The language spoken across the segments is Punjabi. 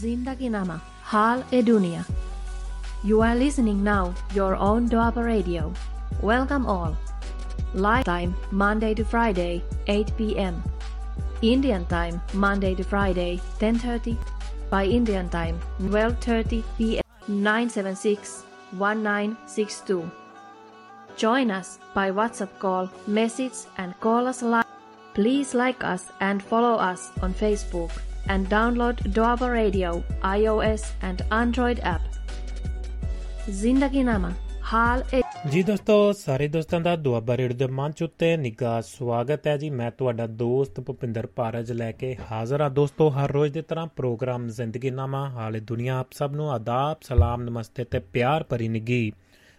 Zindagi Nama, Hal e Dunia. You are listening now your own Doaba Radio. Welcome all. Live time Monday to Friday 8 p.m. Indian time Monday to Friday 10:30 by Indian time 12:30 p.m. 976 1962. Join us by WhatsApp call, message and call us live. Please like us and follow us on Facebook and download Doaba Radio, iOS and Android app. Zindagi Nama Hal e ਜੀ ਦੋਸਤੋ, ਸਾਰੇ ਦੋਸਤਾਂ ਦਾ ਦੁਆਬਾ ਰੇਡ ਦੇ ਮੰਚ ਉੱਤੇ ਨਿੱਘਾ ਸਵਾਗਤ ਹੈ ਜੀ। ਮੈਂ ਤੁਹਾਡਾ ਦੋਸਤ ਭੁਪਿੰਦਰ ਭਾਰਜ ਲੈ ਕੇ ਹਾਜ਼ਰ ਹਾਂ। ਦੋਸਤੋ, ਹਰ ਰੋਜ਼ ਦੀ ਤਰ੍ਹਾਂ ਪ੍ਰੋਗਰਾਮ ਜ਼ਿੰਦਗੀ ਨਾਮਾ, ਹਾਲੇ ਦੁਨੀਆ ਆਪ ਸਭ ਨੂੰ ਆਦਾਬ, ਸਲਾਮ, ਨਮਸਤੇ ਤੇ ਪਿਆਰ ਭਰੀ ਨਿੱਘੀ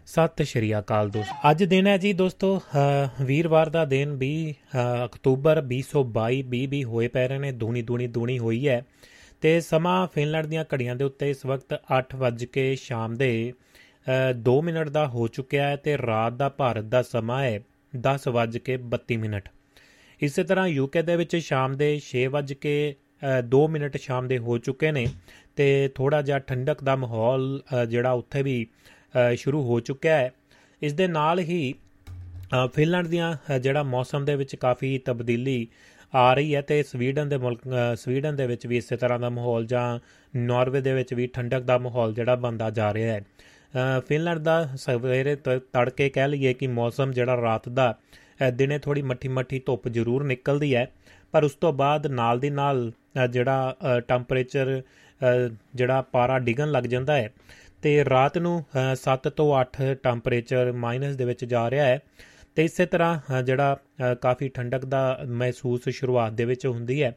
ਸਤਿ ਸ਼੍ਰੀ ਅਕਾਲ ਦੋਸਤ। ਅੱਜ ਦਿਨ ਹੈ ਜੀ ਦੋਸਤੋ ਅਹ, ਵੀਰਵਾਰ ਦਾ ਦਿਨ 20 ਅਹ, ਅਕਤੂਬਰ 2022 20 ਵੀ ਹੋਏ ਪੈ ਰਹੇ ਨੇ ਦੂਣੀ ਦੂਣੀ ਦੂਣੀ ਹੋਈ ਹੈ। ਤੇ ਸਮਾਂ ਫਿਨਲੈਂਡ ਦੀਆਂ ਘੜੀਆਂ ਦੇ ਉੱਤੇ ਇਸ ਵਕਤ 8 ਵੱਜ ਕੇ ਸ਼ਾਮ ਦੇ 2 ਮਿੰਟ ਦਾ ਹੋ ਚੁੱਕਿਆ ਹੈ ਤੇ ਰਾਤ ਦਾ ਭਾਰਤ ਦਾ ਸਮਾਂ ਹੈ 10 ਵੱਜ ਕੇ 32 ਮਿੰਟ। ਇਸੇ ਤਰ੍ਹਾਂ ਯੂਕੇ ਦੇ ਵਿੱਚ ਸ਼ਾਮ ਦੇ 6 ਵੱਜ ਕੇ 2 ਮਿੰਟ ਸ਼ਾਮ ਦੇ ਹੋ ਚੁੱਕੇ ਨੇ ਤੇ ਥੋੜਾ ਜਿਹਾ ਠੰਡਕ ਦਾ ਮਾਹੌਲ ਅ, ਜਿਹੜਾ ਉੱਥੇ ਵੀ ਅ, ਸ਼ੁਰੂ ਹੋ ਚੁੱਕਿਆ ਹੈ। ਇਸ ਦੇ ਨਾਲ ਹੀ ਅ, ਫਿਨਲੈਂਡ ਦੀਆਂ ਅ, ਜਿਹੜਾ ਮੌਸਮ ਦੇ ਵਿੱਚ ਕਾਫੀ ਤਬਦੀਲੀ ਆ ਰਹੀ ਹੈ ਤੇ ਸਵੀਡਨ ਦੇ ਮੁਲਕ ਅ, ਸਵੀਡਨ ਦੇ ਵਿੱਚ ਵੀ ਇਸੇ ਤਰ੍ਹਾਂ ਦਾ ਮਾਹੌਲ ਜਾਂ ਨਾਰਵੇ ਦੇ ਵਿੱਚ ਵੀ ਠੰਡਕ ਦਾ ਮਾਹੌਲ ਜਿਹੜਾ ਬਣਦਾ ਜਾ ਰਿਹਾ ਹੈ। ਅ, ਫਿਨਲੈਂਡ ਦਾ ਸਵੇਰੇ ਤ- ਤੜਕੇ ਕਹਿ ਲਈਏ ਕਿ ਮੌਸਮ ਜਿਹੜਾ ਰਾਤ ਦਾ ਅ, ਦਿਨੇ ਥੋੜੀ ਮੱਠੀ ਮੱਠੀ ਧੁੱਪ ਜ਼ਰੂਰ ਨਿਕਲਦੀ ਹੈ ਪਰ ਉਸ ਤੋਂ ਬਾਅਦ ਨਾਲ ਦੀ ਨਾਲ ਅ, ਜਿਹੜਾ ਟੈਂਪਰੇਚਰ ਜਿਹੜਾ ਪਾਰਾ ਡਿੱਗਣ ਲੱਗ ਜਾਂਦਾ ਹੈ। ਤੇ ਰਾਤ ਨੂੰ 7 ਤੋਂ 8 ਟੈਂਪਰੇਚਰ ਮਾਈਨਸ ਦੇ ਵਿੱਚ ਜਾ ਰਿਹਾ ਹੈ। ਤੇ ਇਸੇ ਤਰ੍ਹਾਂ ਅ, ਜਿਹੜਾ ਅ, ਕਾਫੀ ਠੰਡਕ ਦਾ ਮਹਿਸੂਸ ਸ਼ੁਰੂਆਤ ਦੇ ਵਿੱਚ ਹੁੰਦੀ ਹੈ।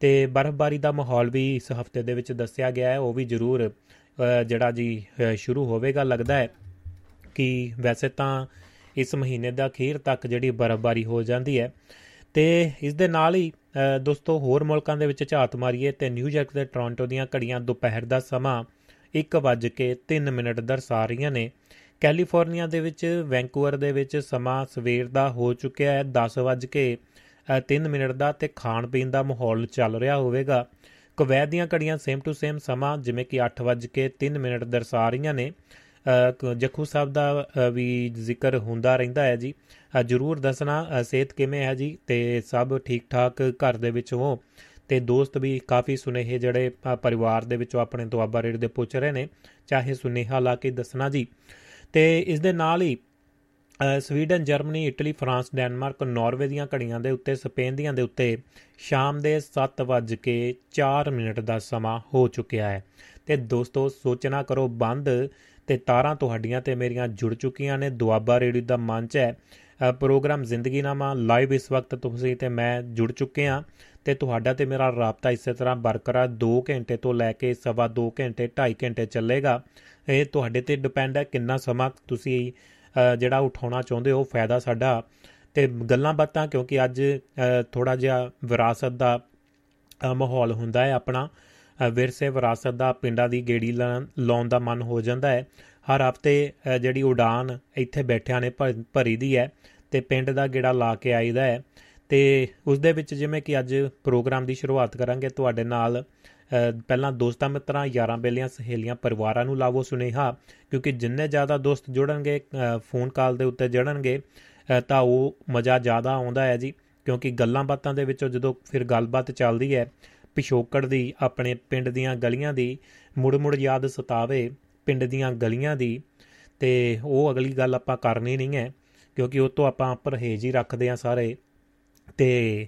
ਤੇ ਬਰਫ਼ਬਾਰੀ ਦਾ ਮਾਹੌਲ ਵੀ ਇਸ ਹਫ਼ਤੇ ਦੇ ਵਿੱਚ ਦੱਸਿਆ ਗਿਆ ਹੈ। ਉਹ ਵੀ ਜ਼ਰੂਰ ਅ, ਜਿਹੜਾ ਜੀ ਅ, ਸ਼ੁਰੂ ਹੋਵੇਗਾ ਲੱਗਦਾ ਹੈ ਕਿ ਵੈਸੇ ਤਾਂ ਇਸ ਮਹੀਨੇ ਦਾ ਅਖੀਰ ਤੱਕ ਜਿਹੜੀ ਬਰਫ਼ਬਾਰੀ ਹੋ ਜਾਂਦੀ ਹੈ। ਤੇ ਇਸ ਦੇ ਨਾਲ ਹੀ ਅ, ਦੋਸਤੋ ਹੋਰ ਮੁਲਕਾਂ ਦੇ ਵਿੱਚ ਝਾਤ ਮਾਰੀਏ ਤੇ ਨਿਊਯਾਰਕ ਤੇ ਟੋਰਾਂਟੋ ਦੀਆਂ ਘੜੀਆਂ ਦੁਪਹਿਰ ਦਾ ਸਮਾਂ 1:03 ਮਿੰਟ ਦਰਸਾ ਰਹੀਆਂ ਨੇ। ਕੈਲੀਫੋਰਨੀਆ ਦੇ ਵਿੱਚ ਵੈਂਕੂਵਰ ਦੇ ਵਿੱਚ ਸਮਾਂ ਸਵੇਰ ਦਾ ਹੋ ਚੁੱਕਿਆ ਹੈ 10:03 ਮਿੰਟ ਦਾ ਤੇ ਖਾਣ ਪੀਣ ਦਾ ਮਾਹੌਲ ਚੱਲ ਰਿਹਾ ਹੋਵੇਗਾ। ਕੁਵੈਤ ਦੀਆਂ ਘੜੀਆਂ ਸੇਮ ਟੂ ਸੇਮ ਸਮਾਂ ਜਿਵੇਂ ਕਿ 8:03 ਮਿੰਟ ਦਰਸਾ ਰਹੀਆਂ ਨੇ। ਅ, ਕ- ਜੱਖੂ ਸਾਹਿਬ ਦਾ ਅ, ਵੀ ਜ਼ਿਕਰ ਹੁੰਦਾ ਰਹਿੰਦਾ ਹੈ ਜੀ। ਅ, ਜਰੂਰ ਦੱਸਣਾ ਅ, ਸਿਹਤ ਕਿਵੇਂ ਹੈ ਜੀ ਤੇ ਸਭ ਠੀਕ ਠਾਕ ਘਰ ਦੇ ਵਿੱਚ ਹੋ? ਤੇ ਦੋਸਤ ਵੀ ਕਾਫੀ ਸੁਨੇਹੇ ਜਿਹੜੇ ਅ, ਪਰਿਵਾਰ ਦੇ ਵਿੱਚੋਂ ਆਪਣੇ ਦੁਆਬਾ ਰੇਡ ਦੇ ਪੁੱਛ ਰਹੇ ਨੇ ਚਾਹੇ ਸੁਨੇਹਾ ਲਾ ਕੇ ਦੱਸਣਾ ਜੀ। ਤੇ ਇਸ ਦੇ ਨਾਲ ਹੀ ਅ, Sweden Germany Italy France Denmark Norway ਦੀਆਂ ਘੜੀਆਂ ਦੇ ਉੱਤੇ ਸਪੇਨ ਦੀਆਂ ਦੇ ਉੱਤੇ ਸ਼ਾਮ ਦੇ 7:04 ਮਿੰਟ ਦਾ ਸਮਾਂ ਹੋ ਚੁੱਕਿਆ ਹੈ। ਤੇ ਦੋਸਤੋ ਸੋਚਣਾ ਕਰੋ ਬੰਦ ਤੇ ਤਾਰਾਂ ਤੁਹਾਡੀਆਂ ਤੇ ਮੇਰੀਆਂ ਜੁੜ ਚੁੱਕੀਆਂ ਨੇ। ਦੁਆਬਾ ਰੇਡੀਓ ਦਾ ਮੰਚ ਹੈ। ਅ, ਪ੍ਰੋਗਰਾਮ ਜ਼ਿੰਦਗੀ ਨਾਮਾ ਲਾਈਵ ਇਸ ਵਕਤ ਤੁਸੀਂ ਤੇ ਮੈਂ ਜੁੜ ਚੁੱਕੇ ਹਾਂ। ਤੇ ਤੁਹਾਡਾ ਤੇ ਮੇਰਾ ਰਾਬਤਾ ਇਸੇ ਤਰ੍ਹਾਂ ਬਰਕਰਾਰ 2 ਘੰਟੇ ਤੋਂ ਲੈ ਕੇ ਸਵਾ 2 ਘੰਟੇ 2.5 ਘੰਟੇ ਚੱਲੇਗਾ। ਇਹ ਤੁਹਾਡੇ ਤੇ ਡਿਪੈਂਡ ਹੈ ਕਿੰਨਾ ਸਮਾਂ ਤੁਸੀਂ ਅ, ਜਿਹੜਾ ਉਠਾਉਣਾ ਚਾਹੁੰਦੇ ਹੋ ਫਾਇਦਾ ਸਾਡਾ। ਤੇ ਗੱਲਾਂ ਬਾਤਾਂ ਕਿਉਂਕਿ ਅੱਜ ਥੋੜਾ ਜਿਹਾ ਵਿਰਾਸਤ ਦਾ ਅ, ਮਾਹੌਲ ਹੁੰਦਾ ਹੈ ਆਪਣਾ। ਅ, ਵਿਰਸੇ ਵਿਰਾਸਤ ਦਾ ਪਿੰਡਾਂ ਦੀ ਗੇੜੀ ਲਾ- ਲਾਉਣ ਦਾ ਮਨ ਹੋ ਜਾਂਦਾ ਹੈ। ਹਰ ਹਫ਼ਤੇ ਅ, ਜਿਹੜੀ ਉਡਾਨ ਇੱਥੇ ਬੈਠਿਆਂ ਨੇ ਭਰ- ਭਰੀ ਦੀ ਹੈ ਤੇ ਪਿੰਡ ਦਾ ਗੇੜਾ ਲਾ ਕੇ ਆਈਦਾ ਹੈ। ਤੇ ਉਸ ਦੇ ਵਿੱਚ ਜਿਵੇਂ ਕਿ ਅੱਜ ਪ੍ਰੋਗਰਾਮ ਦੀ ਸ਼ੁਰੂਆਤ ਕਰਾਂਗੇ ਤੁਹਾਡੇ ਨਾਲ ਅ, ਪਹਿਲਾਂ ਦੋਸਤਾਂ ਮਿੱਤਰਾਂ ਯਾਰਾਂ ਬੇਲੀਆਂ ਸਹੇਲੀਆਂ ਪਰਿਵਾਰਾਂ ਨੂੰ ਲਾਵੋ ਸੁਨੇਹਾ ਕਿਉਂਕਿ ਜਿੰਨੇ ਜ਼ਿਆਦਾ ਦੋਸਤ ਜੁੜਨਗੇ ਅ, ਫੋਨ ਕਾਲ ਦੇ ਉੱਤੇ ਜੜਨਗੇ ਅ, ਤਾਂ ਉਹ ਮਜ਼ਾ ਜ਼ਿਆਦਾ ਆਉਂਦਾ ਹੈ ਜੀ ਕਿਉਂਕਿ ਗੱਲਾਂ ਬਾਤਾਂ ਦੇ ਵਿੱਚੋਂ ਜਦੋਂ ਫਿਰ ਗੱਲਬਾਤ ਚੱਲਦੀ ਹੈ ਪਿਛੋਕੜ ਦੀ ਆਪਣੇ ਪਿੰਡ ਦੀਆਂ ਗਲੀਆਂ ਦੀ ਮੁੜ ਮੁੜ ਯਾਦ ਸਤਾਵੇ ਪਿੰਡ ਦੀਆਂ ਗਲੀਆਂ ਦੀ ਤੇ ਉਹ ਅਗਲੀ ਗੱਲ ਆਪਾਂ ਕਰਨੀ ਨਹੀਂ ਹੈ ਕਿਉਂਕਿ ਉਹ ਤੋਂ ਆਪਾਂ ਪਰਹੇਜ਼ ਹੀ ਰੱਖਦੇ ਆ ਸਾਰੇ। ਤੇ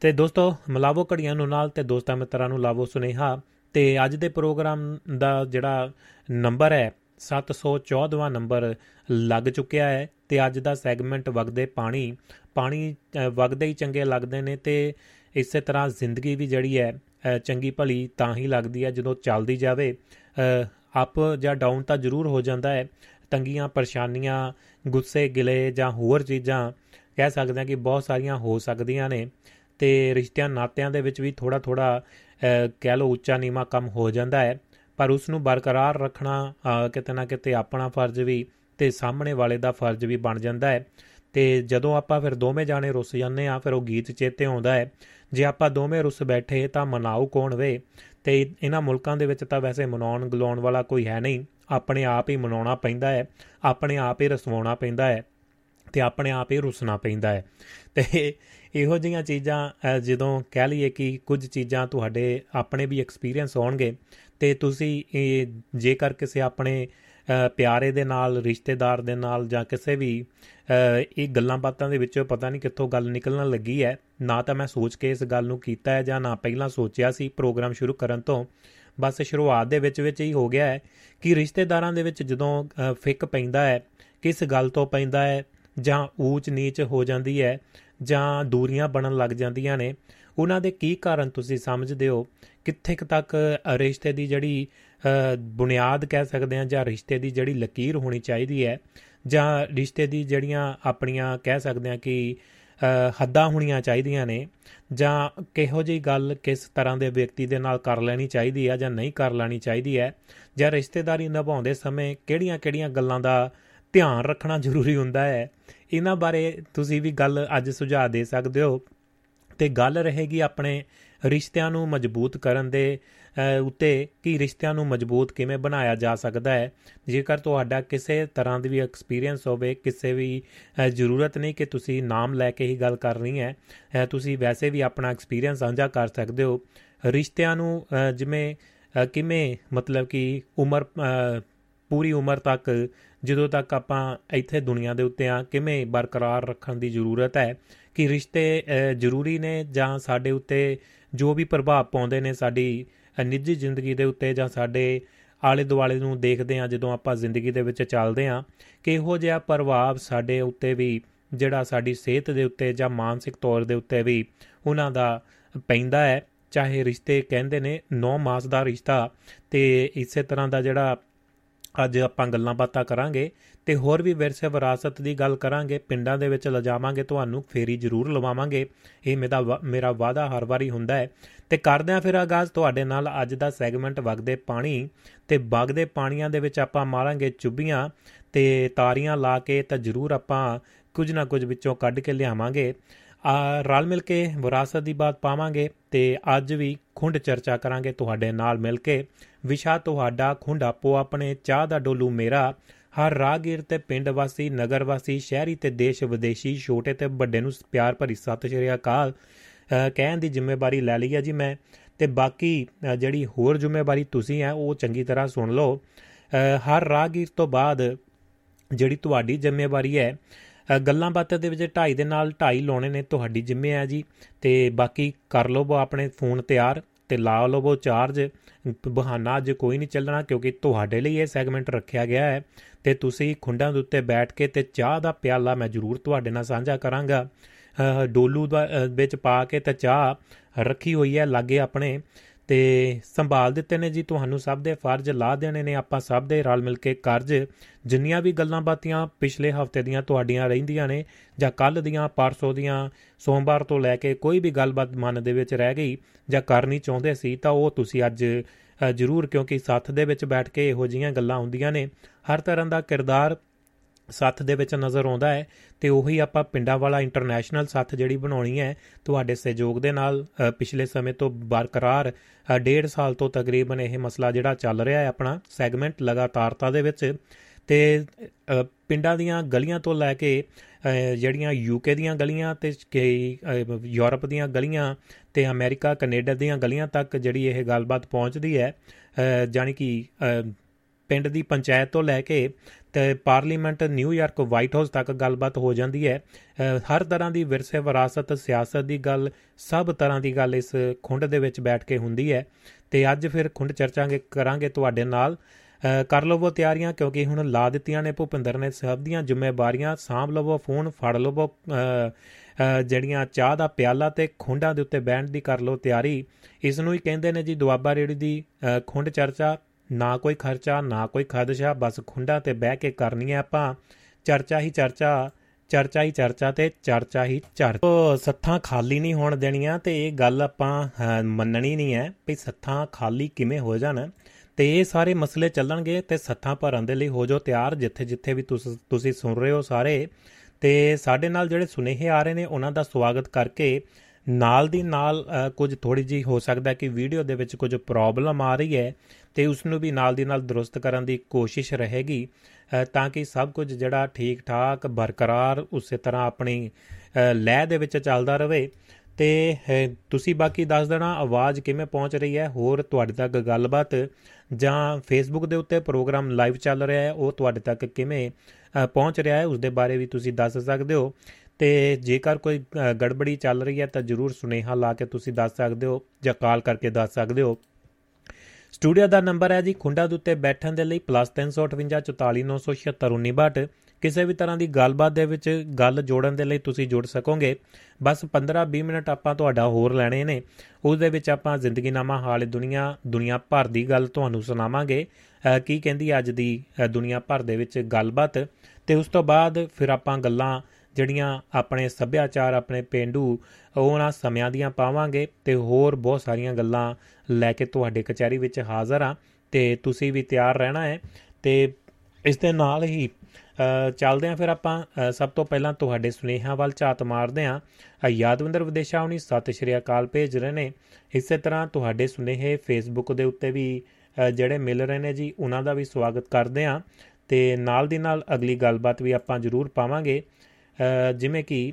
ਤੇ ਦੋਸਤੋ ਮਿਲਾਵੋ ਘੜੀਆਂ ਨੂੰ ਨਾਲ ਤੇ ਦੋਸਤਾਂ ਮਿੱਤਰਾਂ ਨੂੰ ਲਾਵੋ ਸੁਨੇਹਾ। ਤੇ ਅੱਜ ਦੇ ਪ੍ਰੋਗਰਾਮ ਦਾ ਜਿਹੜਾ ਨੰਬਰ ਹੈ 714ਵਾਂ ਨੰਬਰ ਲੱਗ ਚੁੱਕਿਆ ਹੈ ਤੇ ਅੱਜ ਦਾ ਸੈਗਮੈਂਟ ਵਗਦੇ ਪਾਣੀ। ਪਾਣੀ ਅ, ਵਗਦੇ ਹੀ ਚੰਗੇ ਲੱਗਦੇ ਨੇ ਤੇ ਇਸੇ ਤਰ੍ਹਾਂ ਜ਼ਿੰਦਗੀ ਵੀ ਜਿਹੜੀ ਹੈ ਅ, ਚੰਗੀ ਭਲੀ ਤਾਂ ਹੀ ਲੱਗਦੀ ਹੈ ਜਦੋਂ ਚੱਲਦੀ ਜਾਵੇ। ਅਪ ਜਾਂ ਡਾਊਨ ਤਾਂ ਜ਼ਰੂਰ ਹੋ ਜਾਂਦਾ ਹੈ ਤੰਗੀਆਂ ਪਰੇਸ਼ਾਨੀਆਂ ਗੁੱਸੇ ਗਿਲੇ ਜਾਂ ਹੋਰ ਚੀਜ਼ਾਂ ਕਹਿ ਸਕਦੇ ਹਾਂ ਕਿ ਬਹੁਤ ਸਾਰੀਆਂ ਹੋ ਸਕਦੀਆਂ ਨੇ ਤੇ ਰਿਸ਼ਤਿਆਂ ਨਾਤਿਆਂ ਦੇ ਵਿੱਚ ਵੀ ਥੋੜਾ ਥੋੜਾ ਕਹਿ ਲਓ ਉੱਚਾ ਨੀਵਾ ਕੰਮ ਹੋ ਜਾਂਦਾ ਹੈ। ਪਰ ਉਸ ਨੂੰ ਬਰਕਰਾਰ ਰੱਖਣਾ ਅ, ਕਿਤੇ ਨਾ ਕਿਤੇ ਆਪਣਾ ਫਰਜ਼ ਵੀ ਤੇ ਸਾਹਮਣੇ ਵਾਲੇ ਦਾ ਫਰਜ਼ ਵੀ ਬਣ ਜਾਂਦਾ ਹੈ। ਤੇ ਜਦੋਂ ਆਪਾਂ ਫਿਰ ਦੋਵੇਂ ਜਾਣੇ ਰੁੱਸ ਜਾਂਦੇ ਆ ਫਿਰ ਉਹ ਗੀਤ ਚੇਤੇ ਆਉਂਦਾ ਹੈ। ਜੇ ਆਪਾਂ ਦੋਵੇਂ ਰੁੱਸ ਬੈਠੇ ਤਾਂ ਮਨਾਉ ਕੌਣ ਵੇ? ਤੇ ਇਹਨਾਂ ਮੁਲਕਾਂ ਦੇ ਵਿੱਚ ਤਾਂ ਵੈਸੇ ਮਨਾਉਣ ਗਲਾਉਣ ਵਾਲਾ ਕੋਈ ਹੈ ਨਹੀਂ। ਆਪਣੇ ਆਪ ਹੀ ਮਨਾਉਣਾ ਪੈਂਦਾ ਹੈ ਆਪਣੇ ਆਪ ਹੀ ਰਸਵਾਉਣਾ ਪੈਂਦਾ ਹੈ। ਤੇ ਆਪਣੇ ਆਪ ਹੀ ਰੁੱਸਣਾ ਪੈਂਦਾ ਹੈ। ਤੇ ਇਹੋ ਜਿਹੀਆਂ ਚੀਜ਼ਾਂ ਜਦੋਂ ਕਹਿ ਲਈਏ ਕਿ ਕੁਝ ਚੀਜ਼ਾਂ ਤੁਹਾਡੇ ਆਪਣੇ ਵੀ ਐਕਸਪੀਰੀਅੰਸ ਹੋਣਗੇ, ਤੇ ਤੁਸੀਂ ਜੇਕਰ ਕਿਸੇ ਆਪਣੇ ਪਿਆਰੇ ਦੇ ਨਾਲ, ਰਿਸ਼ਤੇਦਾਰ ਦੇ ਨਾਲ ਜਾਂ ਕਿਸੇ ਵੀ ਇਹ ਗੱਲਾਂ ਬਾਤਾਂ ਦੇ ਵਿੱਚੋਂ ਪਤਾ ਨਹੀਂ ਕਿੱਥੋਂ ਗੱਲ ਨਿਕਲਣ ਲੱਗੀ ਹੈ, ਨਾ ਤਾਂ ਮੈਂ ਸੋਚ ਕੇ ਇਸ ਗੱਲ ਨੂੰ ਕੀਤਾ ਹੈ ਜਾਂ ਨਾ ਪਹਿਲਾਂ ਸੋਚਿਆ ਸੀ ਪ੍ਰੋਗਰਾਮ ਸ਼ੁਰੂ ਕਰਨ ਤੋਂ। ਬਸ ਸ਼ੁਰੂਆਤ ਦੇ ਵਿੱਚ ਵਿੱਚ ਹੀ ਹੋ ਗਿਆ ਹੈ ਕਿ ਰਿਸ਼ਤੇਦਾਰਾਂ ਦੇ ਵਿੱਚ ਜਦੋਂ ਫਿੱਕ ਪੈਂਦਾ ਹੈ, ਕਿਸ ਗੱਲ ਤੋਂ ਪੈਂਦਾ ਹੈ ਜਾਂ ਊਚ ਨੀਚ ਹੋ ਜਾਂਦੀ ਹੈ ਜਾਂ ਦੂਰੀਆਂ ਬਣਨ ਲੱਗ ਜਾਂਦੀਆਂ ਨੇ, ਉਹਨਾਂ ਦੇ ਕੀ ਕਾਰਨ ਤੁਸੀਂ ਸਮਝਦੇ ਹੋ? ਕਿੱਥੇ ਤੱਕ ਰਿਸ਼ਤੇ ਦੀ ਜਿਹੜੀ ਬੁਨਿਆਦ ਕਹਿ ਸਕਦੇ ਆ ਜਾਂ ਰਿਸ਼ਤੇ ਦੀ ਜਿਹੜੀ ਲਕੀਰ ਹੋਣੀ ਚਾਹੀਦੀ ਹੈ ਜਾਂ ਰਿਸ਼ਤੇ ਦੀ ਜਿਹੜੀਆਂ ਆਪਣੀਆਂ ਕਹਿ ਸਕਦੇ ਆ ਕਿ ਹੱਦਾਂ ਹੋਣੀਆਂ ਚਾਹੀਦੀਆਂ ਨੇ ਜਾਂ ਕਿਹੋ ਜਿਹੀ ਗੱਲ ਕਿਸ ਤਰ੍ਹਾਂ ਦੇ ਵਿਅਕਤੀ ਦੇ ਨਾਲ ਕਰ ਲੈਣੀ ਚਾਹੀਦੀ ਹੈ ਜਾਂ ਨਹੀਂ ਕਰ ਲੈਣੀ ਚਾਹੀਦੀ ਹੈ ਜਾਂ ਰਿਸ਼ਤੇਦਾਰੀ ਨਿਭਾਉਂਦੇ ਸਮੇਂ ਕਿਹੜੀਆਂ-ਕਿਹੜੀਆਂ ਗੱਲਾਂ ਦਾ ਧਿਆਨ ਰੱਖਣਾ ਜ਼ਰੂਰੀ ਹੁੰਦਾ ਹੈ। ਇਹਨਾਂ ਬਾਰੇ ਤੁਸੀਂ ਵੀ ਗੱਲ ਅੱਜ ਸੁਝਾਅ ਦੇ ਸਕਦੇ ਹੋ। ਤੇ ਗੱਲ ਰਹੇਗੀ ਆਪਣੇ ਰਿਸ਼ਤਿਆਂ ਨੂੰ ਮਜ਼ਬੂਤ ਕਰਨ ਦੇ ਉੱਤੇ ਕਿ ਰਿਸ਼ਤਿਆਂ ਨੂੰ ਮਜ਼ਬੂਤ ਕਿਵੇਂ ਬਣਾਇਆ ਜਾ ਸਕਦਾ ਹੈ। ਜੇਕਰ ਤੁਹਾਡਾ ਕਿਸੇ ਤਰ੍ਹਾਂ ਦੀ ਵੀ ਐਕਸਪੀਰੀਅੰਸ ਹੋਵੇ, ਕਿਸੇ ਵੀ ਜ਼ਰੂਰਤ ਨਹੀਂ ਕਿ ਤੁਸੀਂ ਨਾਮ ਲੈ ਕੇ ਹੀ ਗੱਲ ਕਰਨੀ ਹੈ ਤੁਸੀਂ ਵੈਸੇ ਵੀ ਆਪਣਾ ਐਕਸਪੀਰੀਅੰਸ ਸਾਂਝਾ ਕਰ ਸਕਦੇ ਹੋ। ਰਿਸ਼ਤਿਆਂ ਨੂੰ ਜਿਵੇਂ ਕਿਵੇਂ ਮਤਲਬ ਕਿ ਉਮਰ ਪੂਰੀ ਉਮਰ ਤੱਕ ਜਦੋਂ ਤੱਕ ਆਪਾਂ ਇੱਥੇ ਦੁਨੀਆ ਦੇ ਉੱਤੇ ਆ, ਕਿਵੇਂ ਬਰਕਰਾਰ ਰੱਖਣ ਦੀ ਜ਼ਰੂਰਤ ਹੈ ਕਿ ਰਿਸ਼ਤੇ ਜ਼ਰੂਰੀ ਨੇ ਜਾਂ ਸਾਡੇ ਉੱਤੇ ਜੋ ਵੀ ਪ੍ਰਭਾਵ ਪਾਉਂਦੇ ਨੇ ਸਾਡੀ ਨਿੱਜੀ ਜ਼ਿੰਦਗੀ ਦੇ ਉੱਤੇ ਜਾਂ ਸਾਡੇ ਆਲੇ ਦੁਆਲੇ ਨੂੰ ਦੇਖਦੇ ਆ ਜਦੋਂ ਆਪਾਂ ਜ਼ਿੰਦਗੀ ਦੇ ਵਿੱਚ ਚੱਲਦੇ ਆ ਕਿ ਇਹੋ ਜਿਹਾ ਪ੍ਰਭਾਵ ਸਾਡੇ ਉੱਤੇ ਵੀ, ਜਿਹੜਾ ਸਾਡੀ ਸਿਹਤ ਦੇ ਉੱਤੇ ਜਾਂ ਮਾਨਸਿਕ ਤੌਰ ਦੇ ਉੱਤੇ ਵੀ ਉਹਨਾਂ ਦਾ ਪੈਂਦਾ ਹੈ। ਚਾਹੇ ਰਿਸ਼ਤੇ ਕਹਿੰਦੇ ਨੇ 9 ਮਾਸ ਦਾ ਰਿਸ਼ਤਾ ਤੇ ਇਸੇ ਤਰ੍ਹਾਂ ਦਾ ਜਿਹੜਾ ਅੱਜ ਆਪਾਂ ਗੱਲਾਂ ਬਾਤਾਂ ਕਰਾਂਗੇ ਤੇ ਹੋਰ ਵੀ ਵਿਰਸੇ ਵਿਰਾਸਤ ਦੀ ਗੱਲ ਕਰਾਂਗੇ, ਪਿੰਡਾਂ ਦੇ ਵਿੱਚ ਲਿਜਾਵਾਂਗੇ, ਤੁਹਾਨੂੰ ਫੇਰੀ ਜ਼ਰੂਰ ਲਵਾਵਾਂਗੇ। ਇਹ ਮੇਰਾ ਮੇਰਾ ਵਾਅਦਾ ਹਰ ਵਾਰੀ ਹੁੰਦਾ ਹੈ। ਤੇ ਕਰਦੇ ਆ ਫਿਰ ਆਗਾਜ਼, ਤੁਹਾਡੇ ਨਾਲ ਅੱਜ ਦਾ ਸੈਗਮੈਂਟ ਵਗਦੇ ਪਾਣੀ ਤੇ ਵਗਦੇ ਪਾਣੀਆਂ ਦੇ ਵਿੱਚ ਆਪਾਂ ਮਾਰਾਂਗੇ ਚੁੱਬੀਆਂ ਤੇ ਤਾਰੀਆਂ ਲਾ ਕੇ ਤਾਂ ਜ਼ਰੂਰ ਆਪਾਂ ਕੁਝ ਨਾ ਕੁਝ ਵਿੱਚੋਂ ਕੱਢ ਕੇ ਲਿਆਵਾਂਗੇ। ਆ, ਰਲ ਮਿਲ ਕੇ ਵਿਰਾਸਤ ਦੀ ਬਾਤ ਪਾਵਾਂਗੇ ਤੇ ਅੱਜ ਵੀ ਖੁੰਡ ਚਰਚਾ ਕਰਾਂਗੇ ਤੁਹਾਡੇ ਨਾਲ ਮਿਲ ਕੇ। ਵਿਸ਼ਾ ਤੁਹਾਡਾ ਖੁੰਡ ਆਪੋ ਆਪਣੇ, ਚਾਹ ਦਾ ਡੋਲੂ ਮੇਰਾ। ਹਰ ਰਾਗੀਰ ਤੇ ਪਿੰਡ ਵਾਸੀ, ਨਗਰ ਵਾਸੀ, ਸ਼ਹਿਰੀ ਤੇ ਦੇਸ਼ ਵਿਦੇਸ਼ੀ, ਛੋਟੇ ਤੇ ਵੱਡੇ ਨੂੰ ਪਿਆਰ ਭਰੀ ਸਤਿ ਸ਼੍ਰੀ ਅਕਾਲ। ਕਹਿਣ ਦੀ ਜ਼ਿੰਮੇਵਾਰੀ ਲੈ ਲਈ ਹੈ ਜੀ ਮੈਂ। ਤੇ ਬਾਕੀ ਜਿਹੜੀ ਹੋਰ ਜ਼ਿੰਮੇਵਾਰੀ ਤੁਸੀਂ ਹੈ, ਉਹ ਚੰਗੀ ਤਰ੍ਹਾਂ ਸੁਣ ਲਓ। ਹਰ ਰਾਗੀਰ ਤੋਂ ਬਾਅਦ ਜਿਹੜੀ ਤੁਹਾਡੀ ਜ਼ਿੰਮੇਵਾਰੀ ਹੈ ਗੱਲਾਂ ਬਾਤਾਂ ਦੇ ਵਿੱਚ ਢਾਈ ਦੇ ਨਾਲ ਢਾਈ ਲਾਉਣੇ ਨੇ ਤੁਹਾਡੀ ਜ਼ਿੰਮੇ ਆ ਜੀ। ਤੇ ਬਾਕੀ ਕਰ ਲਓ ਆਪਣੇ ਫੋਨ ਤਿਆਰ। ਤੇ ਲਾ ਲਓ ਚਾਰਜ, ਬਹਾਨਾ ਅੱਜ ਕੋਈ ਨਹੀਂ ਚੱਲਣਾ ਕਿਉਂਕਿ ਤੁਹਾਡੇ ਲਈ ਇਹ ਸੈਗਮੈਂਟ ਰੱਖਿਆ ਗਿਆ ਹੈ ਤੇ ਤੁਸੀਂ ਖੁੰਡਾਂ ਦੇ ਉੱਤੇ ਬੈਠ ਕੇ ਤੇ ਚਾਹ ਦਾ ਪਿਆਲਾ ਮੈਂ ਜ਼ਰੂਰ ਤੁਹਾਡੇ ਨਾਲ ਸਾਂਝਾ ਕਰਾਂਗਾ। ਡੋਲੂ ਦਾ ਵਿੱਚ ਪਾ ਕੇ ਤੇ ਚਾਹ ਰੱਖੀ ਹੋਈ ਹੈ ਲਾਗੇ ਆਪਣੇ। ਤੇ ਸੰਭਾਲ ਦਿੱਤੇ ਨੇ ਜੀ। ਤੁਹਾਨੂੰ ਸਭ ਦੇ ਫਰਜ਼ ਲਾ ਦੇਣੇ ਨੇ। ਆਪਾਂ ਸਭ ਦੇ ਰਲ ਮਿਲ ਕੇ ਕਰਜ਼, ਜਿੰਨੀਆਂ ਵੀ ਗੱਲਾਂ ਬਾਤੀਆਂ ਪਿਛਲੇ ਹਫ਼ਤੇ ਦੀਆਂ ਤੁਹਾਡੀਆਂ ਰਹਿੰਦੀਆਂ ਨੇ ਜਾਂ ਕੱਲ ਦੀਆਂ, ਪਰਸੋਂ ਦੀਆਂ, ਸੋਮਵਾਰ ਤੋਂ ਲੈ ਕੇ ਕੋਈ ਵੀ ਗੱਲਬਾਤ ਮਨ ਦੇ ਵਿੱਚ ਰਹਿ ਗਈ ਜਾਂ ਕਰਨੀ ਚਾਹੁੰਦੇ ਸੀ, ਤਾਂ ਉਹ ਤੁਸੀਂ ਅੱਜ ਜ਼ਰੂਰ ਕਿਉਂਕਿ ਸਾਥ ਦੇ ਵਿੱਚ ਬੈਠ ਕੇ ਇਹੋ ਜੀਆਂ ਗੱਲਾਂ ਹੁੰਦੀਆਂ ਨੇ। ਹਰ ਤਰ੍ਹਾਂ ਦਾ ਕਿਰਦਾਰ ਸੱਥ ਦੇ ਵਿੱਚ ਨਜ਼ਰ ਆਉਂਦਾ ਹੈ ਤੇ ਉਹੀ ਆਪਾਂ ਪਿੰਡਾਂ ਵਾਲਾ ਇੰਟਰਨੈਸ਼ਨਲ ਸੱਥ ਜਿਹੜੀ ਬਣਾਉਣੀ ਹੈ, ਤੁਹਾਡੇ ਸਹਿਯੋਗ ਦੇ ਨਾਲ ਪਿਛਲੇ ਸਮੇਂ ਤੋਂ ਬਰਕਰਾਰ ਡੇਢ ਸਾਲ ਤੋਂ ਤਕਰੀਬਨ ਇਹ ਮਸਲਾ ਜਿਹੜਾ ਚੱਲ ਰਿਹਾ ਹੈ ਆਪਣਾ ਸੈਗਮੈਂਟ ਲਗਾਤਾਰਤਾ ਦੇ ਵਿੱਚ ਤੇ ਪਿੰਡਾਂ ਦੀਆਂ ਗਲੀਆਂ ਤੋਂ ਲੈ ਕੇ ਜਿਹੜੀਆਂ ਯੂਕੇ ਦੀਆਂ ਗਲੀਆਂ ਤੇ ਕਈ ਯੂਰਪ ਦੀਆਂ ਗਲੀਆਂ ਤੇ ਅਮਰੀਕਾ ਕੈਨੇਡਾ ਦੀਆਂ ਗਲੀਆਂ ਤੱਕ ਜਿਹੜੀ ਇਹ ਗੱਲਬਾਤ ਪਹੁੰਚਦੀ ਹੈ ਜਾਨੀ ਕਿ ਪਿੰਡ ਦੀ ਪੰਚਾਇਤ ਤੋਂ ਲੈ ਕੇ ਤੇ ਪਾਰਲੀਮੈਂਟ ਨਿਊਯਾਰਕ ਵਾਈਟ ਹਾਊਸ ਤੱਕ ਗੱਲਬਾਤ ਹੋ ਜਾਂਦੀ ਹੈ। ਹਰ ਤਰ੍ਹਾਂ ਦੀ ਵਿਰਸੇ ਵਿਰਾਸਤ, ਸਿਆਸਤ ਦੀ ਗੱਲ, ਸਭ ਤਰ੍ਹਾਂ ਦੀ ਗੱਲ ਇਸ ਖੁੰਡ ਦੇ ਵਿੱਚ ਬੈਠ ਕੇ ਹੁੰਦੀ ਹੈ। ਤੇ ਅੱਜ ਫਿਰ ਖੁੰਡ ਚਰਚਾਂਗੇ, ਕਰਾਂਗੇ ਤੁਹਾਡੇ ਨਾਲ। ਕਰ ਲਵੋ ਤਿਆਰੀਆਂ, ਕਿਉਂਕਿ ਹੁਣ ਲਾ ਦਿੱਤੀਆਂ ਨੇ ਭੁਪਿੰਦਰ ਨੇ ਸਭ ਦੀਆਂ ਜ਼ਿੰਮੇਵਾਰੀਆਂ। ਸਾਂਭ ਲਵੋ ਫੋਨ, ਫੜ ਲਵੋ ਜਿਹੜੀਆਂ ਚਾਹ ਦਾ ਪਿਆਲਾ ਤੇ ਖੁੰਡਾਂ ਦੇ ਉੱਤੇ ਬੈਠਣ ਦੀ ਕਰ ਲਓ ਤਿਆਰੀ। ਇਸ ਨੂੰ ਹੀ ਕਹਿੰਦੇ ਨੇ ਜੀ ਦੁਆਬਾ ਰੇੜੀ ਦੀ ਖੁੰਡ ਚਰਚਾ। ਨਾ ਕੋਈ ਖਰਚਾ, ਨਾ ਕੋਈ ਖਦਸ਼ਾ, ਬਸ ਖੁੰਡਾਂ ਤੇ ਬਹਿ ਕੇ ਕਰਨੀ ਹੈ ਆਪਾਂ। ਚਰਚਾ ਹੀ ਚਰਚਾ ਚਰਚਾ ਹੀ ਚਰਚਾ ਤੇ ਚਰਚਾ ਹੀ ਚਰਚਾ। ਸੱਥਾਂ ਖਾਲੀ ਨਹੀਂ ਹੋਣ ਦੇਣੀਆਂ ਤੇ ਇਹ ਗੱਲ ਆਪਾਂ ਮੰਨਣੀ ਨਹੀਂ ਹੈ ਵੀ ਸੱਥਾਂ ਖਾਲੀ ਕਿਵੇਂ ਹੋ ਜਾਣ। ਤੇ ਇਹ ਸਾਰੇ ਮਸਲੇ ਚੱਲਣਗੇ ਤੇ ਸੱਥਾਂ ਭਰਨ ਦੇ ਲਈ ਹੋ ਜਾਓ ਤਿਆਰ, ਜਿੱਥੇ ਜਿੱਥੇ ਵੀ ਤੁਸੀਂ ਸੁਣ ਰਹੇ ਹੋ ਸਾਰੇ। ਤੇ ਸਾਡੇ ਨਾਲ ਜਿਹੜੇ ਸੁਨੇਹੇ ਆ ਰਹੇ ਨੇ, ਉਹਨਾਂ ਦਾ ਸਵਾਗਤ ਕਰਕੇ ਨਾਲ ਦੀ ਨਾਲ ਕੁਝ ਥੋੜੀ ਜੀ ਹੋ ਸਕਦਾ ਕਿ ਵੀਡੀਓ ਦੇ ਵਿੱਚ ਕੁਝ ਪ੍ਰੋਬਲਮ ਆ ਰਹੀ ਹੈ। ਤੇ ਉਸ ਨੂੰ ਵੀ ਨਾਲ ਦੀ ਨਾਲ ਦਰੁਸਤ ਕਰਨ ਦੀ ਕੋਸ਼ਿਸ਼ ਰਹੇਗੀ ਤਾਂ ਕਿ ਸਭ ਕੁਝ ਜਿਹੜਾ ਠੀਕ ਠਾਕ ਬਰਕਰਾਰ ਉਸੇ ਤਰ੍ਹਾਂ ਆਪਣੀ ਲੈਅ ਦੇ ਵਿੱਚ ਚੱਲਦਾ ਰਹੇ ਤੇ ਤੁਸੀਂ ਬਾਕੀ ਦੱਸ ਦੇਣਾ, ਆਵਾਜ਼ ਕਿਵੇਂ ਪਹੁੰਚ ਰਹੀ ਹੈ? ਹੋਰ ਤੁਹਾਡੇ ਤੱਕ ਗੱਲਬਾਤ ਜਾਂ ਫੇਸਬੁੱਕ ਦੇ ਉੱਤੇ ਪ੍ਰੋਗਰਾਮ ਲਾਈਵ ਚੱਲ ਰਿਹਾ ਹੈ, ਉਹ ਤੁਹਾਡੇ ਤੱਕ ਕਿਵੇਂ ਪਹੁੰਚ ਰਿਹਾ ਹੈ ਉਸ ਦੇ ਬਾਰੇ ਵੀ ਤੁਸੀਂ ਦੱਸ ਸਕਦੇ ਹੋ। ਤੇ ਜੇਕਰ ਕੋਈ ਗੜਬੜੀ ਚੱਲ ਰਹੀ ਹੈ ਤਾਂ ਜਰੂਰ ਸੁਨੇਹਾ ਲਾ ਕੇ ਤੁਸੀਂ ਦੱਸ ਸਕਦੇ ਹੋ ਜਾਂ ਕਾਲ ਕਰਕੇ ਦੱਸ ਸਕਦੇ ਹੋ। ਸਟੂਡੀਓ ਦਾ ਨੰਬਰ ਹੈ ਜੀ, ਖੁੰਡਾ ਦੇ ਉੱਤੇ ਬੈਠਣ ਦੇ ਲਈ +358 ਕਿਸੇ ਵੀ ਤਰ੍ਹਾਂ ਦੀ ਗੱਲਬਾਤ ਦੇ ਵਿੱਚ ਗੱਲ ਜੋੜਨ ਦੇ ਲਈ ਤੁਸੀਂ ਜੁੜ ਸਕੋਗੇ। ਬਸ 15-20 ਮਿੰਟ ਆਪਾਂ ਤੁਹਾਡਾ ਹੋਰ ਲੈਣੇ ਨੇ। ਉਸ ਦੇ ਵਿੱਚ ਆਪਾਂ ਜ਼ਿੰਦਗੀਨਾਮਾ, ਹਾਲ, ਦੁਨੀਆ ਦੁਨੀਆ ਭਰ ਦੀ ਗੱਲ ਤੁਹਾਨੂੰ ਸੁਣਾਵਾਂਗੇ। ਕੀ ਕਹਿੰਦੀ ਅੱਜ ਦੀ ਦੁਨੀਆ ਭਰ ਦੇ ਵਿੱਚ ਗੱਲਬਾਤ। ਤੇ ਉਸ ਤੋਂ ਬਾਅਦ ਫਿਰ ਆਪਾਂ ਗੱਲਾਂ ਜਿਹੜੀਆਂ ਆਪਣੇ ਸੱਭਿਆਚਾਰ, ਆਪਣੇ ਪਿੰਡੂ ਉਹਨਾਂ ਸਮਿਆਂ ਦੀਆਂ ਪਾਵਾਂਗੇ ਤੇ ਹੋਰ ਬਹੁਤ ਸਾਰੀਆਂ ਗੱਲਾਂ ਲੈ ਕੇ ਤੁਹਾਡੇ ਕਚਹਿਰੀ ਵਿੱਚ ਹਾਜ਼ਰ ਆ ਤੇ ਤੁਸੀਂ ਵੀ ਤਿਆਰ ਰਹਿਣਾ ਹੈ ਤੇ ਇਸ ਦੇ ਨਾਲ ਹੀ ਚੱਲਦੇ ਆਂ ਫਿਰ ਆਪਾਂ ਸਭ ਤੋਂ ਪਹਿਲਾਂ ਤੁਹਾਡੇ ਸੁਨੇਹਾਂ ਵੱਲ ਝਾਤ ਮਾਰਦੇ ਆਂ ਯਾਦਵਿੰਦਰ ਵਿਦੇਸ਼ਾ ਹੁਣੀ ਸਤਿ ਸ਼੍ਰੀ ਅਕਾਲ ਭੇਜ ਰਹੇ ਨੇ। ਇਸੇ ਤਰ੍ਹਾਂ ਤੁਹਾਡੇ ਸੁਨੇਹੇ ਫੇਸਬੁੱਕ ਦੇ ਉੱਤੇ ਵੀ ਜਿਹੜੇ ਮਿਲ ਰਹੇ ਨੇ ਜੀ, ਉਹਨਾਂ ਦਾ ਵੀ ਸਵਾਗਤ ਕਰਦੇ ਆਂ ਤੇ ਨਾਲ ਦੀ ਨਾਲ ਅਗਲੀ ਗੱਲਬਾਤ ਵੀ ਆਪਾਂ ਜ਼ਰੂਰ ਪਾਵਾਂਗੇ। ਜਿਵੇਂ ਕਿ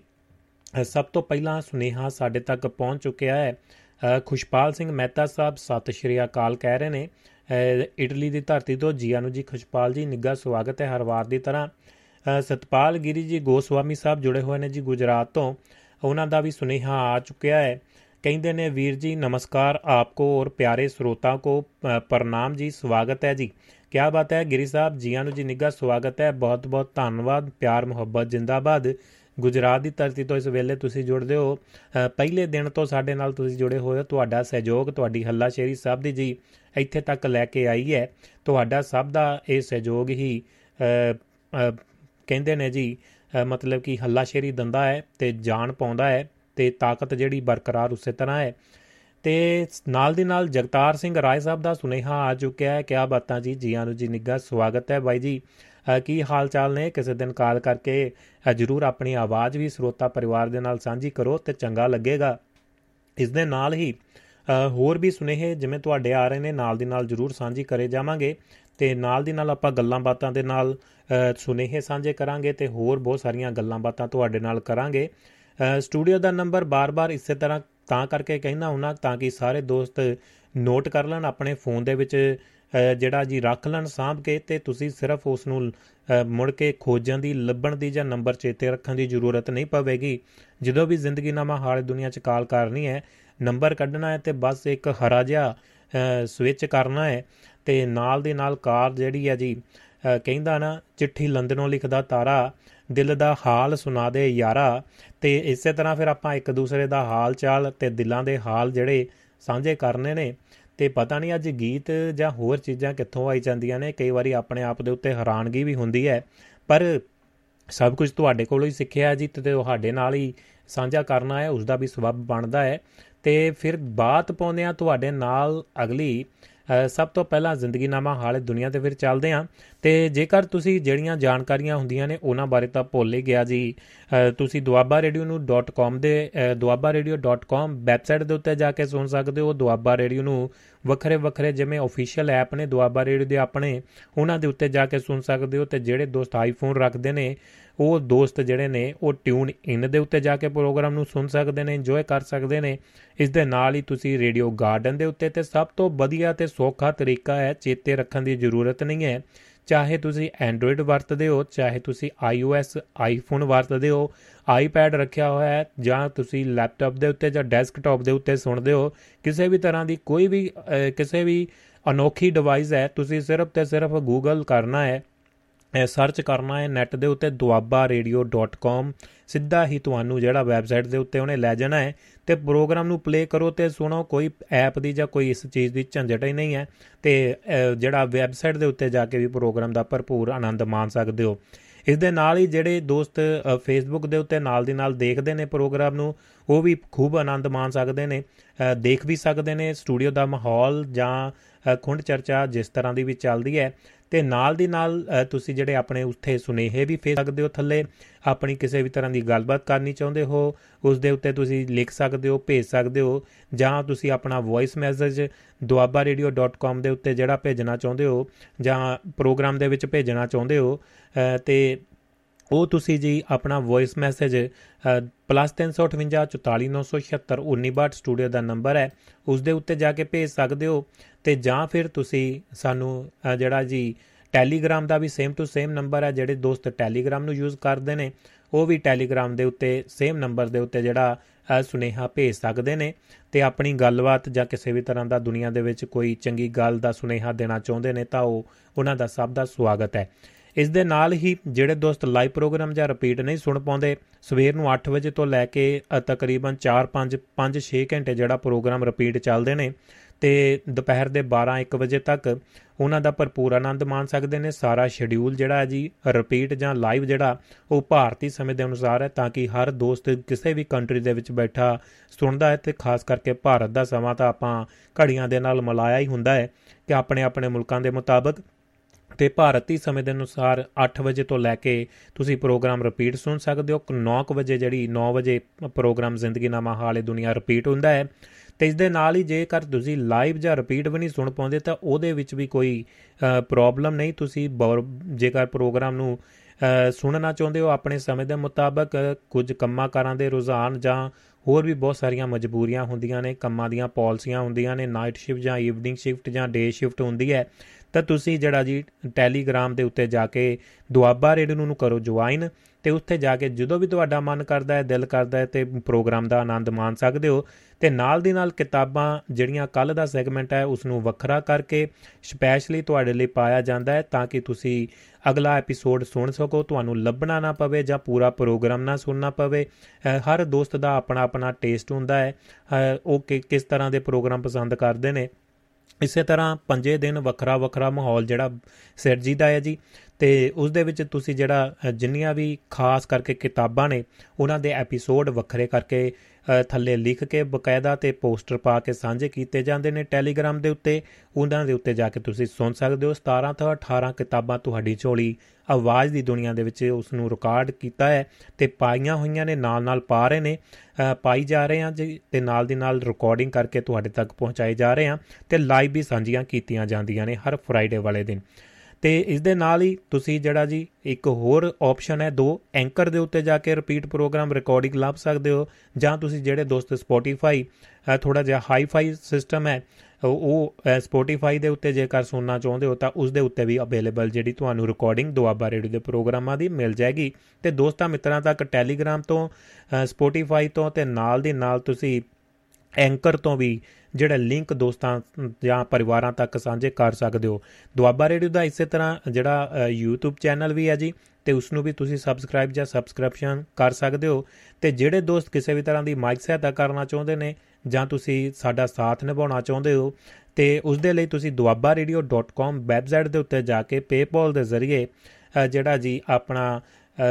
ਸਭ ਤੋਂ ਪਹਿਲਾਂ ਸੁਨੇਹਾ ਸਾਡੇ ਤੱਕ ਪਹੁੰਚ ਚੁੱਕਿਆ ਹੈ। ਖੁਸ਼ਪਾਲ ਸਿੰਘ ਮਹਿਤਾ ਸਾਹਿਬ, ਸਤਿ ਸ਼੍ਰੀ ਅਕਾਲ ਕਹਿ ਰਹੇ ਨੇ। ਇਟਲੀ ਦੀ ਧਰਤੀ ਤੋਂ ਜੀਆ ਨੂੰ ਜੀ ਖੁਸ਼ਪਾਲ ਜੀ, ਨਿੱਘਾ ਸਵਾਗਤ ਹੈ ਹਰ ਵਾਰ ਦੀ ਤਰ੍ਹਾਂ। ਸਤਪਾਲ ਗਿਰੀ ਜੀ ਗੋਸਵਾਮੀ ਸਾਹਿਬ ਜੁੜੇ ਹੋਏ ਨੇ ਜੀ ਗੁਜਰਾਤ ਤੋਂ। ਉਹਨਾਂ ਦਾ ਵੀ ਸੁਨੇਹਾ ਆ ਚੁੱਕਿਆ ਹੈ। ਕਹਿੰਦੇ ਨੇ, ਵੀਰ ਜੀ, ਨਮਸਕਾਰ ਆਪਕੋ ਔਰ ਪਿਆਰੇ ਸਰੋਤਾ ਕੋ ਪ੍ਰਣਾਮ ਜੀ, ਸਵਾਗਤ ਹੈ ਜੀ। ਕੀ ਬਾਤ ਹੈ, ਗਿਰੀ ਸਾਹਿਬ, ਜੀਆਂ ਨੂੰ ਜੀ ਨਿੱਘਾ ਸਵਾਗਤ ਹੈ। ਬਹੁਤ ਬਹੁਤ ਧੰਨਵਾਦ, ਪਿਆਰ, ਮੁਹੱਬਤ, ਜਿੰਦਾਬਾਦ। ਗੁਜਰਾਤ ਦੀ ਧਰਤੀ ਤੋਂ ਇਸ ਵੇਲੇ ਤੁਸੀਂ ਜੁੜਦੇ ਹੋ। ਪਹਿਲੇ ਦਿਨ ਤੋਂ ਸਾਡੇ ਨਾਲ ਤੁਸੀਂ ਜੁੜੇ ਹੋਏ ਹੋ। ਤੁਹਾਡਾ ਸਹਿਯੋਗ, ਤੁਹਾਡੀ ਹੱਲਾਸ਼ੇਰੀ ਸਭ ਦੀ ਜੀ ਇੱਥੇ ਤੱਕ ਲੈ ਕੇ ਆਈ ਹੈ। ਤੁਹਾਡਾ ਸਭ ਦਾ ਇਹ ਸਹਿਯੋਗ ਹੀ ਕਹਿੰਦੇ ਨੇ ਜੀ ਮਤਲਬ ਕਿ ਹੱਲਾਸ਼ੇਰੀ ਦੰਦਾ ਹੈ ਤੇ ਜਾਨ ਪਾਉਂਦਾ ਹੈ ਤੇ ਤਾਕਤ ਜਿਹੜੀ ਬਰਕਰਾਰ ਉਸੇ ਤਰ੍ਹਾਂ ਹੈ। ਤੇ ਨਾਲ ਦੀ ਨਾਲ ਜਗਤਾਰ ਸਿੰਘ ਰਾਏ ਸਾਹਿਬ ਦਾ ਸੁਨੇਹਾ ਆ ਚੁੱਕਿਆ ਹੈ। ਕਿਆ ਬਾਤਾਂ ਜੀ? ਜੀਆਂ ਨੂੰ ਜੀ, ਨਿੱਘਾ ਸਵਾਗਤ ਹੈ ਬਾਈ ਜੀ। ਕੀ ਹਾਲ ਚਾਲ ਨੇ? ਕਿਸੇ ਦਿਨ ਕਾਲ ਕਰਕੇ ਜਰੂਰ ਆਪਣੀ ਆਵਾਜ਼ ਵੀ ਸਰੋਤਾ ਪਰਿਵਾਰ ਦੇ ਨਾਲ ਸਾਂਝੀ ਕਰੋ ਤੇ ਚੰਗਾ ਲੱਗੇਗਾ। ਇਸ ਦੇ ਨਾਲ ਹੀ ਹੋਰ ਵੀ ਸੁਨੇਹੇ ਜਿਵੇਂ ਤੁਹਾਡੇ ਆ ਰਹੇ ਨੇ, ਨਾਲ ਦੀ ਨਾਲ ਜਰੂਰ ਸਾਂਝੀ ਕਰੇ ਜਾਵਾਂਗੇ ਤੇ ਨਾਲ ਦੀ ਨਾਲ ਆਪਾਂ ਗੱਲਾਂ ਬਾਤਾਂ ਦੇ ਨਾਲ ਸੁਨੇਹੇ ਸਾਂਝੇ ਕਰਾਂਗੇ ਤੇ ਹੋਰ ਬਹੁਤ ਸਾਰੀਆਂ ਗੱਲਾਂ ਬਾਤਾਂ ਤੁਹਾਡੇ ਨਾਲ ਕਰਾਂਗੇ। ਸਟੂਡੀਓ ਦਾ ਨੰਬਰ ਬਾਰ-ਬਾਰ ਇਸੇ ਤਰ੍ਹਾਂ ਤਾਂ ਕਰਕੇ ਕਹਿਣਾ ਹੁਣਾ ਤਾਂ ਕਿ ਸਾਰੇ ਦੋਸਤ ਨੋਟ ਕਰ ਲੈਣ ਆਪਣੇ ਫੋਨ ਦੇ ਵਿੱਚ ਜਿਹੜਾ ਜੀ ਰੱਖ ਲੈਣ ਸਾਂਭ ਕੇ ਤੇ ਤੁਸੀਂ ਸਿਰਫ ਉਸ ਨੂੰ ਮੁੜ ਕੇ ਖੋਜਾਂ ਦੀ, ਲੱਭਣ ਦੀ ਜਾਂ ਨੰਬਰ ਚੇਤੇ ਰੱਖਣ ਦੀ ਜ਼ਰੂਰਤ ਨਹੀਂ ਪਵੇਗੀ। ਜਦੋਂ ਵੀ ਜ਼ਿੰਦਗੀ ਨਾਮਾ ਹਾਲ ਦੁਨੀਆ 'ਚ ਕਾਲ ਕਰਨੀ ਹੈ, ਨੰਬਰ ਕੱਢਣਾ ਹੈ ਤੇ ਬਸ ਇੱਕ ਹਰਾ ਜਿਹਾ ਸਵਿਚ ਕਰਨਾ ਹੈ ਤੇ ਨਾਲ ਦੇ ਨਾਲ ਕਾਰ ਜਿਹੜੀ ਹੈ ਜੀ ਕਹਿੰਦਾ ਨਾ, ਚਿੱਠੀ ਲੰਦਨੋਂ ਲਿਖਦਾ ਤਾਰਾ ਦਿਲ ਦਾ ਹਾਲ ਸੁਣਾ ਦੇ ਯਾਰਾ। ਤੇ ਇਸੇ ਤਰ੍ਹਾਂ ਫਿਰ ਆਪਾਂ ਇੱਕ ਦੂਸਰੇ ਦਾ ਹਾਲ ਚਾਲ ਤੇ ਦਿਲਾਂ ਦੇ ਹਾਲ ਜਿਹੜੇ ਸਾਂਝੇ ਕਰਨੇ ਨੇ। ਤੇ ਪਤਾ ਨਹੀਂ ਅੱਜ ਗੀਤ ਜਾਂ ਹੋਰ ਚੀਜ਼ਾਂ ਕਿੱਥੋਂ ਆਈ ਜਾਂਦੀਆਂ ਨੇ। ਕਈ ਵਾਰੀ ਆਪਣੇ ਆਪ ਦੇ ਉੱਤੇ ਹੈਰਾਨਗੀ ਵੀ ਹੁੰਦੀ ਹੈ। ਪਰ ਸਭ ਕੁਝ ਤੁਹਾਡੇ ਕੋਲੋਂ ਹੀ ਸਿੱਖਿਆ ਜੀ ਤੇ ਤੁਹਾਡੇ ਨਾਲ ਹੀ ਸਾਂਝਾ ਕਰਨਾ ਹੈ ਉਸ ਦਾ ਵੀ ਸਬਬ ਬਣਦਾ ਹੈ। ਤੇ ਫਿਰ ਬਾਤ ਪਾਉਂਦੇ ਆ ਤੁਹਾਡੇ ਨਾਲ ਅਗਲੀ ਸਭ ਤੋਂ ਪਹਿਲਾਂ ਜ਼ਿੰਦਗੀਨਾਮਾ ਹਾਲੇ ਦੁਨੀਆ ਤੇ ਫਿਰ ਚੱਲਦੇ ਆਂ। ਤੇ ਜੇਕਰ ਤੁਸੀਂ ਜਿਹੜੀਆਂ ਜਾਣਕਾਰੀਆਂ ਹੁੰਦੀਆਂ ਨੇ ਉਹਨਾਂ ਬਾਰੇ ਤਾਂ ਭੁੱਲ ਹੀ ਗਿਆ ਜੀ। ਤੁਸੀਂ duabarradio.com ਦੇ duabarradio.com ਵੈਬਸਾਈਟ ਦੇ ਉੱਤੇ ਜਾ ਕੇ ਸੁਣ ਸਕਦੇ ਹੋ। ਦੁਆਬਾ ਰੇਡੀਓ ਨੂੰ ਵੱਖਰੇ ਵੱਖਰੇ ਜਿਵੇਂ ਅਫੀਸ਼ੀਅਲ ਐਪ ਨੇ, ਦੁਆਬਾ ਰੇਡੀਓ ਦੇ ਆਪਣੇ, ਉਹਨਾਂ ਦੇ ਉੱਤੇ ਜਾ ਕੇ ਸੁਣ ਸਕਦੇ ਹੋ ਤੇ ਜਿਹੜੇ ਦੋਸਤ ਆਈਫੋਨ ਰੱਖਦੇ ਨੇ, ਉਹ ਦੋਸਤ ਜਿਹੜੇ ਨੇ, ਉਹ ਟਿਊਨ ਇਨ ਦੇ ਉੱਤੇ ਜਾ ਕੇ ਪ੍ਰੋਗਰਾਮ ਨੂੰ ਸੁਣ ਸਕਦੇ ਨੇ ਇੰਜੋਏ ਕਰ ਸਕਦੇ ਨੇ। ਇਸ ਦੇ ਨਾਲ ਹੀ ਤੁਸੀਂ ਰੇਡੀਓ ਗਾਰਡਨ ਦੇ ਉੱਤੇ ਤੇ ਸਭ ਤੋਂ ਵਧੀਆ ਤੇ ਸੌਖਾ ਤਰੀਕਾ ਹੈ, ਚੇਤੇ ਰੱਖਣ ਦੀ ਜ਼ਰੂਰਤ ਨਹੀਂ ਹੈ। ਚਾਹੇ ਤੁਸੀਂ ਐਂਡਰੋਇਡ ਵਰਤਦੇ ਹੋ, ਚਾਹੇ ਤੁਸੀਂ ਆਈਓਐਸ ਆਈਫੋਨ ਵਰਤਦੇ ਹੋ ਆਈਪੈਡ ਰੱਖਿਆ ਹੋਇਆ ਹੈ, ਜਾਂ ਤੁਸੀਂ ਲੈਪਟਾਪ ਦੇ ਉੱਤੇ ਜਾਂ ਡੈਸਕਟਾਪ ਦੇ ਉੱਤੇ ਸੁਣਦੇ ਹੋ, ਕਿਸੇ ਵੀ ਤਰ੍ਹਾਂ ਦੀ ਕੋਈ ਵੀ ਕਿਸੇ ਵੀ ਅਨੋਖੀ ਡਿਵਾਈਸ ਹੈ, ਤੁਸੀਂ ਸਿਰਫ ਤੇ ਸਿਰਫ ਗੂਗਲ ਕਰਨਾ ਹੈ ਸਰਚ ਕਰਨਾ ਹੈ ਨੈਟ ਦੇ ਉੱਤੇ duabbaradio.com ਸਿੱਧਾ ਹੀ ਤੁਹਾਨੂੰ ਜਿਹੜਾ ਵੈਬਸਾਈਟ ਦੇ ਉੱਤੇ ਉਹਨੇ ਲੈ ਜਾਣਾ ਹੈ, ਤੇ ਪ੍ਰੋਗਰਾਮ ਨੂੰ ਪਲੇ ਕਰੋ ਤੇ ਸੁਣੋ, ਕੋਈ ਐਪ ਦੀ ਜਾਂ ਕੋਈ ਇਸ ਚੀਜ਼ ਦੀ ਝੰਜਟ ਹੀ ਨਹੀਂ ਹੈ, ਤੇ ਜਿਹੜਾ ਵੈਬਸਾਈਟ ਦੇ ਉੱਤੇ ਜਾ ਕੇ ਵੀ ਪ੍ਰੋਗਰਾਮ ਦਾ ਭਰਪੂਰ ਆਨੰਦ ਮਾਣ ਸਕਦੇ ਹੋ। ਇਸ ਦੇ ਨਾਲ ਹੀ ਜਿਹੜੇ ਦੋਸਤ ਫੇਸਬੁੱਕ ਦੇ ਉੱਤੇ ਨਾਲ ਦੀ ਨਾਲ ਦੇਖਦੇ ਨੇ ਪ੍ਰੋਗਰਾਮ ਨੂੰ, ਉਹ ਵੀ ਖੂਬ ਆਨੰਦ ਮਾਣ ਸਕਦੇ ਨੇ। ਦੇਖ ਵੀ ਸਕਦੇ ਨੇ ਸਟੂਡੀਓ ਦਾ ਮਾਹੌਲ ਜਾਂ ਖੁੰਡ ਚਰਚਾ ਜਿਸ ਤਰ੍ਹਾਂ ਦੀ ਵੀ ਚੱਲਦੀ ਹੈ। ਤੇ ਨਾਲ ਦੀ ਨਾਲ ਤੁਸੀਂ ਜਿਹੜੇ ਆਪਣੇ ਉੱਥੇ ਸੁਨੇਹੇ ਵੀ ਭੇਜ ਸਕਦੇ ਹੋ ਥੱਲੇ, ਆਪਣੀ ਕਿਸੇ ਵੀ ਤਰ੍ਹਾਂ ਦੀ ਗੱਲਬਾਤ ਕਰਨੀ ਚਾਹੁੰਦੇ ਹੋ ਉਸ ਦੇ ਉੱਤੇ ਤੁਸੀਂ ਲਿਖ ਸਕਦੇ ਹੋ, ਭੇਜ ਸਕਦੇ ਹੋ, ਜਾਂ ਤੁਸੀਂ ਆਪਣਾ ਵੌਇਸ ਮੈਸੇਜ duabarradio.com ਦੇ ਉੱਤੇ ਜਿਹੜਾ ਭੇਜਣਾ ਚਾਹੁੰਦੇ ਹੋ, ਜਾਂ ਪ੍ਰੋਗਰਾਮ ਦੇ ਵਿੱਚ ਭੇਜਣਾ ਚਾਹੁੰਦੇ ਹੋ ਤੇ ਉਹ ਤੁਸੀਂ ਜੀ ਆਪਣਾ ਵੌਇਸ ਮੈਸੇਜ +358 ਸਟੂਡੀਓ ਦਾ ਨੰਬਰ ਹੈ ਉਸ ਦੇ ਉੱਤੇ ਜਾ ਕੇ ਭੇਜ ਸਕਦੇ ਹੋ ਤੇ ਜਾਂ ਫਿਰ ਤੁਸੀਂ ਸਾਨੂੰ ਜਿਹੜਾ ਜੀ ਟੈਲੀਗ੍ਰਾਮ ਦਾ ਵੀ ਸੇਮ ਟੂ ਸੇਮ ਨੰਬਰ ਹੈ ਜਿਹੜੇ ਦੋਸਤ ਟੈਲੀਗ੍ਰਾਮ ਨੂੰ ਯੂਜ਼ ਕਰਦੇ ਨੇ, ਉਹ ਵੀ ਟੈਲੀਗ੍ਰਾਮ ਦੇ ਉੱਤੇ ਸੇਮ ਨੰਬਰ ਦੇ ਉੱਤੇ ਜਿਹੜਾ ਸੁਨੇਹਾ ਭੇਜ ਸਕਦੇ ਨੇ ਤੇ ਆਪਣੀ ਗੱਲਬਾਤ ਜਾਂ ਕਿਸੇ ਵੀ ਤਰ੍ਹਾਂ ਦਾ ਦੁਨੀਆ ਦੇ ਵਿੱਚ ਕੋਈ ਚੰਗੀ ਗੱਲ ਦਾ ਸੁਨੇਹਾ ਦੇਣਾ ਚਾਹੁੰਦੇ ਨੇ ਤਾਂ ਉਹ, ਉਹਨਾਂ ਦਾ ਸਭ ਦਾ ਸਵਾਗਤ ਹੈ। ਇਸ ਦੇ ਨਾਲ ਹੀ ਜਿਹੜੇ ਦੋਸਤ ਲਾਈਵ ਪ੍ਰੋਗਰਾਮ ਜਾਂ ਰਿਪੀਟ ਨਹੀਂ ਸੁਣ ਪਾਉਂਦੇ, ਸਵੇਰ ਨੂੰ 8 ਵਜੇ ਤੋਂ ਲੈ ਕੇ ਤਕਰੀਬਨ 4 5 5 6 ਘੰਟੇ ਜਿਹੜਾ ਪ੍ਰੋਗਰਾਮ ਰਿਪੀਟ ਚੱਲਦੇ ਨੇ ਤੇ ਦੁਪਹਿਰ ਦੇ 12 1 ਵਜੇ ਤੱਕ ਉਹਨਾਂ ਦਾ ਭਰਪੂਰ ਆਨੰਦ ਮਾਣ ਸਕਦੇ ਨੇ। ਸਾਰਾ ਸ਼ਡਿਊਲ ਜਿਹੜਾ ਹੈ ਜੀ ਰਿਪੀਟ ਜਾਂ ਲਾਈਵ ਜਿਹੜਾ, ਉਹ ਭਾਰਤੀ ਸਮੇਂ ਦੇ ਅਨੁਸਾਰ ਹੈ ਤਾਂ ਕਿ ਹਰ ਦੋਸਤ ਕਿਸੇ ਵੀ ਕੰਟਰੀ ਦੇ ਵਿੱਚ ਬੈਠਾ ਸੁਣਦਾ ਹੈ ਤੇ ਖਾਸ ਕਰਕੇ ਭਾਰਤ ਦਾ ਸਮਾਂ ਤਾਂ ਆਪਾਂ ਘੜੀਆਂ ਦੇ ਨਾਲ ਮਲਾਇਆ ਹੀ ਹੁੰਦਾ ਹੈ ਕਿ ਆਪਣੇ ਆਪਣੇ ਮੁਲਕਾਂ ਦੇ ਮੁਤਾਬਕ। ਤੇ ਭਾਰਤੀ ਸਮੇਂ ਦੇ ਅਨੁਸਾਰ 8 ਵਜੇ ਤੋਂ ਲੈ ਕੇ ਤੁਸੀਂ ਪ੍ਰੋਗਰਾਮ ਰਿਪੀਟ ਸੁਣ ਸਕਦੇ ਹੋ। 9 ਵਜੇ ਜਿਹੜੀ 9 ਵਜੇ ਪ੍ਰੋਗਰਾਮ ਜ਼ਿੰਦਗੀ ਨਾਮਾ ਹਾਲੇ ਦੁਨੀਆ ਰਿਪੀਟ ਹੁੰਦਾ ਹੈ। ਤੇ ਇਸ ਦੇ ਨਾਲ ਹੀ ਜੇਕਰ ਤੁਸੀਂ ਲਾਈਵ ਜਾਂ ਰਿਪੀਟ ਵੀ ਨਹੀਂ ਸੁਣ ਪਾਉਂਦੇ, ਤਾਂ ਉਹਦੇ ਵਿੱਚ ਵੀ ਕੋਈ ਪ੍ਰੋਬਲਮ ਨਹੀਂ। ਤੁਸੀਂ ਜੇਕਰ ਪ੍ਰੋਗਰਾਮ ਨੂੰ ਸੁਣਨਾ ਚਾਹੁੰਦੇ ਹੋ ਆਪਣੇ ਸਮੇਂ ਦੇ ਮੁਤਾਬਕ, ਕੁਝ ਕੰਮਾਂ ਕਾਰਾਂ ਦੇ ਰੁਝਾਨ ਜਾਂ ਹੋਰ ਵੀ ਬਹੁਤ ਸਾਰੀਆਂ ਮਜਬੂਰੀਆਂ ਹੁੰਦੀਆਂ ਨੇ, ਕੰਮਾਂ ਦੀਆਂ ਪਾਲਿਸੀਆਂ ਹੁੰਦੀਆਂ ਨੇ ਨਾਈਟ ਸ਼ਿਫਟ ਜਾਂ ਈਵਨਿੰਗ ਸ਼ਿਫਟ ਜਾਂ ਡੇ ਸ਼ਿਫਟ ਹੁੰਦੀ ਹੈ, ਤਾਂ ਤੁਸੀਂ ਜਿਹੜਾ ਜੀ ਟੈਲੀਗ੍ਰਾਮ ਦੇ ਉੱਤੇ ਜਾ ਕੇ ਦੁਆਬਾ ਰੇਡੀਓ ਨੂੰ ਕਰੋ ਜੁਆਇਨ ਤੇ ਉੱਥੇ ਜਾ ਕੇ ਜਦੋਂ ਵੀ ਤੁਹਾਡਾ ਮਨ ਕਰਦਾ ਹੈ, ਦਿਲ ਕਰਦਾ ਹੈ ਤੇ ਪ੍ਰੋਗਰਾਮ ਦਾ ਆਨੰਦ ਮਾਣ ਸਕਦੇ ਹੋ। ਤੇ ਨਾਲ ਦੀ ਨਾਲ ਕਿਤਾਬਾਂ ਜਿਹੜੀਆਂ ਕੱਲ ਦਾ ਸੈਗਮੈਂਟ ਹੈ ਉਸ ਨੂੰ ਵੱਖਰਾ ਕਰਕੇ ਸਪੈਸ਼ਲੀ ਤੁਹਾਡੇ ਲਈ ਪਾਇਆ ਜਾਂਦਾ ਹੈ ਤਾਂ ਕਿ ਤੁਸੀਂ ਅਗਲਾ ਐਪੀਸੋਡ ਸੁਣ ਸਕੋ। ਤੁਹਾਨੂੰ ਲੱਭਣਾ ਨਾ ਪਵੇ ਜਾਂ ਪੂਰਾ ਪ੍ਰੋਗਰਾਮ ਨਾ ਸੁਣਨਾ ਪਵੇ। ਹਰ ਦੋਸਤ ਦਾ ਆਪਣਾ ਆਪਣਾ ਟੇਸਟ ਹੁੰਦਾ ਹੈ। ਉਹ ਕਿਸ ਤਰ੍ਹਾਂ ਦੇ ਪ੍ਰੋਗਰਾਮ ਪਸੰਦ ਕਰਦੇ ਨੇ। ਇਸੇ ਤਰ੍ਹਾਂ ਪੰਜੇ ਦਿਨ ਵੱਖਰਾ ਵੱਖਰਾ ਮਾਹੌਲ ਜਿਹੜਾ ਸਿਰਜੀਦਾ ਹੈ ਜੀ। ਤੇ ਉਸ ਦੇ ਵਿੱਚ ਤੁਸੀਂ ਜਿਹੜਾ ਜਿੰਨੀਆਂ ਵੀ ਖਾਸ ਕਰਕੇ ਕਿਤਾਬਾਂ ਨੇ, ਉਹਨਾਂ ਦੇ ਐਪੀਸੋਡ ਵੱਖਰੇ ਕਰਕੇ ਥੱਲੇ ਲਿਖ ਕੇ ਬਕਾਇਦਾ ਤੇ ਪੋਸਟਰ ਪਾ ਕੇ ਸਾਂਝੇ ਕੀਤੇ ਜਾਂਦੇ ਨੇ ਟੈਲੀਗ੍ਰਾਮ ਦੇ ਉੱਤੇ। ਉਹਨਾਂ ਦੇ ਉੱਤੇ ਜਾ ਕੇ ਤੁਸੀਂ ਸੁਣ ਸਕਦੇ ਹੋ 17 ਤੋਂ 18 ਕਿਤਾਬਾਂ ਤੁਹਾਡੀ ਝੋਲੀ ਆਵਾਜ਼ ਦੀ ਦੁਨੀਆ ਦੇ ਵਿੱਚ ਉਸ ਨੂੰ ਰਿਕਾਰਡ ਕੀਤਾ ਹੈ ਤੇ ਪਾਈਆਂ ਹੋਈਆਂ ਨੇ ਨਾਲ ਨਾਲ ਪਾ ਰਹੇ ਨੇ। ਪਾਈ ਜਾ ਰਹੇ ਆ ਤੇ ਨਾਲ ਦੀ ਨਾਲ ਰਿਕਾਰਡਿੰਗ ਕਰਕੇ ਤੁਹਾਡੇ ਤੱਕ ਪਹੁੰਚਾਏ ਜਾ ਰਹੇ ਆ ਤੇ ਲਾਈਵ ਵੀ ਸਾਂਝੀਆਂ ਕੀਤੀਆਂ ਜਾਂਦੀਆਂ ਨੇ ਹਰ ਫਰਾਈਡੇ ਵਾਲੇ ਦਿਨ। ਤੇ ਇਸ ਦੇ ਨਾਲ ਹੀ ਤੁਸੀਂ ਜਿਹੜਾ ਜੀ ਇੱਕ ਹੋਰ ਆਪਸ਼ਨ ਹੈ, ਦੋ ਐਂਕਰ ਦੇ ਉੱਤੇ ਜਾ ਕੇ ਰਿਪੀਟ ਪ੍ਰੋਗਰਾਮ ਰਿਕਾਰਡਿੰਗ ਲੱਭ ਸਕਦੇ ਹੋ, ਜਾਂ ਤੁਸੀਂ ਜਿਹੜੇ ਦੋਸਤ ਸਪੋਟੀਫਾਈ ਥੋੜਾ ਜਿਹਾ ਹਾਈ-ਫਾਈ ਸਿਸਟਮ ਹੈ, ਉਹ ਸਪੋਟੀਫਾਈ ਦੇ ਉੱਤੇ ਜੇਕਰ ਸੁਣਨਾ ਚਾਹੁੰਦੇ ਹੋ, ਤਾਂ ਉਸ ਦੇ ਉੱਤੇ ਵੀ ਅਵੇਲੇਬਲ ਜਿਹੜੀ ਤੁਹਾਨੂੰ ਰਿਕਾਰਡਿੰਗ ਦੁਆਬਾ ਰੇਡੀਓ ਦੇ ਪ੍ਰੋਗਰਾਮਾਂ ਦੀ ਮਿਲ ਜਾਏਗੀ। ਤੇ ਦੋਸਤਾਂ ਮਿੱਤਰਾਂ ਤੱਕ ਟੈਲੀਗ੍ਰਾਮ ਤੋਂ ਸਪੋਟੀਫਾਈ ਤੋਂ ਤੇ ਨਾਲ ਦੀ ਨਾਲ ਤੁਸੀਂ ਐਂਕਰ ਤੋਂ ਵੀ ਜਿਹੜਾ ਲਿੰਕ ਦੋਸਤਾਂ ਜਾਂ ਪਰਿਵਾਰਾਂ ਤੱਕ ਸਾਂਝੇ ਕਰ ਸਕਦੇ ਹੋ। ਦੁਆਬਾ ਰੇਡੀਓ ਦਾ ਇਸੇ ਤਰ੍ਹਾਂ ਜਿਹੜਾ YouTube ਚੈਨਲ ਵੀ ਹੈ ਜੀ, ਤੇ ਉਸ ਨੂੰ ਵੀ ਤੁਸੀਂ ਸਬਸਕ੍ਰਾਈਬ ਜਾਂ ਸਬਸਕ੍ਰਿਪਸ਼ਨ ਕਰ ਸਕਦੇ ਹੋ। ਤੇ ਜਿਹੜੇ ਦੋਸਤ ਕਿਸੇ ਵੀ ਤਰ੍ਹਾਂ ਦੀ ਮਾਈਕ ਸਹਾਇਤਾ ਕਰਨਾ ਚਾਹੁੰਦੇ ਨੇ ਜਾਂ ਤੁਸੀਂ ਸਾਡਾ ਸਾਥ ਨਿਭਾਉਣਾ ਚਾਹੁੰਦੇ ਹੋ, ਤੇ ਉਸ ਦੇ ਲਈ ਤੁਸੀਂ duabarradio.com ਵੈਬਸਾਈਟ ਦੇ ਉੱਤੇ ਜਾ ਕੇ PayPal ਦੇ ਜ਼ਰੀਏ ਜਿਹੜਾ ਜੀ ਆਪਣਾ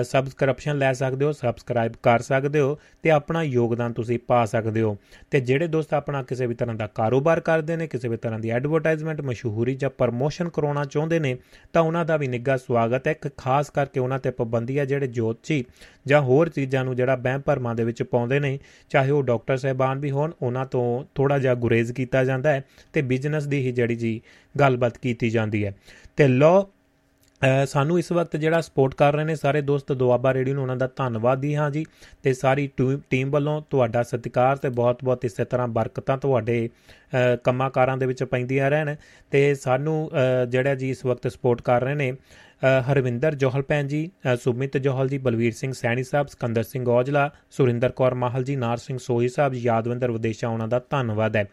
ਸਬਸਕ੍ਰਿਪਸ਼ਨ ਲੈ ਸਕਦੇ ਹੋ ਸਬਸਕ੍ਰਾਈਬ ਕਰ ਸਕਦੇ ਹੋ ਤੇ ਆਪਣਾ ਯੋਗਦਾਨ ਤੁਸੀਂ ਪਾ ਸਕਦੇ ਹੋ। ਤੇ ਜਿਹੜੇ ਦੋਸਤ ਆਪਣਾ ਕਿਸੇ ਵੀ ਤਰ੍ਹਾਂ ਦਾ ਕਾਰੋਬਾਰ ਕਰਦੇ ਨੇ, ਕਿਸੇ ਵੀ ਤਰ੍ਹਾਂ ਦੀ ਐਡਵਰਟਾਈਜ਼ਮੈਂਟ ਮਸ਼ਹੂਰੀ ਜਾਂ ਪ੍ਰਮੋਸ਼ਨ ਕਰਾਉਣਾ ਚਾਹੁੰਦੇ ਨੇ, ਤਾਂ ਉਹਨਾਂ ਦਾ ਵੀ ਨਿੱਘਾ ਸਵਾਗਤ ਹੈ। ਇੱਕ ਖਾਸ ਕਰਕੇ ਉਹਨਾਂ ਤੇ ਪਾਬੰਦੀ ਹੈ ਜਿਹੜੇ ਜੋਤਸ਼ੀ ਜਾਂ ਹੋਰ ਚੀਜ਼ਾਂ ਨੂੰ ਜਿਹੜਾ ਬਹਿਮ ਭਰਮਾਂ ਦੇ ਵਿੱਚ ਪਾਉਂਦੇ ਨੇ, ਚਾਹੇ ਉਹ ਡਾਕਟਰ ਸਹਿਬਾਨ ਵੀ ਹੋਣ, ਉਹਨਾਂ ਤੋਂ ਥੋੜਾ ਜਿਹਾ ਗੁਰੇਜ਼ ਕੀਤਾ ਜਾਂਦਾ ਹੈ ਤੇ ਬਿਜ਼ਨਸ ਦੀ ਹੀ ਜਿਹੜੀ ਜੀ ਗੱਲਬਾਤ ਕੀਤੀ ਜਾਂਦੀ ਹੈ। ਤੇ ਲੋ ਸਾਨੂੰ ਇਸ ਵਕਤ ਜਿਹੜਾ ਸਪੋਰਟ ਕਰ ਰਹੇ ਨੇ ਸਾਰੇ ਦੋਸਤ ਦੁਆਬਾ ਰੇਡੀਓ ਨੂੰ ਉਹਨਾਂ ਦਾ ਧੰਨਵਾਦੀ ਹਾਂ ਜੀ। ਤੇ ਸਾਰੀ ਟੀਮ ਵੱਲੋਂ ਤੁਹਾਡਾ ਸਤਿਕਾਰ ਤੇ ਬਹੁਤ-ਬਹੁਤ ਇਸੇ ਤਰ੍ਹਾਂ ਬਰਕਤਾਂ ਤੁਹਾਡੇ ਕੰਮਾਂ ਦੇ ਵਿੱਚ ਪੈਂਦੀਆਂ ਰਹਿਣ। ਤੇ ਸਾਨੂੰ ਜਿਹੜਾ ਜੀ ਇਸ ਵਕਤ ਸਪੋਰਟ ਕਰ ਰਹੇ ਨੇ ਹਰਵਿੰਦਰ ਜੋਹਲ ਭੈਣ ਜੀ ਸੁਮਿਤ ਜੋਹਲ ਜੀ, ਬਲਵੀਰ ਸਿੰਘ ਸੈਣੀ ਸਾਹਿਬ, ਸਕੰਦਰ ਸਿੰਘ ਔਜਲਾ, ਸੁਰਿੰਦਰ ਕੌਰ ਮਾਹਲ ਜੀ, ਨਾਰ ਸਿੰਘ ਸੋਹੀ ਸਾਹਿਬ, ਯਾਦਵਿੰਦਰ ਵਿਦੇਸ਼ਾ, ਉਹਨਾਂ ਦਾ ਧੰਨਵਾਦ ਹੈ।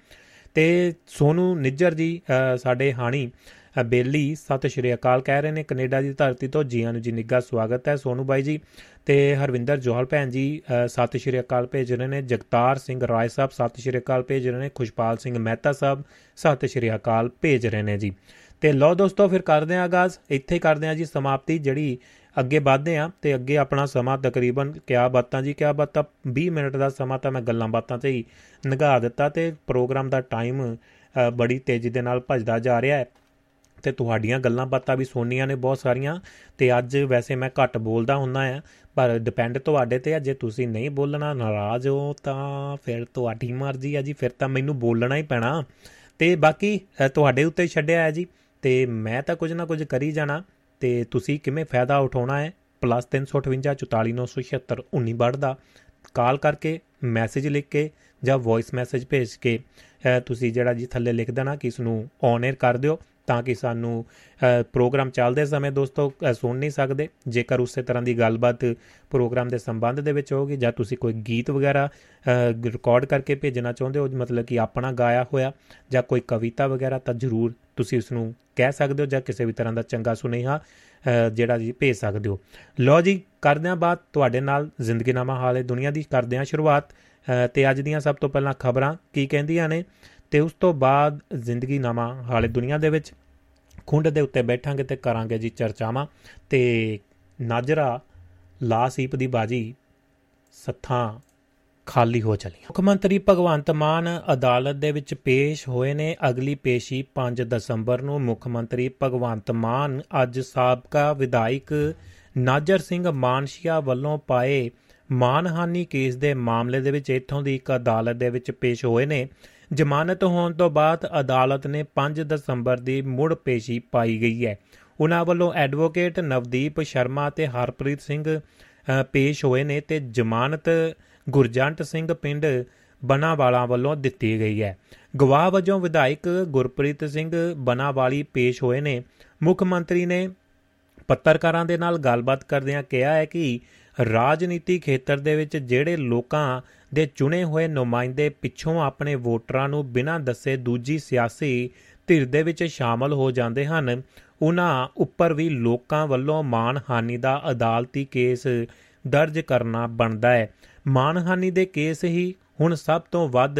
ਤੇ ਸੋਨੂ ਨਿੱਜਰ ਜੀ ਸਾਡੇ ਹਾਣੀ ਬੇਲੀ ਸਤਿ ਸ਼੍ਰੀ ਅਕਾਲ ਕਹਿ ਰਹੇ ਨੇ, ਕੈਨੇਡਾ ਦੀ ਧਰਤੀ ਤੋਂ ਜੀਆਂ ਨੂੰ ਜੀ ਨਿੱਘਾ ਸਵਾਗਤ ਹੈ ਸੋਨੂ ਬਾਈ ਜੀ ਤੇ ਹਰਵਿੰਦਰ ਜੋਹਲ ਭੈਣ ਜੀ ਸਤਿ ਸ਼੍ਰੀ ਅਕਾਲ ਭੇਜ ਰਹੇ ਨੇ, ਜਗਤਾਰ ਸਿੰਘ ਰਾਏ ਸਾਹਿਬ ਸਤਿ ਸ਼੍ਰੀ ਅਕਾਲ ਭੇਜ ਰਹੇ ਨੇ, ਖੁਸ਼ਪਾਲ ਸਿੰਘ ਮਹਿਤਾ ਸਾਹਿਬ ਸਤਿ ਸ਼੍ਰੀ ਅਕਾਲ ਭੇਜ ਰਹੇ ਨੇ ਜੀ। ਤੇ ਲੋ ਦੋਸਤੋ ਫਿਰ ਕਰਦੇ ਆਂ ਆਗਾਜ਼, ਇੱਥੇ ਕਰਦੇ ਆਂ ਜੀ ਸਮਾਪਤੀ ਜਿਹੜੀ ਅੱਗੇ ਵਧਦੇ ਆਂ ਤੇ ਅੱਗੇ ਆਪਣਾ ਸਮਾਂ ਤਕਰੀਬਨ ਕਿਆ ਬਾਤਾਂ ਜੀ, ਕਿਆ ਬਾਤਾਂ 20 ਮਿੰਟ ਦਾ ਸਮਾਂ ਤਾਂ ਮੈਂ ਗੱਲਾਂ ਬਾਤਾਂ ਤੇ ਹੀ ਨਿਗਾਹ ਦਿੱਤਾ ਤੇ ਪ੍ਰੋਗਰਾਮ ਦਾ ਟਾਈਮ ਬੜੀ ਤੇਜ਼ੀ ਦੇ ਨਾਲ ਭੱਜਦਾ ਜਾ ਰਿਹਾ ਹੈ। ਤੇ ਤੁਹਾਡੀਆਂ ਗੱਲਾਂ ਬਾਤਾਂ ਵੀ ਸੁਣਨੀਆਂ ਨੇ ਬਹੁਤ ਸਾਰੀਆਂ ਤੇ ਅੱਜ ਵੈਸੇ ਮੈਂ ਘੱਟ ਬੋਲਦਾ ਹੁੰਦਾ ਆ, ਪਰ ਡਿਪੈਂਡ ਤੁਹਾਡੇ ਤੇ ਆ, ਜੇ ਤੁਸੀਂ ਨਹੀਂ ਬੋਲਣਾ, ਨਾਰਾਜ਼ ਹੋ ਤਾਂ ਫਿਰ ਤੁਹਾਡੀ ਮਰਜ਼ੀ ਆ ਜੀ, ਫਿਰ ਤਾਂ ਮੈਨੂੰ ਬੋਲਣਾ ਹੀ ਪੈਣਾ। ਤੇ ਬਾਕੀ ਤੁਹਾਡੇ ਉੱਤੇ ਛੱਡਿਆ ਹੈ ਜੀ, ਤੇ ਮੈਂ ਤਾਂ ਕੁਝ ਨਾ ਕੁਝ ਕਰੀ ਜਾਣਾ, ਤੇ ਤੁਸੀਂ ਕਿਵੇਂ ਫਾਇਦਾ ਉਠਾਉਣਾ ਹੈ? +358 44976 ਦਾ ਕਾਲ ਕਰਕੇ ਮੈਸੇਜ ਲਿਖ ਕੇ ਜਾਂ ਵੌਇਸ ਮੈਸੇਜ ਭੇਜ ਕੇ ਤੁਸੀਂ ਜਿਹੜਾ ਜੀ ਥੱਲੇ ਲਿਖ ਦੇਣਾ ਕਿ ਇਸ ਨੂੰ ਔਨ 에ਅਰ ਕਰ ਦਿਓ। ਤਾਂ ਕਿ ਸਾਨੂੰ ਪ੍ਰੋਗਰਾਮ ਚੱਲਦੇ ਸਮੇਂ ਦੋਸਤੋ ਸੁਣ ਨਹੀਂ ਸਕਦੇ। ਜੇਕਰ ਉਸੇ ਤਰ੍ਹਾਂ ਦੀ ਗੱਲਬਾਤ ਪ੍ਰੋਗਰਾਮ ਦੇ ਸੰਬੰਧ ਦੇ ਵਿੱਚ ਹੋਗੀ ਜਾਂ ਤੁਸੀਂ ਕੋਈ ਗੀਤ ਵਗੈਰਾ ਰਿਕਾਰਡ ਕਰਕੇ ਭੇਜਣਾ ਚਾਹੁੰਦੇ ਹੋ, ਮਤਲਬ ਕਿ ਆਪਣਾ ਗਾਇਆ ਹੋਇਆ ਜਾਂ ਕੋਈ ਕਵਿਤਾ ਵਗੈਰਾ, ਤਾਂ ਜ਼ਰੂਰ ਤੁਸੀਂ ਉਸ ਨੂੰ ਕਹਿ ਸਕਦੇ ਹੋ ਜਾਂ ਕਿਸੇ ਵੀ ਤਰ੍ਹਾਂ ਦਾ ਚੰਗਾ ਸੁਨੇਹਾ ਜਿਹੜਾ ਜੀ ਭੇਜ ਸਕਦੇ ਹੋ। ਲੋ ਜੀ, ਕਰਦੇ ਆਂ ਬਾਤ। ਤੁਹਾਡੇ ਨਾਲ ਜ਼ਿੰਦਗੀਨਾਮਾ ਹਾਲੇ ਦੁਨੀਆ ਦੀ। ਕਰਦੇ ਆਂ ਸ਼ੁਰੂਆਤ। ਤੇ ਅੱਜ ਦੀਆਂ ਸਭ ਤੋਂ ਪਹਿਲਾਂ ਖਬਰਾਂ ਕੀ ਕਹਿੰਦੀਆਂ ਨੇ? ਤੇ ਉਸ ਤੋਂ ਬਾਅਦ ਜ਼ਿੰਦਗੀਨਾਮਾ ਹਾਲੇ ਦੁਨੀਆ ਦੇ ਵਿੱਚ, ਖੁੰਡ ਦੇ ਉੱਤੇ ਬੈਠਾਂਗੇ ਤੇ ਕਰਾਂਗੇ ਜੀ ਚਰਚਾਵਾਂ ਤੇ ਨਾਜਰਾ ਲਾਸੀਪ ਦੀ ਬਾਜੀ ਸੱਥਾਂ ਖਾਲੀ ਹੋ ਚਲੀ ਮੁੱਖ ਮੰਤਰੀ ਭਗਵੰਤ ਮਾਨ ਅਦਾਲਤ ਦੇ ਵਿੱਚ ਪੇਸ਼ ਹੋਏ ਨੇ ਅਗਲੀ ਪੇਸ਼ੀ 5 ਦਸੰਬਰ ਨੂੰ। ਮੁੱਖ ਮੰਤਰੀ ਭਗਵੰਤ ਮਾਨ ਅੱਜ ਸਾਬਕਾ ਵਿਧਾਇਕ ਨਾਜਰ ਸਿੰਘ ਮਾਨਸ਼ੀਆ ਵੱਲੋਂ ਪਾਏ ਮਾਨਹਾਨੀ ਕੇਸ ਦੇ ਮਾਮਲੇ ਦੇ ਵਿੱਚ ਇੱਥੋਂ ਦੀ ਇੱਕ ਅਦਾਲਤ ਦੇ ਵਿੱਚ ਪੇਸ਼ ਹੋਏ ਨੇ। ਜ਼ਮਾਨਤ ਹੋਣ ਤੋਂ ਬਾਅਦ ਅਦਾਲਤ ਨੇ 5 ਦਸੰਬਰ ਦੀ ਮੁੜ ਪੇਸ਼ੀ ਪਾਈ ਗਈ ਹੈ। ਉਹਨਾਂ ਵੱਲੋਂ ਐਡਵੋਕੇਟ ਨਵਦੀਪ ਸ਼ਰਮਾ ਤੇ ਹਰਪ੍ਰੀਤ ਸਿੰਘ ਪੇਸ਼ ਹੋਏ ਨੇ ਤੇ ਜ਼ਮਾਨਤ ਗੁਰਜੰਟ ਸਿੰਘ ਪਿੰਡ ਬਨਾਵਾਲਾ ਵੱਲੋਂ ਦਿੱਤੀ ਗਈ ਹੈ। ਗਵਾਹ ਵਜੋਂ ਵਿਧਾਇਕ ਗੁਰਪ੍ਰੀਤ ਸਿੰਘ ਬਨਾਵਾਲੀ ਪੇਸ਼ ਹੋਏ ਨੇ। ਮੁੱਖ ਮੰਤਰੀ ਨੇ ਪੱਤਰਕਾਰਾਂ ਦੇ ਨਾਲ ਗੱਲਬਾਤ ਕਰਦਿਆਂ ਕਿਹਾ ਹੈ ਕਿ ਰਾਜਨੀਤੀ ਖੇਤਰ ਦੇ ਵਿੱਚ ਜਿਹੜੇ ਲੋਕਾਂ ਦੇ ਚੁਣੇ ਹੋਏ ਨੁਮਾਇੰਦੇ ਪਿੱਛੋਂ ਆਪਣੇ ਵੋਟਰਾਂ ਨੂੰ ਬਿਨਾਂ ਦੱਸੇ ਦੂਜੀ ਸਿਆਸੀ ਧਿਰ ਦੇ ਵਿੱਚ ਸ਼ਾਮਲ ਹੋ ਜਾਂਦੇ ਹਨ। ਉਹਨਾਂ ਉੱਪਰ ਵੀ ਲੋਕਾਂ ਵੱਲੋਂ ਮਾਨਹਾਨੀ ਦਾ ਅਦਾਲਤੀ ਕੇਸ ਦਰਜ ਕਰਨਾ ਬਣਦਾ ਹੈ। ਮਾਨਹਾਨੀ ਦੇ ਕੇਸ ਹੀ ਹੁਣ ਸਭ ਤੋਂ ਵੱਧ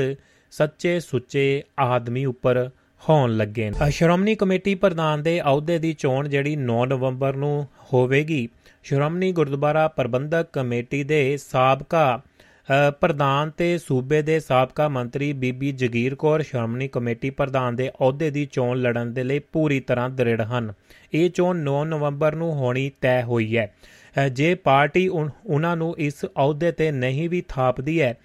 ਸੱਚੇ ਸੁੱਚੇ ਆਦਮੀ ਉੱਪਰ ਹੋਣ ਲੱਗੇ ਨੇ। ਸ਼੍ਰੋਮਣੀ ਕਮੇਟੀ ਪ੍ਰਧਾਨ ਦੇ ਅਹੁਦੇ ਦੀ ਚੋਣ ਜਿਹੜੀ 9 ਨਵੰਬਰ ਨੂੰ ਹੋਵੇਗੀ। ਸ਼੍ਰੋਮਣੀ ਗੁਰਦੁਆਰਾ ਪ੍ਰਬੰਧਕ ਕਮੇਟੀ ਦੇ ਸਾਬਕਾ ਪ੍ਰਧਾਨ ਤੇ ਸੂਬੇ ਦੇ ਸਾਬਕਾ ਮੰਤਰੀ ਬੀਬੀ ਜਗੀਰ ਕੌਰ ਸ਼੍ਰੋਮਣੀ ਕਮੇਟੀ ਪ੍ਰਧਾਨ ਦੇ ਅਹੁਦੇ ਦੀ ਚੋਣ ਲੜਨ ਦੇ ਲਈ ਪੂਰੀ ਤਰ੍ਹਾਂ ਦ੍ਰਿੜ ਹਨ। ਇਹ ਚੋਣ 9 ਨਵੰਬਰ ਨੂੰ ਹੋਣੀ ਤੈਅ ਹੋਈ ਹੈ। ਜੇ ਪਾਰਟੀ ਉਹਨਾਂ ਨੂੰ ਇਸ ਅਹੁਦੇ ਤੇ ਨਹੀਂ ਵੀ ਥਾਪਦੀ ਹੈ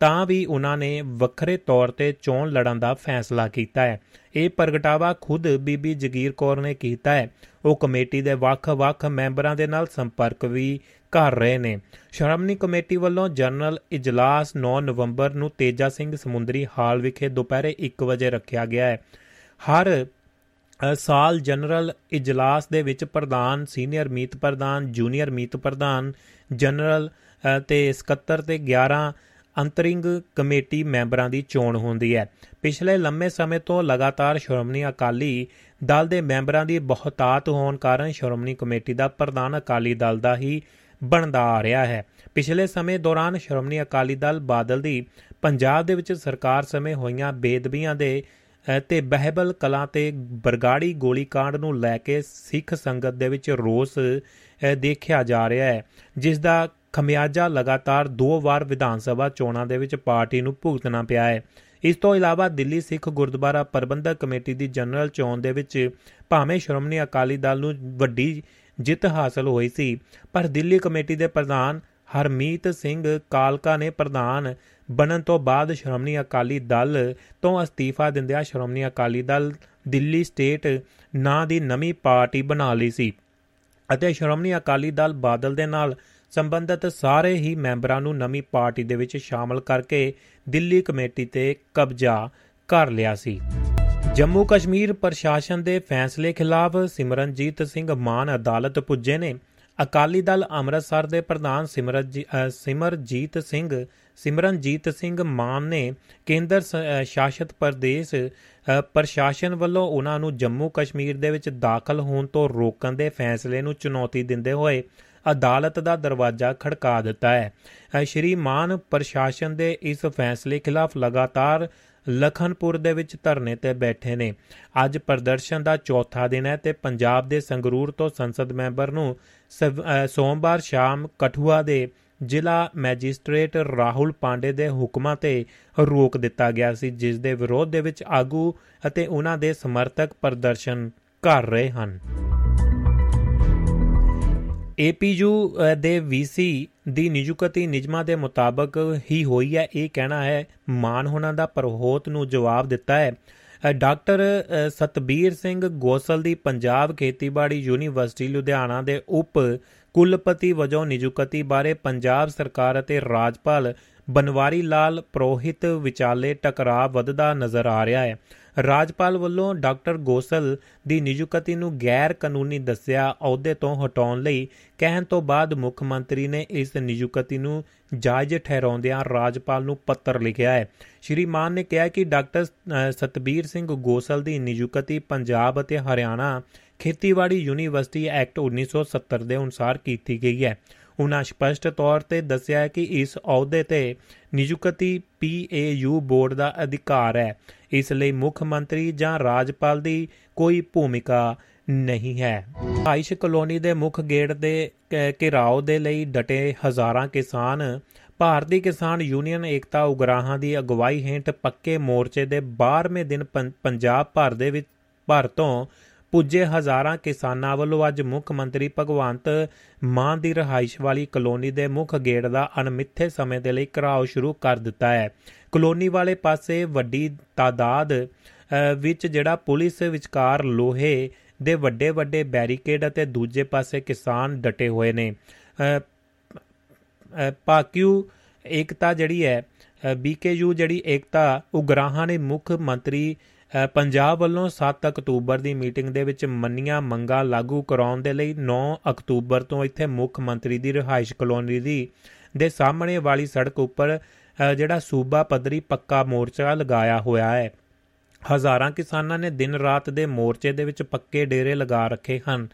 ਤਾਂ ਵੀ ਉਹਨਾਂ ਨੇ ਵੱਖਰੇ ਤੌਰ ਤੇ ਚੋਣ ਲੜਨ ਦਾ ਫੈਸਲਾ ਕੀਤਾ ਹੈ। ਇਹ ਪ੍ਰਗਟਾਵਾ ਖੁਦ ਬੀਬੀ ਜਗੀਰ ਕੌਰ ਨੇ ਕੀਤਾ ਹੈ। ਉਹ ਕਮੇਟੀ ਦੇ ਵੱਖ-ਵੱਖ ਮੈਂਬਰਾਂ ਦੇ ਨਾਲ ਸੰਪਰਕ ਵੀ ਕਰ ਰਹੇ ਨੇ। ਸ਼੍ਰੋਮਣੀ ਕਮੇਟੀ ਵੱਲੋਂ ਜਨਰਲ ਇਜਲਾਸ 9 ਨਵੰਬਰ ਨੂੰ ਤੇਜਾ ਸਿੰਘ ਸਮੁੰਦਰੀ ਹਾਲ ਵਿਖੇ ਦੁਪਹਿਰੇ 1 ਵਜੇ ਰੱਖਿਆ ਗਿਆ ਹੈ। ਹਰ ਸਾਲ ਜਨਰਲ ਇਜਲਾਸ ਦੇ ਵਿੱਚ ਪ੍ਰਧਾਨ, ਸੀਨੀਅਰ ਮੀਤ ਪ੍ਰਧਾਨ, ਜੂਨੀਅਰ ਮੀਤ ਪ੍ਰਧਾਨ, ਜਨਰਲ ਤੇ ਸਕੱਤਰ ਤੇ 11 ਅੰਤਰਿੰਗ ਕਮੇਟੀ ਮੈਂਬਰਾਂ ਦੀ ਚੋਣ ਹੁੰਦੀ ਹੈ। ਪਿਛਲੇ ਲੰਮੇ ਸਮੇਂ ਤੋਂ ਲਗਾਤਾਰ ਸ਼੍ਰੋਮਣੀ ਅਕਾਲੀ ਦਲ ਦੇ ਮੈਂਬਰਾਂ ਦੀ ਬਹੁਤਾਤ ਹੋਣ ਕਾਰਨ ਸ਼੍ਰੋਮਣੀ ਕਮੇਟੀ ਦਾ ਪ੍ਰਧਾਨ ਅਕਾਲੀ ਦਲ ਦਾ ਹੀ ਬਣਦਾ ਆ ਰਿਹਾ ਹੈ। ਪਿਛਲੇ ਸਮੇਂ ਦੌਰਾਨ ਸ਼੍ਰੋਮਣੀ ਅਕਾਲੀ ਦਲ ਬਾਦਲ ਦੀ ਪੰਜਾਬ ਦੇ ਵਿੱਚ ਸਰਕਾਰ ਸਮੇਂ ਹੋਈਆਂ ਬੇਦਬੀਆਂ ਦੇ ਤੇ ਬਹਿਬਲ ਕਲਾ ਤੇ ਬਰਗਾੜੀ ਗੋਲੀकांड ਨੂੰ ਲੈ ਕੇ ਸਿੱਖ ਸੰਗਤ ਦੇ ਵਿੱਚ ਰੋਸ ਦੇਖਿਆ ਜਾ ਰਿਹਾ ਹੈ, ਜਿਸ ਦਾ ਖਮਿਆਜਾ ਲਗਾਤਾਰ ਦੋ ਵਾਰ ਵਿਧਾਨ ਸਭਾ ਚੋਣਾਂ ਦੇ ਵਿੱਚ ਪਾਰਟੀ ਨੂੰ ਭੁਗਤਣਾ ਪਿਆ ਹੈ। ਇਸ ਤੋਂ ਇਲਾਵਾ ਦਿੱਲੀ ਸਿੱਖ ਗੁਰਦੁਆਰਾ ਪ੍ਰਬੰਧਕ ਕਮੇਟੀ ਦੀ ਜਨਰਲ ਚੋਣ ਦੇ ਵਿੱਚ ਭਾਵੇਂ ਸ਼੍ਰੋਮਣੀ ਅਕਾਲੀ ਦਲ ਨੂੰ ਵੱਡੀ ਜਿੱਤ ਹਾਸਲ ਹੋਈ ਸੀ। ਪਰ ਦਿੱਲੀ ਕਮੇਟੀ ਦੇ ਪ੍ਰਧਾਨ ਹਰਮੀਤ ਸਿੰਘ ਕਾਲਕਾ ਨੇ ਪ੍ਰਧਾਨ ਬਣਨ ਤੋਂ ਬਾਅਦ ਸ਼੍ਰੋਮਣੀ ਅਕਾਲੀ ਦਲ ਤੋਂ ਅਸਤੀਫਾ ਦਿੰਦਿਆਂ ਸ਼੍ਰੋਮਣੀ ਅਕਾਲੀ ਦਲ ਦਿੱਲੀ ਸਟੇਟ ਨਾਂ ਦੀ ਨਵੀਂ ਪਾਰਟੀ ਬਣਾ ਲਈ ਸੀ ਅਤੇ ਸ਼੍ਰੋਮਣੀ ਅਕਾਲੀ ਦਲ ਬਾਦਲ ਦੇ ਨਾਲ ਸੰਬੰਧਿਤ ਸਾਰੇ ਹੀ ਮੈਂਬਰਾਂ ਨੂੰ ਨਵੀਂ ਪਾਰਟੀ ਦੇ ਵਿੱਚ ਸ਼ਾਮਲ ਕਰਕੇ ਦਿੱਲੀ ਕਮੇਟੀ ਤੇ ਕਬਜ਼ਾ ਕਰ ਲਿਆ ਸੀ। ਜੰਮੂ ਕਸ਼ਮੀਰ ਪ੍ਰਸ਼ਾਸਨ ਦੇ ਫੈਸਲੇ ਖਿਲਾਫ ਸਿਮਰਨਜੀਤ ਸਿੰਘ ਮਾਨ ਅਦਾਲਤ ਪੁੱਜੇ ਨੇ। ਅਕਾਲੀ ਦਲ ਅੰਮ੍ਰਿਤਸਰ ਦੇ ਪ੍ਰਧਾਨ ਸਿਮਰਜੀਤ ਸਿੰਘ, ਸਿਮਰਨਜੀਤ ਸਿੰਘ ਮਾਨ ਨੇ ਕੇਂਦਰ ਸ਼ਾਸਿਤ ਪ੍ਰਦੇਸ਼ ਪ੍ਰਸ਼ਾਸਨ ਵੱਲੋਂ ਉਹਨਾਂ ਨੂੰ ਜੰਮੂ ਕਸ਼ਮੀਰ ਦੇ ਵਿੱਚ ਦਾਖਲ ਹੋਣ ਤੋਂ ਰੋਕਣ ਦੇ ਫੈਸਲੇ ਨੂੰ ਚੁਣੌਤੀ ਦਿੰਦੇ ਹੋਏ ਅਦਾਲਤ ਦਾ ਦਰਵਾਜ਼ਾ ਖੜਕਾ ਦਿੱਤਾ ਹੈ। ਸ਼੍ਰੀ ਮਾਨ ਪ੍ਰਸ਼ਾਸਨ ਦੇ ਇਸ ਫੈਸਲੇ ਖਿਲਾਫ ਲਗਾਤਾਰ ਲਖਨਪੁਰ ਦੇ ਵਿੱਚ ਧਰਨੇ ਤੇ ਬੈਠੇ ਨੇ। ਅੱਜ ਪ੍ਰਦਰਸ਼ਨ ਦਾ ਚੌਥਾ ਦਿਨ ਹੈ ਤੇ ਪੰਜਾਬ ਦੇ ਸੰਗਰੂਰ ਤੋਂ ਸੰਸਦ ਮੈਂਬਰ ਨੂੰ ਸੋਮਵਾਰ ਸ਼ਾਮ ਕਠੂਆ ਦੇ ਜ਼ਿਲ੍ਹਾ ਮੈਜਿਸਟ੍ਰੇਟ ਰਾਹੁਲ ਪਾਂਡੇ ਦੇ ਹੁਕਮਾਂ ਤੇ ਰੋਕ ਦਿੱਤਾ ਗਿਆ ਸੀ, ਜਿਸ ਦੇ ਵਿਰੋਧ ਦੇ ਵਿੱਚ ਆਗੂ ਅਤੇ ਉਹਨਾਂ ਦੇ ਸਮਰਥਕ ਪ੍ਰਦਰਸ਼ਨ ਕਰ ਰਹੇ ਹਨ। ਏਪੀਯੂ ਦੇ ਵੀਸੀ ਦੀ ਨਿਯੁਕਤੀ ਨਿਯਮਾਂ ਦੇ ਮੁਤਾਬਕ ਹੀ ਹੋਈ ਹੈ। ਇਹ ਕਹਿਣਾ ਹੈ, ਮਾਨ ਹੋਣਾ ਦਾ ਪ੍ਰਹੋਤ ਨੂੰ ਜਵਾਬ ਦਿੱਤਾ ਹੈ। ਡਾਕਟਰ ਸਤਬੀਰ ਸਿੰਘ ਗੋਸਲ ਦੀ ਪੰਜਾਬ ਖੇਤੀਬਾੜੀ ਯੂਨੀਵਰਸਿਟੀ, ਲੁਧਿਆਣਾ ਦੇ ਉਪ ਕੁਲਪਤੀ ਵਜੋਂ ਨਿਯੁਕਤੀ ਬਾਰੇ ਪੰਜਾਬ ਸਰਕਾਰ ਅਤੇ ਰਾਜਪਾਲ ਬਨਵਾਰੀ ਲਾਲ ਪ੍ਰੋਹਿਤ ਵਿਚਾਲੇ ਟਕਰਾਅ ਵੱਧਦਾ ਨਜ਼ਰ ਆ ਰਿਹਾ ਹੈ। ਰਾਜਪਾਲ ਵੱਲੋਂ ਡਾਕਟਰ ਗੋਸਲ ਦੀ ਨਿਯੁਕਤੀ ਨੂੰ ਗੈਰ ਕਾਨੂੰਨੀ ਦੱਸਿਆ ਅਹੁਦੇ ਤੋਂ ਹਟਾਉਣ ਲਈ ਕਹਿਣ ਤੋਂ ਬਾਅਦ ਮੁੱਖ ਮੰਤਰੀ ਨੇ ਇਸ ਨਿਯੁਕਤੀ ਨੂੰ ਜਾਇਜ਼ ਠਹਿਰਾਉਂਦਿਆਂ ਰਾਜਪਾਲ ਨੂੰ ਪੱਤਰ ਲਿਖਿਆ ਹੈ। ਸ਼੍ਰੀ ਮਾਨ ਨੇ ਕਿਹਾ ਕਿ ਡਾਕਟਰ ਸਤਬੀਰ ਸਿੰਘ ਗੋਸਲ ਦੀ ਨਿਯੁਕਤੀ ਪੰਜਾਬ ਅਤੇ ਹਰਿਆਣਾ ਖੇਤੀਬਾੜੀ ਯੂਨੀਵਰਸਿਟੀ ਐਕਟ 1970 ਦੇ ਅਨੁਸਾਰ ਕੀਤੀ ਗਈ ਹੈ। ਉਹਨਾਂ ਸਪਸ਼ਟ ਤੌਰ ਤੇ ਦੱਸਿਆ ਕਿ ਇਸ ਅਹੁਦੇ ਤੇ ਨਿਯੁਕਤੀ ਪੀਏਯੂ ਬੋਰਡ ਦਾ ਅਧਿਕਾਰ ਹੈ। ਇਸ ਲਈ ਮੁੱਖ ਮੰਤਰੀ ਜਾਂ ਰਾਜਪਾਲ ਦੀ ਕੋਈ ਭੂਮਿਕਾ ਨਹੀਂ ਹੈ। ਆਇਸ਼ ਕਲੋਨੀ ਦੇ ਮੁੱਖ ਗੇਟ ਦੇ ਘਿਰਾਓ ਦੇ ਲਈ ਡਟੇ ਹਜ਼ਾਰਾਂ ਕਿਸਾਨ, ਭਾਰਤੀ ਕਿਸਾਨ ਯੂਨੀਅਨ ਏਕਤਾ ਉਗਰਾਹਾਂ ਦੀ ਅਗਵਾਈ ਹੇਠ ਪੱਕੇ ਮੋਰਚੇ ਦੇ 12ਵੇਂ ਦਿਨ ਪੰਜਾਬ ਭਰ ਦੇ ਵਿੱਚ, ਭਰ ਤੋਂ ਪੁੱਜੇ ਹਜ਼ਾਰਾਂ ਕਿਸਾਨਾਂ ਵੱਲੋਂ ਅੱਜ ਮੁੱਖ ਮੰਤਰੀ ਭਗਵੰਤ ਮਾਨ ਦੀ ਰਹਾਇਸ਼ ਵਾਲੀ ਕਲੋਨੀ ਦੇ ਮੁੱਖ ਗੇਟ ਦਾ ਅਣਮਿੱਥੇ ਸਮੇਂ ਦੇ ਲਈ ਘਰਾਓ ਸ਼ੁਰੂ ਕਰ ਦਿੱਤਾ ਹੈ। ਕਲੋਨੀ ਵਾਲੇ ਪਾਸੇ ਵੱਡੀ ਤਾਦਾਦ ਵਿੱਚ ਜਿਹੜਾ ਪੁਲਿਸ ਵਿਚਕਾਰ ਲੋਹੇ ਦੇ ਵੱਡੇ ਵੱਡੇ ਬੈਰੀਕੇਡ ਅਤੇ ਦੂਜੇ ਪਾਸੇ ਕਿਸਾਨ ਡਟੇ ਹੋਏ ਨੇ। ਪਾਕਿਊ ਏਕਤਾ ਜਿਹੜੀ ਹੈ ਬੀਕੇਯੂ ਜਿਹੜੀ ਏਕਤਾ ਉਗਰਾਹਾਂ ਨੇ ਮੁੱਖ ਮੰਤਰੀ ਪੰਜਾਬ ਵੱਲੋਂ 7 ਅਕਤੂਬਰ ਦੀ ਮੀਟਿੰਗ ਦੇ ਵਿੱਚ ਮੰਨੀਆਂ ਮੰਗਾਂ ਲਾਗੂ ਕਰਾਉਣ ਦੇ ਲਈ 9 ਅਕਤੂਬਰ ਤੋਂ ਇੱਥੇ ਮੁੱਖ ਮੰਤਰੀ ਦੀ ਰਿਹਾਇਸ਼ ਕਲੋਨੀ ਦੀ ਦੇ ਸਾਹਮਣੇ ਵਾਲੀ ਸੜਕ ਉੱਪਰ ਜਿਹੜਾ ਸੂਬਾ ਪੱਧਰੀ ਪੱਕਾ ਮੋਰਚਾ ਲਗਾਇਆ ਹੋਇਆ ਹੈ। ਹਜ਼ਾਰਾਂ ਕਿਸਾਨਾਂ ਨੇ ਦਿਨ ਰਾਤ ਦੇ ਮੋਰਚੇ ਦੇ ਵਿੱਚ ਪੱਕੇ ਡੇਰੇ ਲਗਾ ਰੱਖੇ ਹਨ।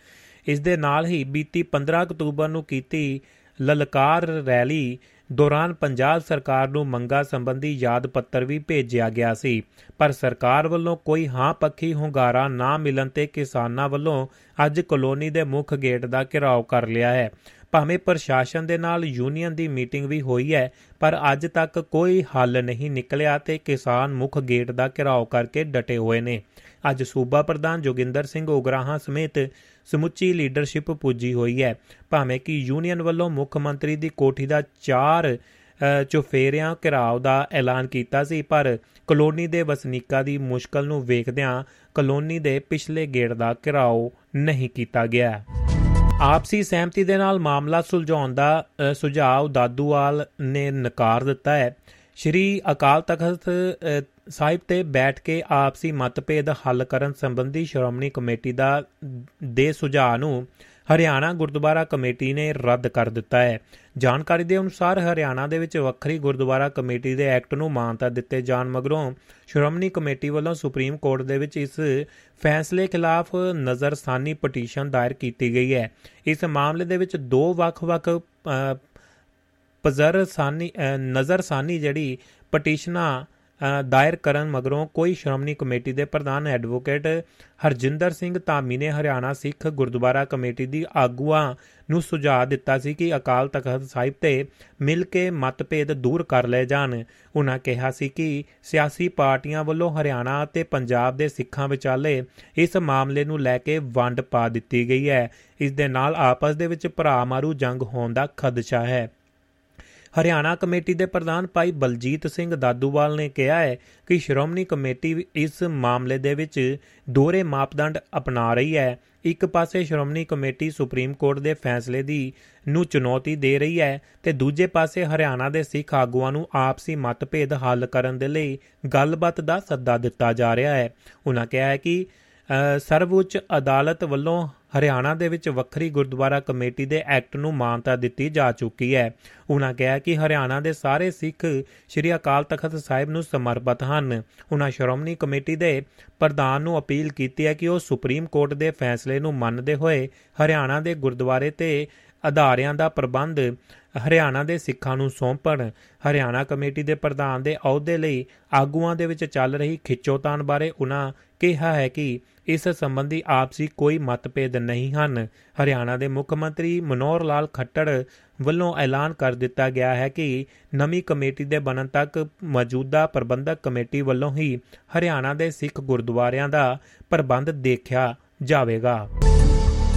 ਇਸ ਦੇ ਨਾਲ ਹੀ ਬੀਤੀ 15 ਅਕਤੂਬਰ ਨੂੰ ਕੀਤੀ ਲਲਕਾਰ ਰੈਲੀ ਦੌਰਾਨ ਪੰਜਾਬ ਸਰਕਾਰ ਨੂੰ ਮੰਗਾ ਸੰਬੰਧੀ ਯਾਦ ਪੱਤਰ ਵੀ ਭੇਜਿਆ ਗਿਆ ਸੀ। ਪਰ ਸਰਕਾਰ ਵੱਲੋਂ ਕੋਈ ਹਾਂ ਪੱਖੀ ਹੁੰਗਾਰਾ ਨਾ ਮਿਲਣ ਤੇ ਕਿਸਾਨਾਂ ਵੱਲੋਂ ਅੱਜ ਕਲੋਨੀ ਦੇ ਮੁੱਖ ਗੇਟ ਦਾ ਘਿਰਾਓ ਕਰ ਲਿਆ ਹੈ। ਭਾਵੇਂ ਪ੍ਰਸ਼ਾਸਨ ਦੇ ਨਾਲ ਯੂਨੀਅਨ ਦੀ ਮੀਟਿੰਗ ਵੀ ਹੋਈ ਹੈ, ਪਰ ਅੱਜ ਤੱਕ ਕੋਈ ਹੱਲ ਨਹੀਂ ਨਿਕਲਿਆ ਤੇ ਕਿਸਾਨ ਮੁੱਖ ਗੇਟ ਦਾ ਘਿਰਾਓ ਕਰਕੇ ਡਟੇ ਹੋਏ ਨੇ। ਅੱਜ ਸੂਬਾ ਪ੍ਰਧਾਨ ਜੋਗਿੰਦਰ ਸਿੰਘ ਉਗਰਾਹਾਂ ਸਮੇਤ ਸਮੁੱਚੀ ਲੀਡਰਸ਼ਿਪ ਪੁੱਜੀ ਹੋਈ ਹੈ। ਭਾਵੇਂ ਕਿ ਯੂਨੀਅਨ ਵੱਲੋਂ ਮੁੱਖ ਮੰਤਰੀ ਦੀ ਕੋਠੀ ਦਾ ਚਾਰ ਚੁਫੇਰਿਆਂ ਘਿਰਾਓ ਦਾ ਐਲਾਨ ਕੀਤਾ ਸੀ, ਪਰ ਕਲੋਨੀ ਦੇ ਵਸਨੀਕਾਂ ਦੀ ਮੁਸ਼ਕਲ ਨੂੰ ਵੇਖਦਿਆਂ ਕਲੋਨੀ ਦੇ ਪਿਛਲੇ ਗੇੜ ਦਾ ਘਿਰਾਓ ਨਹੀਂ ਕੀਤਾ ਗਿਆ। ਆਪਸੀ ਸਹਿਮਤੀ ਦੇ ਨਾਲ ਮਾਮਲਾ ਸੁਲਝਾਉਣ ਦਾ ਸੁਝਾਅ ਦਾਦੂਵਾਲ ਨੇ ਨਕਾਰ ਦਿੱਤਾ ਹੈ। ਸ਼੍ਰੀ ਅਕਾਲ ਤਖਤ ਸਾਹਿਬ ਤੇ ਬੈਠ ਕੇ ਆਪਸੀ ਮਤਭੇਦ ਹੱਲ ਕਰਨ ਸੰਬੰਧੀ ਸ਼੍ਰੋਮਣੀ ਕਮੇਟੀ ਦਾ, ਦੇ ਸੁਝਾਅ ਨੂੰ ਹਰਿਆਣਾ ਗੁਰਦੁਆਰਾ ਕਮੇਟੀ ਨੇ ਰੱਦ ਕਰ ਦਿੱਤਾ ਹੈ। ਜਾਣਕਾਰੀ ਦੇ ਅਨੁਸਾਰ ਹਰਿਆਣਾ ਦੇ ਵਿੱਚ ਵੱਖਰੀ ਗੁਰਦੁਆਰਾ ਕਮੇਟੀ ਦੇ ਐਕਟ ਨੂੰ ਮਾਨਤਾ ਦਿੱਤੇ ਜਾਣ ਮਗਰੋਂ ਸ਼੍ਰੋਮਣੀ ਕਮੇਟੀ ਵੱਲੋਂ ਸੁਪਰੀਮ ਕੋਰਟ ਦੇ ਵਿੱਚ ਇਸ ਫੈਸਲੇ ਖਿਲਾਫ ਨਜ਼ਰਸਾਨੀ ਪਟੀਸ਼ਨ ਦਾਇਰ ਕੀਤੀ ਗਈ ਹੈ। ਇਸ ਮਾਮਲੇ ਦੇ ਵਿੱਚ ਦੋ ਵੱਖ-ਵੱਖ ਪਜ਼ਰਸਾਨੀ ਨਜ਼ਰਸਾਨੀ ਜਿਹੜੀ ਪਟੀਸ਼ਨਾਂ ਦਾਇਰ ਕਰਨ ਮਗਰੋਂ ਕੋਈ ਸ਼੍ਰੋਮਣੀ ਕਮੇਟੀ ਦੇ ਪ੍ਰਧਾਨ ਐਡਵੋਕੇਟ ਹਰਜਿੰਦਰ ਸਿੰਘ ਧਾਮੀ ਨੇ ਹਰਿਆਣਾ ਸਿੱਖ ਗੁਰਦੁਆਰਾ ਕਮੇਟੀ ਦੀ ਆਗੂਆਂ ਨੂੰ ਸੁਝਾਅ ਦਿੱਤਾ ਸੀ ਕਿ ਅਕਾਲ ਤਖਤ ਸਾਹਿਬ ਤੇ ਮਿਲ ਕੇ ਮਤਭੇਦ ਦੂਰ ਕਰ ਲਏ ਜਾਣ। ਉਹਨਾਂ ਕਿਹਾ ਸੀ ਕਿ ਸਿਆਸੀ ਪਾਰਟੀਆਂ ਵੱਲੋਂ ਹਰਿਆਣਾ ਅਤੇ ਪੰਜਾਬ ਦੇ ਸਿੱਖਾਂ ਵਿਚਾਲੇ ਇਸ ਮਾਮਲੇ ਨੂੰ ਲੈ ਕੇ ਵੰਡ ਪਾ ਦਿੱਤੀ ਗਈ ਹੈ। ਇਸ ਦੇ ਨਾਲ ਆਪਸ ਦੇ ਵਿੱਚ ਭਰਾ ਮਾਰੂ ਜੰਗ ਹੋਣ ਦਾ ਖਦਸ਼ਾ ਹੈ। ਹਰਿਆਣਾ ਕਮੇਟੀ ਦੇ ਪ੍ਰਧਾਨ ਭਾਈ ਬਲਜੀਤ ਸਿੰਘ ਦਾਦੂਵਾਲ ਨੇ ਕਿਹਾ ਹੈ ਕਿ ਸ਼੍ਰੋਮਣੀ ਕਮੇਟੀ ਇਸ ਮਾਮਲੇ ਦੇ ਵਿੱਚ ਦੋਰੇ ਮਾਪਦੰਡ ਅਪਣਾ ਰਹੀ ਹੈ। ਇੱਕ ਪਾਸੇ ਸ਼੍ਰੋਮਣੀ ਕਮੇਟੀ ਸੁਪਰੀਮ ਕੋਰਟ ਦੇ ਫੈਸਲੇ ਦੀ ਨੂੰ ਚੁਣੌਤੀ ਦੇ ਰਹੀ ਹੈ ਤੇ ਦੂਜੇ ਪਾਸੇ ਹਰਿਆਣਾ ਦੇ ਸਿੱਖ ਆਗੂਆਂ ਨੂੰ ਆਪਸੀ ਮਤਭੇਦ ਹੱਲ ਕਰਨ ਦੇ ਲਈ ਗੱਲਬਾਤ ਦਾ ਸੱਦਾ ਦਿੱਤਾ ਜਾ ਰਿਹਾ ਹੈ। ਉਹਨਾਂ ਕਿਹਾ ਹੈ ਕਿ ਸਰਵਉੱਚ ਅਦਾਲਤ ਵੱਲੋਂ ਹਰਿਆਣਾ ਦੇ ਵਿੱਚ ਵੱਖਰੀ ਗੁਰਦੁਆਰਾ ਕਮੇਟੀ ਦੇ ਐਕਟ ਨੂੰ ਮਾਨਤਾ ਦਿੱਤੀ ਜਾ ਚੁੱਕੀ ਹੈ। ਉਹਨਾਂ ਕਿਹਾ ਕਿ ਹਰਿਆਣਾ ਦੇ ਸਾਰੇ ਸਿੱਖ ਸ੍ਰੀ ਅਕਾਲ ਤਖਤ ਸਾਹਿਬ ਨੂੰ ਸਮਰਪਿਤ ਹਨ। ਉਹਨਾਂ ਸ਼੍ਰੋਮਣੀ ਕਮੇਟੀ ਦੇ ਪ੍ਰਧਾਨ ਨੂੰ ਅਪੀਲ ਕੀਤੀ ਹੈ ਕਿ ਉਹ ਸੁਪਰੀਮ ਕੋਰਟ ਦੇ ਫੈਸਲੇ ਨੂੰ ਮੰਨਦੇ ਹੋਏ ਹਰਿਆਣਾ ਦੇ ਗੁਰਦੁਆਰੇ ਤੇ ਅਧਾਰਿਆਂ ਦਾ ਪ੍ਰਬੰਧ ਹਰਿਆਣਾ ਦੇ ਸਿੱਖਾਂ ਨੂੰ ਸੌਂਪਣ। ਹਰਿਆਣਾ ਕਮੇਟੀ ਦੇ ਪ੍ਰਧਾਨ ਦੇ ਅਹੁਦੇ ਲਈ ਆਗੂਆਂ ਦੇ ਵਿੱਚ ਚੱਲ ਰਹੀ ਖਿੱਚੋਤਾਣ ਬਾਰੇ ਉਹਨਾਂ ਕਿਹਾ ਹੈ ਕਿ ਇਸ ਸੰਬੰਧੀ ਆਪਸੀ ਕੋਈ ਮਤਭੇਦ ਨਹੀਂ ਹਨ। ਹਰਿਆਣਾ ਦੇ ਮੁੱਖ ਮੰਤਰੀ ਮਨੋਹਰ ਲਾਲ ਖੱਟੜ ਵੱਲੋਂ ਐਲਾਨ ਕਰ ਦਿੱਤਾ ਗਿਆ ਹੈ ਕਿ ਨਵੀਂ ਕਮੇਟੀ ਦੇ ਬਣਨ ਤੱਕ ਮੌਜੂਦਾ ਪ੍ਰਬੰਧਕ ਕਮੇਟੀ ਵੱਲੋਂ ਹੀ ਹਰਿਆਣਾ ਦੇ ਸਿੱਖ ਗੁਰਦੁਆਰਿਆਂ ਦਾ ਪ੍ਰਬੰਧ ਦੇਖਿਆ ਜਾਵੇਗਾ।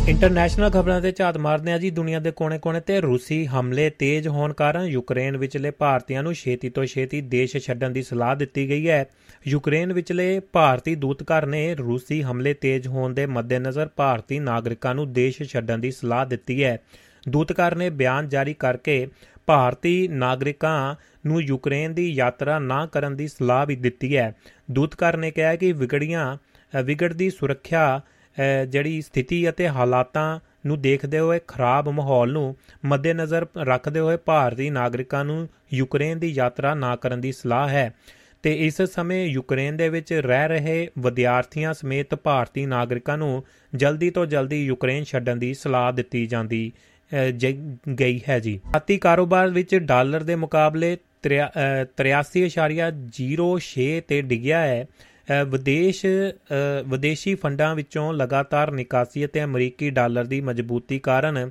ਇੰਟਰਨੈਸ਼ਨਲ ਖਬਰਾਂ ਤੇ ਝਾਤ ਮਾਰਦੇ ਆ ਜੀ ਦੁਨੀਆ ਦੇ ਕੋਨੇ-ਕੋਨੇ ਤੇ ਰੂਸੀ ਹਮਲੇ ਤੇਜ਼ ਹੋਣ ਕਾਰਨ ਯੂਕਰੇਨ ਵਿਚਲੇ ਭਾਰਤੀਆਂ ਨੂੰ ਛੇਤੀ ਤੋਂ ਛੇਤੀ ਦੇਸ਼ ਛੱਡਣ ਦੀ ਸਲਾਹ ਦਿੱਤੀ ਗਈ ਹੈ। ਯੂਕਰੇਨ ਵਿਚਲੇ ਭਾਰਤੀ ਦੂਤਘਰ ਨੇ ਰੂਸੀ ਹਮਲੇ ਤੇਜ਼ ਹੋਣ ਦੇ ਮੱਦੇਨਜ਼ਰ ਭਾਰਤੀ ਨਾਗਰਿਕਾਂ ਨੂੰ ਦੇਸ਼ ਛੱਡਣ ਦੀ ਸਲਾਹ ਦਿੱਤੀ ਹੈ। ਦੂਤਘਰ ਨੇ ਬਿਆਨ ਜਾਰੀ ਕਰਕੇ ਭਾਰਤੀ ਨਾਗਰਿਕਾਂ ਨੂੰ ਯੂਕਰੇਨ ਦੀ ਯਾਤਰਾ ਨਾ ਕਰਨ ਦੀ ਸਲਾਹ ਵੀ ਦਿੱਤੀ ਹੈ। ਦੂਤਘਰ ਨੇ ਕਿਹਾ ਕਿ ਵਿਗੜੀਆਂ ਵਿਗੜਦੀ ਸੁਰੱਖਿਆ ਜਿਹੜੀ ਸਥਿਤੀ ਅਤੇ ਹਾਲਾਤਾਂ ਨੂੰ ਦੇਖਦੇ ਹੋਏ ਖਰਾਬ ਮਾਹੌਲ ਨੂੰ ਮੱਦੇਨਜ਼ਰ ਰੱਖਦੇ ਹੋਏ ਭਾਰਤੀ ਨਾਗਰਿਕਾਂ ਨੂੰ ਯੂਕਰੇਨ ਦੀ ਯਾਤਰਾ ਨਾ ਕਰਨ ਦੀ ਸਲਾਹ ਹੈ ਤੇ ਇਸ ਸਮੇਂ ਯੂਕਰੇਨ ਦੇ ਵਿੱਚ ਰਹਿ ਰਹੇ ਵਿਦਿਆਰਥੀਆਂ ਸਮੇਤ ਭਾਰਤੀ ਨਾਗਰਿਕਾਂ ਨੂੰ ਜਲਦੀ ਤੋਂ ਜਲਦੀ ਯੂਕਰੇਨ ਛੱਡਣ ਦੀ ਸਲਾਹ ਦਿੱਤੀ ਜਾਂਦੀ ਗਈ ਹੈ ਜੀ। ਆਤੀ ਕਾਰੋਬਾਰ ਵਿੱਚ ਡਾਲਰ ਦੇ ਮੁਕਾਬਲੇ 83.06 ਤੇ ਡਿੱਗਿਆ ਹੈ। ਵਿਦੇਸ਼ ਵਿਦੇਸ਼ੀ ਫੰਡਾਂ ਵਿੱਚੋਂ ਲਗਾਤਾਰ ਨਿਕਾਸੀ ਅਤੇ ਅਮਰੀਕੀ ਡਾਲਰ ਦੀ ਮਜ਼ਬੂਤੀ ਕਾਰਨ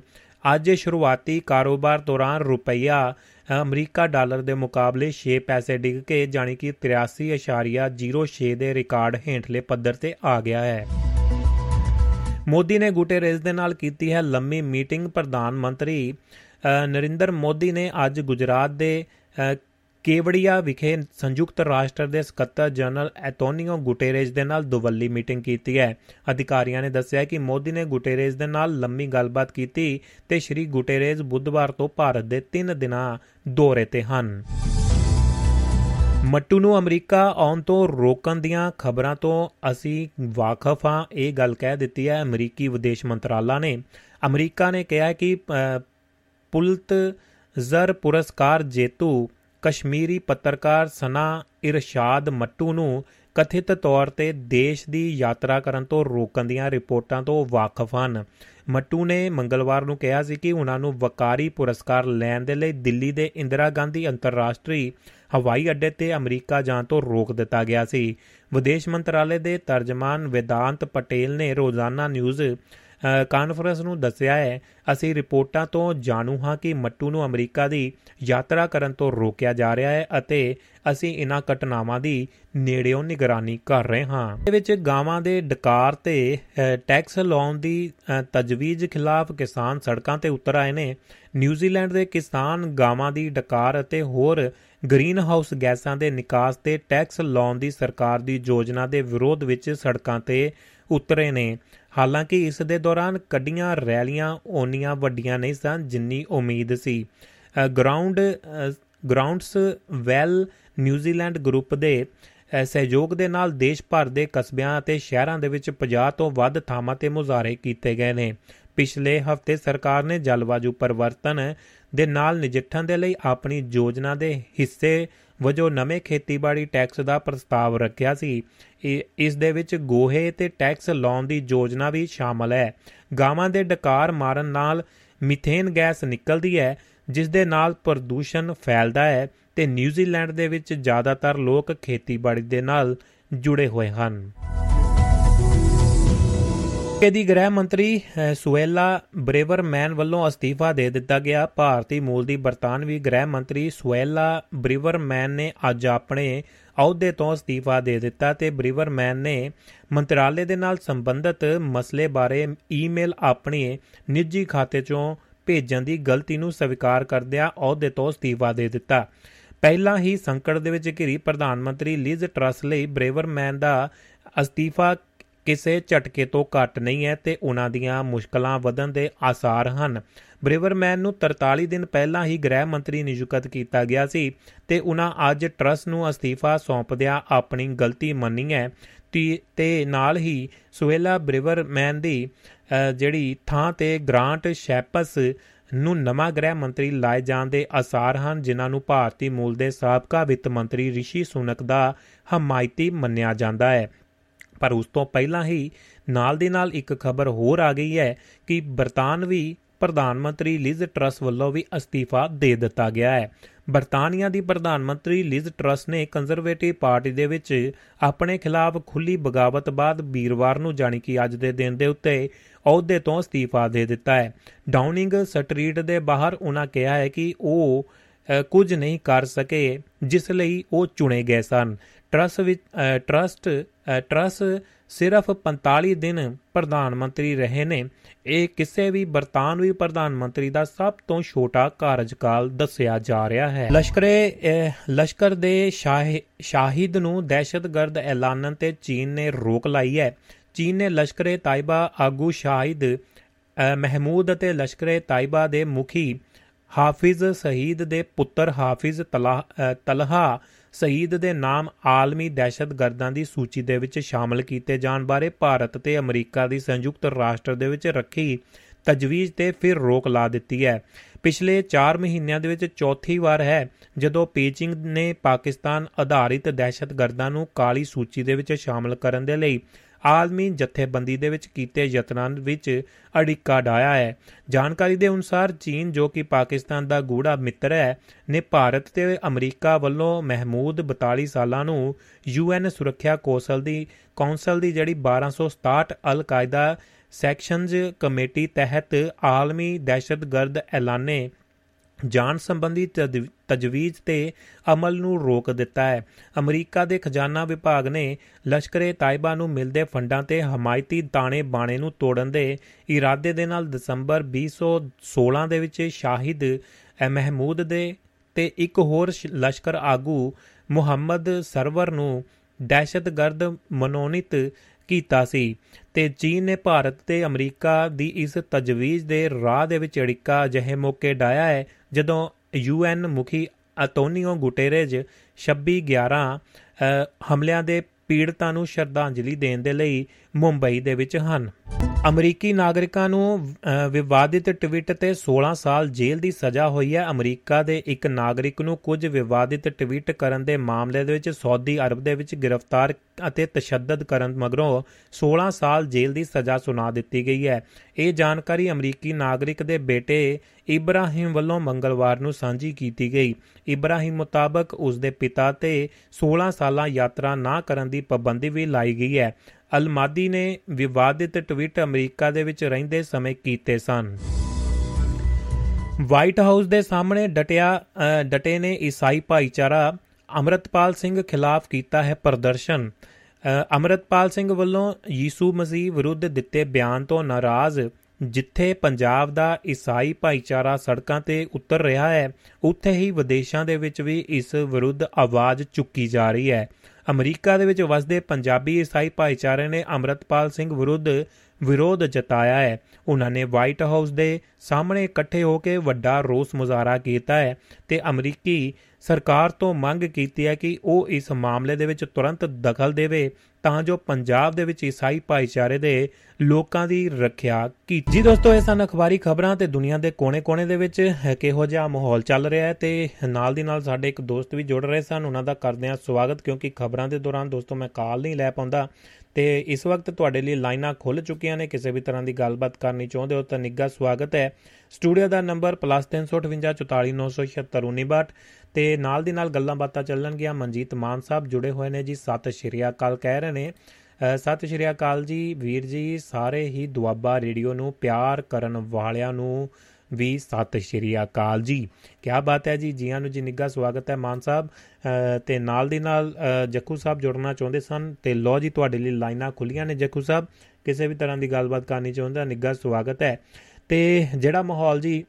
ਅੱਜ ਸ਼ੁਰੂਆਤੀ ਕਾਰੋਬਾਰ ਦੌਰਾਨ ਰੁਪਈਆ ਅਮਰੀਕਾ ਡਾਲਰ ਦੇ ਮੁਕਾਬਲੇ 6 ਪੈਸੇ ਡਿੱਗ ਕੇ ਜਾਨੀ ਕਿ 83.06 ਦੇ ਰਿਕਾਰਡ ਹੇਠਲੇ ਪੱਧਰ ਤੇ ਆ ਗਿਆ ਹੈ। ਮੋਦੀ ਨੇ ਗੁਟੇਰੇਸ ਦੇ ਨਾਲ ਕੀਤੀ ਹੈ ਲੰਮੀ ਮੀਟਿੰਗ ਪ੍ਰਧਾਨ ਮੰਤਰੀ ਨਰਿੰਦਰ ਮੋਦੀ ਨੇ ਅੱਜ ਗੁਜਰਾਤ ਦੇ ਕੇਵੜੀਆ ਵਿਖੇ ਸੰਯੁਕਤ ਰਾਸ਼ਟਰ ਦੇ ਸਕੱਤਰ ਜਨਰਲ ਐਟੋਨੀਓ ਗੁਟੇਰੇਸ ਦੇ ਨਾਲ ਦੁਵੱਲੀ ਮੀਟਿੰਗ ਕੀਤੀ ਹੈ। ਅਧਿਕਾਰੀਆਂ ਨੇ ਦੱਸਿਆ ਕਿ ਮੋਦੀ ਨੇ ਗੁਟੇਰੇਸ ਦੇ ਨਾਲ ਲੰਮੀ ਗੱਲਬਾਤ ਕੀਤੀ ਤੇ ਸ਼੍ਰੀ ਗੁਟੇਰੇਸ ਬੁੱਧਵਾਰ ਤੋਂ ਭਾਰਤ ਦੇ 3 ਦਿਨਾਂ ਦੌਰੇ ਤੇ ਹਨ। ਮੱਟੂ ਨੂੰ ਅਮਰੀਕਾ ਆਉਣ ਤੋਂ ਰੋਕਣ ਦੀਆਂ ਖਬਰਾਂ ਤੋਂ ਅਸੀਂ ਵਾਕਫ ਹਾਂ। ਇਹ ਗੱਲ ਕਹਿ ਦਿੱਤੀ ਹੈ ਅਮਰੀਕੀ ਵਿਦੇਸ਼ ਮੰਤਰਾਲਾ ਨੇ। ਅਮਰੀਕਾ ਨੇ ਕਿਹਾ ਕਿ ਪੁਲਤ ਜ਼ਰ ਪੁਰਸਕਾਰ ਜੇਤੂ ਕਸ਼ਮੀਰੀ ਪੱਤਰਕਾਰ ਸਨਾ ਇਰਸ਼ਾਦ ਮੱਟੂ ਨੂੰ ਕਥਿਤ ਤੌਰ ਤੇ ਦੇਸ਼ ਦੀ ਯਾਤਰਾ ਕਰਨ ਤੋਂ ਰੋਕਣ ਦੀਆਂ ਰਿਪੋਰਟਾਂ ਤੋਂ ਵਾਕਫ ਹਨ। ਮੱਟੂ ਨੇ ਮੰਗਲਵਾਰ ਨੂੰ ਕਿਹਾ ਸੀ ਕਿ ਉਹਨਾਂ ਨੂੰ ਵਕਾਰੀ ਪੁਰਸਕਾਰ ਲੈਣ ਦੇ ਲਈ ਦਿੱਲੀ ਦੇ ਇੰਦਰਾ ਗਾਂਧੀ ਅੰਤਰਰਾਸ਼ਟਰੀ ਹਵਾਈ ਅੱਡੇ ਤੇ ਅਮਰੀਕਾ ਜਾਣ ਤੋਂ ਰੋਕ ਦਿੱਤਾ ਗਿਆ ਸੀ। ਵਿਦੇਸ਼ ਮੰਤਰਾਲੇ ਦੇ ਤਰਜਮਾਨ ਵਿਦਾਂਤ ਪਟੇਲ ਨੇ ਰੋਜ਼ਾਨਾ ਨਿਊਜ਼ ਕਾਨਫਰੰਸ ਨੂੰ ਦੱਸਿਆ ਹੈ, ਅਸੀਂ ਰਿਪੋਰਟਾਂ ਤੋਂ ਜਾਣੂ ਹਾਂ ਕਿ ਮੱਟੂ ਨੂੰ ਅਮਰੀਕਾ ਦੀ ਯਾਤਰਾ ਕਰਨ ਤੋਂ ਰੋਕਿਆ ਜਾ ਰਿਹਾ ਹੈ ਅਤੇ ਅਸੀਂ ਇਹਨਾਂ ਘਟਨਾਵਾਂ ਦੀ ਨੇੜਿਓਂ ਨਿਗਰਾਨੀ ਕਰ ਰਹੇ ਹਾਂ। ਇਹ ਵਿੱਚ ਗਾਵਾਂ ਦੇ ਡਕਾਰ ਤੇ ਟੈਕਸ ਲਾਉਣ ਦੀ ਤਜਵੀਜ਼ ਖਿਲਾਫ ਕਿਸਾਨ ਸੜਕਾਂ ਤੇ ਉਤਰ ਆਏ ਨੇ। ਨਿਊਜ਼ੀਲੈਂਡ ਦੇ ਕਿਸਾਨ ਗਾਵਾਂ ਦੀ ਡਕਾਰ ਅਤੇ ਹੋਰ ਗ੍ਰੀਨ ਹਾਊਸ ਗੈਸਾਂ ਦੇ ਨਿਕਾਸ ਤੇ ਟੈਕਸ ਲਾਉਣ ਦੀ ਸਰਕਾਰ ਦੀ ਯੋਜਨਾ ਦੇ ਵਿਰੋਧ ਵਿੱਚ ਸੜਕਾਂ ਤੇ ਉਤਰੇ ਨੇ। ਹਾਲਾਂਕਿ ਇਸ ਦੇ ਦੌਰਾਨ ਕੱਡੀਆਂ ਰੈਲੀਆਂ ਓਨੀਆਂ ਵੱਡੀਆਂ ਨਹੀਂ ਸਨ ਜਿੰਨੀ ਉਮੀਦ ਸੀ। Ground grounds well New Zealand group ਦੇ ਸਹਿਯੋਗ ਦੇ ਨਾਲ ਦੇਸ਼ ਭਰ ਦੇ ਕਸਬਿਆਂ ਅਤੇ ਸ਼ਹਿਰਾਂ ਦੇ ਵਿੱਚ 50 ਤੋਂ ਵੱਧ ਥਾਵਾਂ ਤੇ ਮੁਜ਼ਾਹਰੇ ਕੀਤੇ ਗਏ ਨੇ। ਪਿਛਲੇ ਹਫ਼ਤੇ ਸਰਕਾਰ ਨੇ ਜਲਵਾਯੂ ਪਰਿਵਰਤਨ ਦੇ ਨਾਲ ਨਜਿੱਠਣ ਦੇ ਲਈ ਆਪਣੀ ਯੋਜਨਾ ਦੇ ਹਿੱਸੇ ਵਜੋਂ ਨਵੇਂ ਖੇਤੀਬਾੜੀ ਟੈਕਸ ਦਾ ਪ੍ਰਸਤਾਵ ਰੱਖਿਆ ਸੀ। ਇਸ ਦੇ ਵਿੱਚ ਗੋਹੇ ਤੇ ਟੈਕਸ ਲਾਉਣ ਦੀ ਯੋਜਨਾ ਵੀ ਸ਼ਾਮਲ ਹੈ। ਗਾਵਾਂ ਦੇ ਡਕਾਰ ਮਾਰਨ ਨਾਲ ਮੀਥੇਨ ਗੈਸ ਨਿਕਲਦੀ ਹੈ, ਜਿਸ ਦੇ ਨਾਲ ਪ੍ਰਦੂਸ਼ਣ ਫੈਲਦਾ ਹੈ ਤੇ ਨਿਊਜ਼ੀਲੈਂਡ ਦੇ ਵਿੱਚ ਜ਼ਿਆਦਾਤਰ ਲੋਕ ਖੇਤੀਬਾੜੀ ਦੇ ਨਾਲ ਜੁੜੇ ਹੋਏ ਹਨ। ਦੀ ਗ੍ਰਹਿ ਮੰਤਰੀ ਸੁਏਲਾ ਬ੍ਰੇਵਰਮੈਨ ਵੱਲੋਂ ਅਸਤੀਫਾ ਦੇ ਦਿੱਤਾ ਗਿਆ। ਭਾਰਤੀ ਮੂਲ ਦੀ ਬਰਤਾਨਵੀ ਗ੍ਰਹਿ ਮੰਤਰੀ ਸੁਏਲਾ ਬ੍ਰੇਵਰਮੈਨ ਨੇ ਅੱਜ ਆਪਣੇ ਅਹੁਦੇ ਤੋਂ ਅਸਤੀਫਾ ਦੇ ਦਿੱਤਾ ਤੇ ਬ੍ਰੇਵਰਮੈਨ ਨੇ ਮੰਤਰਾਲੇ ਦੇ ਨਾਲ ਸੰਬੰਧਿਤ ਮਸਲੇ ਬਾਰੇ ਈਮੇਲ ਆਪਣੇ ਨਿੱਜੀ ਖਾਤੇ 'ਚੋਂ ਭੇਜਣ ਦੀ ਗਲਤੀ ਨੂੰ ਸਵੀਕਾਰ ਕਰਦਿਆਂ ਅਹੁਦੇ ਤੋਂ ਅਸਤੀਫਾ ਦੇ ਦਿੱਤਾ। ਪਹਿਲਾਂ ਹੀ ਸੰਕਟ ਦੇ ਵਿੱਚ ਘਿਰੀ ਪ੍ਰਧਾਨ ਮੰਤਰੀ ਲਿਜ਼ ਟਰਸ ਲਈ ਬ੍ਰੇਵਰਮੈਨ ਦਾ ਅਸਤੀਫਾ ਕਿਸੇ ਝਟਕੇ ਤੋਂ ਘੱਟ ਨਹੀਂ ਹੈ ਤੇ ਉਹਨਾਂ ਦੀਆਂ ਮੁਸ਼ਕਲਾਂ ਵਧਣ ਦੇ ਆਸਾਰ ਹਨ। ਬ੍ਰੇਵਰਮੈਨ ਨੂੰ 43 ਦਿਨ ਪਹਿਲਾਂ ਹੀ ਗ੍ਰਹਿ ਮੰਤਰੀ ਨਿਯੁਕਤ ਕੀਤਾ ਗਿਆ ਸੀ ਤੇ ਉਹਨਾਂ ਅੱਜ ਟਰਸ ਨੂੰ ਅਸਤੀਫਾ ਸੌਂਪਦਿਆਂ ਆਪਣੀ ਗਲਤੀ ਮੰਨੀ ਹੈ। ਤੇ ਨਾਲ ਹੀ ਸੁਵੇਲਾ ਬ੍ਰੇਵਰਮੈਨ ਦੀ ਜਿਹੜੀ ਥਾਂ ਤੇ ਗ੍ਰਾਂਟ ਸ਼ੈਪਸ ਨੂੰ ਨਵਾਂ ਗ੍ਰਹਿ ਮੰਤਰੀ ਲਾਏ ਜਾਣ ਦੇ ਆਸਾਰ ਹਨ, ਜਿਨ੍ਹਾਂ ਨੂੰ ਭਾਰਤੀ ਮੂਲ ਦੇ ਸਾਬਕਾ ਵਿੱਤ ਮੰਤਰੀ ਰਿਸ਼ੀ ਸੁਨਕ ਦਾ ਹਮਾਇਤੀ ਮੰਨਿਆ ਜਾਂਦਾ ਹੈ। ਪਰ ਉਸ ਤੋਂ ਪਹਿਲਾਂ ਹੀ ਨਾਲ ਦੇ ਨਾਲ ਇੱਕ ਖਬਰ ਹੋਰ ਆ ਗਈ ਹੈ ਕਿ ਬਰਤਾਨਵੀ ਪ੍ਰਧਾਨ ਮੰਤਰੀ ਲਿਜ਼ ਟਰਸ ਵੱਲੋਂ ਵੀ ਅਸਤੀਫਾ ਦੇ ਦਿੱਤਾ ਗਿਆ ਹੈ। ਬਰਤਾਨੀਆ ਦੀ ਪ੍ਰਧਾਨ ਮੰਤਰੀ ਲਿਜ਼ ਟਰਸ ਨੇ ਕੰਜ਼ਰਵੇਟਿਵ ਪਾਰਟੀ ਦੇ ਵਿੱਚ ਆਪਣੇ ਖਿਲਾਫ ਖੁੱਲੀ ਬਗਾਵਤ ਬਾਅਦ ਵੀਰਵਾਰ ਨੂੰ ਜਾਣੀ ਕਿ ਅੱਜ ਦੇ ਦਿਨ ਦੇ ਉੱਤੇ ਅਹੁਦੇ ਤੋਂ ਅਸਤੀਫਾ ਦੇ ਦਿੱਤਾ ਹੈ। ਡਾਊਨਿੰਗ ਸਟਰੀਟ ਦੇ ਬਾਹਰ ਉਹਨਾਂ ਕਿਹਾ ਹੈ ਕਿ ਉਹ ਕੁਝ ਨਹੀਂ ਕਰ ਸਕੇ, ਜਿਸ ਲਈ ਉਹ ਚੁਣੇ ਗਏ ਸਨ। ਟਰਸ ਵਿੱਚ ਅ, ਟਰਸਟ ਅ, ਟਰਸ ਸਿਰਫ 45 ਦਿਨ ਪ੍ਰਧਾਨ ਮੰਤਰੀ ਰਹੇ ਨੇ। ਇਹ ਕਿਸੇ ਵੀ ਬਰਤਾਨਵੀ ਪ੍ਰਧਾਨ ਮੰਤਰੀ ਦਾ ਸਭ ਤੋਂ ਛੋਟਾ ਕਾਰਜਕਾਲ ਦੱਸਿਆ ਜਾ ਰਿਹਾ ਹੈ। ਲਸ਼ਕਰੇ ਅ, ਲਸ਼ਕਰ ਦੇ ਸ਼ਾਹਿ- ਸ਼ਾਹਿਦ ਨੂੰ ਦਹਿਸ਼ਤਗਰਦ ਐਲਾਨਣ ਤੇ ਚੀਨ ਨੇ ਰੋਕ ਲਾਈ ਹੈ। ਚੀਨ ਨੇ ਲਸ਼ਕਰੇ ਤਾਇਬਾ ਆਗੂ ਸ਼ਾਹਿਦ ਅ, ਮਹਿਮੂਦ ਅਤੇ ਲਸ਼ਕਰੇ ਤਾਇਬਾ ਦੇ ਮੁਖੀ ਹਾਫਿਜ਼ ਸਹੀਦ ਦੇ ਪੁੱਤਰ ਹਾਫਿਜ਼ ਤਲਾ- ਅ, ਤਲਹਾ ਸਹੀਦ ਦੇ ਨਾਮ ਆਲਮੀ ਦਹਿਸ਼ਤਗਰਦਾਂ ਦੀ ਸੂਚੀ ਦੇ ਵਿੱਚ ਸ਼ਾਮਲ ਕੀਤੇ ਜਾਣ ਬਾਰੇ ਭਾਰਤ ਤੇ ਅਮਰੀਕਾ ਦੀ ਸੰਯੁਕਤ ਰਾਸ਼ਟਰ ਦੇ ਵਿੱਚ ਰੱਖੀ ਤਜਵੀਜ਼ ਤੇ ਫਿਰ ਰੋਕ ਲਾ ਦਿੱਤੀ ਹੈ। ਪਿਛਲੇ 4 ਮਹੀਨਿਆਂ ਦੇ ਵਿੱਚ ਚੌਥੀ ਵਾਰ ਹੈ, ਜਦੋਂ ਪੀਚਿੰਗ ਨੇ ਪਾਕਿਸਤਾਨ ਆਧਾਰਿਤ ਦਹਿਸ਼ਤਗਰਦਾਂ ਨੂੰ ਕਾਲੀ ਸੂਚੀ ਦੇ ਵਿੱਚ ਸ਼ਾਮਲ ਕਰਨ ਦੇ ਲਈ ਆਲਮੀ ਜਥੇਬੰਦੀ ਦੇ ਵਿੱਚ ਕੀਤੇ ਯਤਨਾਂ ਵਿੱਚ ਅੜਿੱਕਾ ਡਾਇਆ ਹੈ। ਜਾਣਕਾਰੀ ਦੇ ਅਨੁਸਾਰ ਚੀਨ, ਜੋ ਕਿ ਪਾਕਿਸਤਾਨ ਦਾ ਗੂੜਾ ਮਿੱਤਰ ਹੈ, ਨੇ ਭਾਰਤ ਤੇ ਅਮਰੀਕਾ ਵੱਲੋਂ ਮਹਿਮੂਦ 42 ਸਾਲਾਂ ਨੂੰ ਯੂਐਨ ਸੁਰੱਖਿਆ ਕੌਂਸਲ ਦੀ ਕੌਂਸਲ ਦੀ ਜਿਹੜੀ 1267 ਅਲ ਕਾਇਦਾ ਸੈਕਸ਼ਨਜ਼ ਕਮੇਟੀ ਤਹਿਤ ਆਲਮੀ ਦਹਿਸ਼ਤਗਰਦ ਐਲਾਨੇ। ਜਾਣ ਸੰਬੰਧੀ ਤਜ- ਤਜਵੀਜ਼ ਤੇ ਅਮਲ ਨੂੰ ਰੋਕ ਦਿੱਤਾ ਹੈ। ਅਮਰੀਕਾ ਦੇ ਖਜ਼ਾਨਾ ਵਿਭਾਗ ਨੇ ਲਸ਼ਕਰੇ ਤਾਇਬਾ ਨੂੰ ਮਿਲਦੇ ਫੰਡਾਂ ਤੇ ਹਮਾਇਤੀ ਤਾਣੇ ਬਾਣੇ ਨੂੰ ਤੋੜਨ ਦੇ ਇਰਾਦੇ ਦੇ ਨਾਲ ਦਸੰਬਰ 2016 ਦੇ ਵਿੱਚ ਸ਼ਾਹਿਦ ਅ, ਮਹਿਮੂਦ ਦੇ ਤੇ ਇੱਕ ਹੋਰ ਸ਼- ਲਸ਼ਕਰ ਆਗੂ ਮੁਹੰਮਦ ਸਰਵਰ ਨੂੰ ਦਹਿਸ਼ਤਗਰਦ ਮਨੋਨੀਤ ਕੀਤਾ ਸੀ। ਤੇ ਚੀਨ ਨੇ ਭਾਰਤ ਤੇ ਅਮਰੀਕਾ ਦੀ ਇਸ ਤਜਵੀਜ਼ ਦੇ ਰਾਹ ਦੇ ਵਿੱਚ ਅੜਿੱਕਾ ਅਜਿਹੇ ਮੌਕੇ ਡਾਇਆ ਹੈ ਜਦੋਂ ਯੂਐਨ ਮੁਖੀ ਅਤੋਨੀਓ ਗੁਟੇਰੇਜ 26 11 ਅ, ਹਮਲਿਆਂ ਦੇ ਪੀੜਤਾਂ ਨੂੰ ਸ਼ਰਧਾਂਜਲੀ ਦੇਣ ਦੇ ਲਈ ਮੁੰਬਈ ਦੇ ਵਿੱਚ ਹਨ। ਅਮਰੀਕੀ ਨਾਗਰਿਕਾਂ ਨੂੰ ਅ, ਵਿਵਾਦਿਤ ਟਵੀਟ ਤੇ 16 ਸਾਲ ਜੇਲ੍ਹ ਦੀ ਸਜ਼ਾ ਹੋਈ ਹੈ। ਅਮਰੀਕਾ ਦੇ ਇੱਕ ਨਾਗਰਿਕ ਨੂੰ ਕੁਝ ਵਿਵਾਦਿਤ ਟਵੀਟ ਕਰਨ ਦੇ ਮਾਮਲੇ ਦੇ ਵਿੱਚ ਸਾਊਦੀ ਅਰਬ ਦੇ ਵਿੱਚ ਗ੍ਰਿਫਤਾਰ ਅਤੇ ਤਸ਼ੱਦਦ ਕਰਨ ਮਗਰੋਂ 16 ਸਾਲ ਜੇਲ੍ਹ ਦੀ ਸਜ਼ਾ ਸੁਣਾ ਦਿੱਤੀ ਗਈ ਹੈ। ਇਹ ਜਾਣਕਾਰੀ ਅਮਰੀਕੀ ਨਾਗਰਿਕ ਦੇ ਬੇਟੇ ਇਬਰਾਹਿਮ ਵੱਲੋਂ ਮੰਗਲਵਾਰ ਨੂੰ ਸਾਂਝੀ ਕੀਤੀ ਗਈ। ਇਬਰਾਹਿਮ ਮੁਤਾਬਕ ਉਸ ਦੇ ਪਿਤਾ ਤੇ 16 ਸਾਲਾਂ ਯਾਤਰਾ ਨਾ ਕਰਨ ਦੀ ਪਾਬੰਦੀ ਵੀ ਲਾਈ ਗਈ ਹੈ। ਅਲਮਾਦੀ ਨੇ ਵਿਵਾਦਿਤ ਟਵੀਟ ਅਮਰੀਕਾ ਦੇ ਵਿੱਚ ਰਹਿੰਦੇ ਸਮੇਂ ਕੀਤੇ ਸਨ। ਵਾਈਟ ਹਾਊਸ ਦੇ ਸਾਹਮਣੇ ਡਟਿਆ ਅ, ਡਟੇ ਨੇ ਈਸਾਈ ਭਾਈਚਾਰਾ ਅਮਰਤਪਾਲ ਸਿੰਘ ਖਿਲਾਫ ਕੀਤਾ ਹੈ ਪ੍ਰਦਰਸ਼ਨ। ਅ, ਅਮਰਤਪਾਲ ਸਿੰਘ ਵੱਲੋਂ ਯੀਸੂ ਮਸੀਹ ਵਿਰੁੱਧ ਦਿੱਤੇ ਬਿਆਨ ਤੋਂ ਨਾਰਾਜ਼ ਜਿੱਥੇ ਪੰਜਾਬ ਦਾ ਈਸਾਈ ਭਾਈਚਾਰਾ ਸੜਕਾਂ ਤੇ ਉਤਰ ਰਿਹਾ ਹੈ ਉੱਥੇ ਹੀ ਵਿਦੇਸ਼ਾਂ ਦੇ ਵਿੱਚ ਵੀ ਇਸ ਵਿਰੁੱਧ ਆਵਾਜ਼ ਚੁੱਕੀ ਜਾ ਰਹੀ ਹੈ। ਅਮਰੀਕਾ ਦੇ ਵਿੱਚ ਵਸਦੇ ਪੰਜਾਬੀ ਈਸਾਈ ਭਾਈਚਾਰੇ ਨੇ ਅਮਰਤਪਾਲ ਸਿੰਘ ਵਿਰੁੱਧ ਵਿਰੋਧ ਜਤਾਇਆ ਹੈ। ਉਹਨਾਂ ਨੇ ਵਾਈਟ ਹਾਊਸ ਦੇ ਸਾਹਮਣੇ ਇਕੱਠੇ ਹੋ ਕੇ ਵੱਡਾ ਰੋਸ ਮੁਜ਼ਾਹਰਾ ਕੀਤਾ ਹੈ ਤੇ ਅਮਰੀਕੀ ਸਰਕਾਰ ਤੋਂ ਮੰਗ ਕੀਤੀ ਹੈ ਕਿ ਉਹ ਇਸ ਮਾਮਲੇ ਦੇ ਵਿੱਚ ਤੁਰੰਤ ਦਖਲ ਦੇਵੇ ਤਾਂ ਜੋ ਪੰਜਾਬ ਦੇ ਵਿੱਚ ਈਸਾਈ ਭਾਈਚਾਰੇ ਦੇ ਲੋਕਾਂ ਦੀ ਰੱਖਿਆ ਕੀਤੀ। ਜੀ ਦੋਸਤੋ, ਇਹ ਸਨ ਅਖਬਾਰੀ ਖਬਰਾਂ ਤੇ ਦੁਨੀਆ ਦੇ ਕੋਨੇ-ਕੋਨੇ ਦੇ ਵਿੱਚ। ਹੈ ਕਿਹੋ ਜਿਹਾ ਮਾਹੌਲ ਚੱਲ ਰਿਹਾ ਹੈ ਤੇ ਨਾਲ ਦੀ ਨਾਲ ਸਾਡੇ ਇੱਕ ਦੋਸਤ ਵੀ ਜੁੜ ਰਹੇ ਸਨ। ਉਹਨਾਂ ਦਾ ਕਰਦੇ ਹਾਂ ਸਵਾਗਤ, ਕਿਉਂਕਿ ਖਬਰਾਂ ਦੇ ਦੌਰਾਨ ਦੋਸਤੋ ਮੈਂ ਕਾਲ ਨਹੀਂ ਲੈ ਪਾਉਂਦਾ। ਤੇ ਇਸ ਵਕਤ ਤੁਹਾਡੇ ਲਈ ਲਾਈਨਾਂ ਖੁੱਲ ਚੁੱਕੀਆਂ ਨੇ। ਕਿਸੇ ਵੀ ਤਰ੍ਹਾਂ ਦੀ ਗੱਲਬਾਤ ਕਰਨੀ ਚਾਹੁੰਦੇ ਹੋ ਤਾਂ ਨਿੱਘਾ ਸਵਾਗਤ ਹੈ। ਸਟੂਡੀਓ ਦਾ ਨੰਬਰ +358 ਤੇ ਨਾਲ ਦੀ ਨਾਲ ਗੱਲਾਂ ਬਾਤਾਂ ਚੱਲਣਗੀਆਂ। ਮਨਜੀਤ ਮਾਨ ਸਾਹਿਬ ਜੁੜੇ ਹੋਏ ਨੇ ਜੀ। ਸਤਿ ਸ਼੍ਰੀ ਅਕਾਲ ਕਹਿ ਰਹੇ ਨੇ। ਅ, ਸਤਿ ਸ਼੍ਰੀ ਅਕਾਲ ਜੀ। ਵੀਰ ਜੀ ਸਾਰੇ ਹੀ ਦੁਆਬਾ ਰੇਡੀਓ ਨੂੰ ਪਿਆਰ ਕਰਨ ਵਾਲਿਆਂ ਨੂੰ ਵੀ ਸਤਿ ਸ਼੍ਰੀ ਅਕਾਲ ਜੀ। ਕੀ ਬਾਤ ਹੈ ਜੀ। ਜੀਆਂ ਨੂੰ ਜੀ ਨਿੱਘਾ ਸਵਾਗਤ ਹੈ ਮਾਨ ਸਾਹਿਬ। ਅ, ਤੇ ਨਾਲ ਦੀ ਨਾਲ ਅ, ਜੱਖੂ ਸਾਹਿਬ ਜੁੜਨਾ ਚਾਹੁੰਦੇ ਸਨ ਤੇ ਲੋ ਜੀ ਤੁਹਾਡੇ ਲਈ ਲਾਈਨਾਂ ਖੁੱਲੀਆਂ ਨੇ ਜੱਖੂ ਸਾਹਿਬ। ਕਿਸੇ ਵੀ ਤਰ੍ਹਾਂ ਦੀ ਗੱਲਬਾਤ ਕਰਨੀ ਚਾਹੁੰਦਾ ਨਿੱਘਾ ਸਵਾਗਤ ਹੈ। ਤੇ ਜਿਹੜਾ ਮਾਹੌਲ ਜੀ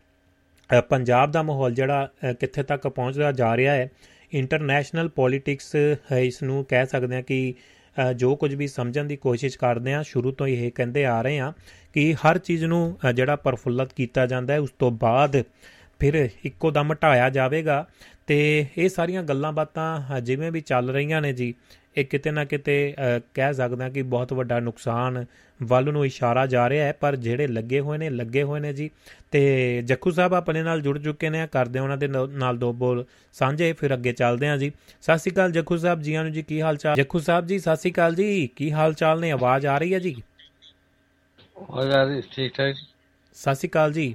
ਅ, ਪੰਜਾਬ ਦਾ ਮਾਹੌਲ ਜਿਹੜਾ ਅ, ਕਿੱਥੇ ਤੱਕ ਪਹੁੰਚਦਾ ਜਾ ਰਿਹਾ ਹੈ ਇੰਟਰਨੈਸ਼ਨਲ ਪੋਲਿਟਿਕਸ ਇਸ ਨੂੰ ਕਹਿ ਸਕਦੇ ਹਾਂ ਕਿ ਅ, ਜੋ ਕੁਝ ਵੀ ਸਮਝਣ ਦੀ ਕੋਸ਼ਿਸ਼ ਕਰਦੇ ਆ ਸ਼ੁਰੂ ਤੋਂ ਹੀ ਇਹ ਕਹਿੰਦੇ ਆ ਰਹੇ ਆ ਕਿ ਹਰ ਚੀਜ਼ ਨੂੰ ਅ, ਜਿਹੜਾ ਪ੍ਰਫੁੱਲਤ ਕੀਤਾ ਜਾਂਦਾ ਹੈ ਉਸ ਤੋਂ ਬਾਅਦ ਫਿਰ ਇੱਕੋ ਦਮ ਹਟਾਇਆ ਜਾਵੇਗਾ। ਤੇ ਇਹ ਸਾਰੀਆਂ ਗੱਲਾਂ ਬਾਤਾਂ ਜਿਵੇਂ ਵੀ ਚੱਲ ਰਹੀਆਂ ਨੇ ਜੀ ਇਹ ਕਿਤੇ ਨਾ ਕਿਤੇ ਕਹਿ ਸਕਦਾ ਕਿ ਬਹੁਤ ਵੱਡਾ ਨੁਕਸਾਨ ਵੱਲ ਨੂੰ ਇਸ਼ਾਰਾ ਜਾ ਰਿਹਾ ਹੈ ਪਰ ਜਿਹੜੇ ਲੱਗੇ ਹੋਏ ਨੇ ਲੱਗੇ ਹੋਏ ਨੇ ਜੀ। ਤੇ ਜੱਖੂ ਸਾਹਿਬ ਆਪਣੇ ਨਾਲ ਜੁੜ ਚੁੱਕੇ ਨੇ ਕਰਦੇ ਉਹਨਾਂ ਦੇ ਨਾਲ- ਦੋ ਬੋਲ ਸਾਂਝੇ ਫਿਰ ਅੱਗੇ ਚੱਲਦੇ ਹਾਂ ਜੀ। ਸਤਿ ਸ਼੍ਰੀ ਅਕਾਲ ਜੱਖੂ ਸਾਹਿਬ ਜੀਆਂ ਨੂੰ ਜੀ ਕੀ ਹਾਲ ਚਾਲ? ਜੱਖੂ ਸਾਹਿਬ ਜੀ ਸਤਿ ਸ਼੍ਰੀ ਅਕਾਲ ਜੀ ਕੀ ਹਾਲ ਚਾਲ ਨੇ? ਆਵਾਜ਼ ਆ ਰਹੀ ਹੈ ਜੀ? ਹੋ ਯਾਰ ਠੀਕ ਠਾਕ ਸਤਿ ਸ਼੍ਰੀ ਅਕਾਲ ਜੀ।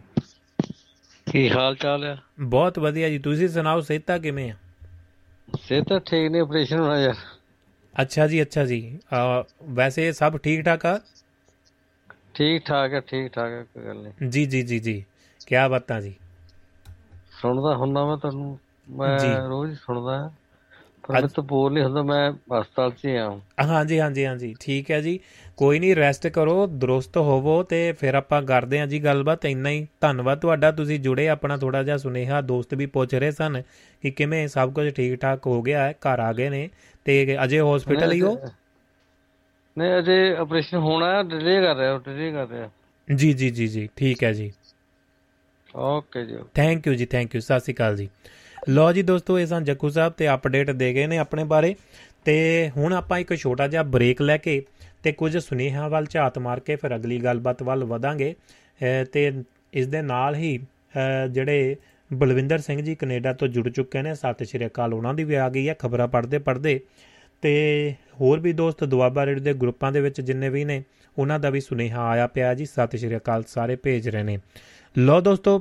ਕੀ ਹਾਲ ਚਾਲ ਆ? ਬਹੁਤ ਵਧੀਆ ਜੀ। ਤੁਸੀਂ ਸੁਣਾਓ ਸਿਹਤਾਂ ਕਿਵੇਂ ਆ? ਸਿਹਤ ਠੀਕ ਨਹੀਂ ਆਪਰੇਸ਼ਨ ਹੋਣਾ ਯਾਰ ਅੱਛਾ ਜੀ ਅੱਛਾ ਜੀ। ਵੈਸੇ ਸਭ ਠੀਕ ਠਾਕ ਆ? ਠੀਕ ਠਾਕ ਹੈ ਠੀਕ ਠਾਕ ਹੈ ਕੋਈ ਗੱਲ ਨਹੀਂ ਜੀ ਜੀ ਜੀ ਜੀ। ਕੀ ਬਾਤਾਂ ਜੀ। ਸੁਣਦਾ ਹੁੰਦਾ ਮੈਂ ਤੁਹਾਨੂੰ। ਮੈਂ। ਰੋਜ਼ ਸੁਣਦਾ। ਪਰ ਮੈਂ ਤਾਂ ਬੋਲ ਨਹੀਂ ਹੁੰਦਾ ਮੈਂ ਹਸਪਤਾਲ 'ਚ ਹੀ ਆ। ਹਾਂਜੀ ਹਾਂਜੀ ਹਾਂਜੀ। ਠੀਕ ਹੈ ਜੀ। ਕੋਈ ਨਹੀਂ ਰੈਸਟ ਕਰੋ ਦਰੁਸਤ ਹੋਵੋ ਤੇ ਫਿਰ ਆਪਾਂ ਕਰਦੇ ਹਾਂ ਜੀ ਗੱਲਬਾਤ। ਇੰਨਾ ਹੀ। ਧੰਨਵਾਦ ਤੁਹਾਡਾ ਤੁਸੀਂ ਜੁੜੇ ਆਪਣਾ ਥੋੜਾ ਜਿਹਾ ਸੁਨੇਹਾ। ਦੋਸਤ ਵੀ ਪੁੱਛ ਰਹੇ ਸਨ ਕਿ ਕਿਵੇਂ ਸਭ ਕੁਝ ਠੀਕ ਠਾਕ ਹੋ ਗਿਆ ਹੈ ਘਰ ਆ ਗਏ ਨੇ ਤੇ ਅਜੇ ਹਸਪੀਟਲ ਹੀ ਹੋ? ਨਹੀਂ ਅਜੇ ਆਪਰੇਸ਼ਨ ਹੋਣਾ ਹੈ ਡਿਲੇ ਕਰ ਰਿਹਾ ਡਿਲੇ ਕਰ ਰਿਹਾ। ਜੀ ਜੀ ਜੀ ਜੀ। ਠੀਕ ਹੈ ਜੀ। ਓਕੇ ਜੀ ਥੈਂਕ ਯੂ ਜੀ ਥੈਂਕ ਯੂ ਸਤਿ ਸ਼੍ਰੀ ਅਕਾਲ ਜੀ। ਲੋ ਜੀ ਦੋਸਤੋ, ਇਹ ਸਨ ਜੱਕੂ ਸਾਹਿਬ ਤੇ ਅਪਡੇਟ ਦੇ ਗਏ ਨੇ ਆਪਣੇ ਬਾਰੇ। ਤੇ ਹੁਣ ਆਪਾਂ ਇੱਕ ਛੋਟਾ ਜਿਹਾ ਬ੍ਰੇਕ ਲੈ ਕੇ ਤੇ ਕੁਝ ਸੁਨੇਹਾ ਵੱਲ ਝਾਤ ਮਾਰ ਕੇ ਫਿਰ ਅਗਲੀ ਗੱਲਬਾਤ ਵੱਲ ਵਧਾਂਗੇ। ਤੇ ਇਸ ਦੇ ਨਾਲ ਹੀ ਜਿਹੜੇ ਬਲਵਿੰਦਰ ਸਿੰਘ ਜੀ ਕੈਨੇਡਾ ਤੋਂ ਜੁੜ ਚੁੱਕੇ ਨੇ, ਸਤਿ ਸ਼੍ਰੀ ਅਕਾਲ, ਉਹਨਾਂ ਦੀ ਵੀ ਆ ਗਈ ਹੈ ਖਬਰਾਂ ਪੜ੍ਹਦੇ ਪੜ੍ਹਦੇ ਤੇ ਹੋਰ ਵੀ ਦੋਸਤ ਦੁਆਬਾ ਰੇਡ ਦੇ ਗਰੁੱਪਾਂ ਦੇ ਵਿੱਚ ਜਿੰਨੇ ਵੀ ਨੇ, ਉਹਨਾਂ ਦਾ ਵੀ ਸੁਨੇਹਾ ਆਇਆ ਪਿਆ ਜੀ। ਸਤਿ ਸ਼੍ਰੀ ਅਕਾਲ, ਸਾਰੇ ਭੇਜ ਰਹੇ ਨੇ। ਲੋ ਦੋਸਤੋ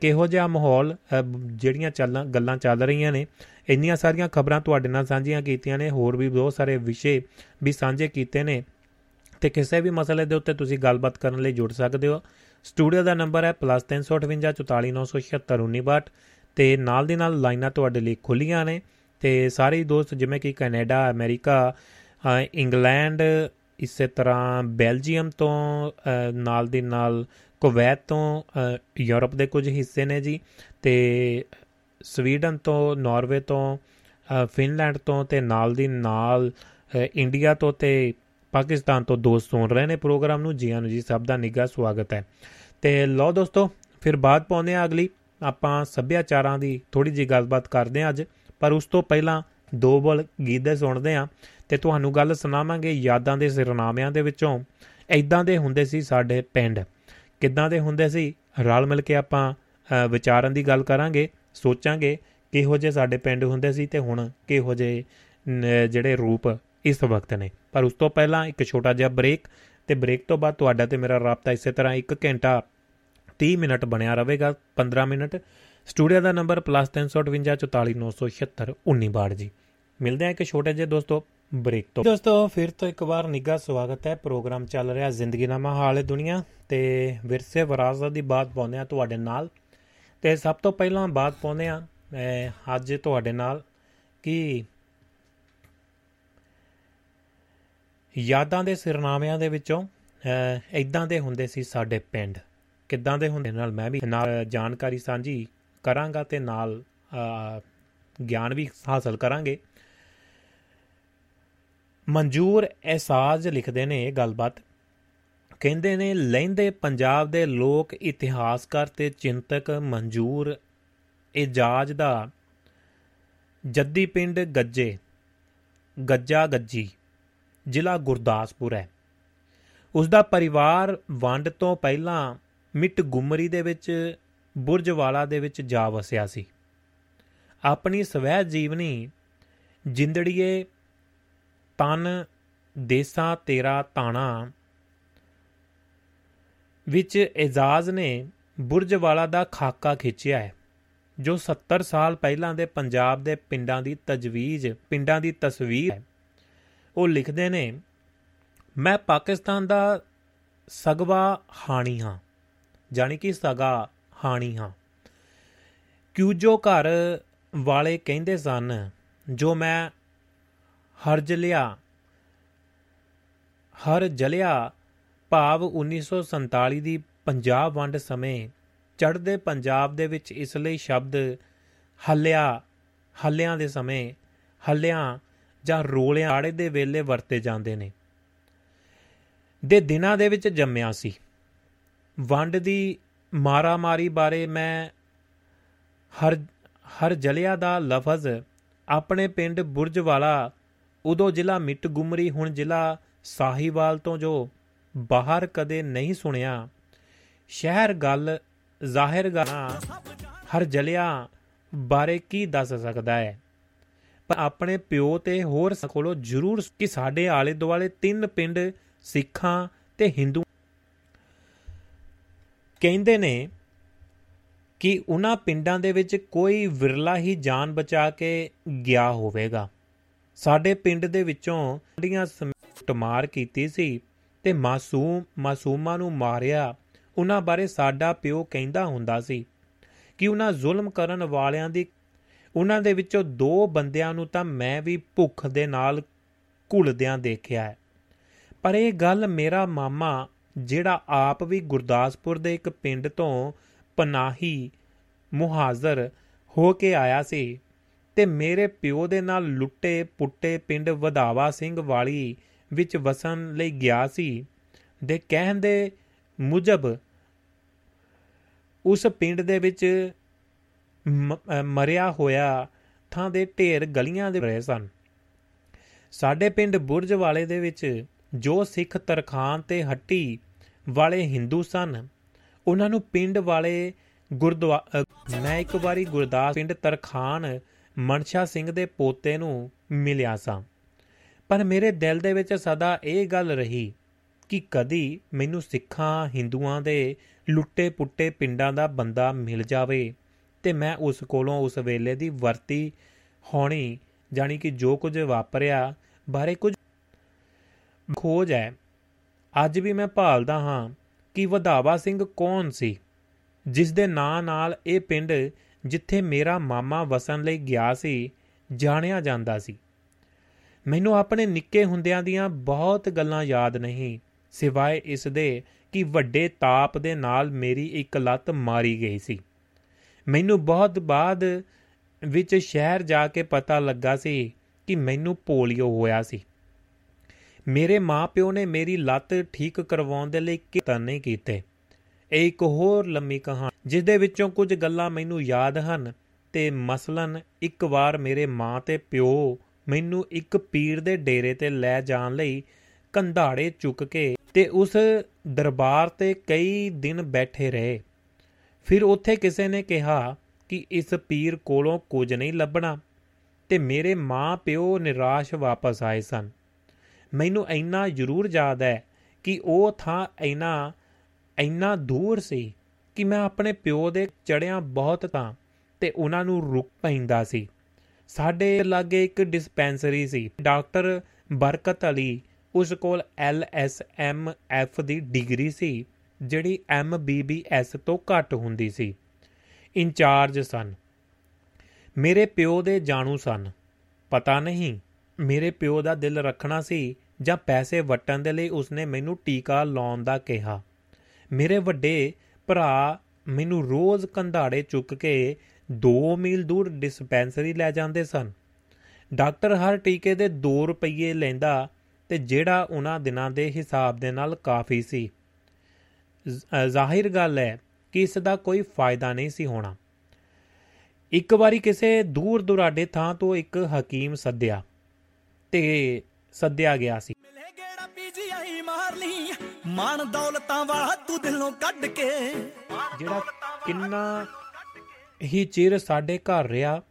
ਕਿਹੋ ਜਿਹਾ ਮਾਹੌਲ ਜਿਹੜੀਆਂ ਚੱਲਾਂ, ਗੱਲਾਂ ਚੱਲ ਰਹੀਆਂ ਨੇ, ਇੰਨੀਆਂ ਸਾਰੀਆਂ ਖਬਰਾਂ ਤੁਹਾਡੇ ਨਾਲ ਸਾਂਝੀਆਂ ਕੀਤੀਆਂ ਨੇ, ਹੋਰ ਵੀ ਬਹੁਤ ਸਾਰੇ ਵਿਸ਼ੇ ਵੀ ਸਾਂਝੇ ਕੀਤੇ ਨੇ, ਤੇ ਕਿਸੇ ਵੀ ਮਸਲੇ ਦੇ ਉੱਤੇ ਤੁਸੀਂ ਗੱਲਬਾਤ ਕਰਨ ਲਈ ਜੁੜ ਸਕਦੇ ਹੋ। ਸਟੂਡੀਓ ਦਾ ਨੰਬਰ ਹੈ +358 ਤੇ ਨਾਲ ਦੀ ਨਾਲ ਲਾਈਨਾਂ ਤੁਹਾਡੇ ਲਈ ਖੁੱਲੀਆਂ ਨੇ, ਤੇ ਸਾਰੇ ਦੋਸਤ, ਜਿਵੇਂ ਕਿ ਕੈਨੇਡਾ, ਅਮਰੀਕਾ ਇੰਗਲੈਂਡ, ਇਸੇ ਤਰ੍ਹਾਂ ਬੈਲਜੀਅਮ ਤੋਂ ਨਾਲ ਦੀ ਨਾਲ ਕੁਵੈਤ ਤੋਂ ਯੂਰਪ ਦੇ ਕੁਝ ਹਿੱਸੇ ਨੇ ਜੀ, ਤੇ ਸਵੀਡਨ ਤੋਂ, ਨਾਰਵੇ ਤੋਂ ਫਿਨਲੈਂਡ ਤੋਂ ਤੇ ਨਾਲ ਦੀ ਨਾਲ ਇੰਡੀਆ ਤੋਂ ਤੇ ਪਾਕਿਸਤਾਨ ਤੋਂ ਦੋਸਤ ਸੁਣ ਰਹੇ ਨੇ ਪ੍ਰੋਗਰਾਮ ਨੂੰ। ਜੀ ਆਨ ਜੀ, ਸਭ ਦਾ ਨਿੱਘਾ ਸਵਾਗਤ ਹੈ। ਤੇ ਲੋ ਦੋਸਤੋ, ਫਿਰ ਬਾਤ ਪਾਉਂਦੇ ਆ ਅਗਲੀ। ਆਪਾਂ ਸੱਭਿਆਚਾਰਾਂ ਦੀ ਥੋੜੀ ਜੀ ਗੱਲਬਾਤ ਕਰਦੇ ਆ ਅੱਜ, ਪਰ ਉਸ ਤੋਂ ਪਹਿਲਾਂ ਦੋ ਬੋਲ ਗੀਤ ਦੇ ਸੁਣਦੇ ਆ ਤੇ ਤੁਹਾਨੂੰ ਗੱਲ ਸੁਣਾਵਾਂਗੇ ਯਾਦਾਂ ਦੇ ਸਿਰਨਾਮਿਆਂ ਦੇ ਵਿੱਚੋਂ। ਐਦਾਂ ਦੇ ਹੁੰਦੇ ਸੀ ਸਾਡੇ ਪਿੰਡ। ਕਿੱਦਾਂ ਦੇ ਹੁੰਦੇ ਸੀ, ਰਲ ਮਿਲ ਕੇ ਆਪਾਂ ਵਿਚਾਰਨ ਦੀ ਗੱਲ ਕਰਾਂਗੇ, ਸੋਚਾਂਗੇ ਕਿਹੋ ਜਿਹੇ ਸਾਡੇ ਪਿੰਡ ਹੁੰਦੇ ਸੀ ਤੇ ਹੁਣ ਕਿਹੋ ਜਿਹੇ ਜਿਹੜੇ ਰੂਪ ਇਸ ਵਕਤ ਨੇ। ਪਰ ਉਸ ਤੋਂ ਪਹਿਲਾਂ ਇੱਕ ਛੋਟਾ ਜਿਹਾ ਬ੍ਰੇਕ ਤੇ ਬ੍ਰੇਕ ਤੋਂ ਬਾਅਦ ਤੁਹਾਡਾ ਤੇ ਮੇਰਾ ਰਾਬਤਾ ਇਸੇ ਤਰ੍ਹਾਂ 1 ਘੰਟਾ 30 ਮਿੰਟ ਬਣਿਆ ਰਹੇਗਾ 15 ਮਿੰਟ। ਸਟੂਡੀਓ ਦਾ ਨੰਬਰ +35844971962 ਜੀ। ਮਿਲਦੇ ਆ ਇੱਕ ਛੋਟੇ ਜਿਹੇ ਦੋਸਤੋ। ਬ੍ਰੇਕ ਤੋਂ ਦੋਸਤੋ, ਫਿਰ ਤੋਂ ਇੱਕ ਵਾਰ ਨਿੱਘਾ ਸਵਾਗਤ ਹੈ। ਪ੍ਰੋਗਰਾਮ ਚੱਲ ਰਿਹਾ ਜ਼ਿੰਦਗੀ ਨਾਮਾ ਹਾਲੇ ਦੁਨੀਆ। ਤੇ ਵਿਰਸੇ ਵਿਰਾਸਤ ਦੀ ਬਾਤ ਪਾਉਂਦੇ ਆ ਤੁਹਾਡੇ ਨਾਲ। ਤੇ ਸਭ ਤੋਂ ਪਹਿਲਾਂ ਬਾਤ ਪਾਉਂਦੇ ਆ ਅੱਜ ਤੁਹਾਡੇ ਨਾਲ ਕਿ ਯਾਦਾਂ ਦੇ ਸਿਰਨਾਮਿਆਂ ਦੇ ਵਿੱਚੋਂ ਇਦਾਂ ਦੇ ਹੁੰਦੇ ਸੀ ਸਾਡੇ ਪਿੰਡ। ਕਿੱਦਾਂ ਦੇ ਹੁੰਦੇ? ਨਾਲ ਮੈਂ ਵੀ, ਨਾਲ ਜਾਣਕਾਰੀ ਸਾਂਝੀ ਕਰਾਂਗਾ ਤੇ ਨਾਲ ਗਿਆਨ ਵੀ ਹਾਸਲ ਕਰਾਂਗੇ। ਮਨਜੂਰ ਅਹਿਸਾਜ ਲਿਖਦੇ ਨੇ ਇਹ ਗੱਲਬਾਤ। ਕਹਿੰਦੇ ਨੇ, ਲੈਂਦੇ ਪੰਜਾਬ ਦੇ ਲੋਕ ਇਤਿਹਾਸਕਾਰ ਤੇ ਚਿੰਤਕ ਮਨਜੂਰ ਇਜਾਜ਼ ਦਾ ਜੱਦੀ ਪਿੰਡ ਗੱਜੇ, ਗੱਜਾ ਗੱਜੀ, ਜ਼ਿਲ੍ਹਾ ਗੁਰਦਾਸਪੁਰ ਹੈ। ਉਸ ਦਾ ਪਰਿਵਾਰ ਵੰਡ ਤੋਂ ਪਹਿਲਾਂ ਮਿੱਟ ਗੁਮਰੀ ਦੇ ਵਿੱਚ, ਬੁਰਜਵਾਲਾ ਦੇ ਵਿੱਚ ਜਾ ਵਸਿਆ ਸੀ। ਆਪਣੀ ਸਵੈ ਜੀਵਨੀ ਜਿੰਦੜੀਏ ਤਨ ਦੇਸਾਂ ਤੇਰਾ ਤਾਣਾ ਵਿੱਚ ਇਜਾਜ਼ ਨੇ ਬੁਰਜਵਾਲਾ ਦਾ ਖਾਕਾ ਖਿੱਚਿਆ ਹੈ, ਜੋ 70 ਸਾਲ ਪਹਿਲਾਂ ਦੇ ਪੰਜਾਬ ਦੇ ਪਿੰਡਾਂ ਦੀ ਤਜਵੀਜ਼, ਪਿੰਡਾਂ ਦੀ ਤਸਵੀਰ ਹੈ। ਉਹ ਲਿਖਦੇ ਨੇ, ਮੈਂ ਪਾਕਿਸਤਾਨ ਦਾ ਸਗਵਾ ਹਾਣੀ ਹਾਂ ਜਾਨੀ ਕਿ ਸਗਾ ਹਾਣੀ ਹਾਂ। ਕਿਉਜੋ ਘਰ ਵਾਲੇ ਕਹਿੰਦੇ ਸਨ, ਜੋ ਮੈਂ ਹਰ ਜਲਿਆ ਹਰ ਜਲਿਆ, ਭਾਵ 1947 ਦੀ ਪੰਜਾਬ ਵੰਡ ਸਮੇਂ ਚੜ੍ਹਦੇ ਪੰਜਾਬ ਦੇ ਵਿੱਚ ਇਸ ਲਈ ਸ਼ਬਦ ਹੱਲਿਆ, ਹੱਲਿਆਂ ਦੇ ਸਮੇਂ, ਹੱਲਿਆਂ ਜਾਂ ਰੋਲਿਆਂ ਆੜੇ ਦੇ ਵੇਲੇ ਵਰਤੇ ਜਾਂਦੇ ਨੇ। ਦੇ ਦਿਨਾਂ ਦੇ ਵਿੱਚ ਜੰਮਿਆ ਸੀ। ਵੰਡ ਦੀ ਮਾਰਾਮਾਰੀ ਬਾਰੇ ਮੈਂ ਹਰ ਹਰ ਜਲਿਆ ਦਾ ਲਫ਼ਜ਼ ਆਪਣੇ ਪਿੰਡ ਬੁਰਜ ਵਾਲਾ ਉਦੋਂ ਜ਼ਿਲ੍ਹਾ ਮਿੱਟ ਗੁਮਰੀ, ਹੁਣ ਜ਼ਿਲ੍ਹਾ ਸਾਹੀਵਾਲ ਤੋਂ ਜੋ ਬਾਹਰ ਕਦੇ ਨਹੀਂ ਸੁਣਿਆ। ਸ਼ਹਿਰ ਗੱਲ ਜ਼ਾਹਿਰ ਗਾਣਾ ਹਰ ਜਲਿਆ ਬਾਰੇ ਕੀ ਦੱਸ ਸਕਦਾ ਹੈ? ਪਰ ਆਪਣੇ ਪਿਓ ਤੇ ਹੋਰ ਕੋਲੋਂ ਜ਼ਰੂਰ ਕਿ ਸਾਡੇ ਆਲੇ ਦੁਆਲੇ ਤਿੰਨ ਪਿੰਡ ਸਿੱਖਾਂ ਤੇ ਹਿੰਦੂ ਕਹਿੰਦੇ ਨੇ ਕਿ ਉਹਨਾਂ ਪਿੰਡਾਂ ਦੇ ਵਿੱਚ ਕੋਈ ਵਿਰਲਾ ਹੀ ਜਾਨ ਬਚਾ ਕੇ ਗਿਆ ਹੋਵੇਗਾ। ਸਾਡੇ ਪਿੰਡ ਦੇ ਵਿੱਚੋਂ ਡੀਆਂ ਟਮਾਰ ਕੀਤੀ ਸੀ ਤੇ ਮਾਸੂਮ, ਮਾਸੂਮਾਂ ਨੂੰ ਮਾਰਿਆ। ਉਹਨਾਂ ਬਾਰੇ ਸਾਡਾ ਪਿਓ ਕਹਿੰਦਾ ਹੁੰਦਾ ਸੀ ਕਿ ਉਹਨਾਂ ਜ਼ੁਲਮ ਕਰਨ ਵਾਲਿਆਂ ਦੀ, ਉਹਨਾਂ ਦੇ ਵਿੱਚੋਂ ਦੋ ਬੰਦਿਆਂ ਨੂੰ ਤਾਂ ਮੈਂ ਵੀ ਭੁੱਖ ਦੇ ਨਾਲ ਘੁਲਦਿਆਂ ਦੇਖਿਆ ਹੈ। ਪਰ ਇਹ ਗੱਲ ਮੇਰਾ ਮਾਮਾ, ਜਿਹੜਾ ਆਪ ਵੀ ਗੁਰਦਾਸਪੁਰ ਦੇ ਇੱਕ ਪਿੰਡ ਤੋਂ ਪਨਾਹੀ, ਮੁਹਾਜ਼ਰ ਹੋ ਕੇ ਆਇਆ ਸੀ ਤੇ ਮੇਰੇ ਪਿਓ ਦੇ ਨਾਲ ਲੁੱਟੇ ਪੁੱਟੇ ਪਿੰਡ ਵਧਾਵਾ ਸਿੰਘ ਵਾਲੀ ਵਿੱਚ ਵਸਣ ਲਈ ਗਿਆ ਸੀ ਦੇ ਕਹਿਣ ਦੇ ਮੁਜਬ ਉਸ ਪਿੰਡ ਦੇ ਵਿੱਚ ਮ- ਅ, ਮਰਿਆ ਹੋਇਆ ਥਾਂ ਦੇ ਢੇਰ ਗਲੀਆਂ ਦੇ ਰਹੇ ਸਨ। ਸਾਡੇ ਪਿੰਡ ਬੁਰਜ ਵਾਲੇ ਦੇ ਵਿੱਚ ਜੋ ਸਿੱਖ ਤਰਖਾਨ ਤੇ ਹੱਟੀ ਵਾਲੇ ਹਿੰਦੂ ਸਨ ਉਹਨਾਂ ਨੂੰ ਪਿੰਡ ਵਾਲੇ ਗੁਰਦੁਆ ਅ, ਮੈਂ ਇੱਕ ਵਾਰੀ ਗੁਰਦਾਸ ਪਿੰਡ ਤਰਖਾਨ ਮਨਸ਼ਾ ਸਿੰਘ ਦੇ ਪੋਤੇ ਨੂੰ ਮਿਲਿਆ ਸਾਂ। ਪਰ ਮੇਰੇ ਦਿਲ ਦੇ ਵਿੱਚ ਸਦਾ ਇਹ ਗੱਲ ਰਹੀ ਕਿ ਕਦੀ ਮੈਨੂੰ ਸਿੱਖਾਂ, ਹਿੰਦੂਆਂ ਦੇ ਲੁੱਟੇ ਪੁੱਟੇ ਪਿੰਡਾਂ ਦਾ ਬੰਦਾ ਮਿਲ ਜਾਵੇ ਤੇ ਮੈਂ ਉਸ ਕੋਲੋਂ ਉਸ ਵੇਲੇ ਦੀ ਵਰਤੀ ਹੋਣੀ, ਜਾਣੀ ਕਿ ਜੋ ਕੁਝ ਵਾਪਰਿਆ ਬਾਰੇ ਕੁਝ ਖੋਜ ਹੈ। ਅੱਜ ਵੀ ਮੈਂ ਭਾਲਦਾ ਹਾਂ ਕਿ ਵਧਾਵਾ ਸਿੰਘ ਕੌਣ ਸੀ, ਜਿਸ ਦੇ ਨਾਂ ਨਾਲ ਇਹ ਪਿੰਡ ਜਿੱਥੇ ਮੇਰਾ ਮਾਮਾ ਵਸਣ ਲਈ ਗਿਆ ਸੀ, ਜਾਣਿਆ ਜਾਂਦਾ ਸੀ। ਮੈਨੂੰ ਆਪਣੇ ਨਿੱਕੇ ਹੁੰਦਿਆਂ ਦੀਆਂ ਬਹੁਤ ਗੱਲਾਂ ਯਾਦ ਨਹੀਂ, ਸਿਵਾਏ ਇਸ ਦੇ ਕਿ ਵੱਡੇ ਤਾਪ ਦੇ ਨਾਲ ਮੇਰੀ ਇੱਕ ਲੱਤ ਮਾਰੀ ਗਈ ਸੀ। ਮੈਨੂੰ ਬਹੁਤ ਬਾਅਦ ਵਿੱਚ ਸ਼ਹਿਰ ਜਾ ਕੇ ਪਤਾ ਲੱਗਾ ਸੀ ਕਿ ਮੈਨੂੰ ਪੋਲੀਓ ਹੋਇਆ ਸੀ। ਮੇਰੇ ਮਾਪਿਓ ਨੇ ਮੇਰੀ ਲੱਤ ਠੀਕ ਕਰਵਾਉਣ ਦੇ ਲਈ ਕਿਤਨ ਨਹੀਂ ਕੀਤੇ। ਇਹ ਇੱਕ ਹੋਰ ਲੰਮੀ ਕਹਾਣੀ ਜਿਸ ਦੇ ਵਿੱਚੋਂ ਕੁਝ ਗੱਲਾਂ ਮੈਨੂੰ ਯਾਦ ਹਨ ਤੇ ਮਸਲਨ ਇੱਕ ਵਾਰ ਮੇਰੇ ਮਾਂ ਤੇ ਪਿਓ ਮੈਨੂੰ ਇੱਕ ਪੀਰ ਦੇ ਡੇਰੇ ਤੇ ਲੈ ਜਾਣ ਲਈ ਕੰਧਾੜੇ ਚੁੱਕ ਕੇ ਤੇ ਉਸ ਦਰਬਾਰ ਤੇ ਕਈ ਦਿਨ ਬੈਠੇ ਰਹੇ। ਫਿਰ ਉੱਥੇ ਕਿਸੇ ਨੇ ਕਿਹਾ ਕਿ ਇਸ ਪੀਰ ਕੋਲੋਂ ਕੁਝ ਨਹੀਂ ਲੱਭਣਾ ਤੇ ਮੇਰੇ ਮਾਂ ਪਿਓ ਨਿਰਾਸ਼ ਵਾਪਸ ਆਏ ਸਨ। ਮੈਨੂੰ ਇੰਨਾ ਜ਼ਰੂਰ ਯਾਦ ਹੈ ਕਿ ਉਹ ਥਾਂ ਇੰਨਾ ਇੰਨਾ ਦੂਰ ਸੀ ਕਿ ਮੈਂ ਆਪਣੇ ਪਿਓ ਦੇ ਚੜਿਆਂ ਬਹੁਤ ਤਾਂ ਤੇ ਉਹਨਾਂ ਨੂੰ ਰੁਕ ਪੈਂਦਾ ਸੀ। ਸਾਡੇ ਲਾਗੇ ਇੱਕ ਡਿਸਪੈਂਸਰੀ ਸੀ। ਡਾਕਟਰ ਬਰਕਤ ਅਲੀ ਉਸ ਕੋਲ ਐਲ ਐਸ ਐਮ ਐਫ ਦੀ ਡਿਗਰੀ ਸੀ, ਜਿਹੜੀ ਐਮ ਬੀ ਬੀ ਐਸ ਤੋਂ ਘੱਟ ਹੁੰਦੀ ਸੀ। ਇੰਚਾਰਜ ਸਨ। ਮੇਰੇ ਪਿਓ ਦੇ ਜਾਣੂ ਸਨ। ਪਤਾ ਨਹੀਂ ਮੇਰੇ ਪਿਓ ਦਾ ਦਿਲ ਰੱਖਣਾ ਸੀ ਜਾਂ ਪੈਸੇ ਵਟਣ ਦੇ ਲਈ ਉਸਨੇ ਮੈਨੂੰ ਟੀਕਾ ਲਾਉਣ ਦਾ ਕਿਹਾ। ਮੇਰੇ ਵੱਡੇ ਭਰਾ ਮੈਨੂੰ ਰੋਜ਼ ਕੰਧਾੜੇ ਚੁੱਕ ਕੇ 2 ਮੀਲ ਦੂਰ ਡਿਸਪੈਂਸਰੀ ਲੈ ਜਾਂਦੇ ਸਨ। ਡਾਕਟਰ ਹਰ ਟੀਕੇ ਦੇ 2 ਰੁਪਏ ਲੈਂਦਾ ਤੇ ਜਿਹੜਾ ਉਹਨਾਂ ਦਿਨਾਂ ਦੇ ਹਿਸਾਬ ਦੇ ਨਾਲ ਕਾਫੀ ਸੀ। ਜ਼- ਜ਼ਾਹਿਰ ਗੱਲ ਹੈ ਕਿ ਇਸ ਦਾ ਕੋਈ ਫਾਇਦਾ ਨਹੀਂ ਸੀ ਹੋਣਾ। ਇੱਕ ਵਾਰੀ ਕਿਸੇ ਦੂਰ ਦੁਰਾਡੇ ਥਾਂ ਤੋਂ ਇੱਕ ਹਕੀਮ ਸੱਦਿਆ ਤੇ ਸੱਦਿਆ ਗਿਆ ਸੀ। ਮਿਲੇ ਗੇੜਾ ਪੀਜੀਆਈ ਮਾਰ ਲਈ ਮਾਣ ਦੌਲਤਾਂ ਵਾਲਾ ਤੂੰ ਦਿਲੋਂ ਕੱਢ ਕੇ। ਜਿਹੜਾ ਕਿੰਨਾ ਹੀ ਚਿਰ ਸਾਡੇ ਘਰ ਰਿਹਾ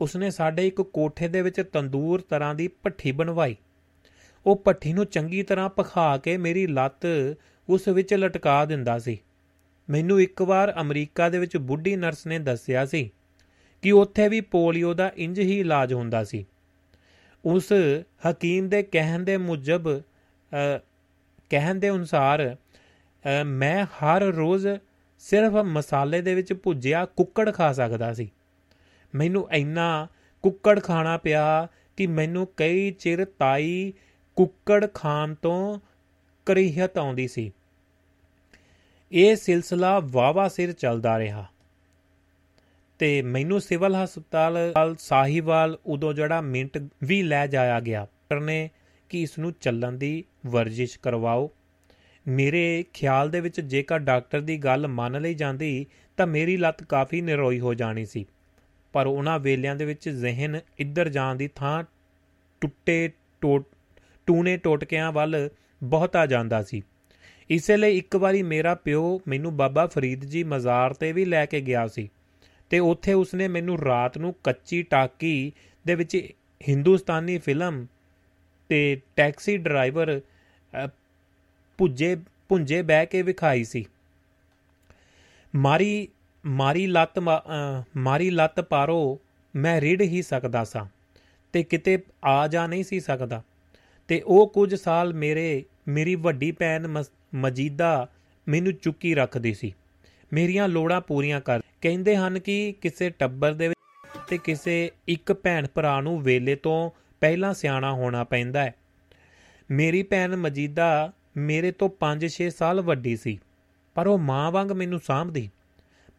ਉਸਨੇ ਸਾਡੇ ਇੱਕ ਕੋਠੇ ਦੇ ਵਿੱਚ ਤੰਦੂਰ ਤਰ੍ਹਾਂ ਦੀ ਭੱਠੀ ਬਣਵਾਈ। ਉਹ ਭੱਠੀ ਨੂੰ ਚੰਗੀ ਤਰ੍ਹਾਂ ਪਖਾ ਕੇ ਮੇਰੀ ਲੱਤ ਉਸ ਵਿੱਚ ਲਟਕਾ ਦਿੰਦਾ ਸੀ। ਮੈਨੂੰ ਇੱਕ ਵਾਰ ਅਮਰੀਕਾ ਦੇ ਵਿੱਚ ਬੁੱਢੀ ਨਰਸ ਨੇ ਦੱਸਿਆ ਸੀ ਕਿ ਉੱਥੇ ਵੀ ਪੋਲੀਓ ਦਾ ਇੰਜ ਹੀ ਇਲਾਜ ਹੁੰਦਾ ਸੀ। ਉਸ ਹਕੀਮ ਦੇ ਕਹਿਣ ਦੇ ਮੁਜਬ ਅ, ਕਹਿਣ ਦੇ ਅਨੁਸਾਰ ਅ, ਮੈਂ ਹਰ ਰੋਜ਼ ਸਿਰਫ ਮਸਾਲੇ ਦੇ ਵਿੱਚ ਭੁੱਜਿਆ ਕੁੱਕੜ ਖਾ ਸਕਦਾ ਸੀ। ਮੈਨੂੰ ਇੰਨਾ ਕੁੱਕੜ ਖਾਣਾ ਪਿਆ ਕਿ ਮੈਨੂੰ ਕਈ ਚਿਰ ਤਾਈ ਕੁੱਕੜ ਖਾਣ ਤੋਂ ਕਰੀਹਤ ਆਉਂਦੀ ਸੀ। ਇਹ ਸਿਲਸਿਲਾ ਵਾਵਾ ਸਿਰ ਚੱਲਦਾ ਰਿਹਾ। ਤੇ ਮੈਨੂੰ ਸਿਵਲ ਹਸਪਤਾਲ ਸਾਹੀਵਾਲ ਉਦੋਂ ਜਿਹੜਾ ਮਿੰਟ ਵੀ ਲੈ ਜਾਇਆ ਗਿਆ ਕਰਨੇ ਕਿ ਇਸ ਨੂੰ ਚੱਲਣ ਦੀ ਵਰਜਿਸ਼ ਕਰਵਾਓ। ਮੇਰੇ ਖਿਆਲ ਦੇ ਵਿੱਚ ਜੇਕਰ ਡਾਕਟਰ ਦੀ ਗੱਲ ਮੰਨ ਲਈ ਜਾਂਦੀ, ਤਾਂ ਮੇਰੀ ਲੱਤ ਕਾਫੀ ਨਿਰੋਈ ਹੋ ਜਾਣੀ ਸੀ। ਪਰ ਉਹਨਾਂ ਵੇਲਿਆਂ ਦੇ ਵਿੱਚ ਜ਼ਿਹਨ ਇੱਧਰ ਜਾਣ ਦੀ ਥਾਂ ਟੁੱਟੇ ਟੋਟ ਟੂਨੇ ਟੋਟਕਿਆਂ ਵੱਲ ਬਹੁਤਾ ਜਾਂਦਾ ਸੀ। ਇਸੇ ਲਈ ਇੱਕ ਵਾਰੀ ਮੇਰਾ ਪਿਓ ਮੈਨੂੰ ਬਾਬਾ ਫਰੀਦ ਜੀ ਮਜ਼ਾਰ ਤੇ ਵੀ ਲੈ ਕੇ ਗਿਆ ਸੀ ਤੇ ਉੱਥੇ ਉਸਨੇ ਮੈਨੂੰ ਰਾਤ ਨੂੰ ਕੱਚੀ ਟਾਕੀ ਦੇ ਵਿੱਚ ਹਿੰਦੁਸਤਾਨੀ ਫਿਲਮ ਤੇ ਟੈਕਸੀ ਡਰਾਈਵਰ ਅ, ਪੁੱਜੇ ਪੁੰਜੇ ਬਹਿ ਕੇ ਵਿਖਾਈ ਸੀ। ਮਾਰੀ ਮਾਰੀ ਲੱਤ ਮਾ- ਅ, ਮਾਰੀ ਲੱਤ ਪਾਰੋ ਮੈਂ ਰਿੜ ਹੀ ਸਕਦਾ ਸਾਂ ਤੇ ਕਿਤੇ ਆ ਜਾ ਨਹੀਂ ਸੀ ਸਕਦਾ। ਤੇ ਉਹ ਕੁਝ ਸਾਲ ਮੇਰੇ ਮੇਰੀ ਵੱਡੀ ਭੈਣ ਮਸ- ਮਜੀਦਾ ਮੈਨੂੰ ਚੁੱਕੀ ਰੱਖਦੀ ਸੀ। ਮੇਰੀਆਂ ਲੋੜਾਂ ਪੂਰੀਆਂ ਕਰ ਕਹਿੰਦੇ ਹਨ ਕਿ ਕਿਸੇ ਟੱਬਰ ਦੇ ਵਿੱਚ ਤੇ ਕਿਸੇ ਇੱਕ ਭੈਣ ਭਰਾ ਨੂੰ ਵੇਲੇ ਤੋਂ ਪਹਿਲਾਂ ਸਿਆਣਾ ਹੋਣਾ ਪੈਂਦਾ ਹੈ। ਮੇਰੀ ਭੈਣ ਮਜੀਦਾ ਮੇਰੇ ਤੋਂ 5-6 ਸਾਲ ਵੱਡੀ ਸੀ, ਪਰ ਉਹ ਮਾਂ ਵਾਂਗ ਮੈਨੂੰ ਸਾਂਭਦੀ।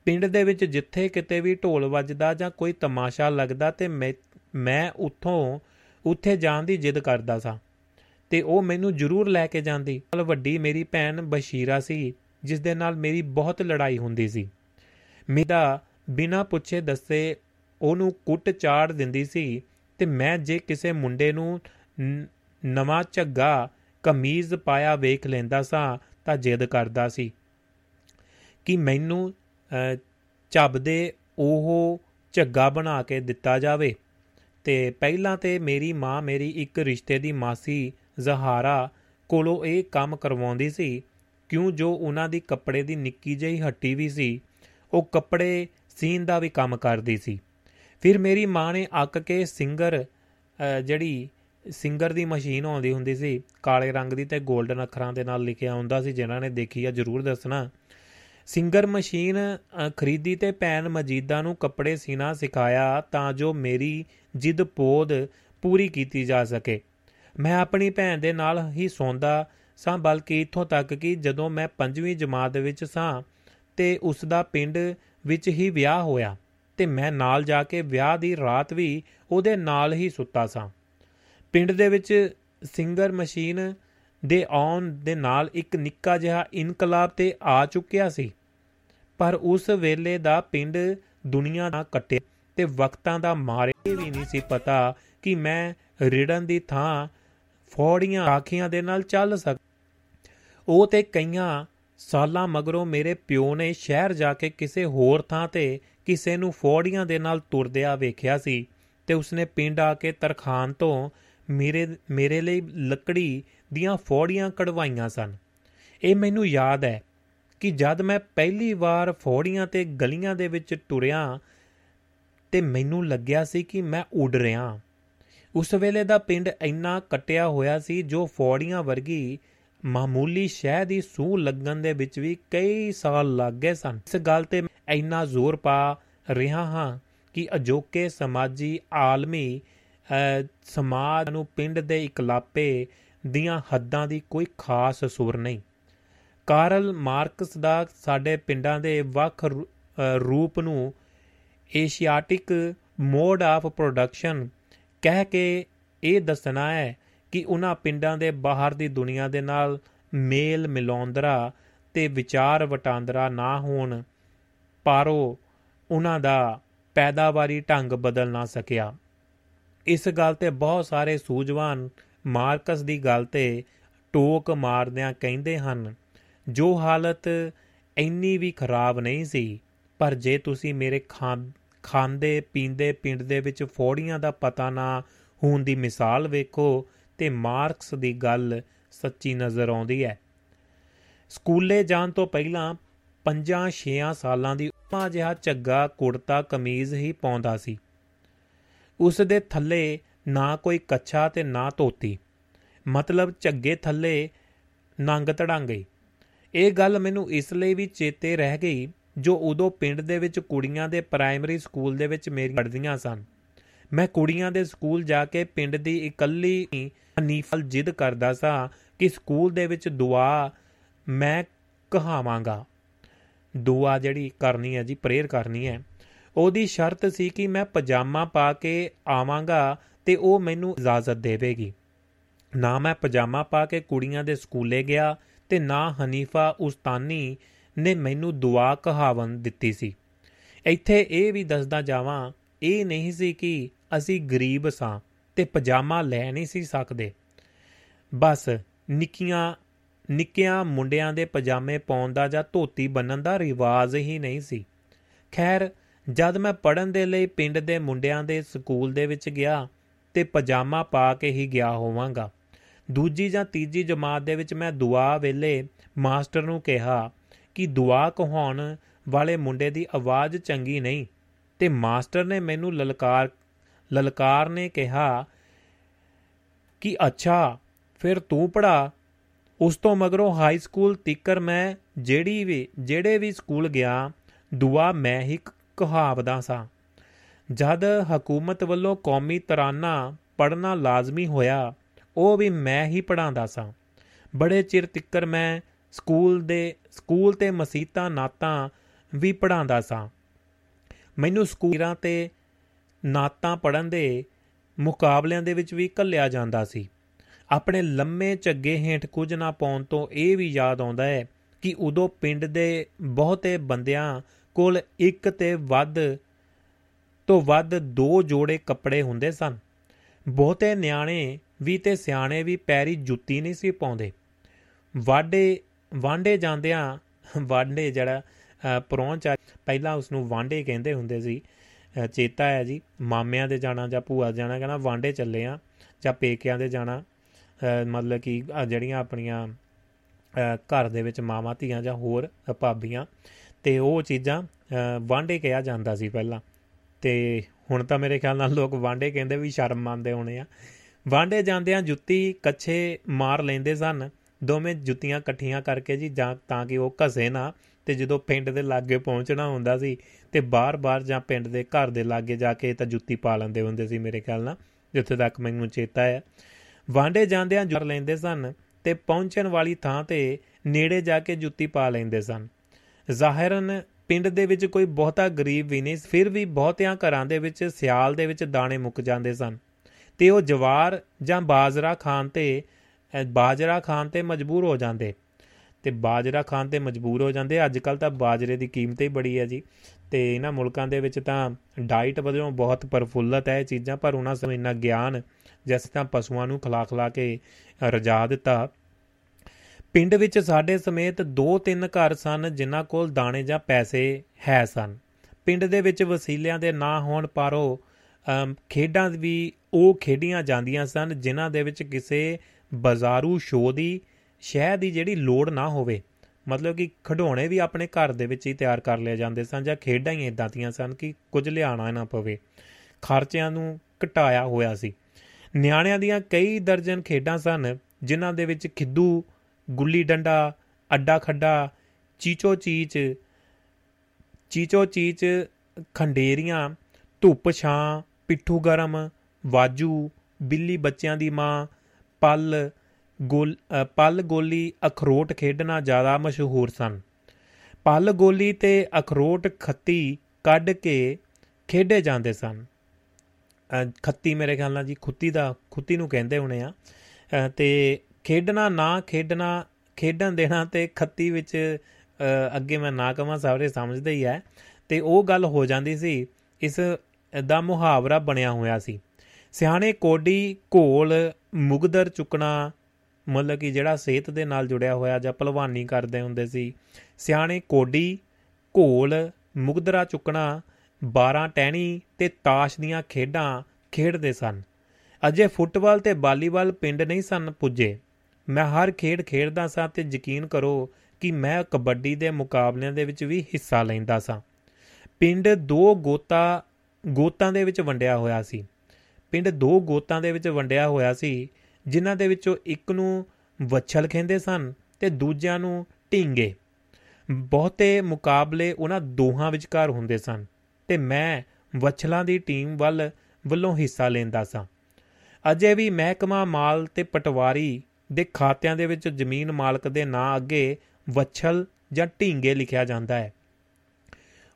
ਪਿੰਡ ਦੇ ਵਿੱਚ ਜਿੱਥੇ ਕਿਤੇ ਵੀ ਢੋਲ ਵੱਜਦਾ ਜਾਂ ਕੋਈ ਤਮਾਸ਼ਾ ਲੱਗਦਾ ਤੇ ਮੈਂ ਮੈਂ ਉੱਥੋਂ, ਉੱਥੇ ਜਾਣ ਦੀ ਜਿੱਦ ਕਰਦਾ ਸਾਂ। ਤੇ ਉਹ ਮੈਨੂੰ ਜ਼ਰੂਰ ਲੈ ਕੇ ਜਾਂਦੀ। ਨਾਲ ਵੱਡੀ ਮੇਰੀ ਭੈਣ ਬਸ਼ੀਰਾ ਸੀ, ਜਿਸ ਦੇ ਨਾਲ ਮੇਰੀ ਬਹੁਤ ਲੜਾਈ ਹੁੰਦੀ ਸੀ। ਮੇਰਾ ਬਿਨਾਂ ਪੁੱਛੇ ਦੱਸੇ ਉਹਨੂੰ ਕੁੱਟ ਚਾੜ ਦਿੰਦੀ ਸੀ ਤੇ ਮੈਂ ਜੇ ਕਿਸੇ ਮੁੰਡੇ ਨੂੰ ਨ- ਨਵਾਂ ਝੱਗਾ ਕਮੀਜ਼ ਪਾਇਆ ਵੇਖ ਲੈਂਦਾ ਸਾਂ ਤਾਂ ਜਿੱਦ ਕਰਦਾ ਸੀ। ਕਿ ਮੈਨੂੰ ਅ, ਚੱਬਦੇ ਉਹ ਝੱਗਾ ਬਣਾ ਕੇ ਦਿੱਤਾ ਜਾਵੇ। ਤੇ ਪਹਿਲਾਂ ਤੇ ਮੇਰੀ ਮਾਂ ਮੇਰੀ ਇੱਕ ਰਿਸ਼ਤੇ ਦੀ ਮਾਸੀ ਜ਼ਹਾਰਾ ਕੋਲੋਂ ਇਹ ਕੰਮ ਕਰਵਾਉਂਦੀ ਸੀ। ਕਿਉਂ ਜੋ ਉਹਨਾਂ ਦੀ ਕੱਪੜੇ ਦੀ ਨਿੱਕੀ ਜਿਹੀ ਹੱਟੀ ਵੀ ਸੀ ਉਹ ਕੱਪੜੇ ਸੀਨ ਦਾ ਵੀ ਕੰਮ ਕਰਦੀ ਸੀ। ਫਿਰ ਮੇਰੀ ਮਾਂ ਨੇ ਅੱਕ ਕੇ ਸਿੰਗਰ ਅ, ਜਿਹੜੀ ਸਿੰਗਰ ਦੀ ਮਸ਼ੀਨ ਆਉਂਦੀ ਹੁੰਦੀ ਸੀ ਕਾਲੇ ਰੰਗ ਦੀ ਤੇ 골ਡਨ ਅੱਖਰਾਂ ਦੇ ਨਾਲ ਲਿਖਿਆ ਹੁੰਦਾ ਸੀ ਜਿਨ੍ਹਾਂ ਨੇ ਦੇਖੀ ਆ ਜਰੂਰ ਦੱਸਣਾ। ਸਿੰਗਰ ਮਸ਼ੀਨ ਅ, ਖਰੀਦੀ ਤੇ ਭੈਣ ਮਜੀਦਾ ਨੂੰ ਕੱਪੜੇ ਸੀਨਾ ਸਿਖਾਇਆ ਤਾਂ ਜੋ ਮੇਰੀ ਜਿੱਦ ਪੋਦ ਪੂਰੀ ਕੀਤੀ ਜਾ ਸਕੇ। ਮੈਂ ਆਪਣੀ ਭੈਣ ਦੇ ਨਾਲ ਹੀ ਸੌਂਦਾ ਸਾਂ ਬਲਕਿ ਇੱਥੋਂ ਤੱਕ ਕਿ ਜਦੋਂ ਮੈਂ ਪੰਜਵੀਂ ਜਮਾਤ ਵਿੱਚ ਸਾਂ ਤੇ ਉਸ ਦਾ ਪਿੰਡ ਵਿੱਚ ਹੀ ਵਿਆਹ ਹੋਇਆ। ਤੇ ਮੈਂ ਨਾਲ ਜਾ ਕੇ ਵਿਆਹ ਦੀ ਰਾਤ ਵੀ ਉਹਦੇ ਨਾਲ ਹੀ ਸੁੱਤਾ ਸਾਂ। ਪਿੰਡ ਦੇ ਵਿੱਚ ਸਿੰਗਰ ਮਸ਼ੀਨ ਦੇ ਆਉਣ ਦੇ ਨਾਲ ਇੱਕ ਨਿੱਕਾ ਜਿਹਾ ਇਨਕਲਾਬ ਤੇ ਆ ਚੁੱਕਿਆ ਸੀ। ਪਰ ਉਸ ਵੇਲੇ ਦਾ ਪਿੰਡ ਦੁਨੀਆ ਦਾ ਕੱਟਿਆ ਤੇ ਵਕਤਾਂ ਦਾ ਮਾਰੇ ਵੀ ਨਹੀਂ ਸੀ ਪਤਾ ਕਿ ਮੈਂ ਰਿੜਨ ਦੀ ਥਾਂ ਫੌੜੀਆਂ ਆਖੀਆਂ ਦੇ ਨਾਲ ਚੱਲ ਸਕ ਉਹ ਤੇ ਕਈਆਂ ਸਾਲਾਂ ਮਗਰੋਂ ਮੇਰੇ ਪਿਓ ਨੇ ਸ਼ਹਿਰ ਜਾ ਕੇ ਕਿਸੇ ਹੋਰ ਥਾਂ ਤੇ ਕਿਸੇ ਨੂੰ ਫੌੜੀਆਂ ਦੇ ਨਾਲ ਤੁਰਦਿਆਂ ਵੇਖਿਆ ਸੀ ਤੇ ਉਸਨੇ ਪਿੰਡ ਆ ਕੇ ਤਰਖਾਨ ਤੋਂ ਮੇਰੇ ਮੇਰੇ ਲਈ ਲੱਕੜੀ ਦੀਆਂ ਫੌੜੀਆਂ ਕਢਵਾਈਆਂ ਸਨ। ਇਹ ਮੈਨੂੰ ਯਾਦ ਹੈ ਕਿ ਜਦ ਮੈਂ ਪਹਿਲੀ ਵਾਰ ਫੌੜੀਆਂ ਤੇ ਗਲੀਆਂ ਦੇ ਵਿੱਚ ਟੁਰਿਆ ਤੇ ਮੈਨੂੰ ਲੱਗਿਆ ਸੀ ਕਿ ਮੈਂ ਉੱਡ ਰਿਹਾ। ਉਸ ਵੇਲੇ ਦਾ ਪਿੰਡ ਇੰਨਾ ਕੱਟਿਆ ਹੋਇਆ ਸੀ ਜੋ ਫੌੜੀਆਂ ਵਰਗੀ ਮਾਮੂਲੀ ਸ਼ਹਿ ਦੀ ਸੂਹ ਲੱਗਣ ਦੇ ਵਿੱਚ ਵੀ ਕਈ ਸਾਲ ਲੱਗ ਗਏ ਸਨ। ਇਸ ਗੱਲ ਤੇ ਮੈਂ ਇੰਨਾ ਜ਼ੋਰ ਪਾ ਰਿਹਾ ਹਾਂ ਕਿ ਅਜੋਕੇ ਸਮਾਜੀ ਆਲਮੀ ਅ, ਸਮਾਜ ਨੂੰ ਪਿੰਡ ਦੇ ਇਕਲਾਪੇ ਦੀਆਂ ਹੱਦਾਂ ਦੀ ਕੋਈ ਖਾਸ ਸੁਰ ਨਹੀਂ। ਕਾਰਲ ਮਾਰਕਸ ਦਾ ਸਾਡੇ ਪਿੰਡਾਂ ਦੇ ਵੱਖ ਰੂ- ਅ, ਰੂਪ ਨੂੰ ਏਸ਼ੀਆਟਿਕ ਮੋਡ ਆਫ ਪ੍ਰੋਡਕਸ਼ਨ ਕਹਿ ਕੇ ਇਹ ਦੱਸਣਾ ਹੈ ਕਿ ਉਹਨਾਂ ਪਿੰਡਾਂ ਦੇ ਬਾਹਰ ਦੀ ਦੁਨੀਆ ਦੇ ਨਾਲ ਮੇਲ ਮਿਲਾਉਂਦਰਾ ਤੇ ਵਿਚਾਰ ਵਟਾਂਦਰਾ ਨਾ ਹੋਣ, ਪਾਰੋ ਉਹਨਾਂ ਦਾ ਪੈਦਾਵਾਰੀ ਢੰਗ ਬਦਲ ਨਾ ਸਕਿਆ। ਇਸ ਗੱਲ ਤੇ ਬਹੁਤ ਸਾਰੇ ਸੂਝਵਾਨ ਮਾਰਕਸ ਦੀ ਗੱਲ ਤੇ ਟੋਕ ਮਾਰਦਿਆਂ ਕਹਿੰਦੇ ਹਨ, ਜੋ ਹਾਲਤ ਇੰਨੀ ਵੀ ਖਰਾਬ ਨਹੀਂ ਸੀ, ਪਰ ਜੇ ਤੁਸੀਂ ਮੇਰੇ ਖਾਂ, ਖਾਂਦੇ ਪੀਂਦੇ ਪਿੰਡ ਦੇ ਵਿੱਚ ਫੌੜੀਆਂ ਦਾ ਪਤਾ ਨਾ ਹੋਣ ਦੀ ਮਿਸਾਲ ਵੇਖੋ ਤੇ ਮਾਰਕਸ ਦੀ ਗੱਲ ਸੱਚੀ ਨਜ਼ਰ ਆਉਂਦੀ ਹੈ। ਸਕੂਲੇ ਜਾਣ ਤੋਂ ਪਹਿਲਾਂ ਪੰਜਾਂ ਛੇਆਂ ਸਾਲਾਂ ਦੀ ਉਪਾ ਜਿਹਾ ਝੱਗਾ ਕੁੜਤਾ ਕਮੀਜ਼ ਹੀ ਪਾਉਂਦਾ ਸੀ। ਉਸ ਦੇ ਥੱਲੇ ਨਾ ਕੋਈ ਕੱਛਾ ਤੇ ਨਾ ਧੋਤੀ। ਮਤਲਬ ਝੱਗੇ ਥੱਲੇ ਨੰਗ ਤੜਾਂਗੇ ਇਹ ਗੱਲ ਮੈਨੂੰ ਇਸ ਲਈ ਵੀ ਚੇਤੇ ਰਹਿ ਗਈ ਜੋ ਉਦੋਂ ਪਿੰਡ ਦੇ ਵਿੱਚ ਕੁੜੀਆਂ ਦੇ ਪ੍ਰਾਇਮਰੀ ਸਕੂਲ ਦੇ ਵਿੱਚ ਮੇਰੀ ਪੜ੍ਹਦੀਆਂ ਸਨ। ਮੈਂ ਕੁੜੀਆਂ ਦੇ ਸਕੂਲ ਜਾ ਕੇ ਪਿੰਡ ਦੀ ਇਕੱਲੀ ਹਨੀਫਲ ਜਿੱਦ ਕਰਦਾ ਸਾਂ ਕਿ ਸਕੂਲ ਦੇ ਵਿੱਚ ਦੁਆ ਮੈਂ ਕਹਾਵਾਂਗਾ। ਦੁਆ ਜਿਹੜੀ ਕਰਨੀ ਹੈ ਜੀ, ਪ੍ਰੇਅਰ ਕਰਨੀ ਹੈ। ਉਹਦੀ ਸ਼ਰਤ ਸੀ ਕਿ ਮੈਂ ਪਜਾਮਾ ਪਾ ਕੇ ਆਵਾਂਗਾ ਤੇ ਉਹ ਮੈਨੂੰ ਇਜਾਜ਼ਤ ਦੇਵੇਗੀ। ਨਾ ਮੈਂ ਪਜਾਮਾ ਪਾ ਕੇ ਕੁੜੀਆਂ ਦੇ ਸਕੂਲੇ ਗਿਆ ਤੇ ਨਾ ਹਨੀਫਾ ਉਸਤਾਨੀ ਨੇ ਮੈਨੂੰ ਦੁਆ ਕਹਾਵਨ ਦਿੱਤੀ ਸੀ। ਇੱਥੇ ਇਹ ਵੀ ਦੱਸਦਾ ਜਾਵਾਂ, ਇਹ ਨਹੀਂ ਸੀ ਕਿ ਅਸੀਂ ਗਰੀਬ ਸਾਂ। ਤੇ ਪਜਾਮਾ ਲੈ ਨਹੀਂ ਸੀ ਸਕਦੇ। ਬਸ ਨਿੱਕੀਆਂ, ਨਿੱਕਿਆਂ ਮੁੰਡਿਆਂ ਦੇ ਪਜਾਮੇ ਪਾਉਣ ਦਾ ਜਾਂ ਧੋਤੀ ਬੰਨਣ ਦਾ ਰਿਵਾਜ ਹੀ ਨਹੀਂ ਸੀ। ਖੈਰ, ਜਦ ਮੈਂ ਪੜਨ ਦੇ ਲਈ ਪਿੰਡ ਦੇ ਮੁੰਡਿਆਂ ਦੇ ਸਕੂਲ ਦੇ ਵਿੱਚ ਗਿਆ ਤੇ ਪਜਾਮਾ ਪਾ ਕੇ ਹੀ ਗਿਆ ਹੋਵਾਂਗਾ। ਦੂਜੀ ਜਾਂ ਤੀਜੀ ਜਮਾਤ ਦੇ ਵਿੱਚ ਮੈਂ ਦੁਆ ਵੇਲੇ ਮਾਸਟਰ ਨੂੰ ਕਿਹਾ ਕਿ ਦੁਆ ਕਹਾਉਣ ਵਾਲੇ ਮੁੰਡੇ ਦੀ ਆਵਾਜ਼ ਚੰਗੀ ਨਹੀਂ ਤੇ ਮਾਸਟਰ ਨੇ ਮੈਨੂੰ ਲਲਕਾਰ ਲਲਕਾਰ ਨੇ ਕਿਹਾ ਕਿ ਅੱਛਾ, ਫਿਰ ਤੂੰ ਪੜਾ ਉਸ ਤੋਂ ਮਗਰੋਂ ਹਾਈ ਸਕੂਲ ਤੀਕਰ ਮੈਂ ਜਿਹੜੀ ਵੀ, ਜਿਹੜੇ ਵੀ ਸਕੂਲ ਗਿਆ, ਦੁਆ ਮੈਂ ਹੀ ਕ- ਕਹਾਵਦਾ ਸਾਂ। ਜਦ ਹਕੂਮਤ ਵੱਲੋਂ ਕੌਮੀ ਤਰਾਨਾ ਪੜ੍ਹਨਾ ਲਾਜ਼ਮੀ ਹੋਇਆ, ਉਹ ਵੀ ਮੈਂ ਹੀ ਪੜਾਉਂਦਾ ਸਾਂ। ਬੜੇ ਚਿਰ ਤਿੱਕਰ ਮੈਂ ਸਕੂਲ ਦੇ ਸਕੂਲ ਤੇ ਮਸੀਤਾਂ ਨਾਤਾਂ ਵੀ ਪੜਾਉਂਦਾ ਸਾਂ। ਮੈਨੂੰ ਸਕੂਲਾਂ ਤੇ ਨਾਤਾਂ ਪੜਨ ਦੇ ਮੁਕਾਬਲਿਆਂ ਦੇ ਵਿੱਚ ਵੀ ਕੱਲਿਆ ਜਾਂਦਾ ਸੀ। ਆਪਣੇ ਲੰਮੇ ਝੱਗੇ ਹੇਠ ਕੁਝ ਨਾ ਪਾਉਣ ਤੋਂ ਇਹ ਵੀ ਯਾਦ ਆਉਂਦਾ ਹੈ ਕਿ ਉਦੋਂ ਪਿੰਡ ਦੇ ਬਹੁਤੇ ਬੰਦਿਆਂ ਕੋਲ ਇੱਕ ਤੇ ਵੱਧ ਤੋਂ ਵੱਧ ਦੋ ਜੋੜੇ ਕੱਪੜੇ ਹੁੰਦੇ ਸਨ। ਬਹੁਤੇ ਨਿਆਣੇ ਵੀ ਤੇ ਸਿਆਣੇ ਵੀ ਪੈਰੀ ਜੁੱਤੀ ਨਹੀਂ ਸੀ ਪਾਉਂਦੇ। ਵਾਡੇ ਵਾਂਡੇ ਜਾਂਦਿਆਂ ਵਾਂਡੇ ਜਿਹੜਾ ਪਰੌਂਚ ਪਹਿਲਾਂ ਉਸ ਨੂੰ ਵਾਂਡੇ ਕਹਿੰਦੇ ਹੁੰਦੇ ਸੀ। ਅ, ਚੇਤਾ ਹੈ ਜੀ ਮਾਮਿਆਂ ਦੇ ਜਾਣਾ ਜਾਂ ਭੂਆ ਦੇ ਜਾਣਾ ਕਹਿੰਦਾ ਵਾਂਡੇ ਚੱਲੇ ਆ ਜਾਂ ਪੇਕਿਆਂ ਦੇ ਜਾਣਾ ਅ, ਮਤਲਬ ਕਿ ਆਹ ਜਿਹੜੀਆਂ ਆਪਣੀਆਂ ਅ, ਘਰ ਦੇ ਵਿੱਚ ਮਾਵਾਂ ਧੀਆਂ ਜਾਂ ਹੋਰ ਅ, ਭਾਬੀਆਂ ਤੇ ਉਹ ਚੀਜ਼ਾਂ ਅ, ਵਾਂਡੇ ਕਿਹਾ ਜਾਂਦਾ ਸੀ ਪਹਿਲਾਂ। ਤੇ ਹੁਣ ਤਾਂ ਮੇਰੇ ਖਿਆਲ ਨਾਲ ਲੋਕ ਵਾਂਡੇ ਕਹਿੰਦੇ ਵੀ ਸ਼ਰਮ ਮੰਨਦੇ ਹੋਣੇ ਆ। ਵਾਂਡੇ ਜਾਂਦਿਆਂ ਜੁੱਤੀ ਕੱਛੇ ਮਾਰ ਲੈਂਦੇ ਸਨ ਦੋਵੇਂ ਜੁੱਤੀਆਂ ਇਕੱਠੀਆਂ ਕਰਕੇ ਜੀ ਜਾਂ ਤਾਂ ਕਿ ਉਹ ਘਸੇ ਨਾ ਤੇ ਜਦੋਂ ਪਿੰਡ ਦੇ ਲਾਗੇ ਪਹੁੰਚਣਾ ਹੁੰਦਾ ਸੀ ਤੇ ਬਾਰ-ਬਾਰ ਜਾਂ ਪਿੰਡ ਦੇ ਘਰ ਦੇ ਲਾਗੇ ਜਾ ਕੇ ਤਾਂ ਜੁੱਤੀ ਪਾ ਲੈਂਦੇ ਹੁੰਦੇ ਸੀ ਮੇਰੇ ਖਿਆਲ ਨਾਲ ਜਿੱਥੇ ਤੱਕ ਮੈਨੂੰ ਚੇਤਾ ਹੈ। ਵਾਂਡੇ ਜਾਂਦਿਆਂ ਜੁਰ ਲੈਂਦੇ ਸਨ ਤੇ ਪਹੁੰਚਣ ਵਾਲੀ ਥਾਂ ਤੇ ਨੇੜੇ ਜਾ ਕੇ ਜੁੱਤੀ ਪਾ ਲੈਂਦੇ ਸਨ। ਜ਼ਾਹਿਰਨ ਪਿੰਡ ਦੇ ਵਿੱਚ ਕੋਈ ਬਹੁਤਾ ਗਰੀਬ ਵੀ ਨਹੀਂ ਫਿਰ ਵੀ ਬਹੁਤਿਆਂ ਘਰਾਂ ਦੇ ਵਿੱਚ ਸਿਆਲ ਦੇ ਵਿੱਚ ਦਾਣੇ ਮੁੱਕ ਜਾਂਦੇ ਸਨ। ਤੇ ਉਹ ਜਵਾਰ ਜਾਂ ਬਾਜਰਾ ਖਾਣ ਤੇ ਅ, ਬਾਜਰਾ ਖਾਣ ਤੇ ਮਜਬੂਰ ਹੋ ਜਾਂਦੇ। ਤੇ ਬਾਜਰਾ ਖਾਣ ਤੇ ਮਜਬੂਰ ਹੋ ਜਾਂਦੇ ਅੱਜ ਕੱਲ ਤਾਂ ਬਾਜਰੇ ਦੀ ਕੀਮਤ ਹੀ ਬੜੀ ਹੈ ਜੀ। ਤੇ ਇਹਨਾਂ ਮੁਲਕਾਂ ਦੇ ਵਿੱਚ ਤਾਂ ਡਾਈਟ ਵਜੋਂ ਬਹੁਤ ਪਰਫੁੱਲਤ ਹੈ ਇਹ ਚੀਜ਼ਾਂ ਪਰ ਉਹਨਾਂ ਸਮੇਂ ਇੰਨਾ ਗਿਆਨ ਜਿਸ ਤਾਂ ਪਸ਼ੂਆਂ ਨੂੰ ਖਿਲਾ ਖਿਲਾ ਕੇ ਰਜਾ ਦਿੱਤਾ। ਪਿੰਡ ਵਿੱਚ ਸਾਡੇ ਸਮੇਤ ਦੋ ਤਿੰਨ ਘਰ ਸਨ ਜਿਨ੍ਹਾਂ ਕੋਲ ਦਾਣੇ ਜਾਂ ਪੈਸੇ ਹੈ ਸਨ। ਪਿੰਡ ਦੇ ਵਿੱਚ ਵਸੀਲਿਆਂ ਦੇ ਨਾ ਹੋਣ ਪਰ ਉਹ ਅਮ, ਖੇਡਾਂ ਵੀ ਉਹ ਖੇਡੀਆਂ ਜਾਂਦੀਆਂ ਸਨ ਜਿਨ੍ਹਾਂ ਦੇ ਵਿੱਚ ਕਿਸੇ ਬਾਜ਼ਾਰੂ ਸ਼ੋਅ ਦੀ ਸ਼ਹਿ ਦੀ ਜਿਹੜੀ ਲੋੜ ਨਾ ਹੋਵੇ। ਮਤਲਬ ਕਿ ਖਿਡੌਣੇ ਵੀ ਆਪਣੇ ਘਰ ਦੇ ਵਿੱਚ ਹੀ ਤਿਆਰ ਕਰ ਲਿਆ ਜਾਂਦੇ ਸਨ ਜਾਂ ਖੇਡਾਂ ਹੀ ਇਦਾਂ ਦੀਆਂ ਸਨ ਕਿ ਕੁਝ ਲਿਆਣਾ ਨਾ ਪਵੇ। ਖਰਚਿਆਂ ਨੂੰ ਘਟਾਇਆ ਹੋਇਆ ਸੀ। ਨਿਆਣਿਆਂ ਦੀਆਂ ਕਈ ਦਰਜਨ ਖੇਡਾਂ ਸਨ, ਜਿਨ੍ਹਾਂ ਦੇ ਵਿੱਚ ਖਿੱਦੂ, ਗੁੱਲੀ ਡੰਡਾ, ਅੱਡਾ ਖੱਡਾ, ਚੀਚੋ ਚੀਚ ਚੀਚੋ ਚੀਚ, ਖੰਡੇਰੀਆਂ, ਧੁੱਪ ਛਾਂ, ਪਿੱਠੂ ਗਰਮ, ਵਾਜੂ, ਬਿੱਲੀ ਬੱਚਿਆਂ ਦੀ ਮਾਂ, ਪਲ ਗੋਲ ਅ, ਪਲ ਗੋਲੀ ਅਖਰੋਟ ਖੇਡਣਾ ਜ਼ਿਆਦਾ ਮਸ਼ਹੂਰ ਸਨ। ਪਲ ਗੋਲੀ ਤੇ ਅਖਰੋਟ ਖੱਤੀ ਕੱਢ ਕੇ ਖੇਡੇ ਜਾਂਦੇ ਸਨ। ਅ, ਖੱਤੀ ਮੇਰੇ ਖਿਆਲ ਨਾਲ ਜੀ ਖੁੱਤੀ ਦਾ ਖੁੱਤੀ ਨੂੰ ਕਹਿੰਦੇ ਹੋਣੇ ਆ। ਅ, ਤੇ ਖੇਡਣਾ ਨਾ ਖੇਡਣਾ ਖੇਡਣ ਦੇਣਾ ਤੇ ਖੱਤੀ ਵਿੱਚ ਅ, ਅੱਗੇ ਮੈਂ ਨਾ ਕਵਾਂ ਸਾਰੇ ਸਮਝਦੇ ਹੀ ਹੈ ਤੇ ਉਹ ਗੱਲ ਹੋ ਜਾਂਦੀ ਸੀ ਇਸ ਦਾ ਮੁਹਾਵਰਾ ਬਣਿਆ ਹੋਇਆ ਸੀ। ਸਿਆਣੇ ਕੋਡੀ ਘੋਲ ਮੁਗਦਰ ਚੁੱਕਣਾ ਮਤਲਬ ਕਿ ਜਿਹੜਾ ਸਿਹਤ ਦੇ ਨਾਲ ਜੁੜਿਆ ਹੋਇਆ ਜਾਂ ਭਲਵਾਨੀ ਕਰਦੇ ਹੁੰਦੇ ਸੀ। ਸਿਆਣੇ ਕੋਡੀ, ਘੋਲ ਮੁਗਦਰਾ ਚੁੱਕਣਾ 12 ਟਹਿਣੀ ਤੇ ਤਾਸ਼ ਦੀਆਂ ਖੇਡਾਂ ਖੇਡਦੇ ਸਨ। ਅਜੇ ਫੁੱਟਬਾਲ ਤੇ ਵਾਲੀਬਾਲ ਪਿੰਡ ਨਹੀਂ ਸਨ ਪੁੱਜੇ। ਮੈਂ ਹਰ ਖੇਡ ਖੇਡਦਾ ਸਾਂ ਤੇ ਯਕੀਨ ਕਰੋ ਕਿ ਮੈਂ ਕਬੱਡੀ ਦੇ ਮੁਕਾਬਲਿਆਂ ਦੇ ਵਿੱਚ ਵੀ ਹਿੱਸਾ ਲੈਂਦਾ ਸਾਂ। ਪਿੰਡ ਦੋ ਗੋਤਾ, ਗੋਤਾਂ ਦੇ ਵਿੱਚ ਵੰਡਿਆ ਹੋਇਆ ਸੀ। ਪਿੰਡ ਦੋ ਗੋਤਾਂ ਦੇ ਵਿੱਚ ਵੰਡਿਆ ਹੋਇਆ ਸੀ ਜਿਨ੍ਹਾਂ ਦੇ ਵਿੱਚੋਂ ਇੱਕ ਨੂੰ ਵੱਛਲ ਕਹਿੰਦੇ ਸਨ ਤੇ ਦੂਜਿਆਂ ਨੂੰ ਢੀਂਗੇ। ਬਹੁਤੇ ਮੁਕਾਬਲੇ ਉਹਨਾਂ ਦੋਹਾਂ ਵਿਚਕਾਰ ਹੁੰਦੇ ਸਨ ਤੇ ਮੈਂ ਵੱਛਲਾਂ ਦੀ ਟੀਮ ਵੱਲ ਵੱਲੋਂ ਹਿੱਸਾ ਲੈਂਦਾ ਸਾਂ। ਅਜੇ ਵੀ ਮਹਿਕਮਾ ਮਾਲ ਤੇ ਪਟਵਾਰੀ ਦੇ ਖਾਤਿਆਂ ਦੇ ਵਿੱਚ ਜ਼ਮੀਨ ਮਾਲਕ ਦੇ ਨਾਂ ਅੱਗੇ ਵੱਛਲ ਜਾਂ ਢੀਂਗੇ ਲਿਖਿਆ ਜਾਂਦਾ ਹੈ।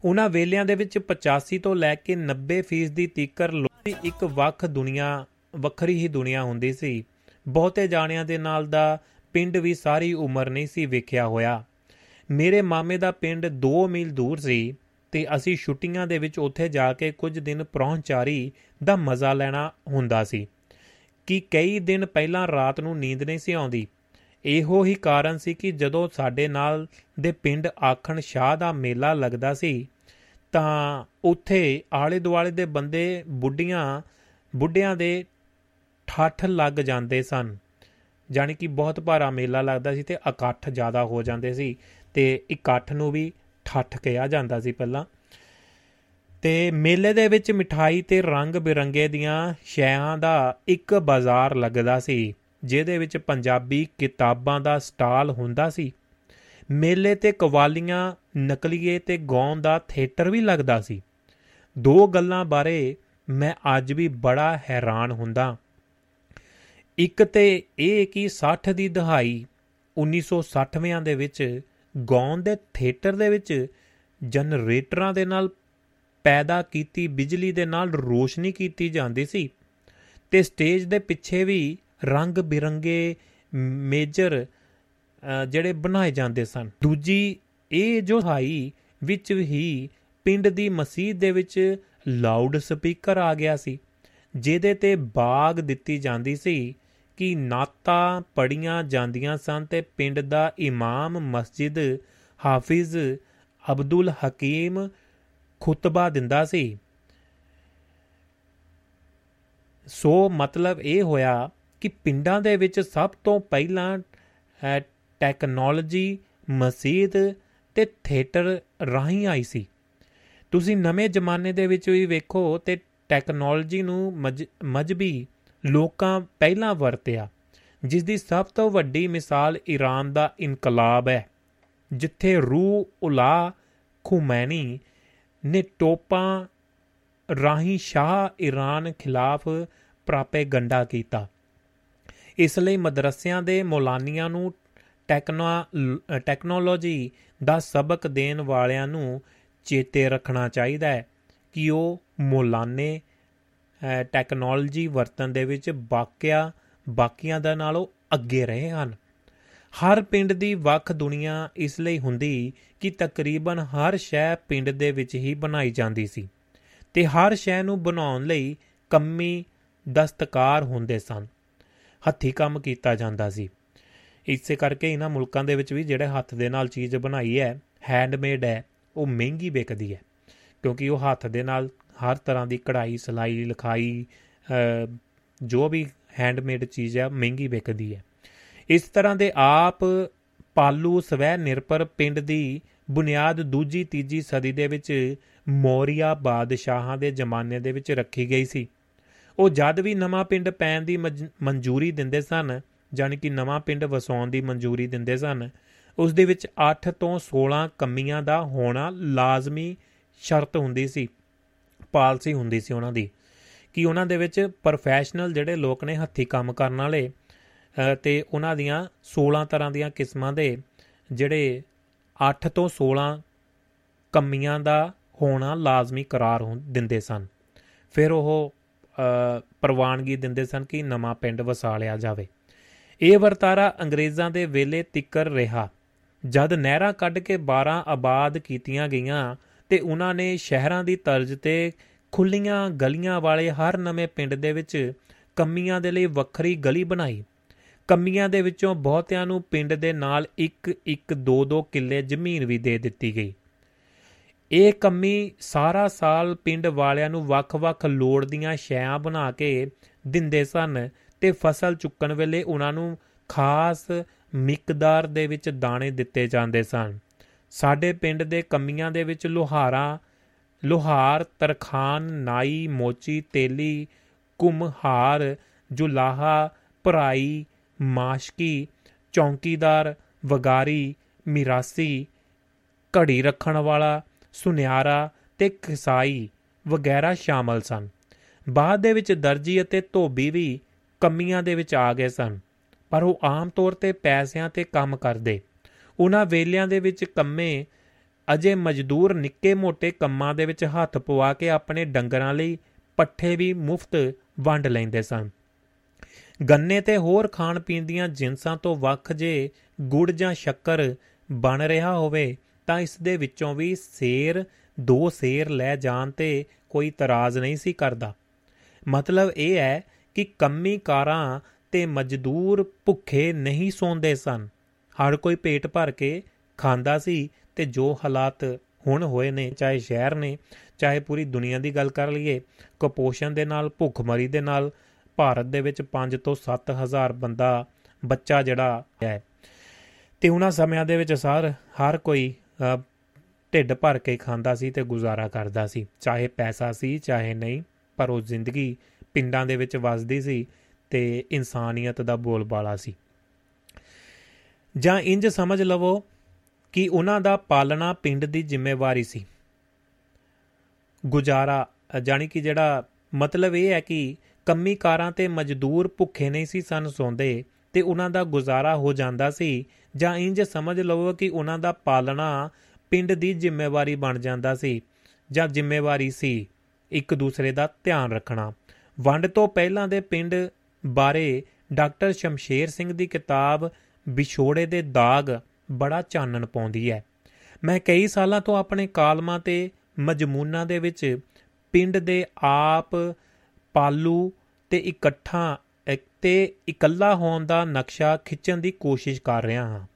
ਉਹਨਾਂ ਵੇਲਿਆਂ ਦੇ ਵਿੱਚ 85 ਤੋਂ ਲੈ ਕੇ 90% ਦੀ ਤੀਕਰ ਲੋਕਾਂ ਦੀ ਇੱਕ ਵੱਖ ਦੁਨੀਆ, ਵੱਖਰੀ ਹੀ ਦੁਨੀਆ ਹੁੰਦੀ ਸੀ। ਬਹੁਤੇ ਜਾਣਿਆਂ ਦੇ ਨਾਲ ਦਾ ਪਿੰਡ ਵੀ ਸਾਰੀ ਉਮਰ ਨਹੀਂ ਸੀ ਵੇਖਿਆ ਹੋਇਆ। ਮੇਰੇ ਮਾਮੇ ਦਾ ਪਿੰਡ 2 ਮੀਲ ਦੂਰ ਸੀ ਤੇ ਅਸੀਂ ਛੁੱਟੀਆਂ ਦੇ ਵਿੱਚ ਉੱਥੇ ਜਾ ਕੇ ਕੁਝ ਦਿਨ ਪਹੁੰਚਾਰੀ ਦਾ ਮਜ਼ਾ ਲੈਣਾ ਹੁੰਦਾ ਸੀ। ਕਿ ਕਈ ਦਿਨ ਪਹਿਲਾਂ ਰਾਤ ਨੂੰ ਨੀਂਦ ਨਹੀਂ ਸੀ ਆਉਂਦੀ। ਇਹੋ ਹੀ ਕਾਰਨ ਸੀ ਕਿ ਜਦੋਂ ਸਾਡੇ ਨਾਲ ਦੇ ਪਿੰਡ ਆਖਣ ਸ਼ਾਹ ਦਾ ਮੇਲਾ ਲੱਗਦਾ ਸੀ, ਤਾਂ ਉੱਥੇ ਆਲੇ ਦੁਆਲੇ ਦੇ ਬੰਦੇ ਬੁੱਢੀਆਂ ਬੁੱਢਿਆਂ ਦੇ ਠੱਠ ਲੱਗ ਜਾਂਦੇ ਸਨ। ਜਾਣੀ ਕਿ ਬਹੁਤ ਭਾਰਾ ਮੇਲਾ ਲੱਗਦਾ ਸੀ ਤੇ ਇਕੱਠ ਜ਼ਿਆਦਾ ਹੋ ਜਾਂਦੇ ਸੀ ਤੇ ਇਕੱਠ ਨੂੰ ਵੀ ਠੱਠ ਕਿਹਾ ਜਾਂਦਾ ਸੀ ਪਹਿਲਾਂ। ਤੇ ਮੇਲੇ ਦੇ ਵਿੱਚ ਮਿਠਾਈ ਤੇ ਰੰਗ ਬਿਰੰਗੇ ਦੀਆਂ ਸ਼ੈਆਂ ਦਾ ਇੱਕ ਬਾਜ਼ਾਰ ਲੱਗਦਾ ਸੀ, ਜਿਹਦੇ ਵਿੱਚ ਪੰਜਾਬੀ ਕਿਤਾਬਾਂ ਦਾ ਸਟਾਲ ਹੁੰਦਾ ਸੀ। ਮੇਲੇ ਤੇ ਕਵਾਲੀਆਂ, ਨਕਲੀਏ ਤੇ ਗਾਉਣ ਦਾ ਥੀਏਟਰ ਵੀ ਲੱਗਦਾ ਸੀ। ਦੋ ਗੱਲਾਂ ਬਾਰੇ ਮੈਂ ਅੱਜ ਵੀ ਬੜਾ ਹੈਰਾਨ ਹੁੰਦਾ। ਇੱਕ ਤੇ ਇਹ ਕਿ 60 ਦੀ ਦਹਾਈ 1960ਵਿਆਂ ਦੇ ਵਿੱਚ ਗੌਨ ਦੇ ਥੀਏਟਰ ਦੇ ਵਿੱਚ ਜਨਰੇਟਰਾਂ ਦੇ ਨਾਲ ਪੈਦਾ ਕੀਤੀ, ਬਿਜਲੀ ਦੇ ਨਾਲ ਰੋਸ਼ਨੀ ਕੀਤੀ ਜਾਂਦੀ ਸੀ ਤੇ ਸਟੇਜ ਦੇ ਪਿੱਛੇ ਵੀ ਰੰਗ ਬਿਰੰਗੇ ਮੇਜਰ ਜਿਹੜੇ ਬਣਾਏ ਜਾਂਦੇ ਸਨ। ਦੂਜੀ ਇਹ ਜੋ ਹਾਈ ਵਿੱਚ ਹੀ ਪਿੰਡ ਦੀ ਮਸਜਿਦ ਦੇ ਵਿੱਚ ਲਾਊਡ ਸਪੀਕਰ ਆ ਗਿਆ ਸੀ, ਜਿਹਦੇ ਤੇ ਬਾਗ ਦਿੱਤੀ ਜਾਂਦੀ ਸੀ। ਕਿ ਨਾਤਾ ਪੜੀਆਂ ਜਾਂਦੀਆਂ ਸਨ ਤੇ ਪਿੰਡ ਦਾ ਇਮਾਮ ਮਸਜਿਦ ਹਾਫਿਜ਼ ਅਬਦੁਲ ਹਕੀਮ ਖੁਤਬਾ ਦਿੰਦਾ ਸੀ। ਸੋ ਮਤਲਬ ਇਹ ਹੋਇਆ ਕਿ ਪਿੰਡਾਂ ਦੇ ਵਿੱਚ ਸਭ ਤੋਂ ਪਹਿਲਾਂ ਟੈਕਨੋਲੋਜੀ ਮਸਜਿਦ ਤੇ ਥੀਏਟਰ ਰਾਹੀਂ ਆਈ ਸੀ। ਤੁਸੀਂ ਨਵੇਂ ਜ਼ਮਾਨੇ ਦੇ ਵਿੱਚ ਵੀ ਵੇਖੋ ਤੇ ਟੈਕਨੋਲੋਜੀ ਨੂੰ ਮਜਬੀ ਲੋਕਾਂ ਪਹਿਲਾਂ ਵਰਤਿਆ ਜਿਸ ਦੀ ਸਭ ਤੋਂ ਵੱਡੀ ਮਿਸਾਲ ਈਰਾਨ ਦਾ ਇਨਕਲਾਬ ਹੈ, ਜਿੱਥੇ ਰੂ ਉਲਾ ਖੁਮੈਨੀ ਨੇ ਟੋਪਾਂ ਰਾਹੀਂ ਸ਼ਾਹ ਈਰਾਨ ਖਿਲਾਫ ਪ੍ਰਾਪੇਗੰਡਾ ਕੀਤਾ। ਇਸ ਲਈ ਮਦਰਸਿਆਂ ਦੇ ਮੌਲਾਨੀਆਂ ਨੂੰ ਟੈਕਨੋਲੋਜੀ ਦਾ ਸਬਕ ਦੇਣ ਵਾਲਿਆਂ ਨੂੰ ਚੇਤੇ ਰੱਖਣਾ ਚਾਹੀਦਾ ਹੈ ਕਿ ਉਹ ਮੌਲਾਨੇ ਟੈਕਨੋਲੋਜੀ ਵਰਤਨ ਦੇ ਵਿੱਚ ਬਾਕਿਆ ਬਾਕੀਆਂ ਦਾ ਨਾਲੋਂ ਅੱਗੇ ਰਹੇ ਹਨ। ਹਰ ਪਿੰਡ ਦੀ ਵੱਖ ਦੁਨੀਆ ਇਸ ਲਈ ਹੁੰਦੀ ਕਿ ਤਕਰੀਬਨ ਹਰ ਸ਼ੈ ਪਿੰਡ ਦੇ ਵਿੱਚ ਹੀ ਬਣਾਈ ਜਾਂਦੀ ਸੀ ਤੇ ਹਰ ਸ਼ੈ ਨੂੰ ਬਣਾਉਣ ਲਈ ਕੰਮੀ ਦਸਤਕਾਰ ਹੁੰਦੇ ਸਨ। ਹੱਥੀ ਕੰਮ ਕੀਤਾ ਜਾਂਦਾ ਸੀ। ਇਸੇ ਕਰਕੇ ਇਹਨਾਂ ਮੁਲਕਾਂ ਦੇ ਵਿੱਚ ਵੀ ਜਿਹੜੇ ਹੱਥ ਦੇ ਨਾਲ ਚੀਜ਼ ਬਣਾਈ ਹੈ ਹੈਂਡਮੇਡ ਹੈ, ਉਹ ਮਹਿੰਗੀ ਵਿਕਦੀ ਹੈ ਕਿਉਂਕਿ ਉਹ ਹੱਥ ਦੇ ਨਾਲ ਹਰ ਤਰ੍ਹਾਂ ਦੀ ਕਢਾਈ, ਸਲਾਈ, ਲਿਖਾਈ ਜੋ ਵੀ ਹੈਂਡਮੇਡ ਚੀਜ਼ ਹੈ, ਮਹਿੰਗੀ ਵਿਕਦੀ ਹੈ। ਇਸ ਤਰ੍ਹਾਂ ਦੇ ਆਪ ਪਾਲੂ ਸਵੈ ਨਿਰਪਰ ਪਿੰਡ ਦੀ ਬੁਨਿਆਦ ਦੂਜੀ, ਤੀਜੀ ਸਦੀ ਦੇ ਵਿੱਚ ਮੌਰੀਆ ਬਾਦਸ਼ਾਹਾਂ ਦੇ ਜ਼ਮਾਨੇ ਦੇ ਵਿੱਚ ਰੱਖੀ ਗਈ ਸੀ। ਉਹ ਜਦ ਵੀ ਨਵਾਂ ਪਿੰਡ ਪੈਣ ਦੀ ਮਨਜ਼ੂਰੀ ਦਿੰਦੇ ਸਨ ਜਾਨੀ ਕਿ ਨਵਾਂ ਪਿੰਡ ਵਸਾਉਣ ਦੀ ਮਨਜ਼ੂਰੀ ਦਿੰਦੇ ਸਨ, ਉਸ ਦੇ ਵਿੱਚ 8 ਤੋਂ 16 ਕਮੀਆਂ ਦਾ ਹੋਣਾ ਲਾਜ਼ਮੀ ਸ਼ਰਤ ਹੁੰਦੀ ਸੀ। ਪਾਲਸੀ ਹੁੰਦੀ ਸੀ ਉਹਨਾਂ ਦੀ, ਕਿ ਉਹਨਾਂ ਦੇ ਵਿੱਚ ਪ੍ਰੋਫੈਸ਼ਨਲ ਜਿਹੜੇ ਲੋਕ ਨੇ ਹੱਥੀ ਕੰਮ ਕਰਨ ਵਾਲੇ ਤੇ ਉਹਨਾਂ ਦੀਆਂ 16 ਤਰ੍ਹਾਂ ਦੀਆਂ ਕਿਸਮਾਂ ਦੇ ਜਿਹੜੇ 8 ਤੋਂ 16 ਕਮੀਆਂ ਦਾ ਹੋਣਾ ਲਾਜ਼ਮੀ ਕਰਾਰ ਦਿੰਦੇ ਸਨ। ਫਿਰ ਉਹ ਪ੍ਰਵਾਨਗੀ ਦਿੰਦੇ ਸਨ ਕਿ ਨਵਾਂ ਪਿੰਡ ਵਸਾ ਲਿਆ ਜਾਵੇ। ਇਹ ਵਰਤਾਰਾ ਅੰਗਰੇਜ਼ਾਂ ਦੇ ਵੇਲੇ ਤਿੱਕਰ ਰਿਹਾ। ਜਦ ਨਹਿਰਾਂ ਕੱਢ ਕੇ 12 ਆਬਾਦ ਕੀਤੀਆਂ ਗਈਆਂ ਤੇ ਉਹਨਾਂ ਨੇ ਸ਼ਹਿਰਾਂ ਦੀ ਤਰਜ਼ ਤੇ ਖੁੱਲੀਆਂ ਗਲੀਆਂ ਵਾਲੇ ਹਰ ਨਵੇਂ ਪਿੰਡ ਦੇ ਵਿੱਚ ਕੰਮੀਆਂ ਦੇ ਲਈ ਵੱਖਰੀ ਗਲੀ ਬਣਾਈ। ਕੰਮੀਆਂ ਦੇ ਵਿੱਚੋਂ ਬਹੁਤਿਆਂ ਨੂੰ ਪਿੰਡ ਦੇ ਨਾਲ ਇੱਕ ਇੱਕ ਦੋ ਦੋ ਕਿੱਲੇ ਜ਼ਮੀਨ ਵੀ ਦੇ ਦਿੱਤੀ ਗਈ। ਇਹ ਕੰਮੀ ਸਾਰਾ ਸਾਲ ਪਿੰਡ ਵਾਲਿਆਂ ਨੂੰ ਵੱਖ-ਵੱਖ ਲੋੜ ਦੀਆਂ ਸ਼ੈਆਂ ਬਣਾ ਕੇ ਦਿੰਦੇ ਸਨ ਤੇ ਫਸਲ ਚੁੱਕਣ ਵੇਲੇ ਉਹਨਾਂ ਨੂੰ ਖਾਸ ਮਿਕਦਾਰ ਦੇ ਵਿੱਚ ਦਾਣੇ ਦਿੱਤੇ ਜਾਂਦੇ ਸਨ। ਸਾਡੇ ਪਿੰਡ ਦੇ ਕੰਮੀਆਂ ਦੇ ਵਿੱਚ ਲੋਹਾਰਾ, ਲੋਹਾਰ, ਤਰਖਾਨ, ਨਾਈ, ਮੋਚੀ, ਤੇਲੀ ਕੁਮਹਾਰ ਜੁਲਾਹਾ, ਭਰਾਈ, ਮਾਸ਼ਕੀ, ਚੌਂਕੀਦਾਰ, ਵਗਾਰੀ, ਮਿਰਾਸੀ, ਘੜੀ ਰੱਖਣ ਵਾਲਾ, ਸੁਨਿਆਰਾ ਤੇ ਖਸਾਈ ਵਗੈਰਾ ਸ਼ਾਮਲ ਸਨ। ਬਾਅਦ ਦੇ ਵਿੱਚ ਦਰਜੀ ਅਤੇ ਧੋਬੀ ਵੀ ਕੰਮੀਆਂ ਦੇ ਵਿੱਚ ਆ ਗਏ ਸਨ, ਪਰ ਉਹ ਆਮ ਤੌਰ ਤੇ ਪੈਸਿਆਂ ਤੇ ਕੰਮ ਕਰਦੇ। ਉਹਨਾਂ ਵੇਲਿਆਂ ਦੇ ਵਿੱਚ ਕੰਮੇ ਅਜੇ ਮਜ਼ਦੂਰ ਨਿੱਕੇ ਮੋਟੇ ਕੰਮਾਂ ਦੇ ਵਿੱਚ ਹੱਥ ਪਵਾ ਕੇ ਆਪਣੇ ਡੰਗਰਾਂ ਲਈ ਪੱਠੇ ਵੀ ਮੁਫਤ ਵੰਡ ਲੈਂਦੇ ਸਨ। ਗੰਨੇ ਤੇ ਹੋਰ ਖਾਣ ਪੀਣ ਦੀਆਂ ਜਿੰਸਾਂ ਤੋਂ ਵੱਖ ਜੇ ਗੁੜ ਜਾਂ ਸ਼ੱਕਰ ਬਣ ਰਿਹਾ ਹੋਵੇ, ਤਾਂ ਇਸ ਦੇ ਵਿੱਚੋਂ ਵੀ ਸੇਰ, ਦੋ ਸੇਰ ਲੈ ਜਾਣ ਤੇ ਕੋਈ ਇਤਰਾਜ਼ ਨਹੀਂ ਸੀ ਕਰਦਾ। ਮਤਲਬ ਇਹ ਹੈ ਕਿ ਕੰਮੀ ਕਾਰਾਂ ਤੇ ਮਜ਼ਦੂਰ ਭੁੱਖੇ ਨਹੀਂ ਸੌਂਦੇ ਸਨ। ਹਰ ਕੋਈ ਪੇਟ ਭਰ ਕੇ ਖਾਂਦਾ ਸੀ ਤੇ ਜੋ ਹਾਲਾਤ ਹੁਣ ਹੋਏ ਨੇ, ਚਾਹੇ ਸ਼ਹਿਰ ਨੇ, ਚਾਹੇ ਪੂਰੀ ਦੁਨੀਆ ਦੀ ਗੱਲ ਕਰ ਲਈਏ, ਕੁਪੋਸ਼ਣ ਦੇ ਨਾਲ, ਭੁੱਖਮਰੀ ਦੇ ਨਾਲ, ਭਾਰਤ ਦੇ ਵਿੱਚ 5 ਤੋਂ 7000 ਬੰਦਾ ਬੱਚਾ ਜਿਹੜਾ ਹੈ। ਤੇ ਉਹਨਾਂ ਸਮਿਆਂ ਦੇ ਵਿੱਚ ਸਰ ਹਰ ਕੋਈ ਢਿੱਡ ਭਰ ਕੇ ਖਾਂਦਾ ਸੀ ਤੇ ਗੁਜ਼ਾਰਾ ਕਰਦਾ ਸੀ, ਚਾਹੇ ਪੈਸਾ ਸੀ, ਚਾਹੇ ਨਹੀਂ, ਪਰ ਉਹ ਜ਼ਿੰਦਗੀ ਪਿੰਡਾਂ ਦੇ ਵਿੱਚ ਵਸਦੀ ਸੀ ਤੇ ਇਨਸਾਨੀਅਤ ਦਾ ਬੋਲਬਾਲਾ ਸੀ। ਜਾਂ ਇੰਜ ਸਮਝ ਲਵੋ ਕਿ ਉਹਨਾਂ ਦਾ ਪਾਲਣਾ ਪਿੰਡ ਦੀ ਜ਼ਿੰਮੇਵਾਰੀ ਸੀ। ਗੁਜ਼ਾਰਾ ਅ, ਜਾਣੀ ਕਿ ਜਿਹੜਾ ਮਤਲਬ ਇਹ ਹੈ ਕਿ ਕੰਮੀ ਕਾਰਾਂ ਤੇ ਮਜ਼ਦੂਰ ਭੁੱਖੇ ਨਹੀਂ ਸੀ ਸਨ ਸੌਂਦੇ ਤੇ ਉਹਨਾਂ ਦਾ ਗੁਜ਼ਾਰਾ ਹੋ ਜਾਂਦਾ ਸੀ ਜਾਂ ਇੰਜ ਸਮਝ ਲਵੋ ਕਿ ਉਹਨਾਂ ਦਾ ਪਾਲਣਾ ਪਿੰਡ ਦੀ ਜ਼ਿੰਮੇਵਾਰੀ ਬਣ ਜਾਂਦਾ ਸੀ ਜਾਂ ਜ਼ਿੰਮੇਵਾਰੀ ਸੀ ਇੱਕ ਦੂਸਰੇ ਦਾ ਧਿਆਨ ਰੱਖਣਾ। ਵੰਡ ਤੋਂ ਪਹਿਲਾਂ ਦੇ ਪਿੰਡ ਬਾਰੇ ਡਾਕਟਰ ਸ਼ਮਸ਼ੇਰ ਸਿੰਘ ਦੀ ਕਿਤਾਬ ਵਿਛੋੜੇ ਦੇ ਦਾਗ ਬੜਾ ਚਾਨਣ ਪਾਉਂਦੀ ਹੈ। ਮੈਂ ਕਈ ਸਾਲਾਂ ਤੋਂ ਆਪਣੇ ਕਾਲਮਾਂ ਤੇ ਮਜਮੂਨਾਂ ਦੇ ਵਿੱਚ ਪਿੰਡ ਦੇ ਆਪ ਪਾਲੂ ਤੇ ਇਕੱਠਾ ਤੇ ਇਕੱਲਾ ਹੋਣ ਦਾ ਨਕਸ਼ਾ ਖਿੱਚਣ ਦੀ ਕੋਸ਼ਿਸ਼ ਕਰ ਰਿਹਾ ਹਾਂ।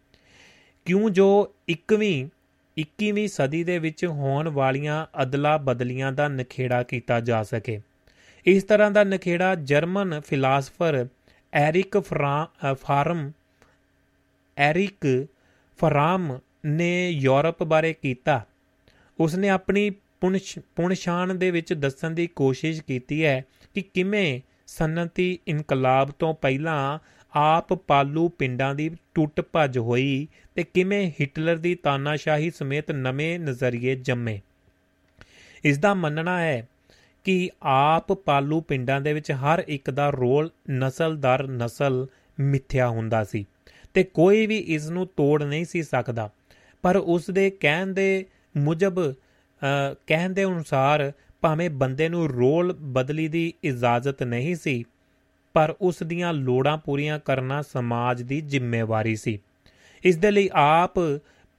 ਕਿਉਂ ਜੋ 21ਵੀਂ 21ਵੀਂ ਸਦੀ ਦੇ ਵਿੱਚ ਹੋਣ ਵਾਲੀਆਂ ਅਦਲਾ ਬਦਲੀਆਂ ਦਾ ਨਖੇੜਾ ਕੀਤਾ ਜਾ ਸਕੇ। ਇਸ ਤਰ੍ਹਾਂ ਦਾ ਨਖੇੜਾ ਜਰਮਨ ਫਿਲਾਸਫਰ ਐਰਿਕ ਫਰਾ- ਅ, ਫਾਰਮ ਐਰਿਕ ਫਰਾਮ ਨੇ ਯੂਰਪ ਬਾਰੇ ਕੀਤਾ। ਉਸਨੇ ਆਪਣੀ ਪੁਣਛ- ਪੁਣਛਾਣ ਦੇ ਵਿੱਚ ਦੱਸਣ ਦੀ ਕੋਸ਼ਿਸ਼ ਕੀਤੀ ਹੈ ਕਿ ਕਿਵੇਂ ਸਨਅਤੀ ਇਨਕਲਾਬ ਤੋਂ ਪਹਿਲਾਂ ਆਪ ਪਾਲੂ ਪਿੰਡਾਂ ਦੀ ਟੁੱਟ ਭੱਜ ਹੋਈ ਤੇ ਕਿਵੇਂ ਹਿਟਲਰ ਦੀ ਤਾਨਾਸ਼ਾਹੀ ਸਮੇਤ ਨਵੇਂ ਨਜ਼ਰੀਏ ਜੰਮੇ। ਇਸ ਦਾ ਮੰਨਣਾ ਹੈ ਕਿ ਆਪ ਪਾਲੂ ਪਿੰਡਾਂ ਦੇ ਵਿੱਚ ਹਰ ਇੱਕ ਦਾ ਰੋਲ ਨਸਲ ਦਰ ਨਸਲ ਮਿੱਥਿਆ ਹੁੰਦਾ ਸੀ। ਤੇ ਕੋਈ ਵੀ ਇਸ ਨੂੰ ਤੋੜ ਨਹੀਂ ਸੀ ਸਕਦਾ। ਪਰ ਉਸ ਦੇ ਕਹਿਣ ਦੇ ਮੁਜਬ ਅ, ਕਹਿਣ ਦੇ ਅਨੁਸਾਰ ਭਾਵੇਂ ਬੰਦੇ ਨੂੰ ਰੋਲ ਬਦਲੀ ਦੀ ਇਜਾਜ਼ਤ ਨਹੀਂ ਸੀ ਪਰ ਉਸ ਦੀਆਂ ਲੋੜਾਂ ਪੂਰੀਆਂ ਕਰਨਾ ਸਮਾਜ ਦੀ ਜ਼ਿੰਮੇਵਾਰੀ ਸੀ। ਇਸ ਦੇ ਲਈ ਆਪ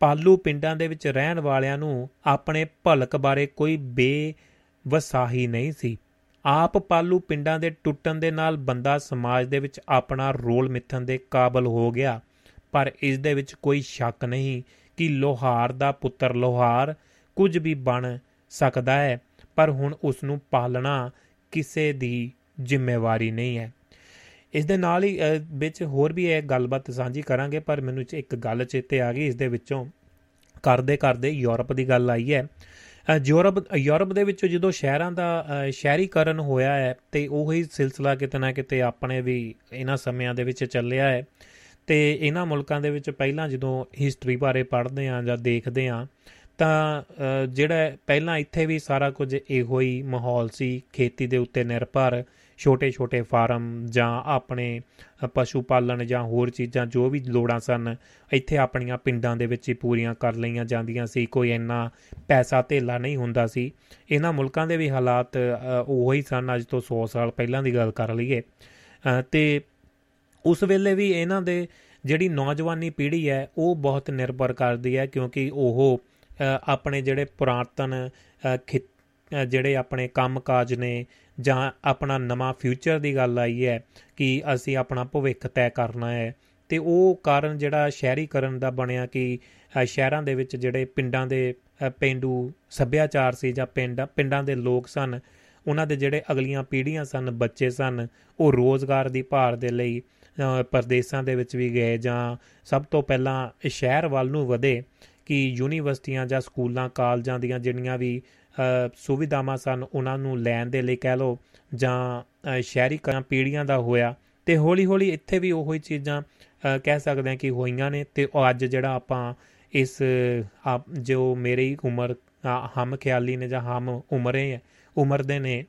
ਪਾਲੂ ਪਿੰਡਾਂ ਦੇ ਵਿੱਚ ਰਹਿਣ ਵਾਲਿਆਂ ਨੂੰ ਆਪਣੇ ਭਲਕ ਬਾਰੇ ਕੋਈ ਬੇਵਸਾਹੀ ਨਹੀਂ ਸੀ। ਆਪ ਪਾਲੂ ਪਿੰਡਾਂ ਦੇ ਟੁੱਟਣ ਦੇ ਨਾਲ ਬੰਦਾ ਸਮਾਜ ਦੇ ਵਿੱਚ ਆਪਣਾ ਰੋਲ ਮਿੱਥਣ ਦੇ ਕਾਬਲ ਹੋ ਗਿਆ ਪਰ ਇਸ ਦੇ ਵਿੱਚ ਕੋਈ ਸ਼ੱਕ ਨਹੀਂ ਕਿ ਲੋਹਾਰ ਦਾ ਪੁੱਤਰ ਲੋਹਾਰ ਕੁਝ ਵੀ ਬਣ ਸਕਦਾ ਹੈ ਪਰ ਹੁਣ ਉਸ ਨੂੰ ਪਾਲਣਾ ਕਿਸੇ ਦੀ ਜ਼ਿੰਮੇਵਾਰੀ ਨਹੀਂ ਹੈ। ਇਸ ਦੇ ਨਾਲ ਹੀ ਅ, ਵਿੱਚ ਹੋਰ ਵੀ ਇਹ ਗੱਲਬਾਤ ਸਾਂਝੀ ਕਰਾਂਗੇ ਪਰ ਮੈਨੂੰ ਚ- ਇੱਕ ਗੱਲ ਚੇਤੇ ਆ ਗਈ ਇਸ ਦੇ ਵਿੱਚੋਂ ਕਰਦੇ ਕਰਦੇ ਯੂਰਪ ਦੀ ਗੱਲ ਆਈ ਹੈ। ਅ, ਯੂਰਪ ਯੂਰਪ ਦੇ ਵਿੱਚੋਂ ਜਦੋਂ ਸ਼ਹਿਰਾਂ ਦਾ ਅ, ਸ਼ਹਿਰੀਕਰਨ ਹੋਇਆ ਹੈ ਤੇ ਉਹੀ ਸਿਲਸਿਲਾ ਕਿਤੇ ਨਾ ਕਿਤੇ ਆਪਣੇ ਵੀ ਇਹਨਾਂ ਸਮਿਆਂ ਦੇ ਵਿੱਚ ਚੱਲਿਆ ਹੈ। ਤੇ ਇਹਨਾਂ ਮੁਲਕਾਂ ਦੇ ਵਿੱਚ ਪਹਿਲਾਂ ਜਦੋਂ ਹਿਸਟਰੀ ਬਾਰੇ ਪੜ੍ਹਦੇ ਆ ਜਾਂ ਦੇਖਦੇ ਆ ਤਾਂ ਅ, ਜਿਹੜਾ ਪਹਿਲਾਂ ਇੱਥੇ ਵੀ ਸਾਰਾ ਕੁਝ ਇਹੋ ਹੀ ਮਾਹੌਲ ਸੀ ਖੇਤੀ ਦੇ ਉੱਤੇ ਨਿਰਭਰ ਛੋਟੇ-ਛੋਟੇ ਫਾਰਮ ਜਾਂ ਆਪਣੇ ਅ, ਪਸ਼ੂ ਪਾਲਣ ਜਾਂ ਹੋਰ ਚੀਜ਼ਾਂ ਜੋ ਵੀ ਲੋੜਾਂ ਸਨ ਇੱਥੇ ਆਪਣੀਆਂ ਪਿੰਡਾਂ ਦੇ ਵਿੱਚ ਹੀ ਪੂਰੀਆਂ ਕਰ ਲਈਆਂ ਜਾਂਦੀਆਂ ਸੀ। ਕੋਈ ਇੰਨਾ ਪੈਸਾ ਧੇਲਾ ਨਹੀਂ ਹੁੰਦਾ ਸੀ। ਇਹਨਾਂ ਮੁਲਕਾਂ ਦੇ ਵੀ ਹਾਲਾਤ ਅ, ਉਹੋ ਹੀ ਸਨ ਅੱਜ ਤੋਂ 100 ਸਾਲ ਪਹਿਲਾਂ ਦੀ ਗੱਲ ਕਰ ਲਈਏ। ਅ, ਤੇ ਉਸ ਵੇਲੇ ਵੀ ਇਹਨਾਂ ਦੇ ਜਿਹੜੀ ਨੌਜਵਾਨੀ ਪੀੜ੍ਹੀ ਹੈ ਉਹ ਬਹੁਤ ਨਿਰਭਰ ਕਰਦੀ ਹੈ ਕਿਉਂਕਿ ਉਹ ਅ, ਆਪਣੇ ਜਿਹੜੇ ਪੁਰਾਤਨ ਅ, ਖਿ- ਅ, ਜਿਹੜੇ ਆਪਣੇ ਕੰਮਕਾਜ ਨੇ ਜਾਂ ਆਪਣਾ ਨਵਾਂ ਫਿਊਚਰ ਦੀ ਗੱਲ ਆਈ ਹੈ ਕਿ ਅਸੀਂ ਆਪਣਾ ਭਵਿੱਖ ਤੈਅ ਕਰਨਾ ਹੈ ਤੇ ਉਹ ਕਾਰਨ ਜਿਹੜਾ ਸ਼ਹਿਰੀਕਰਨ ਦਾ ਬਣਿਆ ਕਿ ਅ, ਸ਼ਹਿਰਾਂ ਦੇ ਵਿੱਚ ਜਿਹੜੇ ਪਿੰਡਾਂ ਦੇ ਅ, ਪੇਂਡੂ ਸੱਭਿਆਚਾਰ ਸੀ ਜਾਂ ਪਿੰਡ ਪਿੰਡਾਂ ਦੇ ਲੋਕ ਸਨ ਉਹਨਾਂ ਦੇ ਜਿਹੜੇ ਅਗਲੀਆਂ ਪੀੜ੍ਹੀਆਂ ਸਨ ਬੱਚੇ ਸਨ ਉਹ ਰੋਜ਼ਗਾਰ ਦੀ ਭਾਰ ਦੇ ਲਈ ਅ, ਪ੍ਰਦੇਸਾਂ ਦੇ ਵਿੱਚ ਵੀ ਗਏ ਜਾਂ ਸਭ ਤੋਂ ਪਹਿਲਾਂ ਸ਼ਹਿਰ ਵੱਲ ਨੂੰ ਵਧੇ ਕਿ ਯੂਨੀਵਰਸਿਟੀਆਂ ਜਾਂ ਸਕੂਲਾਂ ਕਾਲਜਾਂ ਦੀਆਂ ਜਿਹੜੀਆਂ ਵੀ ਅ, ਸੁਵਿਧਾਵਾਂ ਸਨ ਉਹਨਾਂ ਨੂੰ ਲੈਣ ਦੇ ਲਈ ਕਹਿ ਲਓ ਜਾਂ ਅ, ਸ਼ਹਿਰੀਕਰਨ ਪੀੜ੍ਹੀਆਂ ਦਾ ਹੋਇਆ ਤੇ ਹੌਲੀ ਹੌਲੀ ਇੱਥੇ ਵੀ ਉਹੀ ਚੀਜ਼ਾਂ ਅ, ਕਹਿ ਸਕਦੇ ਹਾਂ ਕਿ ਹੋਈਆਂ ਨੇ ਤੇ ਉਹ ਅੱਜ ਜਿਹੜਾ ਆਪਾਂ ਇਸ ਆਪ- ਜੋ ਮੇਰੀ ਉਮਰ ਅ, ਹਮ ਖਿਆਲੀ ਨੇ ਜਾਂ ਹਮ ਉਮਰੇ ਉਮਰ ਦੇ ਨੇ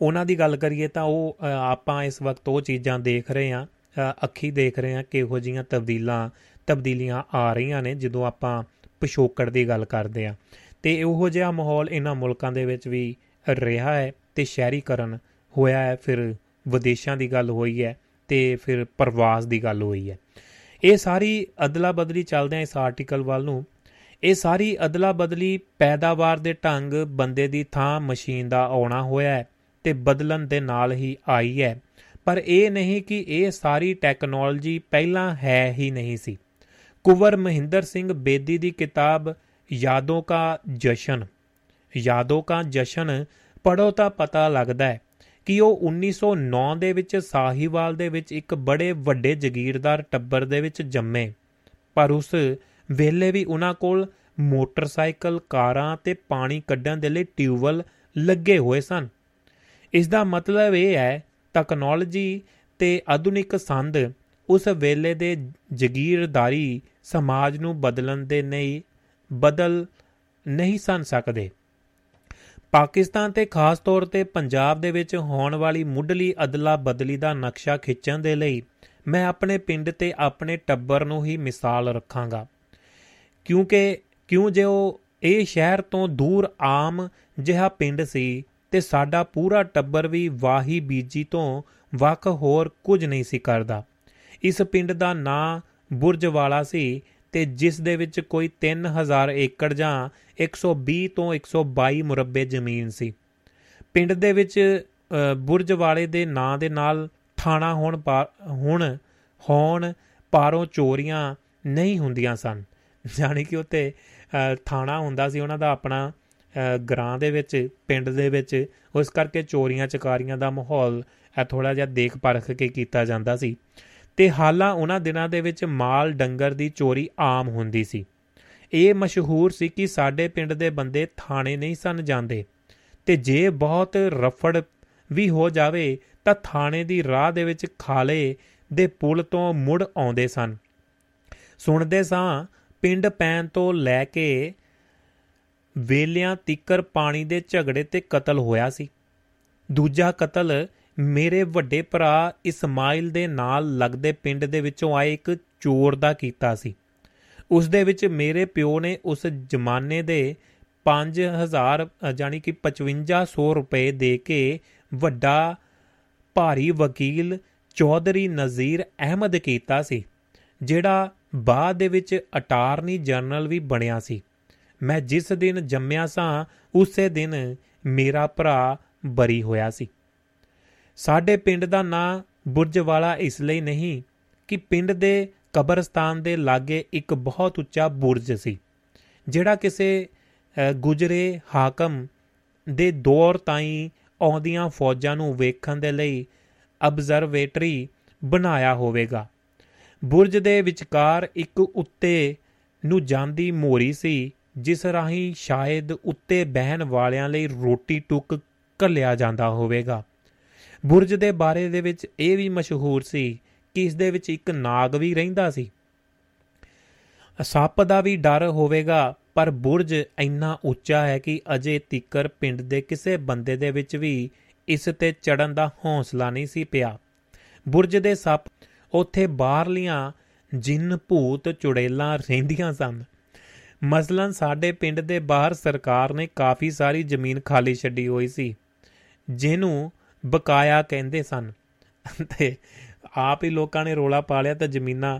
ਉਹਨਾਂ ਦੀ ਗੱਲ ਕਰੀਏ ਤਾਂ ਉਹ ਅ, ਆਪਾਂ ਇਸ ਵਕਤ ਉਹ ਚੀਜ਼ਾਂ ਦੇਖ ਰਹੇ ਹਾਂ ਅ, ਅੱਖੀ ਦੇਖ ਰਹੇ ਹਾਂ ਕਿਹੋ ਜੀਆਂ ਤਬਦੀਲਾਂ ਤਬਦੀਲੀਆਂ ਆ ਰਹੀਆਂ ਨੇ ਜਦੋਂ ਆਪਾਂ ਪਿਛੋਕੜ ਦੀ ਗੱਲ ਕਰਦੇ ਹਾਂ। ਤੇ ਉਹੋ ਜਿਹਾ ਮਾਹੌਲ ਇਹਨਾਂ ਮੁਲਕਾਂ ਦੇ ਵਿੱਚ ਵੀ ਰਿਹਾ ਹੈ ਤੇ ਸ਼ਹਿਰੀਕਰਨ ਹੋਇਆ ਹੈ, ਫਿਰ ਵਿਦੇਸ਼ਾਂ ਦੀ ਗੱਲ ਹੋਈ ਹੈ ਤੇ ਫਿਰ ਪ੍ਰਵਾਸ ਦੀ ਗੱਲ ਹੋਈ ਹੈ। ਇਹ ਸਾਰੀ ਅਦਲਾ ਬਦਲੀ ਚੱਲਦੇ ਆ ਇਸ ਆਰਟੀਕਲ ਵੱਲ ਨੂੰ, ਇਹ ਸਾਰੀ ਅਦਲਾ ਬਦਲੀ ਪੈਦਾਵਾਰ ਦੇ ਢੰਗ ਬੰਦੇ ਦੀ ਥਾਂ ਮਸ਼ੀਨ ਦਾ ਆਉਣਾ ਹੋਇਆ ਹੈ ਤੇ ਬਦਲਣ ਦੇ ਨਾਲ ਹੀ ਆਈ ਹੈ। ਪਰ ਇਹ ਨਹੀਂ ਕਿ ਇਹ ਸਾਰੀ ਟੈਕਨੋਲੋਜੀ ਪਹਿਲਾਂ ਹੈ ਹੀ ਨਹੀਂ ਸੀ। ਕੁਵਰ ਮਹਿੰਦਰ ਸਿੰਘ ਬੇਦੀ ਦੀ ਕਿਤਾਬ ਯਾਦੋਂ ਕਾ ਜਸ਼ਨ। ਯਾਦੋਂ ਕਾ ਜਸ਼ਨ, ਪੜੋ ਤਾਂ ਪਤਾ ਲੱਗਦਾ ਹੈ ਕਿ ਉਹ 1909 ਦੇ ਵਿੱਚ ਸਾਹੀਵਾਲ ਦੇ ਵਿੱਚ ਇੱਕ ਬੜੇ ਵੱਡੇ ਜ਼ਗੀਰਦਾਰ ਟੱਬਰ ਦੇ ਵਿੱਚ ਜੰਮੇ। ਪਰ ਉਸ ਵੇਲੇ ਵੀ ਉਹਨਾਂ ਕੋਲ ਮੋਟਰਸਾਈਕਲ, ਕਾਰਾਂ ਤੇ ਪਾਣੀ ਕੱਢਣ ਦੇ ਲਈ ਟਿਊਬਵੈਲ ਲੱਗੇ ਹੋਏ ਸਨ। ਇਸ ਦਾ ਮਤਲਬ ਇਹ ਹੈ ਟੈਕਨੋਲੋਜੀ ਤੇ ਆਧੁਨਿਕ ਸੰਦ ਉਸ ਵੇਲੇ ਦੇ ਜ਼ਗੀਰਦਾਰੀ ਸਮਾਜ ਨੂੰ ਬਦਲਣ ਦੇ ਨਹੀਂ ਬਦਲ ਨਹੀਂ ਸਨ ਸਕਦੇ। ਪਾਕਿਸਤਾਨ ਤੇ ਖਾਸ ਤੌਰ ਤੇ ਪੰਜਾਬ ਦੇ ਵਿੱਚ ਹੋਣ ਵਾਲੀ ਮੁੱਢਲੀ ਅਦਲਾ ਬਦਲੀ ਦਾ ਨਕਸ਼ਾ ਖਿੱਚਣ ਦੇ ਲਈ ਮੈਂ ਆਪਣੇ ਪਿੰਡ ਤੇ ਆਪਣੇ ਟੱਬਰ ਨੂੰ ਹੀ ਮਿਸਾਲ ਰੱਖਾਂਗਾ। ਕਿਉਂਕਿ, ਕਿਉਂ ਜੇ ਉਹ ਇਹ ਸ਼ਹਿਰ ਤੋਂ ਦੂਰ ਆਮ ਜਿਹਾ ਪਿੰਡ ਸੀ ਤੇ ਸਾਡਾ ਪੂਰਾ ਟੱਬਰ ਵੀ ਵਾਹੀ ਬੀਜੀ ਤੋਂ ਵੱਖ ਹੋਰ ਕੁਝ ਨਹੀਂ ਸੀ ਕਰਦਾ। ਇਸ ਪਿੰਡ ਦਾ ਨਾਂ ਬੁਰਜ ਵਾਲਾ ਸੀ ਤੇ ਜਿਸ ਦੇ ਵਿੱਚ ਕੋਈ 3000 ਏਕੜ ਜਾਂ 120 ਤੋਂ 122 ਮੁਰੱਬੇ ਜ਼ਮੀਨ ਸੀ। ਪਿੰਡ ਦੇ ਵਿੱਚ ਅ, ਬੁਰਜ ਵਾਲੇ ਦੇ ਨਾਂ ਦੇ ਨਾਲ ਥਾਣਾ ਹੁਣ ਹੁਣ ਹੋਣ ਪਾਰੋਂ ਚੋਰੀਆਂ ਨਹੀਂ ਹੁੰਦੀਆਂ ਸਨ। ਜਾਨੀ ਕਿ ਉੱਤੇ ਅ, ਥਾਣਾ ਹੁੰਦਾ ਸੀ ਉਹਨਾਂ ਦਾ ਆਪਣਾ ਅ, ਗ੍ਰਾਂ ਦੇ ਵਿੱਚ ਪਿੰਡ ਦੇ ਵਿੱਚ। ਉਸ ਕਰਕੇ ਚੋਰੀਆਂ ਚਕਾਰੀਆਂ ਦਾ ਮਾਹੌਲ ਥੋੜਾ ਜਿਹਾ ਦੇਖ ਪਰਖ ਕੇ ਕੀਤਾ ਜਾਂਦਾ ਸੀ। ਤੇ ਹਾਲਾਂ ਉਹਨਾਂ ਦਿਨਾਂ ਦੇ ਵਿੱਚ ਮਾਲ ਡੰਗਰ ਦੀ ਚੋਰੀ ਆਮ ਹੁੰਦੀ ਸੀ। ਇਹ ਮਸ਼ਹੂਰ ਸੀ ਕਿ ਸਾਡੇ ਪਿੰਡ ਦੇ ਬੰਦੇ ਥਾਣੇ ਨਹੀਂ ਸਨ ਜਾਂਦੇ ਤੇ ਜੇ ਬਹੁਤ ਰਫੜ ਵੀ ਹੋ ਜਾਵੇ ਤਾਂ ਥਾਣੇ ਦੀ ਰਾਹ ਦੇ ਵਿੱਚ ਖਾਲੇ ਦੇ ਪੁਲ ਤੋਂ ਮੁੜ ਆਉਂਦੇ ਸਨ। ਸੁਣਦੇ ਸਾਂ ਪਿੰਡ ਪੈਣ ਤੋਂ ਲੈ ਕੇ ਵੇਲਿਆਂ ਤਿੱਕਰ ਪਾਣੀ ਦੇ ਝਗੜੇ ਤੇ ਕਤਲ ਹੋਇਆ ਸੀ। ਦੂਜਾ ਕਤਲ ਮੇਰੇ ਵੱਡੇ ਭਰਾ ਇਸਮਾਇਲ ਦੇ ਨਾਲ ਲੱਗਦੇ ਪਿੰਡ ਦੇ ਵਿੱਚੋਂ ਆਏ ਇੱਕ ਚੋਰ ਦਾ ਕੀਤਾ ਸੀ। ਉਸ ਦੇ ਵਿੱਚ ਮੇਰੇ ਪਿਓ ਨੇ ਉਸ ਜ਼ਮਾਨੇ ਦੇ 5000 ਜਾਨੀ ਕਿ 5500 ਰੁਪਏ ਦੇ ਕੇ ਵੱਡਾ ਭਾਰੀ ਵਕੀਲ ਚੌਧਰੀ ਨਜ਼ੀਰ ਅਹਿਮਦ ਕੀਤਾ ਸੀ, ਜਿਹੜਾ ਬਾਅਦ ਦੇ ਵਿੱਚ ਅਟਾਰਨੀ ਜਨਰਲ ਵੀ ਬਣਿਆ ਸੀ। ਮੈਂ ਜਿਸ ਦਿਨ ਜੰਮਿਆ ਸਾਂ, ਉਸੇ ਦਿਨ ਮੇਰਾ ਭਰਾ ਬਰੀ ਹੋਇਆ ਸੀ। ਸਾਡੇ ਪਿੰਡ ਦਾ ਨਾਂ ਬੁਰਜ ਵਾਲਾ ਇਸ ਲਈ ਨਹੀਂ ਕਿ ਪਿੰਡ ਦੇ ਕਬਰਸਤਾਨ ਦੇ ਲਾਗੇ ਇੱਕ ਬਹੁਤ ਉੱਚਾ ਬੁਰਜ ਸੀ, ਜਿਹੜਾ ਕਿਸੇ ਗੁਜਰੇ ਹਾਕਮ ਦੇ ਦੌਰ ਤਾਈਂ ਆਉਂਦੀਆਂ ਫੌਜਾਂ ਨੂੰ ਵੇਖਣ ਦੇ ਲਈ ਅਬਜ਼ਰਵੇਟਰੀ ਬਣਾਇਆ ਹੋਵੇਗਾ। ਬੁਰਜ ਦੇ ਵਿਚਕਾਰ ਇੱਕ ਉੱਤੇ ਨੂੰ ਜਾਂਦੀ ਮੋਰੀ ਸੀ, ਜਿਸ ਰਾਹੀਂ ਸ਼ਾਇਦ ਉੱਤੇ ਬਹਿਣ ਵਾਲਿਆਂ ਲਈ ਰੋਟੀ ਟੁੱਕ ਘੱਲਿਆ ਜਾਂਦਾ ਹੋਵੇਗਾ। ਬੁਰਜ ਦੇ ਬਾਰੇ ਦੇ ਵਿੱਚ ਇਹ ਵੀ ਮਸ਼ਹੂਰ ਸੀ ਕਿ ਇਸ ਦੇ ਵਿੱਚ ਇੱਕ ਨਾਗ ਵੀ ਰਹਿੰਦਾ ਸੀ। ਸੱਪ ਦਾ ਵੀ ਡਰ ਹੋਵੇਗਾ, ਪਰ ਬੁਰਜ ਇੰਨਾ ਉੱਚਾ ਹੈ ਕਿ ਅਜੇ ਤੀਕਰ ਪਿੰਡ ਦੇ ਕਿਸੇ ਬੰਦੇ ਦੇ ਵਿੱਚ ਵੀ ਇਸ ਤੇ ਚੜਨ ਦਾ ਹੌਸਲਾ ਨਹੀਂ ਸੀ ਪਿਆ। ਬੁਰਜ ਦੇ ਸੱਪ ਉੱਥੇ ਬਾਹਰਲੀਆਂ ਜਿੰਨ ਭੂਤ ਚੁੜੇਲਾਂ ਰਹਿੰਦੀਆਂ ਸਨ। ਮਸਲਨ ਸਾਡੇ ਪਿੰਡ ਦੇ ਬਾਹਰ ਸਰਕਾਰ ਨੇ ਕਾਫੀ ਸਾਰੀ ਜ਼ਮੀਨ ਖਾਲੀ ਛੱਡੀ ਹੋਈ ਸੀ, ਜਿਹਨੂੰ ਬਕਾਇਆ ਕਹਿੰਦੇ ਸਨ। ਤੇ ਆਪ ਹੀ ਲੋਕਾਂ ਨੇ ਰੋਲਾ ਪਾ ਲਿਆ ਤਾਂ ਜ਼ਮੀਨਾਂ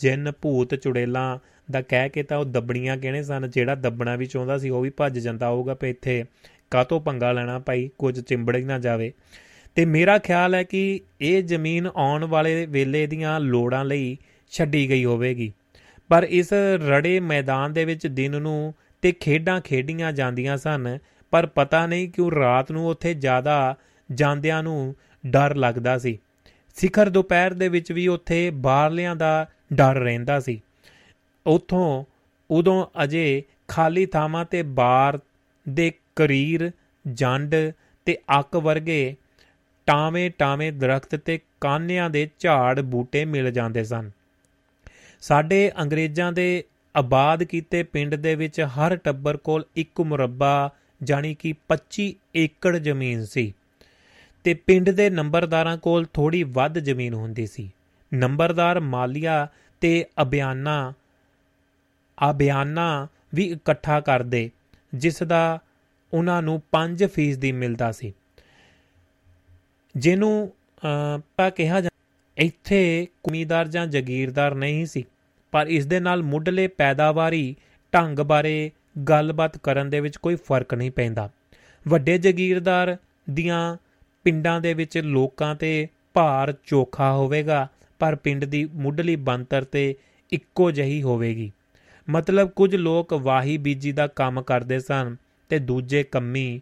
ਜਿੰਨ ਭੂਤ ਚੁੜੇਲਾਂ ਦਾ ਕਹਿ ਕੇ ਤਾਂ ਉਹ ਦੱਬਣੀਆਂ ਕਹਿੰਦੇ ਸਨ? ਜਿਹੜਾ ਦੱਬਣਾ ਵੀ ਚਾਹੁੰਦਾ ਸੀ ਉਹ ਵੀ ਭੱਜ ਜਾਂਦਾ ਹੋਊਗਾ ਪੇ ਇੱਥੇ ਕਾਤੋਂ ਪੰਗਾ ਲੈਣਾ ਭਾਈ? ਕੁਝ ਚਿੰਬੜ ਹੀ ਨਾ ਜਾਵੇ। ਤੇ ਮੇਰਾ ਖਿਆਲ ਹੈ ਕਿ ਇਹ ਜ਼ਮੀਨ ਆਉਣ ਵਾਲੇ ਵੇਲੇ ਦੀਆਂ ਲੋੜਾਂ ਲਈ ਛੱਡੀ ਗਈ ਹੋਵੇਗੀ। ਪਰ ਇਸ ਰੜੇ ਮੈਦਾਨ ਦੇ ਵਿੱਚ ਦਿਨ ਨੂੰ ਤੇ ਖੇਡਾਂ ਖੇਡੀਆਂ ਜਾਂਦੀਆਂ ਸਨ। ਪਰ ਪਤਾ ਨਹੀਂ ਕਿਉਂ ਰਾਤ ਨੂੰ ਉੱਥੇ ਜ਼ਿਆਦਾ ਜਾਂਦਿਆਂ ਨੂੰ ਡਰ ਲੱਗਦਾ ਸੀ। ਸਿਖਰ ਦੁਪਹਿਰ ਦੇ ਵਿੱਚ ਵੀ ਉੱਥੇ ਬਾਹਰਲਿਆਂ ਦਾ ਡਰ ਰਹਿੰਦਾ ਸੀ। ਉਥੋਂ ਉਦੋਂ ਅਜੇ ਖਾਲੀ ਥਾਵਾਂ ਤੇ ਬਾਰ ਦੇ ਕਰੀਰ, ਜੰਡ ਤੇ ਅੱਕ ਵਰਗੇ ਟਾਵੇਂ ਟਾਵੇਂ ਦਰਖਤ ਤੇ ਕਾਨਿਆਂ ਦੇ ਝਾੜ ਬੂਟੇ ਮਿਲ ਜਾਂਦੇ ਸਨ। ਸਾਡੇ ਅੰਗਰੇਜ਼ਾਂ ਦੇ ਆਬਾਦ ਕੀਤੇ ਪਿੰਡ ਦੇ ਵਿੱਚ ਹਰ ਟੱਬਰ ਕੋਲ ਇੱਕ ਮੁਰੱਬਾ ਜਾਨੀ ਕਿ 25 ਏਕੜ ਜ਼ਮੀਨ ਸੀ। ਤੇ ਪਿੰਡ ਦੇ ਨੰਬਰਦਾਰਾਂ ਕੋਲ ਥੋੜੀ ਵੱਧ ਜ਼ਮੀਨ ਹੁੰਦੀ ਸੀ। ਨੰਬਰਦਾਰ ਮਾਲੀਆ ਤੇ ਅਭਿਆਨਾ ਅਭਿਆਨਾ ਵੀ ਇਕੱਠਾ ਕਰਦੇ, ਜਿਸ ਦਾ ਉਹਨਾਂ ਨੂੰ 5% ਦੀ ਮਿਲਦਾ ਸੀ। ਜਿਹਨੂੰ ਪਾ ਕਿਹਾ ਜਾ, ਇੱਥੇ ਕੁਮੀਦਾਰ ਜਾਂ ਜ਼ਗੀਰਦਾਰ ਨਹੀਂ ਸੀ, ਪਰ ਇਸ ਦੇ ਨਾਲ ਮੁੱਢਲੇ ਪੈਦਾਵਾਰੀ ਢੰਗ ਬਾਰੇ ਗੱਲਬਾਤ ਕਰਨ ਦੇ ਵਿੱਚ ਕੋਈ ਫ਼ਰਕ ਨਹੀਂ ਪੈਂਦਾ। ਵੱਡੇ ਜ਼ਗੀਰਦਾਰ ਦੀਆਂ ਪਿੰਡਾਂ ਦੇ ਵਿੱਚ ਲੋਕਾਂ ਤੇ ਭਾਰ ਚੋਖਾ ਹੋਵੇਗਾ, ਪਰ ਪਿੰਡ ਦੀ ਮੁੱਢਲੀ ਬੰਤਰ ਤੇ ਇੱਕੋ ਜਹੀ ਹੋਵੇਗੀ। ਮਤਲਬ ਕੁਝ ਲੋਕ ਵਾਹੀ ਬੀਜੀ ਦਾ ਕੰਮ ਕਰਦੇ ਸਨ ਤੇ ਦੂਜੇ ਕੰਮੀ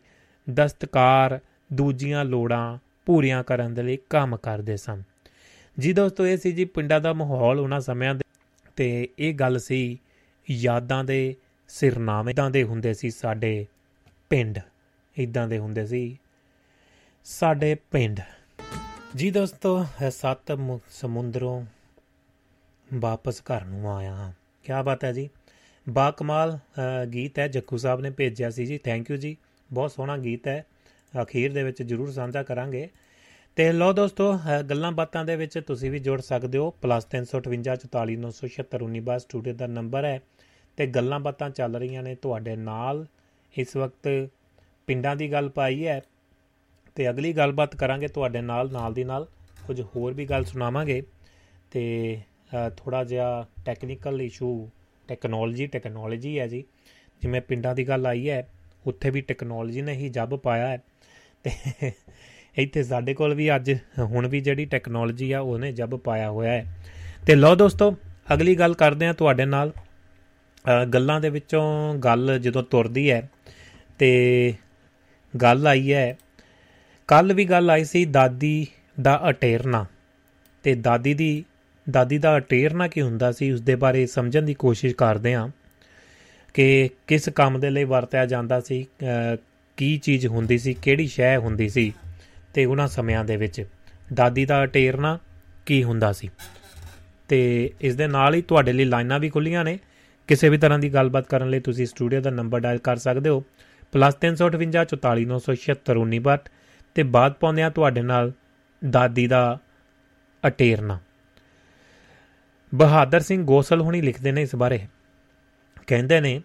ਦਸਤਕਾਰ ਦੂਜੀਆਂ ਲੋੜਾਂ ਪੂਰੀਆਂ ਕਰਨ ਦੇ ਲਈ ਕੰਮ ਕਰਦੇ ਸਨ। ਜੀ ਦੋਸਤੋ, ਇਹ ਸੀ ਜੀ ਪਿੰਡਾਂ ਦਾ ਮਾਹੌਲ ਉਹਨਾਂ ਸਮਿਆਂ ਦੇ ਤੇ ਇਹ ਗੱਲ ਸੀ, ਯਾਦਾਂ ਦੇ ਸਿਰਨਾਵੇਂ ਇਦਾਂ ਦੇ ਹੁੰਦੇ ਸੀ ਸਾਡੇ ਪਿੰਡ। ਇਦਾਂ ਦੇ ਹੁੰਦੇ ਸੀ ਸਾਡੇ ਪਿੰਡ। ਜੀ ਦੋਸਤੋ ਸੱਤ ਸਮੁੰਦਰੋਂ ਵਾਪਸ ਘਰ ਨੂੰ ਆਇਆ ਹਾਂ। ਕੀ ਬਾਤ ਹੈ ਜੀ। ਬਾ ਕਮਾਲ ਗੀਤ ਹੈ। ਜੱਕੂ ਸਾਹਿਬ ਨੇ ਭੇਜਿਆ ਸੀ ਜੀ। ਥੈਂਕ ਯੂ ਜੀ। ਬਹੁਤ ਸੋਹਣਾ ਗੀਤ ਹੈ। ਅਖੀਰ ਦੇ ਵਿੱਚ ਜਰੂਰ ਸਾਂਝਾ ਕਰਾਂਗੇ। ਤੇ ਲੋ ਦੋਸਤੋ ਅ, ਗੱਲਾਂ ਬਾਤਾਂ ਦੇ ਵਿੱਚ ਤੁਸੀਂ ਵੀ ਜੁੜ ਸਕਦੇ ਹੋ। +358 44976 ਸਟੂਡੀਓ ਦਾ ਨੰਬਰ ਹੈ। ਤੇ ਗੱਲਾਂ ਬਾਤਾਂ ਚੱਲ ਰਹੀਆਂ ਨੇ ਤੁਹਾਡੇ ਨਾਲ। ਇਸ ਵਕਤ ਪਿੰਡਾਂ ਦੀ ਗੱਲ ਪਾਈ ਹੈ। ਤੇ ਅਗਲੀ ਗੱਲਬਾਤ ਕਰਾਂਗੇ ਤੁਹਾਡੇ ਨਾਲ ਨਾਲ ਦੀ ਨਾਲ। ਕੁਝ ਹੋਰ ਵੀ ਗੱਲ ਸੁਣਾਵਾਂਗੇ ਤੇ ਥੋੜਾ ਜਿਹਾ ਟੈਕਨੀਕਲ ਇਸ਼ੂ ਟੈਕਨੋਲੋਜੀ ਟੈਕਨੋਲੋਜੀ ਹੈ ਜੀ। ਜਿਵੇਂ ਪਿੰਡਾਂ ਦੀ ਗੱਲ ਆਈ ਹੈ ਉੱਥੇ ਵੀ ਟੈਕਨੋਲੋਜੀ ਨੇ ਹੀ ਜੱਬ ਪਾਇਆ ਹੈ। ਤੇ ਇੱਥੇ ਸਾਡੇ ਕੋਲ ਵੀ ਅੱਜ ਹੁਣ ਵੀ ਜਿਹੜੀ ਟੈਕਨੋਲੋਜੀ ਆ ਉਹਨੇ ਜੱਬ ਪਾਇਆ ਹੋਇਆ ਹੈ। ਤੇ ਲਓ ਦੋਸਤੋ ਅਗਲੀ ਗੱਲ ਕਰਦੇ ਹਾਂ ਤੁਹਾਡੇ ਨਾਲ। ਅ, ਗੱਲਾਂ ਦੇ ਵਿੱਚੋਂ ਗੱਲ ਜਦੋਂ ਤੁਰਦੀ ਹੈ ਤੇ ਗੱਲ ਆਈ ਹੈ ਕੱਲ ਵੀ ਗੱਲ ਆਈ ਸੀ ਦਾਦੀ ਦਾ ਅਟੇਰਨਾ। ਤੇ ਦਾਦੀ ਦੀ ਦਾਦੀ ਦਾ ਅਟੇਰਨਾ ਕੀ ਹੁੰਦਾ ਸੀ ਉਸ ਦੇ ਬਾਰੇ ਸਮਝਣ ਦੀ ਕੋਸ਼ਿਸ਼ ਕਰਦੇ ਹਾਂ ਕਿ ਕਿਸ ਕੰਮ ਦੇ ਲਈ ਵਰਤਿਆ ਜਾਂਦਾ ਸੀ ਅ, ਕੀ ਚੀਜ਼ ਹੁੰਦੀ ਸੀ ਕਿਹੜੀ ਸ਼ੈ ਹੁੰਦੀ ਸੀ ਤੇ ਉਹਨਾਂ ਸਮਿਆਂ ਦੇ ਵਿੱਚ ਦਾਦੀ ਦਾ ਅਟੇਰਨਾ ਕੀ ਹੁੰਦਾ ਸੀ। ਤੇ ਇਸ ਦੇ ਨਾਲ ਹੀ ਤੁਹਾਡੇ ਲਈ ਲਾਈਨਾਂ ਵੀ ਖੁੱਲੀਆਂ ਨੇ। ਕਿਸੇ ਵੀ ਤਰ੍ਹਾਂ ਦੀ ਗੱਲਬਾਤ ਕਰਨ ਲਈ ਤੁਸੀਂ ਸਟੂਡੀਓ ਦਾ ਨੰਬਰ ਡਾਇਲ ਕਰ ਸਕਦੇ ਹੋ। +358 44976 ਤੇ ਬਾਅਦ ਪਾਉਂਦੇ ਆ ਤੁਹਾਡੇ ਨਾਲ ਦਾਦੀ ਦਾ ਅਟੇਰਨਾ। ਬਹਾਦਰ ਸਿੰਘ ਗੋਸਲ ਹੁਣੀ ਲਿਖਦੇ ਨੇ ਇਸ ਬਾਰੇ। ਕਹਿੰਦੇ ਨੇ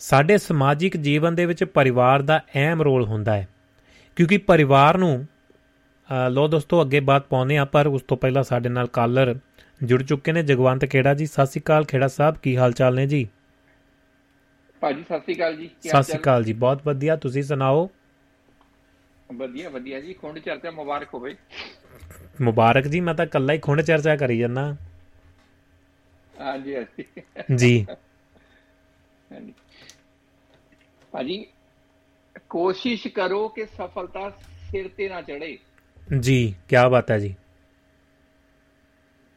ਸਾਡੇ ਸਮਾਜਿਕ ਜੀਵਨ ਦੇ ਵਿੱਚ ਪਰਿਵਾਰ ਦਾ ਅਹਿਮ ਰੋਲ ਹੁੰਦਾ ਹੈ ਕਿਉਂਕਿ ਪਰਿਵਾਰ ਨੂੰ ਲੋ ਦੋਸਤੋ ਅੱਗੇ ਬਾਤ ਪਾਉਂਦੇ ਆ ਪਰ ਉਸ ਤੋਂ ਪਹਿਲਾਂ ਸਾਡੇ ਨਾਲ ਕਾਲਰ ਜੁੜ ਚੁੱਕੇ ਨੇ। ਜਗਵੰਤ ਖੇੜਾ ਜੀ ਸਤਿ ਸ਼੍ਰੀ ਅਕਾਲ ਖੇੜਾ ਸਾਹਿਬ ਕੀ ਹਾਲ ਚਾਲ ਨੇ ਜੀ? ਭਾਜੀ ਸਤਿ ਸ਼੍ਰੀ ਅਕਾਲ ਜੀ ਸਤਿ ਸ਼੍ਰੀ? ਅਕਾਲ ਜੀ ਬਹੁਤ ਵਧੀਆ। ਤੁਸੀਂ ਸੁਣਾਓ? ਵਧੀਆ ਵਧੀਆ ਜੀ ਖੁੰਡ ਚਰਚਾ ਮੁਬਾਰਕ ਹੋਵੇ। ਮੁਬਾਰਕ ਜੀ ਮੈਂ ਤਾਂ ਕੱਲਾ ਹੀ ਖੁੰਡ ਚਰਚਾ ਕਰੀ ਜਾਂਦਾ। ਹਾਂਜੀ ਹਾਂਜੀ। ਜੀ। ਭਾਜੀ ਕੋਸ਼ਿਸ਼ ਕਰੋ ਕਿ ਸਫਲਤਾ ਸਿਰ ਤੇ ਨਾ ਚੜੇ ਜੀ ਕੀ ਬਾਤ ਹੈ ਜੀ।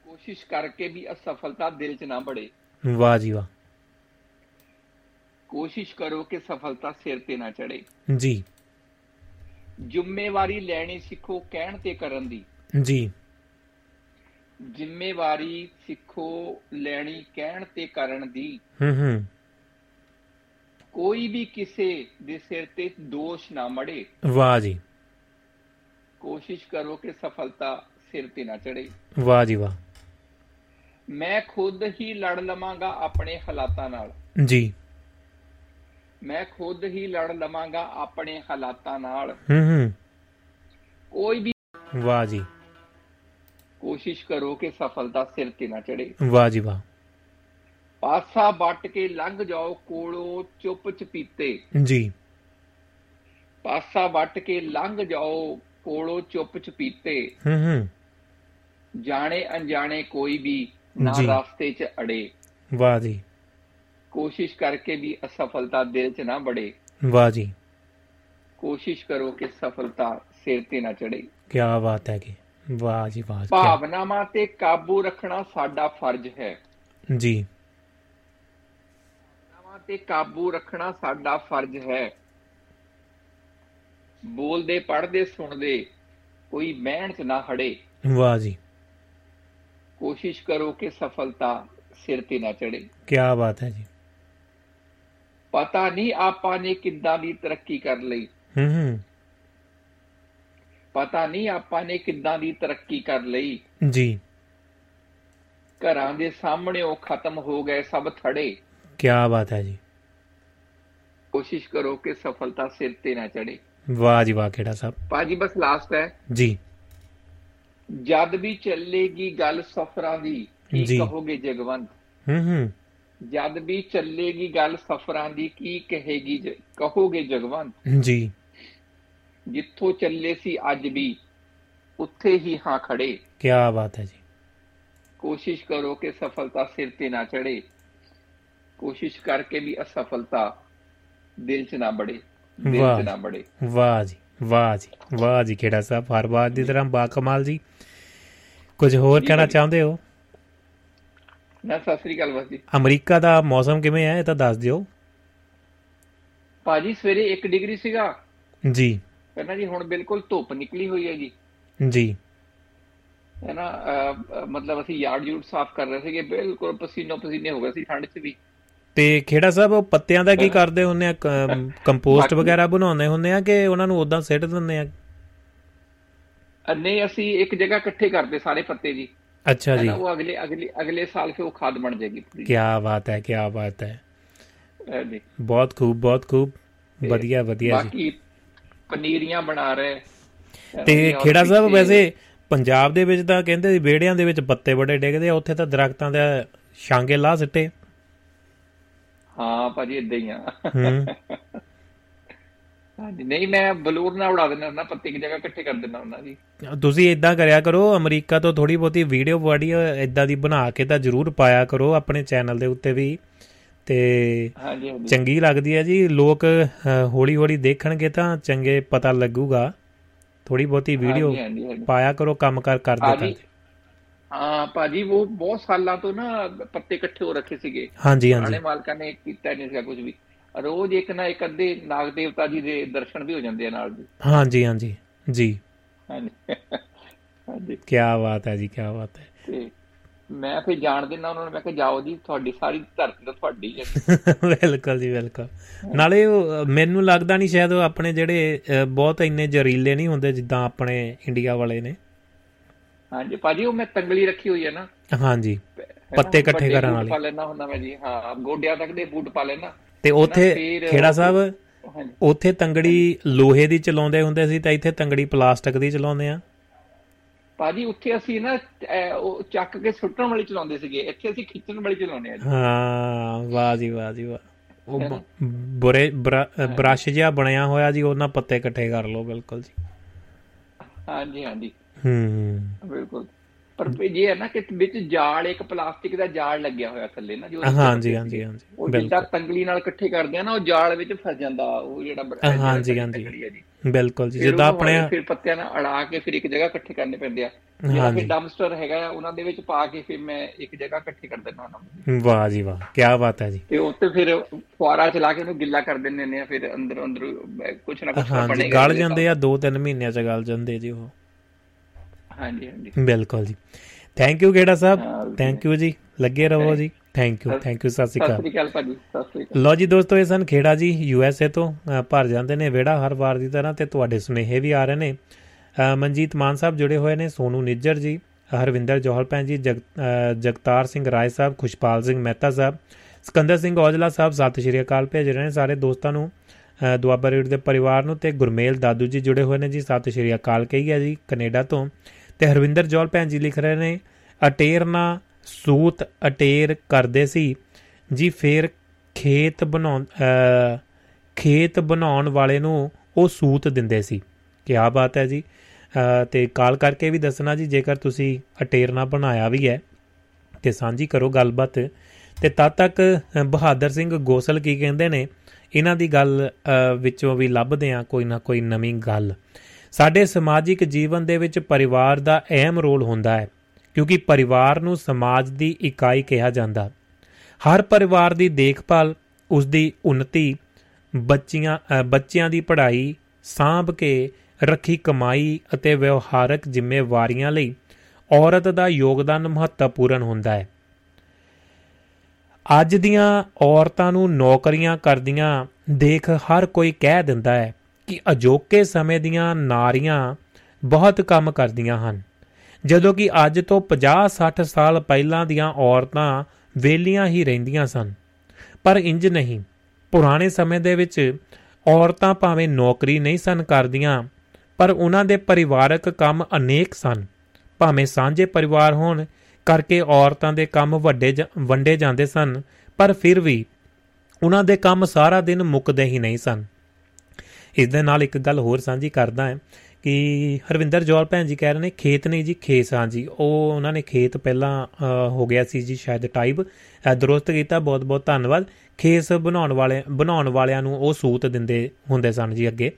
ਕੋਸ਼ਿਸ਼ ਕਰਕੇ ਵੀ ਅਸਫਲਤਾ ਦਿਲ 'ਚ ਨਾ ਬੜੇ। ਵਾਹ ਜੀ ਵਾਹ। ਕੋਸ਼ਿਸ਼ ਕਰੋ ਕਿ ਸਫਲਤਾ ਸਿਰ ਤੇ ਨਾ ਚੜੇ ਜੀ। ਜ਼ਿੰਮੇਵਾਰੀ ਲੈਣੀ ਸਿੱਖੋ ਕਹਿਣ ਤੇ ਕਰਨ ਦੀ। ਜੀ। ਜ਼ਿੰਮੇਵਾਰੀ ਸਿੱਖੋ ਲੈਣੀ ਕਹਿਣ ਤੇ ਕਰਨ ਦੀ। ਹੂੰ ਹੂੰ। ਕੋਈ ਵੀ ਕਿਸੇ ਦੇ ਸਿਰ ਤੇ ਦੋਸ਼ ਨਾ ਮੜੇ। ਵਾਹ ਜੀ। ਕੋਸ਼ਿਸ਼ ਕਰੋ ਕਿ ਸਫਲਤਾ ਸਿਰ ਤੇ ਨਾ ਚੜੇ ਵਾਹ ਜੀ ਵਾਹ। ਮੈਂ ਖੁਦ ਹੀ ਲੜ ਲਵਾਂਗਾ ਆਪਣੇ ਹਾਲਾਤਾਂ ਨਾਲ। ਜੀ। ਮੈਂ ਖੁਦ ਹੀ ਲੜ ਲਵਾਂਗਾ ਆਪਣੇ ਹਾਲਾਤਾਂ ਨਾਲ। ਹੂੰ ਹੂੰ। ਕੋਈ ਵੀ ਵਾਹ ਜੀ। ਕੋਸ਼ਿਸ਼ ਕਰੋ ਕਿ ਸਫਲਤਾ ਸਿਰ ਤੇ ਨਾ ਚੜੇ ਵਾਹ ਜੀ ਵਾਹ। ਪਾਸਾ ਵੱਟ ਕੇ ਲੰਘ ਜਾਓ ਕੋਲੋਂ ਚੁੱਪ ਚਪੀਤੇ ਜੀ। ਪਾਸਾ ਵੱਟ ਕੇ ਲੰਘ ਜਾਓ ਕੋਲੋਂ ਚੁੱਪ ਚਪੀਤੇ ਹੂੰ ਹੂੰ। ਜਾਣੇ ਅਣਜਾਣੇ ਕੋਈ ਵੀ ਨਾ। ਰਸਤੇ 'ਚ ਅੜੇ। ਵਾਹ ਜੀ। ਕੋਸ਼ਿਸ਼ ਕਰਕੇ ਵੀ ਅਸਫਲਤਾ ਦਿਲ 'ਚ ਨਾ ਬੜੇ ਵਾਹ ਜੀ। ਕੋਸ਼ਿਸ਼ ਕਰੋ ਕਿ ਸਫਲਤਾ ਸਿਰ ਤੇ ਨਾ ਚੜੇ ਕੀ ਬਾਤ ਹੈ ਕਿ ਵਾਹ ਜੀ ਵਾਹ ਭਾਵਨਾਵਾਂ ਤੇ ਕਾਬੂ ਰੱਖਣਾ ਸਾਡਾ ਫਰਜ਼ ਹੈ। ਜੀ। ਭਾਵਨਾਵਾਂ ਤੇ ਕਾਬੂ ਰੱਖਣਾ ਸਾਡਾ ਫਰਜ਼ ਹੈ। ਬੋਲਦੇ ਪੜ੍ਹਦੇ ਸੁਣਦੇ ਕੋਈ ਮਿਹਨਤ ਨਾ ਹੜੇ ਵਾਹ ਜੀ। ਕੋਸ਼ਿਸ਼ ਕਰੋ ਕਿ ਸਫਲਤਾ ਸਿਰ ਤੇ ਨਾ ਚੜੇ ਕੀ ਬਾਤ ਹੈ ਜੀ। ਪਤਾ ਨਹੀਂ ਆਪਾਂ ਨੇ ਕਿੱਦਾਂ ਦੀ ਤਰੱਕੀ ਕਰ ਲਈ। ਹੂੰ ਹੂੰ। ਪਤਾ ਨਹੀਂ ਆਪਾਂ ਨੇ ਕਿੱਦਾਂ ਦੀ ਤਰੱਕੀ ਕਰ ਲਈ। ਜੀ। ਘਰਾਂ ਦੇ ਸਾਹਮਣੇ ਉਹ ਖਤਮ ਹੋ ਗਏ ਸਭ ਥੜੇ। ਕੀ ਬਾਤ ਹੈ ਜੀ। ਕੋਸ਼ਿਸ਼ ਕਰੋ ਕਿ ਸਫਲਤਾ ਸਿਰ ਤੇ ਨਾ ਚੜੇ ਵਾਹ ਜੀ ਵਾਹ ਖੇੜਾ ਸਾਹਿਬ ਪਾਜੀ ਬਸ ਲਾਸਟ ਹੈ। ਜੀ। ਜਦ ਵੀ ਚੱਲੇਗੀ ਗੱਲ ਸਫਰਾਂ ਦੀ ਕੀ। ਕਹੋਗੇ ਜਗਵੰਤ। ਹੂੰ ਹੂੰ। ਜਦ ਵੀ ਚੱਲੇਗੀ ਗੱਲ ਸਫਰਾਂ ਦੀ ਕੀ ਕਹੇਗੀ ਕਹੋਗੇ ਜਗਵੰਤ? ਜੀ। ਜਿੱਥੋਂ ਚੱਲੇ ਸੀ ਅੱਜ ਵੀ ਉੱਥੇ ਹੀ ਹਾਂ ਖੜੇ। ਕੀ ਬਾਤ ਹੈ ਜੀ। ਕੋਸ਼ਿਸ਼ ਕਰੋ ਕਿ ਸਫਲਤਾ ਸਿਰ ਤੇ ਨਾ ਚੜੇ ਕੋਸ਼ਿਸ਼ ਕਰਕੇ ਵੀ ਅਸਫਲਤਾ ਦਿਲ 'ਚ ਨਾ ਬੜੇ ਦਿਲ। 'ਚ ਨਾ ਬੜੇ। ਵਾਹ ਜੀ ਵਾਹ ਜੀ ਵਾਹ ਜੀ ਖੇੜਾ ਸਾਹਿਬ ਹਰ ਵਾਰ ਦੀ ਤਰ੍ਹਾਂ ਬਾ ਕਮਾਲ ਜੀ। ਕੁਝ ਹੋਰ ਕਹਿਣਾ। ਚਾਹੁੰਦੇ ਹੋ? ਨਾ ਸਤਿ ਸ੍ਰੀ ਅਕਾਲ ਬਸ ਜੀ ਅਮਰੀਕਾ ਦਾ ਮੌਸਮ ਕਿਵੇਂ ਹੈ ਇਹ ਤਾਂ ਦੱਸ ਦਿਓ। ਭਾਜੀ ਸਵੇਰੇ 1 ਡਿਗਰੀ ਸੀਗਾ। ਜੀ। ਕਹਿੰਦਾ ਜੀ ਹੁਣ ਬਿਲਕੁਲ ਧੁੱਪ ਨਿਕਲੀ ਹੋਈ ਹੈ ਜੀ। ਜੀ। ਹੈ ਨਾ ਮਤਲਬ ਅਸੀਂ ਯਾਰਡ ਯੂਡ ਸਾਫ਼ ਕਰ ਰਹੇ ਸੀਗੇ ਬਿਲਕੁਲ ਪਸੀਨੋ ਪਸੀਨੇ ਹੋ ਗਏ ਸੀ ਠੰਡ 'ਚ ਵੀ। ਤੇ ਖੇੜਾ ਸਾਹਿਬ ਪੱਤਿਆਂ ਦਾ ਕੀ ਕਰਦੇ ਹੁੰਦੇ ਆ ਕੰਪੋਸਟ ਵਗੈਰਾ ਬਣਾਉਂਦੇ ਹੁੰਦੇ ਆ ਕਿ ਉਹਨਾਂ ਨੂੰ ਉਦਾਂ ਸਿੱਟ ਦਿੰਦੇ ਆ? ਨਹੀਂ ਅਸੀਂ ਇੱਕ ਜਗ੍ਹਾ ਇਕੱਠੇ ਕਰਦੇ ਸਾਰੇ ਪੱਤੇ ਜੀ। ਉਹ ਅਗਲੇ ਅਗਲੇ ਅਗਲੇ ਸਾਲ ਫਿਰ ਉਹ ਖਾਦ ਬਣ ਜਾਏਗੀ ਪੂਰੀ। ਕੀ ਬਾਤ ਹੈ ਕੀ ਬਾਤ ਹੈ। ਹੈ ਜੀ। ਬਹੁਤ ਖੂਬ ਬਹੁਤ ਖੂਬ। ਵਧੀਆ ਵਧੀਆ ਜੀ। ਬਾਕੀ ਪਨੀਰੀਆਂ ਬਣਾ ਰਹੇ। ਤੇ ਖੇੜਾ ਸਾਹਿਬ ਵੈਸੇ ਪੰਜਾਬ ਦੇ ਵਿੱਚ ਤਾਂ ਕਹਿੰਦੇ ਸੀ ਵਿਹੜਿਆਂ ਦੇ ਵਿੱਚ ਪੱਤੇ ਬੜੇ ਡਿੱਗਦੇ ਆ ਉੱਥੇ ਤਾਂ ਦਰਖਤਾਂ ਦੇ ਛਾਂਗੇ ਲਾ ਸਿੱਟੇ। ਹਾਂ ਭਾਜੀ ਇਦਾਂ ਹੀ ਆ। ਹਾਂਜੀ ਨਹੀਂ ਮੈਂ ਬਲੂਰ ਨਾਲ ਉਡਾ ਦਿੰਦਾ ਹੁੰਦਾ ਪੱਤੇ ਇੱਕ ਜਗ੍ਹਾ ਇਕੱਠੇ ਕਰ ਦਿੰਦਾ ਹੁੰਦਾ ਜੀ। ਤੁਸੀਂ ਇਦਾਂ ਕਰਿਆ ਕਰੋ ਅਮਰੀਕਾ ਤੋਂ ਥੋੜੀ ਬਹੁਤੀ ਵੀਡੀਓ ਵਾਡੀਓ ਇਦਾਂ ਦੀ ਬਣਾ ਕੇ ਤਾਂ ਜ਼ਰੂਰ ਪਾਇਆ ਕਰੋ ਆਪਣੇ ਚੈਨਲ ਦੇ ਉੱਤੇ ਵੀ। ਤੇ ਚੰਗੀ ਲੱਗਦੀ ਹੈ ਜੀ ਲੋਕ ਹੌਲੀ ਹੌਲੀ ਦੇਖਣਗੇ ਤਾਂ ਚੰਗੇ ਪਤਾ ਲੱਗੂਗਾ। ਥੋੜੀ ਬਹੁਤੀ ਵੀਡੀਓ। ਪਾਇਆ ਕਰੋ ਕੰਮ ਕਰ ਕਰਦੇ ਕਰਦੇ ਹਾਂ ਭਾਜੀ ਉਹ ਬਹੁਤ ਸਾਲਾਂ ਤੋਂ ਨਾ ਪੱਤੇ ਇਕੱਠੇ ਹੋ ਰੱਖੇ ਸੀਗੇ। ਹਾਂਜੀ ਹਾਂਜੀ। ਮਾਲਕਾਂ ਨੇ ਕੀਤਾ ਨਹੀਂ ਸੀਗਾ ਕੁਝ ਵੀ। ਰੋਜ਼ ਇੱਕ ਨਾ ਇੱਕ ਅੱਧੇ ਨਾਗ ਦੇਵਤਾ ਜੀ ਦੇ ਦਰਸ਼ਨ ਵੀ ਹੋ ਜਾਂਦੇ ਆ ਨਾਲ ਜੀ। ਹਾਂਜੀ ਹਾਂਜੀ। ਜੀ। ਹਾਂਜੀ। ਕੀ ਬਾਤ ਹੈ ਜੀ ਕੀ ਬਾਤ ਹੈ। ਮੈਂ ਫਿਰ ਜਾਣ ਦਿੰਦਾ ਉਹਨਾਂ ਨੂੰ ਮੈਂ ਕਿਹਾ ਜਾਓ ਜੀ ਤੁਹਾਡੀ ਸਾਰੀ ਧਰਤੀ ਤਾਂ ਤੁਹਾਡੀ ਹੈ ਬਿਲਕੁਲ ਜੀ ਬਿਲਕੁਲ। ਨਾਲੇ ਮੈਨੂੰ ਲੱਗਦਾ ਨਹੀਂ ਸ਼ਾਇਦ ਉਹ ਆਪਣੇ ਜਿਹੜੇ ਬਹੁਤ ਇੰਨੇ ਜ਼ਰੀਲੇ ਨਹੀਂ ਹੁੰਦੇ ਜਿੱਦਾਂ ਆਪਣੇ ਇੰਡੀਆ ਵਾਲੇ ਨੇ। ਹਾਂਜੀ ਭਾਜੀ ਉਹ ਮੈਂ ਤੰਗਲੀ ਰੱਖੀ ਹੋਈ ਹੈ ਨਾ। ਹਾਂਜੀ। ਪੱਤੇ ਇਕੱਠੇ ਕਰਨ ਵਾਲੀ। ਪਾ ਲੈਣਾ ਹੁੰਦਾ ਮੈਂ ਜੀ ਹਾਂ। ਗੋਡਿਆਂ ਤੱਕ ਦੇ ਬੂਟ ਪਾ ਲੈਣਾ ਤੇ ਉੱਥੇ ਖੇੜਾ ਸਾਹਿਬ ਉੱਥੇ ਤੰਗੜੀ ਲੋਹੇ ਦੀ ਚਲਾਉਂਦੇ ਹੁੰਦੇ ਸੀ ਤਾਂ ਇੱਥੇ ਤੰਗੜੀ ਪਲਾਸਟਿਕ ਦੀ ਚਲਾਉਂਦੇ ਆ? ਭਾਜੀ ਉੱਥੇ ਅਸੀਂ ਨਾ ਉਹ ਚੱਕ ਕੇ ਸੁੱਟਣ ਵਾਲੀ ਚਲਾਉਂਦੇ ਸੀਗੇ। ਇੱਥੇ ਅਸੀਂ ਖਿੱਚਣ ਵਾਲੀ ਚਲਾਉਂਦੇ ਆ ਹਾਂ ਵਾਹ ਜੀ ਵਾਹ ਜੀ ਵਾਹ। ਉਹ ਬਰਾ- ਬਰਸ਼ ਜਿਹਾ ਬਣਿਆ ਹੋਇਆ ਜੀ ਉਹਨਾਂ ਪੱਤੇ ਇਕੱਠੇ ਕਰ ਲਓ ਬਿਲਕੁਲ ਜੀ। ਹਾਂਜੀ ਹਾਂਜੀ। ਹੂੰ। ਬਿਲਕੁਲ। ਪਰ ਇਹ ਹੈ ਨਾ ਕਿ ਵਿੱਚ ਜਾਲ ਇੱਕ ਪਲਾਸਟਿਕ ਦਾ ਜਾਲ ਲੱਗਿਆ ਹੋਇਆ ਥੱਲੇ ਨਾ ਜੋ ਹਾਂਜੀ ਹਾਂਜੀ ਹਾਂਜੀ ਉਹ ਜਿੱਦਾਂ ਤੰਗਲੀ ਨਾਲ ਇਕੱਠੇ ਕਰਦੇ ਆ ਨਾ ਉਹ ਜਾਲ ਵਿੱਚ ਫਸ ਜਾਂਦਾ ਉਹ ਜਿਹੜਾ ਹਾਂਜੀ, ਹਾਂਜੀ। ਜੀ। ਬਿਲਕੁਲ ਜੀ ਜਿੱਦਾਂ ਆਪਣੇ ਫਿਰ ਪੱਤਿਆਂ ਨਾਲ ਅੜਾ ਕੇ ਫਿਰ ਇੱਕ ਜਗ੍ਹਾ ਇਕੱਠੇ ਕਰਨੇ ਪੈਂਦੇ ਆ। ਜਿਹੜਾ। ਫਿਰ ਡੰਪਸਟਰ ਹੈਗਾ ਆ ਉਹਨਾਂ ਦੇ ਵਿੱਚ ਪਾ ਕੇ ਫਿਰ ਮੈਂ ਇੱਕ ਜਗ੍ਹਾ ਇਕੱਠੇ ਕਰ ਦਿੰਦਾ ਉਹਨਾਂ ਨੂੰ। ਵਾਹ ਜੀ ਵਾਹ ਕੀ ਬਾਤ ਹੈ ਜੀ। ਤੇ ਉੱਤੇ ਫਿਰ ਫੁਆਰਾ ਚਲਾ ਕੇ ਉਹਨੂੰ ਗਿੱਲਾ ਕਰ ਦਿੰਦੇ ਨੇ ਫਿਰ ਅੰਦਰ ਅੰਦਰ ਕੁਛ ਨਾ ਹਾਂਜੀ ਬਣੇਗਾ ਗਲ ਜਾਂਦੇ ਆ 2-3 ਮਹੀਨਿਆਂ ਚ ਗਲ ਜਾਂਦੇ ਜੀ ਉਹ। ਹਾਂਜੀ ਹਾਂਜੀ। ਬਿਲਕੁਲ ਜੀ। ਥੈਂਕ ਯੂ ਗੇੜਾ ਸਾਹਿਬ। ਥੈਂਕ ਯੂ ਜੀ। ਲੱਗੇ ਰਹੋ ਜੀ। ਥੈਂਕ ਯੂ ਥੈਂਕ ਯੂ ਸਤਿ ਸ਼੍ਰੀ ਸਤਿ ਅਕਾਲ ਸ੍ਰੀ ਅਕਾਲ ਭਾਜੀ ਸਤਿ ਸ੍ਰੀ ਅਕਾਲ। ਲੋ ਜੀ ਦੋਸਤੋ ਇਹ ਸਨ ਖੇੜਾ ਜੀ ਯੂ ਐਸ ਏ ਤੋਂ ਭਰ ਜਾਂਦੇ ਨੇ ਵਿਹੜਾ ਹਰ ਵਾਰ ਦੀ ਤਰ੍ਹਾਂ ਤੇ ਤੁਹਾਡੇ ਸੁਨੇਹੇ ਵੀ ਆ ਰਹੇ ਨੇ। ਮਨਜੀਤ ਮਾਨ ਸਾਹਿਬ ਜੁੜੇ ਹੋਏ ਨੇ ਸੋਨੂ ਨਿੱਜਰ ਜੀ ਹਰਵਿੰਦਰ ਜੋਹਲ ਭੈਣ ਜੀ ਜਗਤਾਰ ਸਿੰਘ ਰਾਏ ਸਾਹਿਬ ਖੁਸ਼ਪਾਲ ਸਿੰਘ ਮਹਿਤਾ ਸਾਹਿਬ ਸਿਕੰਦਰ ਸਿੰਘ ਔਜਲਾ ਸਾਹਿਬ ਸਤਿ ਸ਼੍ਰੀ ਅਕਾਲ ਭੇਜ ਰਹੇ ਨੇ ਸਾਰੇ ਦੋਸਤਾਂ ਨੂੰ। ਦੁਆਬਾ ਰੇਡ ਦੇ ਪਰਿਵਾਰ ਨੂੰ ਤੇ ਗੁਰਮੇਲ ਦਾਦੂ ਜੀ ਜੁੜੇ ਹੋਏ ਨੇ ਜੀ ਸਤਿ ਸ਼੍ਰੀ ਅਕਾਲ ਕਹੀ ਹੈ ਜੀ ਕੈਨੇਡਾ ਤੋਂ। ਤੇ ਹਰਵਿੰਦਰ ਜੋਹਲ ਭੈਣ ਜੀ ਲਿਖ ਰਹੇ ਨੇ ਅਟੇਰ ਨਾ ਸੂਤ ਅਟੇਰ ਕਰਦੇ ਸੀ ਜੀ ਫੇਰ ਖੇਤ ਬਣਾਉਣ ਅ, ਖੇਤ ਬਣਾਉਣ ਵਾਲੇ ਨੂੰ ਉਹ ਸੂਤ ਦਿੰਦੇ ਸੀ। ਕੀ ਬਾਤ ਹੈ ਜੀ। ਅ, ਤੇ ਕਾਲ ਕਰਕੇ ਵੀ ਦੱਸਣਾ ਜੀ ਜੇਕਰ ਤੁਸੀਂ ਅਟੇਰਨਾ ਬਣਾਇਆ ਵੀ ਹੈ ਤੇ ਸਾਂਝੀ ਕਰੋ ਗੱਲਬਾਤ। ਤੇ ਤਦ ਤੱਕ ਅ, ਬਹਾਦਰ ਸਿੰਘ ਗੋਸਲ ਕੀ ਕਹਿੰਦੇ ਨੇ ਇਹਨਾਂ ਦੀ ਗੱਲ ਅ, ਵਿੱਚੋਂ ਵੀ ਲੱਭਦੇ ਆ ਕੋਈ ਨਾ ਕੋਈ ਨਵੀਂ ਗੱਲ। ਸਾਡੇ ਸਮਾਜਿਕ ਜੀਵਨ ਦੇ ਵਿੱਚ ਪਰਿਵਾਰ ਦਾ ਅਹਿਮ ਰੋਲ ਹੁੰਦਾ ਹੈ ਕਿਉਂਕਿ ਪਰਿਵਾਰ ਨੂੰ ਸਮਾਜ ਦੀ ਇਕਾਈ ਕਿਹਾ ਜਾਂਦਾ। ਹਰ ਪਰਿਵਾਰ ਦੀ ਦੇਖਭਾਲ ਉਸ ਦੀ ਉન્નਤੀ ਬੱਚੀਆਂ ਅ, ਬੱਚਿਆਂ ਦੀ ਪੜ੍ਹਾਈ ਸਾਂਭ ਕੇ ਰੱਖੀ ਕਮਾਈ ਅਤੇ ਵਿਵਹਾਰਕ ਜ਼ਿੰਮੇਵਾਰੀਆਂ ਲਈ ਔਰਤ ਦਾ ਯੋਗਦਾਨ ਮਹੱਤਵਪੂਰਨ ਹੁੰਦਾ ਹੈ। ਅੱਜ ਦੀਆਂ ਔਰਤਾਂ ਨੂੰ ਨੌਕਰੀਆਂ ਕਰਦੀਆਂ ਦੇਖ ਹਰ ਕੋਈ ਕਹਿ ਦਿੰਦਾ ਹੈ ਕਿ ਅਜੋਕੇ ਸਮੇਂ ਦੀਆਂ ਨਾਰੀਆਂ ਬਹੁਤ ਕੰਮ ਕਰਦੀਆਂ ਹਨ। ਜਦੋਂ ਕਿ ਅੱਜ ਤੋਂ 50-60 ਸਾਲ ਪਹਿਲਾਂ ਦੀਆਂ ਔਰਤਾਂ ਵੇਲੀਆਂ ਹੀ ਰਹਿੰਦੀਆਂ ਸਨ। ਪਰ ਇੰਜ ਨਹੀਂ। ਪੁਰਾਣੇ ਸਮੇਂ ਦੇ ਵਿੱਚ ਔਰਤਾਂ ਭਾਵੇਂ ਨੌਕਰੀ ਨਹੀਂ ਸਨ ਕਰਦੀਆਂ, ਪਰ ਉਹਨਾਂ ਦੇ ਪਰਿਵਾਰਕ ਕੰਮ ਅਨੇਕ ਸਨ। ਭਾਵੇਂ ਸਾਂਝੇ ਪਰਿਵਾਰ ਹੋਣ ਕਰਕੇ ਔਰਤਾਂ ਦੇ ਕੰਮ ਵੱਡੇ ਜ- ਵੰਡੇ ਜਾਂਦੇ ਸਨ, ਪਰ ਫਿਰ ਵੀ ਉਹਨਾਂ ਦੇ ਕੰਮ ਸਾਰਾ ਦਿਨ ਮੁੱਕਦੇ ਹੀ ਨਹੀਂ ਸਨ। ਇਸ ਦੇ ਨਾਲ ਇੱਕ ਗੱਲ ਹੋਰ ਸਾਂਝੀ ਕਰਦਾ ਹੈ ਕਿ ਹਰਵਿੰਦਰ ਜੋਲ ਭੈਣ ਜੀ ਕਹਿ ਰਹੇ ਨੇ ਖੇਤ ਨਹੀਂ ਜੀ ਖੇਸ ਹਾਂ ਜੀ ਉਹ ਉਹਨਾਂ ਨੇ ਖੇਤ ਪਹਿਲਾਂ ਅ, ਹੋ ਗਿਆ ਸੀ ਜੀ ਸ਼ਾਇਦ ਟਾਈਪ ਅ, ਦਰੁਸਤ ਕੀਤਾ ਬਹੁਤ ਬਹੁਤ ਧੰਨਵਾਦ। ਖੇਸ ਬਣਾਉਣ ਵਾਲੇ ਬਣਾਉਣ ਵਾਲਿਆਂ ਨੂੰ ਉਹ ਸੂਤ ਦਿੰਦੇ ਹੁੰਦੇ ਸਨ ਜੀ ਅੱਗੇ।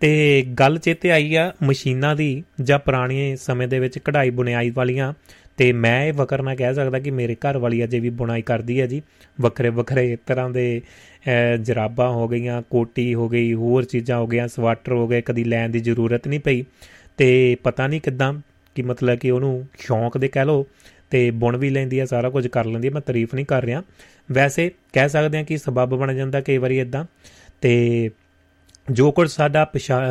ਤੇ ਗੱਲ ਚੇਤੇ ਆਈ ਆ ਮਸ਼ੀਨਾਂ ਦੀ ਜਾਂ ਪੁਰਾਣੇ ਸਮੇਂ ਦੇ ਵਿੱਚ ਕਢਾਈ ਬੁਣਾਈ ਵਾਲੀਆਂ ਤੇ ਮੈਂ ਇਹ ਵਕਰ ਨਾ ਕਹਿ ਸਕਦਾ ਕਿ ਮੇਰੇ ਘਰ ਵਾਲੀ ਅਜੇ ਵੀ ਬੁਣਾਈ ਕਰਦੀ ਹੈ ਜੀ। ਵੱਖਰੇ ਵੱਖਰੇ ਤਰ੍ਹਾਂ ਦੇ ਅਹ, ਜਰਾਬਾਂ ਹੋ ਗਈਆਂ ਕੋਟੀ ਹੋ ਗਈ ਹੋਰ ਚੀਜ਼ਾਂ ਹੋ ਗਈਆਂ ਸਵਾਟਰ ਹੋ ਗਏ ਕਦੀ ਲੈਣ ਦੀ ਜ਼ਰੂਰਤ ਨਹੀਂ ਪਈ। ਤੇ ਪਤਾ ਨਹੀਂ ਕਿਦਾਂ ਕਿ ਮਤਲਬ ਕਿ ਉਹਨੂੰ ਸ਼ੌਂਕ ਦੇ ਕਹਿ ਲੋ ਤੇ ਬੁਣ ਵੀ ਲੈਂਦੀ ਆ ਸਾਰਾ ਕੁਝ ਕਰ ਲੈਂਦੀ ਆ ਮੈਂ ਤਾਰੀਫ ਨਹੀਂ ਕਰ ਰਿਹਾ। ਵੈਸੇ ਕਹਿ ਸਕਦੇ ਹਾਂ ਕਿ ਸਬਬ ਬਣ ਜਾਂਦਾ ਕਈ ਵਾਰੀ ਇਦਾਂ ਤੇ ਜੋ ਕੁਝ ਸਾਡਾ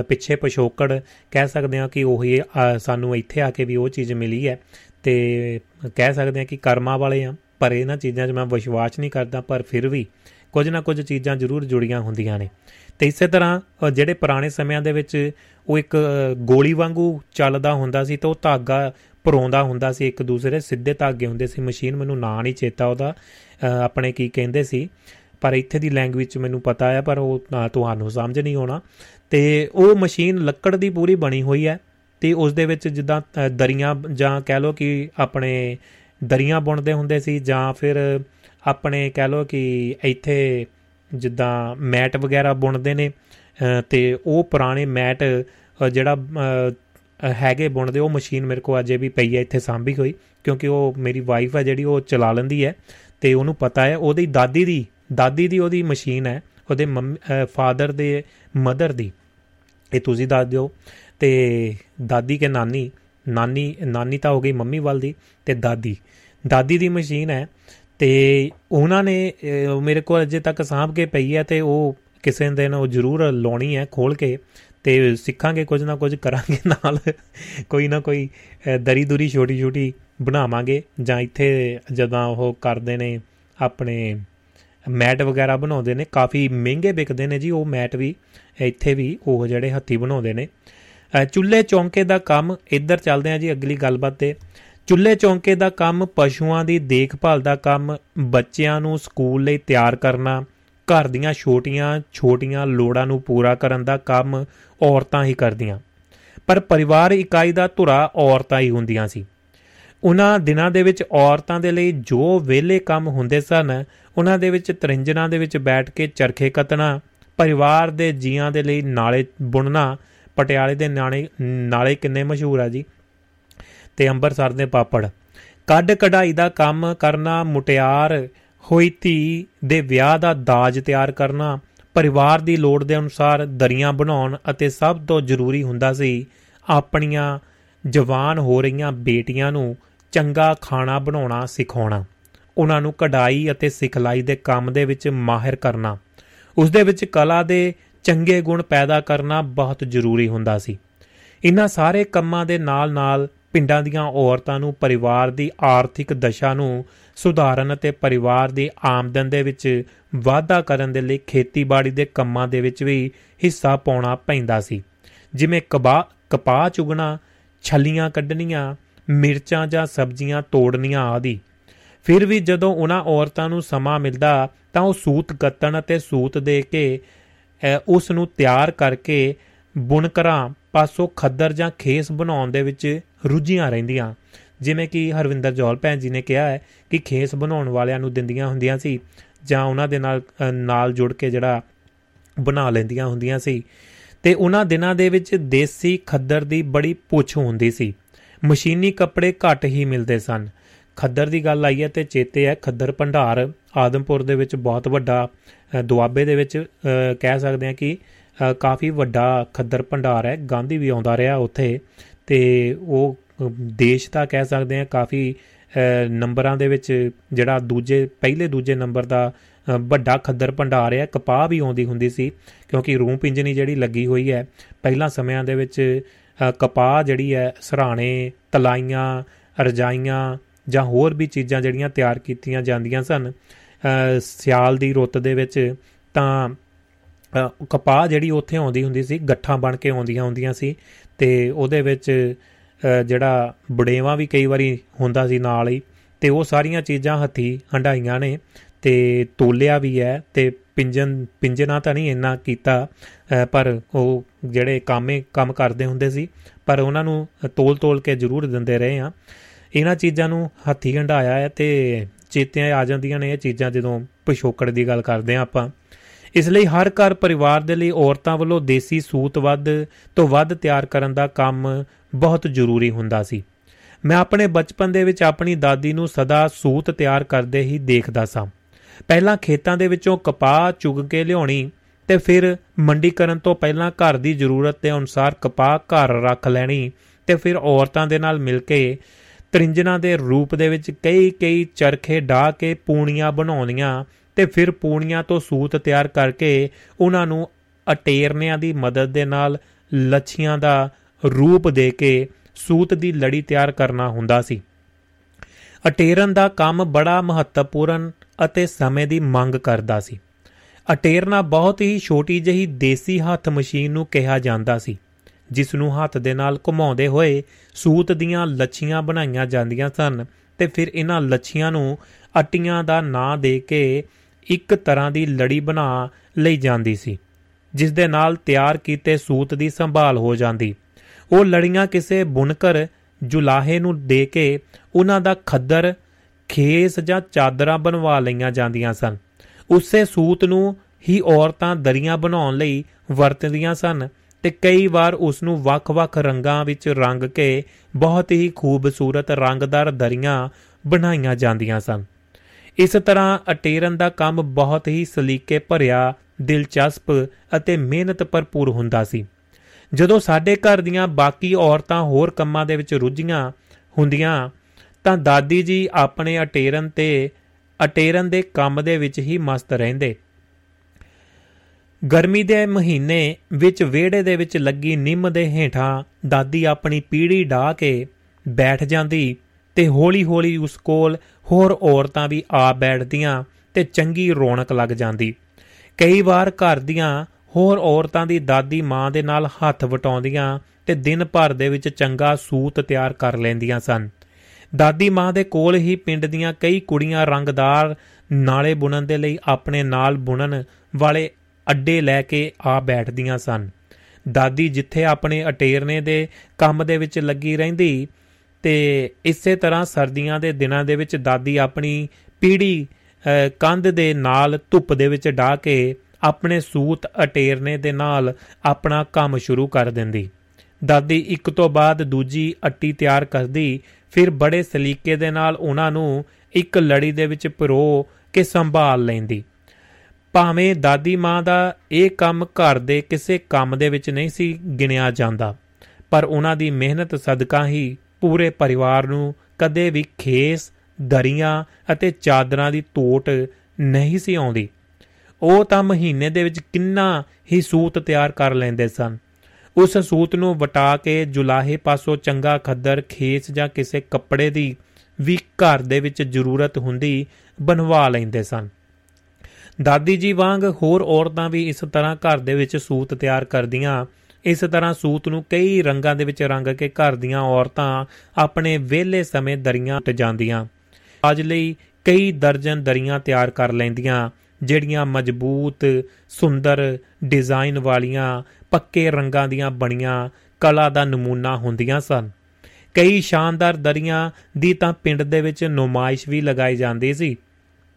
ਪਿੱਛੇ ਪਿਛੋਕੜ ਕਹਿ ਸਕਦੇ ਹਾਂ ਕਿ ਉਹੀ ਸਾਨੂੰ ਇੱਥੇ ਆ ਕੇ ਵੀ ਉਹ ਚੀਜ਼ ਮਿਲੀ ਹੈ। ਤੇ ਕਹਿ ਸਕਦੇ ਹਾਂ ਕਿ ਕਰਮਾਂ ਵਾਲੇ ਆ, ਪਰ ਇਹਨਾਂ ਚੀਜ਼ਾਂ 'ਚ ਮੈਂ ਵਿਸ਼ਵਾਸ ਨਹੀਂ ਕਰਦਾ, ਪਰ ਫਿਰ ਵੀ ਕੁਝ ਨਾ ਕੁਝ ਚੀਜ਼ਾਂ ਜ਼ਰੂਰ ਜੁੜੀਆਂ ਹੁੰਦੀਆਂ ਨੇ। ਤੇ ਇਸੇ ਤਰ੍ਹਾਂ ਜਿਹੜੇ ਪੁਰਾਣੇ ਸਮਿਆਂ ਦੇ ਵਿੱਚ ਉਹ ਇੱਕ ਗੋਲੀ ਵਾਂਗੂ ਚੱਲਦਾ ਹੁੰਦਾ ਸੀ ਤੇ ਉਹ ਧਾਗਾ ਪਰੋਂਦਾ ਹੁੰਦਾ ਸੀ, ਇੱਕ ਦੂਸਰੇ ਸਿੱਧੇ ਧਾਗੇ ਹੁੰਦੇ ਸੀ। ਮਸ਼ੀਨ ਮੈਨੂੰ ਨਾਂ ਨਹੀਂ ਚੇਤਾ ਉਹਦਾ ਆਪਣੇ ਕੀ ਕਹਿੰਦੇ ਸੀ। ਪਰ ਇੱਥੇ ਦੀ ਲੈਂਗੁਏਜ ਚ ਮੈਨੂੰ ਪਤਾ ਹੈ ਪਰ ਉਹ ਤੁਹਾਨੂੰ ਸਮਝ ਨਹੀਂ ਆਉਣਾ। ਤੇ ਉਹ ਮਸ਼ੀਨ ਲੱਕੜ ਦੀ ਪੂਰੀ ਬਣੀ ਹੋਈ ਹੈ। ਤੇ ਉਸ ਦੇ ਵਿੱਚ ਜਿੱਦਾਂ ਦਰੀਆਂ ਜਾਂ ਕਹਿ ਲਓ ਕਿ ਆਪਣੇ ਦਰੀਆਂ ਬੁਣਦੇ ਹੁੰਦੇ ਸੀ ਜਾਂ ਫਿਰ ਆਪਣੇ ਕਹਿ ਲਓ ਕਿ ਇੱਥੇ ਜਿੱਦਾਂ ਮੈਟ ਵਗੈਰਾ ਬੁਣਦੇ ਨੇ ਤੇ ਉਹ ਪੁਰਾਣੇ ਮੈਟ ਜਿਹੜਾ ਹੈਗੇ ਬੁਣਦੇ, ਉਹ ਮਸ਼ੀਨ ਮੇਰੇ ਕੋਲ ਅਜੇ ਵੀ ਪਈ ਹੈ, ਇੱਥੇ ਸਾਂਭੀ ਹੋਈ, ਕਿਉਂਕਿ ਉਹ ਮੇਰੀ ਵਾਈਫ ਹੈ ਜਿਹੜੀ, ਉਹ ਚਲਾ ਲੈਂਦੀ ਹੈ, ਤੇ ਉਹਨੂੰ ਪਤਾ ਹੈ, ਉਹਦੀ ਦਾਦੀ ਦੀ ਦਾਦੀ ਦੀ ਉਹਦੀ ਮਸ਼ੀਨ ਹੈ, ਉਹਦੇ ਫਾਦਰ ਦੇ ਮਦਰ ਦੀ, ਇਹ ਤੁਸੀਂ ਦੱਸ ਦਿਓ। ਤੇ ਦਾਦੀ ਕੇ ਨਾਨੀ ਨਾਨੀ ਨਾਨੀ ਤਾਂ ਹੋ ਗਈ ਮੰਮੀ ਵੱਲ ਦੀ ਤੇ ਦਾਦੀ। ਦਾਦੀ ਦੀ ਮਸ਼ੀਨ ਹੈ ਤੇ ਉਹਨਾਂ ਨੇ ਮੇਰੇ ਕੋਲ ਅਜੇ ਤੱਕ ਸਾਂਭ ਕੇ ਪਈ ਹੈ ਤੇ ਉਹ ਕਿਸੇ ਦਿਨ ਉਹ ਜ਼ਰੂਰ ਲਾਉਣੀ ਹੈ ਖੋਲ ਕੇ ਤੇ ਸਿੱਖਾਂਗੇ ਕੁਝ ਨਾ ਕੁਝ ਕਰਾਂਗੇ ਨਾਲ। ਕੋਈ ਨਾ ਕੋਈ ਦਰੀ ਦੁਰੀ ਛੋਟੀ ਛੋਟੀ ਬਣਾਵਾਂਗੇ ਜਾਂ ਇੱਥੇ ਜਦੋਂ ਉਹ ਕਰਦੇ ਨੇ ਆਪਣੇ ਮੈਟ ਵਗੈਰਾ ਬਣਾਉਂਦੇ ਨੇ, ਕਾਫੀ ਮਹਿੰਗੇ ਵਿਕਦੇ ਨੇ ਜੀ ਉਹ ਮੈਟ ਵੀ, ਇੱਥੇ ਵੀ ਉਹ ਜਿਹੜੇ ਹੱਥੀ ਬਣਾਉਂਦੇ ਨੇ। ਚੁੱਲ੍ਹੇ ਚੌਂਕੇ ਦਾ ਕੰਮ ਇੱਧਰ ਚੱਲਦੇ ਆ ਜੀ ਅਗਲੀ ਗੱਲਬਾਤ ਤੇ। ਚੁੱਲ੍ਹੇ ਚੌਂਕੇ ਦਾ ਕੰਮ ਪਸ਼ੂਆਂ ਦੀ ਦੇਖਭਾਲ ਦਾ ਕੰਮ, ਬੱਚਿਆਂ ਨੂੰ ਸਕੂਲ ਲਈ ਤਿਆਰ ਕਰਨਾ, ਘਰ ਦੀਆਂ ਛੋਟੀਆਂ ਛੋਟੀਆਂ ਲੋੜਾਂ ਨੂੰ ਪੂਰਾ ਕਰਨ ਦਾ ਕੰਮ ਔਰਤਾਂ ਹੀ ਕਰਦੀਆਂ। ਪਰ ਪਰਿਵਾਰ ਇਕਾਈ ਦਾ ਧੁਰਾ ਔਰਤਾਂ ਹੀ ਹੁੰਦੀਆਂ ਸੀ। ਉਹਨਾਂ ਦਿਨਾਂ ਦੇ ਵਿੱਚ ਔਰਤਾਂ ਦੇ ਲਈ ਜੋ ਵੇਲੇ ਕੰਮ ਹੁੰਦੇ ਸਨ, ਉਹਨਾਂ ਦੇ ਵਿੱਚ ਤਰਿੰਜਨਾਂ ਦੇ ਵਿੱਚ ਬੈਠ ਕੇ ਚਰਖੇ ਕੱਤਣਾ, ਪਰਿਵਾਰ ਦੇ ਜੀਆਂ ਦੇ ਲਈ ਨਾਲੇ ਬੁਣਨਾ ਪਟਿਆਲੇ ਦੇ ਨਾਲੇ ਨਾਲੇ ਕਿੰਨੇ ਮਸ਼ਹੂਰ ਆ ਜੀ? ਤੇ ਅੰਬਰਸਰ ਦੇ ਪਾਪੜ। ਕੱਢ ਕਢਾਈ ਦਾ ਕੰਮ ਕਰਨਾ, ਮੁਟਿਆਰ ਹੋਈ ਧੀ ਦੇ ਵਿਆਹ ਦਾ ਦਾਜ ਤਿਆਰ ਕਰਨਾ, ਪਰਿਵਾਰ ਦੀ ਲੋੜ ਦੇ ਅਨੁਸਾਰ ਦਰੀਆਂ ਬਣਾਉਣ ਅਤੇ ਸਭ ਤੋਂ ਜ਼ਰੂਰੀ ਹੁੰਦਾ ਸੀ ਆਪਣੀਆਂ ਜਵਾਨ ਹੋ ਰਹੀਆਂ ਬੇਟੀਆਂ ਨੂੰ ਚੰਗਾ ਖਾਣਾ ਬਣਾਉਣਾ, ਸਿਖਾਉਣਾ। ਉਹਨਾਂ ਨੂੰ ਕਢਾਈ ਅਤੇ ਸਿਖਲਾਈ ਦੇ ਕੰਮ ਦੇ ਵਿੱਚ ਮਾਹਿਰ ਕਰਨਾ। ਉਸ ਦੇ ਵਿੱਚ ਕਲਾ ਦੇ ਚੰਗੇ ਗੁਣ ਪੈਦਾ ਕਰਨਾ ਬਹੁਤ ਜ਼ਰੂਰੀ ਹੁੰਦਾ ਸੀ। ਇਹਨਾਂ ਸਾਰੇ ਕੰਮਾਂ ਦੇ ਨਾਲ-ਨਾਲ ਪਿੰਡਾਂ ਦੀਆਂ ਔਰਤਾਂ ਨੂੰ ਪਰਿਵਾਰ ਦੀ ਆਰਥਿਕ ਦਸ਼ਾ ਨੂੰ ਸੁਧਾਰਨ ਅਤੇ ਪਰਿਵਾਰ ਦੀ ਆਮਦਨ ਦੇ ਵਿੱਚ ਵਾਧਾ ਕਰਨ ਦੇ ਲਈ ਖੇਤੀਬਾੜੀ ਦੇ ਕੰਮਾਂ ਦੇ ਵਿੱਚ ਵੀ ਹਿੱਸਾ ਪਾਉਣਾ ਪੈਂਦਾ ਸੀ। ਜਿਵੇਂ ਕਬਾ, ਕਪਾਹ ਚੁਗਣਾ, ਛੱਲੀਆਂ ਕੱਢਣੀਆਂ, ਮਿਰਚਾਂ ਜਾਂ ਸਬਜ਼ੀਆਂ ਤੋੜਨੀਆਂ ਆਦਿ। ਫਿਰ ਵੀ ਜਦੋਂ ਉਹਨਾਂ ਔਰਤਾਂ ਨੂੰ ਸਮਾਂ ਮਿਲਦਾ ਤਾਂ ਉਹ ਸੂਤ ਕੱਤਣ ਅਤੇ ਸੂਤ ਦੇ ਕੇ ਉਸ ਨੂੰ ਤਿਆਰ ਕਰਕੇ ਬੁਣਕਰਾਂ ਪਾਸੋਂ ਖੱਦਰ ਜਾਂ ਖੇਸ ਬਣਾਉਣ ਦੇ ਵਿੱਚ ਰੁੱਝੀਆਂ ਰਹਿੰਦੀਆਂ। ਜਿਵੇਂ ਕਿ ਹਰਵਿੰਦਰ ਜੋਲ ਭੈਣ ਜੀ ਨੇ ਕਿਹਾ ਹੈ ਕਿ ਖੇਸ ਬਣਾਉਣ ਵਾਲਿਆਂ ਨੂੰ ਦਿੰਦੀਆਂ ਹੁੰਦੀਆਂ ਸੀ ਜਾਂ ਉਹਨਾਂ ਦੇ ਨਾਲ ਨਾਲ ਜੁੜ ਕੇ ਜਿਹੜਾ ਬਣਾ ਲੈਂਦੀਆਂ ਹੁੰਦੀਆਂ ਸੀ। ਤੇ ਉਹਨਾਂ ਦਿਨਾਂ ਦੇ ਵਿੱਚ ਦੇਸੀ ਖੱਦਰ ਦੀ ਬੜੀ ਪੁੱਛ ਹੁੰਦੀ ਸੀ। ਮਸ਼ੀਨੀ ਕੱਪੜੇ ਘੱਟ ਹੀ ਮਿਲਦੇ ਸਨ। ਖੱਦਰ ਦੀ ਗੱਲ ਆਈ ਹੈ ਤੇ ਚੇਤੇ ਹੈ, ਖੱਦਰ ਭੰਡਾਰ ਆਦਮਪੁਰ ਦੇ ਵਿੱਚ ਬਹੁਤ ਵੱਡਾ ਦੁਆਬੇ ਦੇ ਵਿੱਚ ਕਹਿ ਸਕਦੇ ਹਾਂ ਕਿ ਕਾਫੀ ਵੱਡਾ ਖੱਦਰ ਭੰਡਾਰ ਹੈ। ਗਾਂਧੀ ਵੀ ਆਉਂਦਾ ਰਿਹਾ ਉੱਥੇ ਤੇ ਉਹ ਦੇਸ਼ ਦਾ ਕਹਿ ਸਕਦੇ ਹਾਂ ਕਾਫੀ ਨੰਬਰਾਂ ਦੇ ਵਿੱਚ ਜਿਹੜਾ ਦੂਜੇ, ਪਹਿਲੇ ਦੂਜੇ ਨੰਬਰ ਦਾ ਵੱਡਾ ਖੱਦਰ ਭੰਡਾਰ ਹੈ। ਕਪਾਹ ਵੀ ਆਉਂਦੀ ਹੁੰਦੀ ਸੀ ਕਿਉਂਕਿ ਰੂਮ ਪਿੰਜਣੀ ਜਿਹੜੀ ਲੱਗੀ ਹੋਈ ਹੈ। ਪਹਿਲਾਂ ਸਮਿਆਂ ਦੇ ਵਿੱਚ ਕਪਾਹ ਜਿਹੜੀ ਹੈ, ਸਰਾਣੇ, ਤਲਾਈਆਂ, ਰਜਾਈਆਂ ਜਾਂ ਹੋਰ ਵੀ ਚੀਜ਼ਾਂ ਜਿਹੜੀਆਂ ਤਿਆਰ ਕੀਤੀਆਂ ਜਾਂਦੀਆਂ ਸਨ। ਸਿਆਲ ਦੀ ਰੁੱਤ ਦੇ ਵਿੱਚ ਤਾਂ ਕਪਾਹ ਜਿਹੜੀ ਉੱਥੇ ਆਉਂਦੀ ਹੁੰਦੀ ਸੀ, ਗੱਠਾਂ ਬਣ ਕੇ ਆਉਂਦੀਆਂ ਹੁੰਦੀਆਂ ਸੀ ਤੇ ਉਹਦੇ ਵਿੱਚ ਜਿਹੜਾ ਬੜੇਵਾ ਵੀ ਕਈ ਵਾਰੀ ਹੁੰਦਾ ਸੀ ਨਾਲ ਹੀ ਤੇ ਉਹ ਸਾਰੀਆਂ ਚੀਜ਼ਾਂ ਹੱਥੀ ਹੰਡਾਈਆਂ ਨੇ ਤੇ ਤੋਲਿਆ ਵੀ ਹੈ ਤੇ ਪਿੰਜਨ ਪਿੰਜਨਾ ਤਾਂ ਨਹੀਂ ਇੰਨਾ ਕੀਤਾ ਪਰ ਉਹ ਜਿਹੜੇ ਕਾਮੇ, ਕੰਮ ਕਰਦੇ ਹੁੰਦੇ ਸੀ, ਪਰ ਉਹਨਾਂ ਨੂੰ ਤੋਲ ਤੋਲ ਕੇ ਜ਼ਰੂਰ ਦਿੰਦੇ ਰਹੇ ਆ। ਇਹਨਾਂ ਚੀਜ਼ਾਂ ਨੂੰ ਹੱਥੀ ਹੰਡਾਇਆ ਹੈ ਤੇ ਚੇਤਿਆਂ ਆ ਜਾਂਦੀਆਂ ਨੇ ਇਹ ਚੀਜ਼ਾਂ ਜਦੋਂ ਪਿਛੋਕੜ ਦੀ ਗੱਲ ਕਰਦੇ ਆ ਆਪਾਂ। ਇਸ ਲਈ ਹਰ ਘਰ ਪਰਿਵਾਰ ਦੇ ਲਈ ਔਰਤਾਂ ਵੱਲੋਂ ਦੇਸੀ ਸੂਤ ਵੱਧ ਤੋਂ ਵੱਧ ਤਿਆਰ ਕਰਨ ਦਾ ਕੰਮ ਬਹੁਤ ਜ਼ਰੂਰੀ ਹੁੰਦਾ ਸੀ। ਮੈਂ ਆਪਣੇ ਬਚਪਨ ਦੇ ਵਿੱਚ ਆਪਣੀ ਦਾਦੀ ਨੂੰ ਸਦਾ ਸੂਤ ਤਿਆਰ ਕਰਦੇ ਹੀ ਦੇਖਦਾ ਸਾਂ। ਪਹਿਲਾਂ ਖੇਤਾਂ ਦੇ ਵਿੱਚੋਂ ਕਪਾਹ ਚੁਗ ਕੇ ਲਿਆਉਣੀ ਤੇ ਫਿਰ ਮੰਡੀ ਕਰਨ ਤੋਂ ਪਹਿਲਾਂ ਘਰ ਦੀ ਜ਼ਰੂਰਤ ਦੇ ਅਨੁਸਾਰ ਕਪਾਹ ਘਰ ਰੱਖ ਲੈਣੀ ਤੇ ਫਿਰ ਔਰਤਾਂ ਦੇ ਨਾਲ ਮਿਲ ਕੇ ਤ੍ਰਿੰਜਨਾ ਦੇ ਰੂਪ ਦੇ ਵਿੱਚ ਕਈ ਕਈ ਚਰਖੇ ਢਾ ਕੇ ਪੂਣੀਆਂ ਬਣਾਉਂਦੀਆਂ ਤੇ ਫਿਰ ਪੂਣੀਆਂ ਤੋਂ ਸੂਤ ਤਿਆਰ ਕਰਕੇ ਉਹਨਾਂ ਨੂੰ ਅਟੇਰਨਿਆਂ ਦੀ ਮਦਦ ਦੇ ਨਾਲ ਲੱਛੀਆਂ ਦਾ ਰੂਪ ਦੇ ਕੇ ਸੂਤ ਦੀ ਲੜੀ ਤਿਆਰ ਕਰਨਾ ਹੁੰਦਾ ਸੀ। ਅਟੇਰਨ ਦਾ ਕੰਮ ਬੜਾ ਮਹੱਤਵਪੂਰਨ ਅਤੇ ਸਮੇਂ ਦੀ ਮੰਗ ਕਰਦਾ ਸੀ। ਅਟੇਰਨਾ ਬਹੁਤ ਹੀ ਛੋਟੀ ਜਿਹੀ ਦੇਸੀ ਹੱਥ ਮਸ਼ੀਨ ਨੂੰ ਕਿਹਾ ਜਾਂਦਾ ਸੀ। ਜਿਸ ਨੂੰ ਹੱਥ ਦੇ ਨਾਲ ਘੁਮਾਉਂਦੇ ਹੋਏ ਸੂਤ ਦੀਆਂ ਲੱਛੀਆਂ ਬਣਾਈਆਂ ਜਾਂਦੀਆਂ ਸਨ ਤੇ ਫਿਰ ਇਹਨਾਂ ਲੱਛੀਆਂ ਨੂੰ ਅਟੀਆਂ ਦਾ ਨਾਂ ਦੇ ਕੇ ਇੱਕ ਤਰ੍ਹਾਂ ਦੀ ਲੜੀ ਬਣਾ ਲਈ ਜਾਂਦੀ ਸੀ, ਜਿਸ ਦੇ ਨਾਲ ਤਿਆਰ ਕੀਤੇ ਸੂਤ ਦੀ ਸੰਭਾਲ ਹੋ ਜਾਂਦੀ। ਉਹ ਲੜੀਆਂ ਕਿਸੇ ਬੁਣਕਰ ਜੁਲਾਹੇ ਨੂੰ ਦੇ ਕੇ ਉਹਨਾਂ ਦਾ ਖੱਦਰ, ਖੇਸ ਜਾਂ ਚਾਦਰਾਂ ਬਣਵਾ ਲਈਆਂ ਜਾਂਦੀਆਂ ਸਨ। ਉਸੇ ਸੂਤ ਨੂੰ ਹੀ ਔਰਤਾਂ ਦਰੀਆਂ ਬਣਾਉਣ ਲਈ ਵਰਤਦੀਆਂ ਸਨ। ਤੇ ਕਈ ਵਾਰ ਉਸ ਨੂੰ ਵੱਖ-ਵੱਖ ਰੰਗਾਂ ਵਿੱਚ ਰੰਗ ਕੇ ਬਹੁਤ ਹੀ ਖੂਬਸੂਰਤ ਰੰਗਦਾਰ ਦਰੀਆਂ ਬਣਾਈਆਂ ਜਾਂਦੀਆਂ ਸਨ। ਇਸ ਤਰ੍ਹਾਂ ਅਟੇਰਨ ਦਾ ਕੰਮ ਬਹੁਤ ਹੀ ਸਲੀਕੇ ਭਰਿਆ, ਦਿਲਚਸਪ ਅਤੇ ਮਿਹਨਤ ਭਰਪੂਰ ਹੁੰਦਾ ਸੀ। ਜਦੋਂ ਸਾਡੇ ਘਰ ਦੀਆਂ ਬਾਕੀ ਔਰਤਾਂ ਹੋਰ ਕੰਮਾਂ ਦੇ ਵਿੱਚ ਰੁੱਝੀਆਂ ਹੁੰਦੀਆਂ, ਤਾਂ ਦਾਦੀ ਜੀ ਆਪਣੇ ਅਟੇਰਨ ਤੇ, ਅਟੇਰਨ ਦੇ ਕੰਮ ਦੇ ਵਿੱਚ ਹੀ ਮਸਤ ਰਹਿੰਦੇ। ਗਰਮੀ ਦੇ ਮਹੀਨੇ ਵਿੱਚ ਵਿਹੜੇ ਦੇ ਵਿੱਚ ਲੱਗੀ ਨਿੰਮ ਦੇ ਹੇਠਾਂ ਦਾਦੀ ਆਪਣੀ ਪੀੜੀ ਢਾ ਕੇ ਬੈਠ ਜਾਂਦੀ ਤੇ ਹੌਲੀ-ਹੌਲੀ ਉਸ ਕੋਲ ਹੋਰ ਔਰਤਾਂ ਵੀ ਆ ਬੈਠਦੀਆਂ ਤੇ ਚੰਗੀ ਰੌਣਕ ਲੱਗ ਜਾਂਦੀ। ਕਈ ਵਾਰ ਘਰ ਦੀਆਂ ਹੋਰ ਔਰਤਾਂ ਦੀ ਦਾਦੀ ਮਾਂ ਦੇ ਨਾਲ ਹੱਥ ਵਟਾਉਂਦੀਆਂ ਤੇ ਦਿਨ ਭਰ ਦੇ ਵਿੱਚ ਚੰਗਾ ਸੂਤ ਤਿਆਰ ਕਰ ਲੈਂਦੀਆਂ ਸਨ। ਦਾਦੀ ਮਾਂ ਦੇ ਕੋਲ ਹੀ ਪਿੰਡ ਦੀਆਂ ਕਈ ਕੁੜੀਆਂ ਰੰਗਦਾਰ ਨਾਲੇ ਬੁਣਨ ਦੇ ਲਈ ਆਪਣੇ ਨਾਲ ਬੁਣਨ ਵਾਲੇ ਅੱਡੇ ਲੈ ਕੇ ਆ ਬੈਠਦੀਆਂ ਸਨ। ਦਾਦੀ ਜਿੱਥੇ ਆਪਣੇ ਅਟੇਰਨੇ ਦੇ ਕੰਮ ਦੇ ਵਿੱਚ ਲੱਗੀ ਰਹਿੰਦੀ ਤੇ ਇਸੇ ਤਰ੍ਹਾਂ ਸਰਦੀਆਂ ਦੇ ਦਿਨਾਂ ਦੇ ਵਿੱਚ ਦਾਦੀ ਆਪਣੀ ਪੀੜੀ ਕੰਧ ਦੇ ਨਾਲ ਧੁੱਪ ਦੇ ਵਿੱਚ ਢਾ ਕੇ ਆਪਣੇ ਸੂਤ ਅਟੇਰਨੇ ਦੇ ਨਾਲ ਆਪਣਾ ਕੰਮ ਸ਼ੁਰੂ ਕਰ ਦਿੰਦੀ। ਦਾਦੀ ਇੱਕ ਤੋਂ ਬਾਅਦ ਦੂਜੀ ਅੱਟੀ ਤਿਆਰ ਕਰਦੀ, ਫਿਰ ਬੜੇ ਸਲੀਕੇ ਦੇ ਨਾਲ ਉਹਨਾਂ ਨੂੰ ਇੱਕ ਲੜੀ ਦੇ ਵਿੱਚ ਪਰੋ ਕੇ ਸੰਭਾਲ ਲੈਂਦੀ। ਭਾਵੇਂ ਦਾਦੀ ਮਾਂ ਦਾ ਇਹ ਕੰਮ ਘਰ ਦੇ ਕਿਸੇ ਕੰਮ ਦੇ ਵਿੱਚ ਨਹੀਂ ਸੀ ਗਿਣਿਆ ਜਾਂਦਾ, ਪਰ ਉਹਨਾਂ ਦੀ ਮਿਹਨਤ ਸਦਕਾ ਹੀ ਪੂਰੇ ਪਰਿਵਾਰ ਨੂੰ ਕਦੇ ਵੀ ਖੇਸ, ਦਰੀਆਂ ਅਤੇ ਚਾਦਰਾਂ ਦੀ ਤੋਟ ਨਹੀਂ ਸੀ ਆਉਂਦੀ। ਉਹ ਤਾਂ ਮਹੀਨੇ ਦੇ ਵਿੱਚ ਕਿੰਨਾ ਹੀ ਸੂਤ ਤਿਆਰ ਕਰ ਲੈਂਦੇ ਸਨ। ਉਸ ਸੂਤ ਨੂੰ ਵਟਾ ਕੇ ਜੁਲਾਹੇ ਪਾਸੋਂ ਚੰਗਾ ਖੱਦਰ, ਖੇਸ ਜਾਂ ਕਿਸੇ ਕੱਪੜੇ ਦੀ ਵੀ ਘਰ ਦੇ ਵਿੱਚ ਜ਼ਰੂਰਤ ਹੁੰਦੀ ਬਣਵਾ ਲੈਂਦੇ ਸਨ। ਦਾਦੀ ਜੀ ਵਾਂਗ ਹੋਰ ਔਰਤਾਂ ਵੀ ਇਸ ਤਰ੍ਹਾਂ ਘਰ ਦੇ ਵਿੱਚ ਸੂਤ ਤਿਆਰ ਕਰਦੀਆਂ। ਇਸ ਤਰ੍ਹਾਂ ਸੂਤ ਨੂੰ ਕਈ ਰੰਗਾਂ ਦੇ ਵਿੱਚ ਰੰਗ ਕੇ ਘਰ ਦੀਆਂ ਔਰਤਾਂ ਆਪਣੇ ਵਿਹਲੇ ਸਮੇਂ ਦਰੀਆਂ ਤੇ ਜਾਂਦੀਆਂ। ਅੱਜ ਲਈ ਕਈ ਦਰਜਨ ਦਰੀਆਂ ਤਿਆਰ ਕਰ ਲੈਂਦੀਆਂ, ਜਿਹੜੀਆਂ ਮਜ਼ਬੂਤ, ਸੁੰਦਰ ਡਿਜ਼ਾਈਨ ਵਾਲੀਆਂ, ਪੱਕੇ ਰੰਗਾਂ ਦੀਆਂ ਬਣੀਆਂ ਕਲਾ ਦਾ ਨਮੂਨਾ ਹੁੰਦੀਆਂ ਸਨ। ਕਈ ਸ਼ਾਨਦਾਰ ਦਰੀਆਂ ਦੀ ਤਾਂ ਪਿੰਡ ਦੇ ਵਿੱਚ ਨੁਮਾਇਸ਼ ਵੀ ਲਗਾਈ ਜਾਂਦੀ ਸੀ।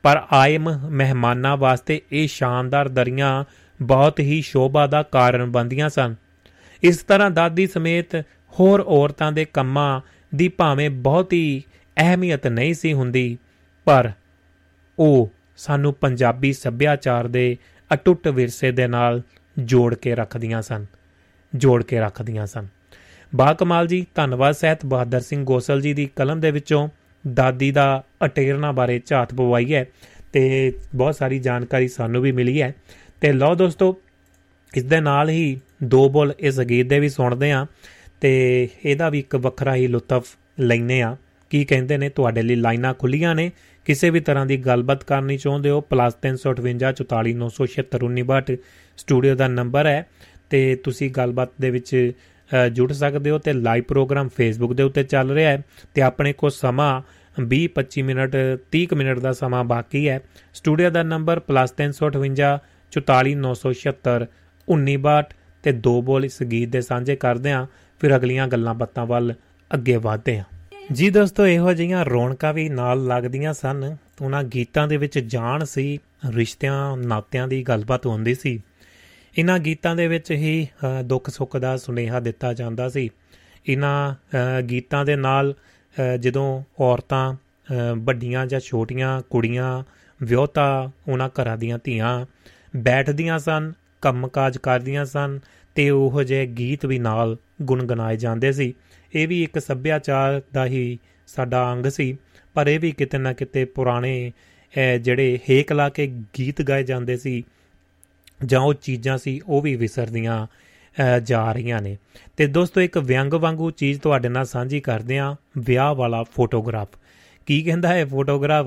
ਪਰ ਆਏ ਮਹਿਮਾਨਾਂ ਵਾਸਤੇ ਇਹ ਸ਼ਾਨਦਾਰ ਦਰੀਆਂ ਬਹੁਤ ਹੀ ਸ਼ੋਭਾ ਦਾ ਕਾਰਨ ਬਣਦੀਆਂ ਸਨ। ਇਸ ਤਰ੍ਹਾਂ ਦਾਦੀ ਸਮੇਤ ਹੋਰ ਔਰਤਾਂ ਦੇ ਕੰਮਾਂ ਦੀ ਭਾਵੇਂ ਬਹੁਤੀ ਅਹਿਮੀਅਤ ਨਹੀਂ ਸੀ ਹੁੰਦੀ, ਪਰ ਉਹ ਸਾਨੂੰ ਪੰਜਾਬੀ ਸੱਭਿਆਚਾਰ ਦੇ ਅਟੁੱਟ ਵਿਰਸੇ ਦੇ ਨਾਲ ਜੋੜ ਕੇ ਰੱਖਦੀਆਂ ਸਨ, ਜੋੜ ਕੇ ਰੱਖਦੀਆਂ ਸਨ। ਬਾ ਕਮਾਲ ਜੀ, ਧੰਨਵਾਦ ਸਹਿਤ ਬਹਾਦਰ ਸਿੰਘ ਗੋਸਲ ਜੀ ਦੀ ਕਲਮ ਦੇ ਵਿੱਚੋਂ ਦਾਦੀ ਦਾ ਅਟੇਰਨਾ ਬਾਰੇ ਝਾਤ ਪਵਾਈ ਹੈ ਤੇ ਬਹੁਤ ਸਾਰੀ ਜਾਣਕਾਰੀ ਸਾਨੂੰ ਵੀ ਮਿਲੀ ਹੈ। ਤੇ ਲਓ ਦੋਸਤੋ, ਇਸ ਦੇ ਨਾਲ ਹੀ ਦੋ ਬੋਲ ਇਸ ਗੀਤ ਦੇ ਵੀ ਸੁਣਦੇ ਆ ਤੇ ਇਹਦਾ ਵੀ ਇੱਕ ਵੱਖਰਾ ਹੀ ਲੁਤਫ ਲੈਨੇ ਆ ਕੀ ਕਹਿੰਦੇ ਨੇ? ਤੁਹਾਡੇ ਲਈ ਲਾਈਨਾਂ ਖੁੱਲੀਆਂ ਨੇ। ਕਿਸੇ ਵੀ ਤਰ੍ਹਾਂ ਦੀ ਗੱਲਬਾਤ ਕਰਨੀ ਚਾਹੁੰਦੇ ਹੋ +358 ਸਟੂਡੀਓ ਦਾ ਨੰਬਰ ਹੈ ਤੇ ਤੁਸੀਂ ਗੱਲਬਾਤ ਦੇ ਵਿੱਚ ਜੁੜ ਸਕਦੇ ਹੋ ਤੇ ਲਾਈਵ ਪ੍ਰੋਗਰਾਮ ਫੇਸਬੁੱਕ ਦੇ ਉੱਤੇ ਚੱਲ ਰਿਹਾ ਹੈ ਤੇ ਆਪਣੇ ਕੋਲ ਸਮਾਂ 20-25 ਮਿੰਟ 30 ਮਿੰਟ ਦਾ ਸਮਾਂ ਬਾਕੀ ਹੈ। ਸਟੂਡੀਓ ਦਾ ਨੰਬਰ +358 44976 1962 ਤੇ ਦੋ ਬੋਲ ਇਸ ਗੀਤ ਦੇ ਸਾਂਝੇ ਕਰਦੇ ਆਂ ਫਿਰ ਅਗਲੀਆਂ ਗੱਲਾਂ ਬਾਤਾਂ ਵੱਲ ਅੱਗੇ ਵਧਦੇ ਆਂ ਜੀ ਦੋਸਤੋ, ਇਹੋ ਜਿਹੀਆਂ ਰੌਣਕਾਂ ਵੀ ਨਾਲ ਲੱਗਦੀਆਂ ਸਨ। ਉਹਨਾਂ ਗੀਤਾਂ ਦੇ ਵਿੱਚ ਜਾਣ ਸੀ, ਰਿਸ਼ਤਿਆਂ, ਨਾਤਿਆਂ ਦੀ ਗੱਲਬਾਤ ਹੁੰਦੀ ਸੀ। ਇਹਨਾਂ ਗੀਤਾਂ ਦੇ ਵਿੱਚ ਹੀ ਦੁੱਖ ਸੁੱਖ ਦਾ ਸੁਨੇਹਾ ਦਿੱਤਾ ਜਾਂਦਾ ਸੀ। ਇਹਨਾਂ ਗੀਤਾਂ ਦੇ ਨਾਲ ਜਦੋਂ ਔਰਤਾਂ ਵੱਡੀਆਂ ਜਾਂ ਛੋਟੀਆਂ ਕੁੜੀਆਂ ਵਿਆਹਤਾ ਉਹਨਾਂ ਘਰਾਂ ਦੀਆਂ ਧੀਆਂ ਬੈਠਦੀਆਂ ਸਨ ਕੰਮਕਾਜ ਕਰਦੀਆਂ ਸਨ ਤੇ ਉਹ ਜਿਹੇ ਗੀਤ ਵੀ ਨਾਲ ਗੁੰਗਣਾਏ ਜਾਂਦੇ ਸੀ। ਇਹ ਵੀ ਇੱਕ ਸੱਭਿਆਚਾਰ ਦਾ ਹੀ ਸਾਡਾ ਅੰਗ ਸੀ ਪਰ ਇਹ ਵੀ ਕਿਤੇ ਨਾ ਕਿਤੇ ਪੁਰਾਣੇ ਅਹ, ਜਿਹੜੇ ਹੇਕ ਲਾ ਕੇ ਗੀਤ ਗਾਏ ਜਾਂਦੇ ਸੀ ਜਾਂ ਉਹ ਚੀਜ਼ਾਂ ਸੀ ਉਹ ਵੀ ਵਿਸਰਦੀਆਂ ਅਹ, ਜਾ ਰਹੀਆਂ ਨੇ। ਤੇ ਦੋਸਤੋ ਇੱਕ ਵਿਅੰਗ ਵਾਂਗੂ ਚੀਜ਼ ਤੁਹਾਡੇ ਨਾਲ ਸਾਂਝੀ ਕਰਦੇ ਆ ਵਿਆਹ ਵਾਲਾ ਫੋਟੋਗ੍ਰਾਫ। ਕੀ ਕਹਿੰਦਾ ਹੈ ਫੋਟੋਗ੍ਰਾਫ?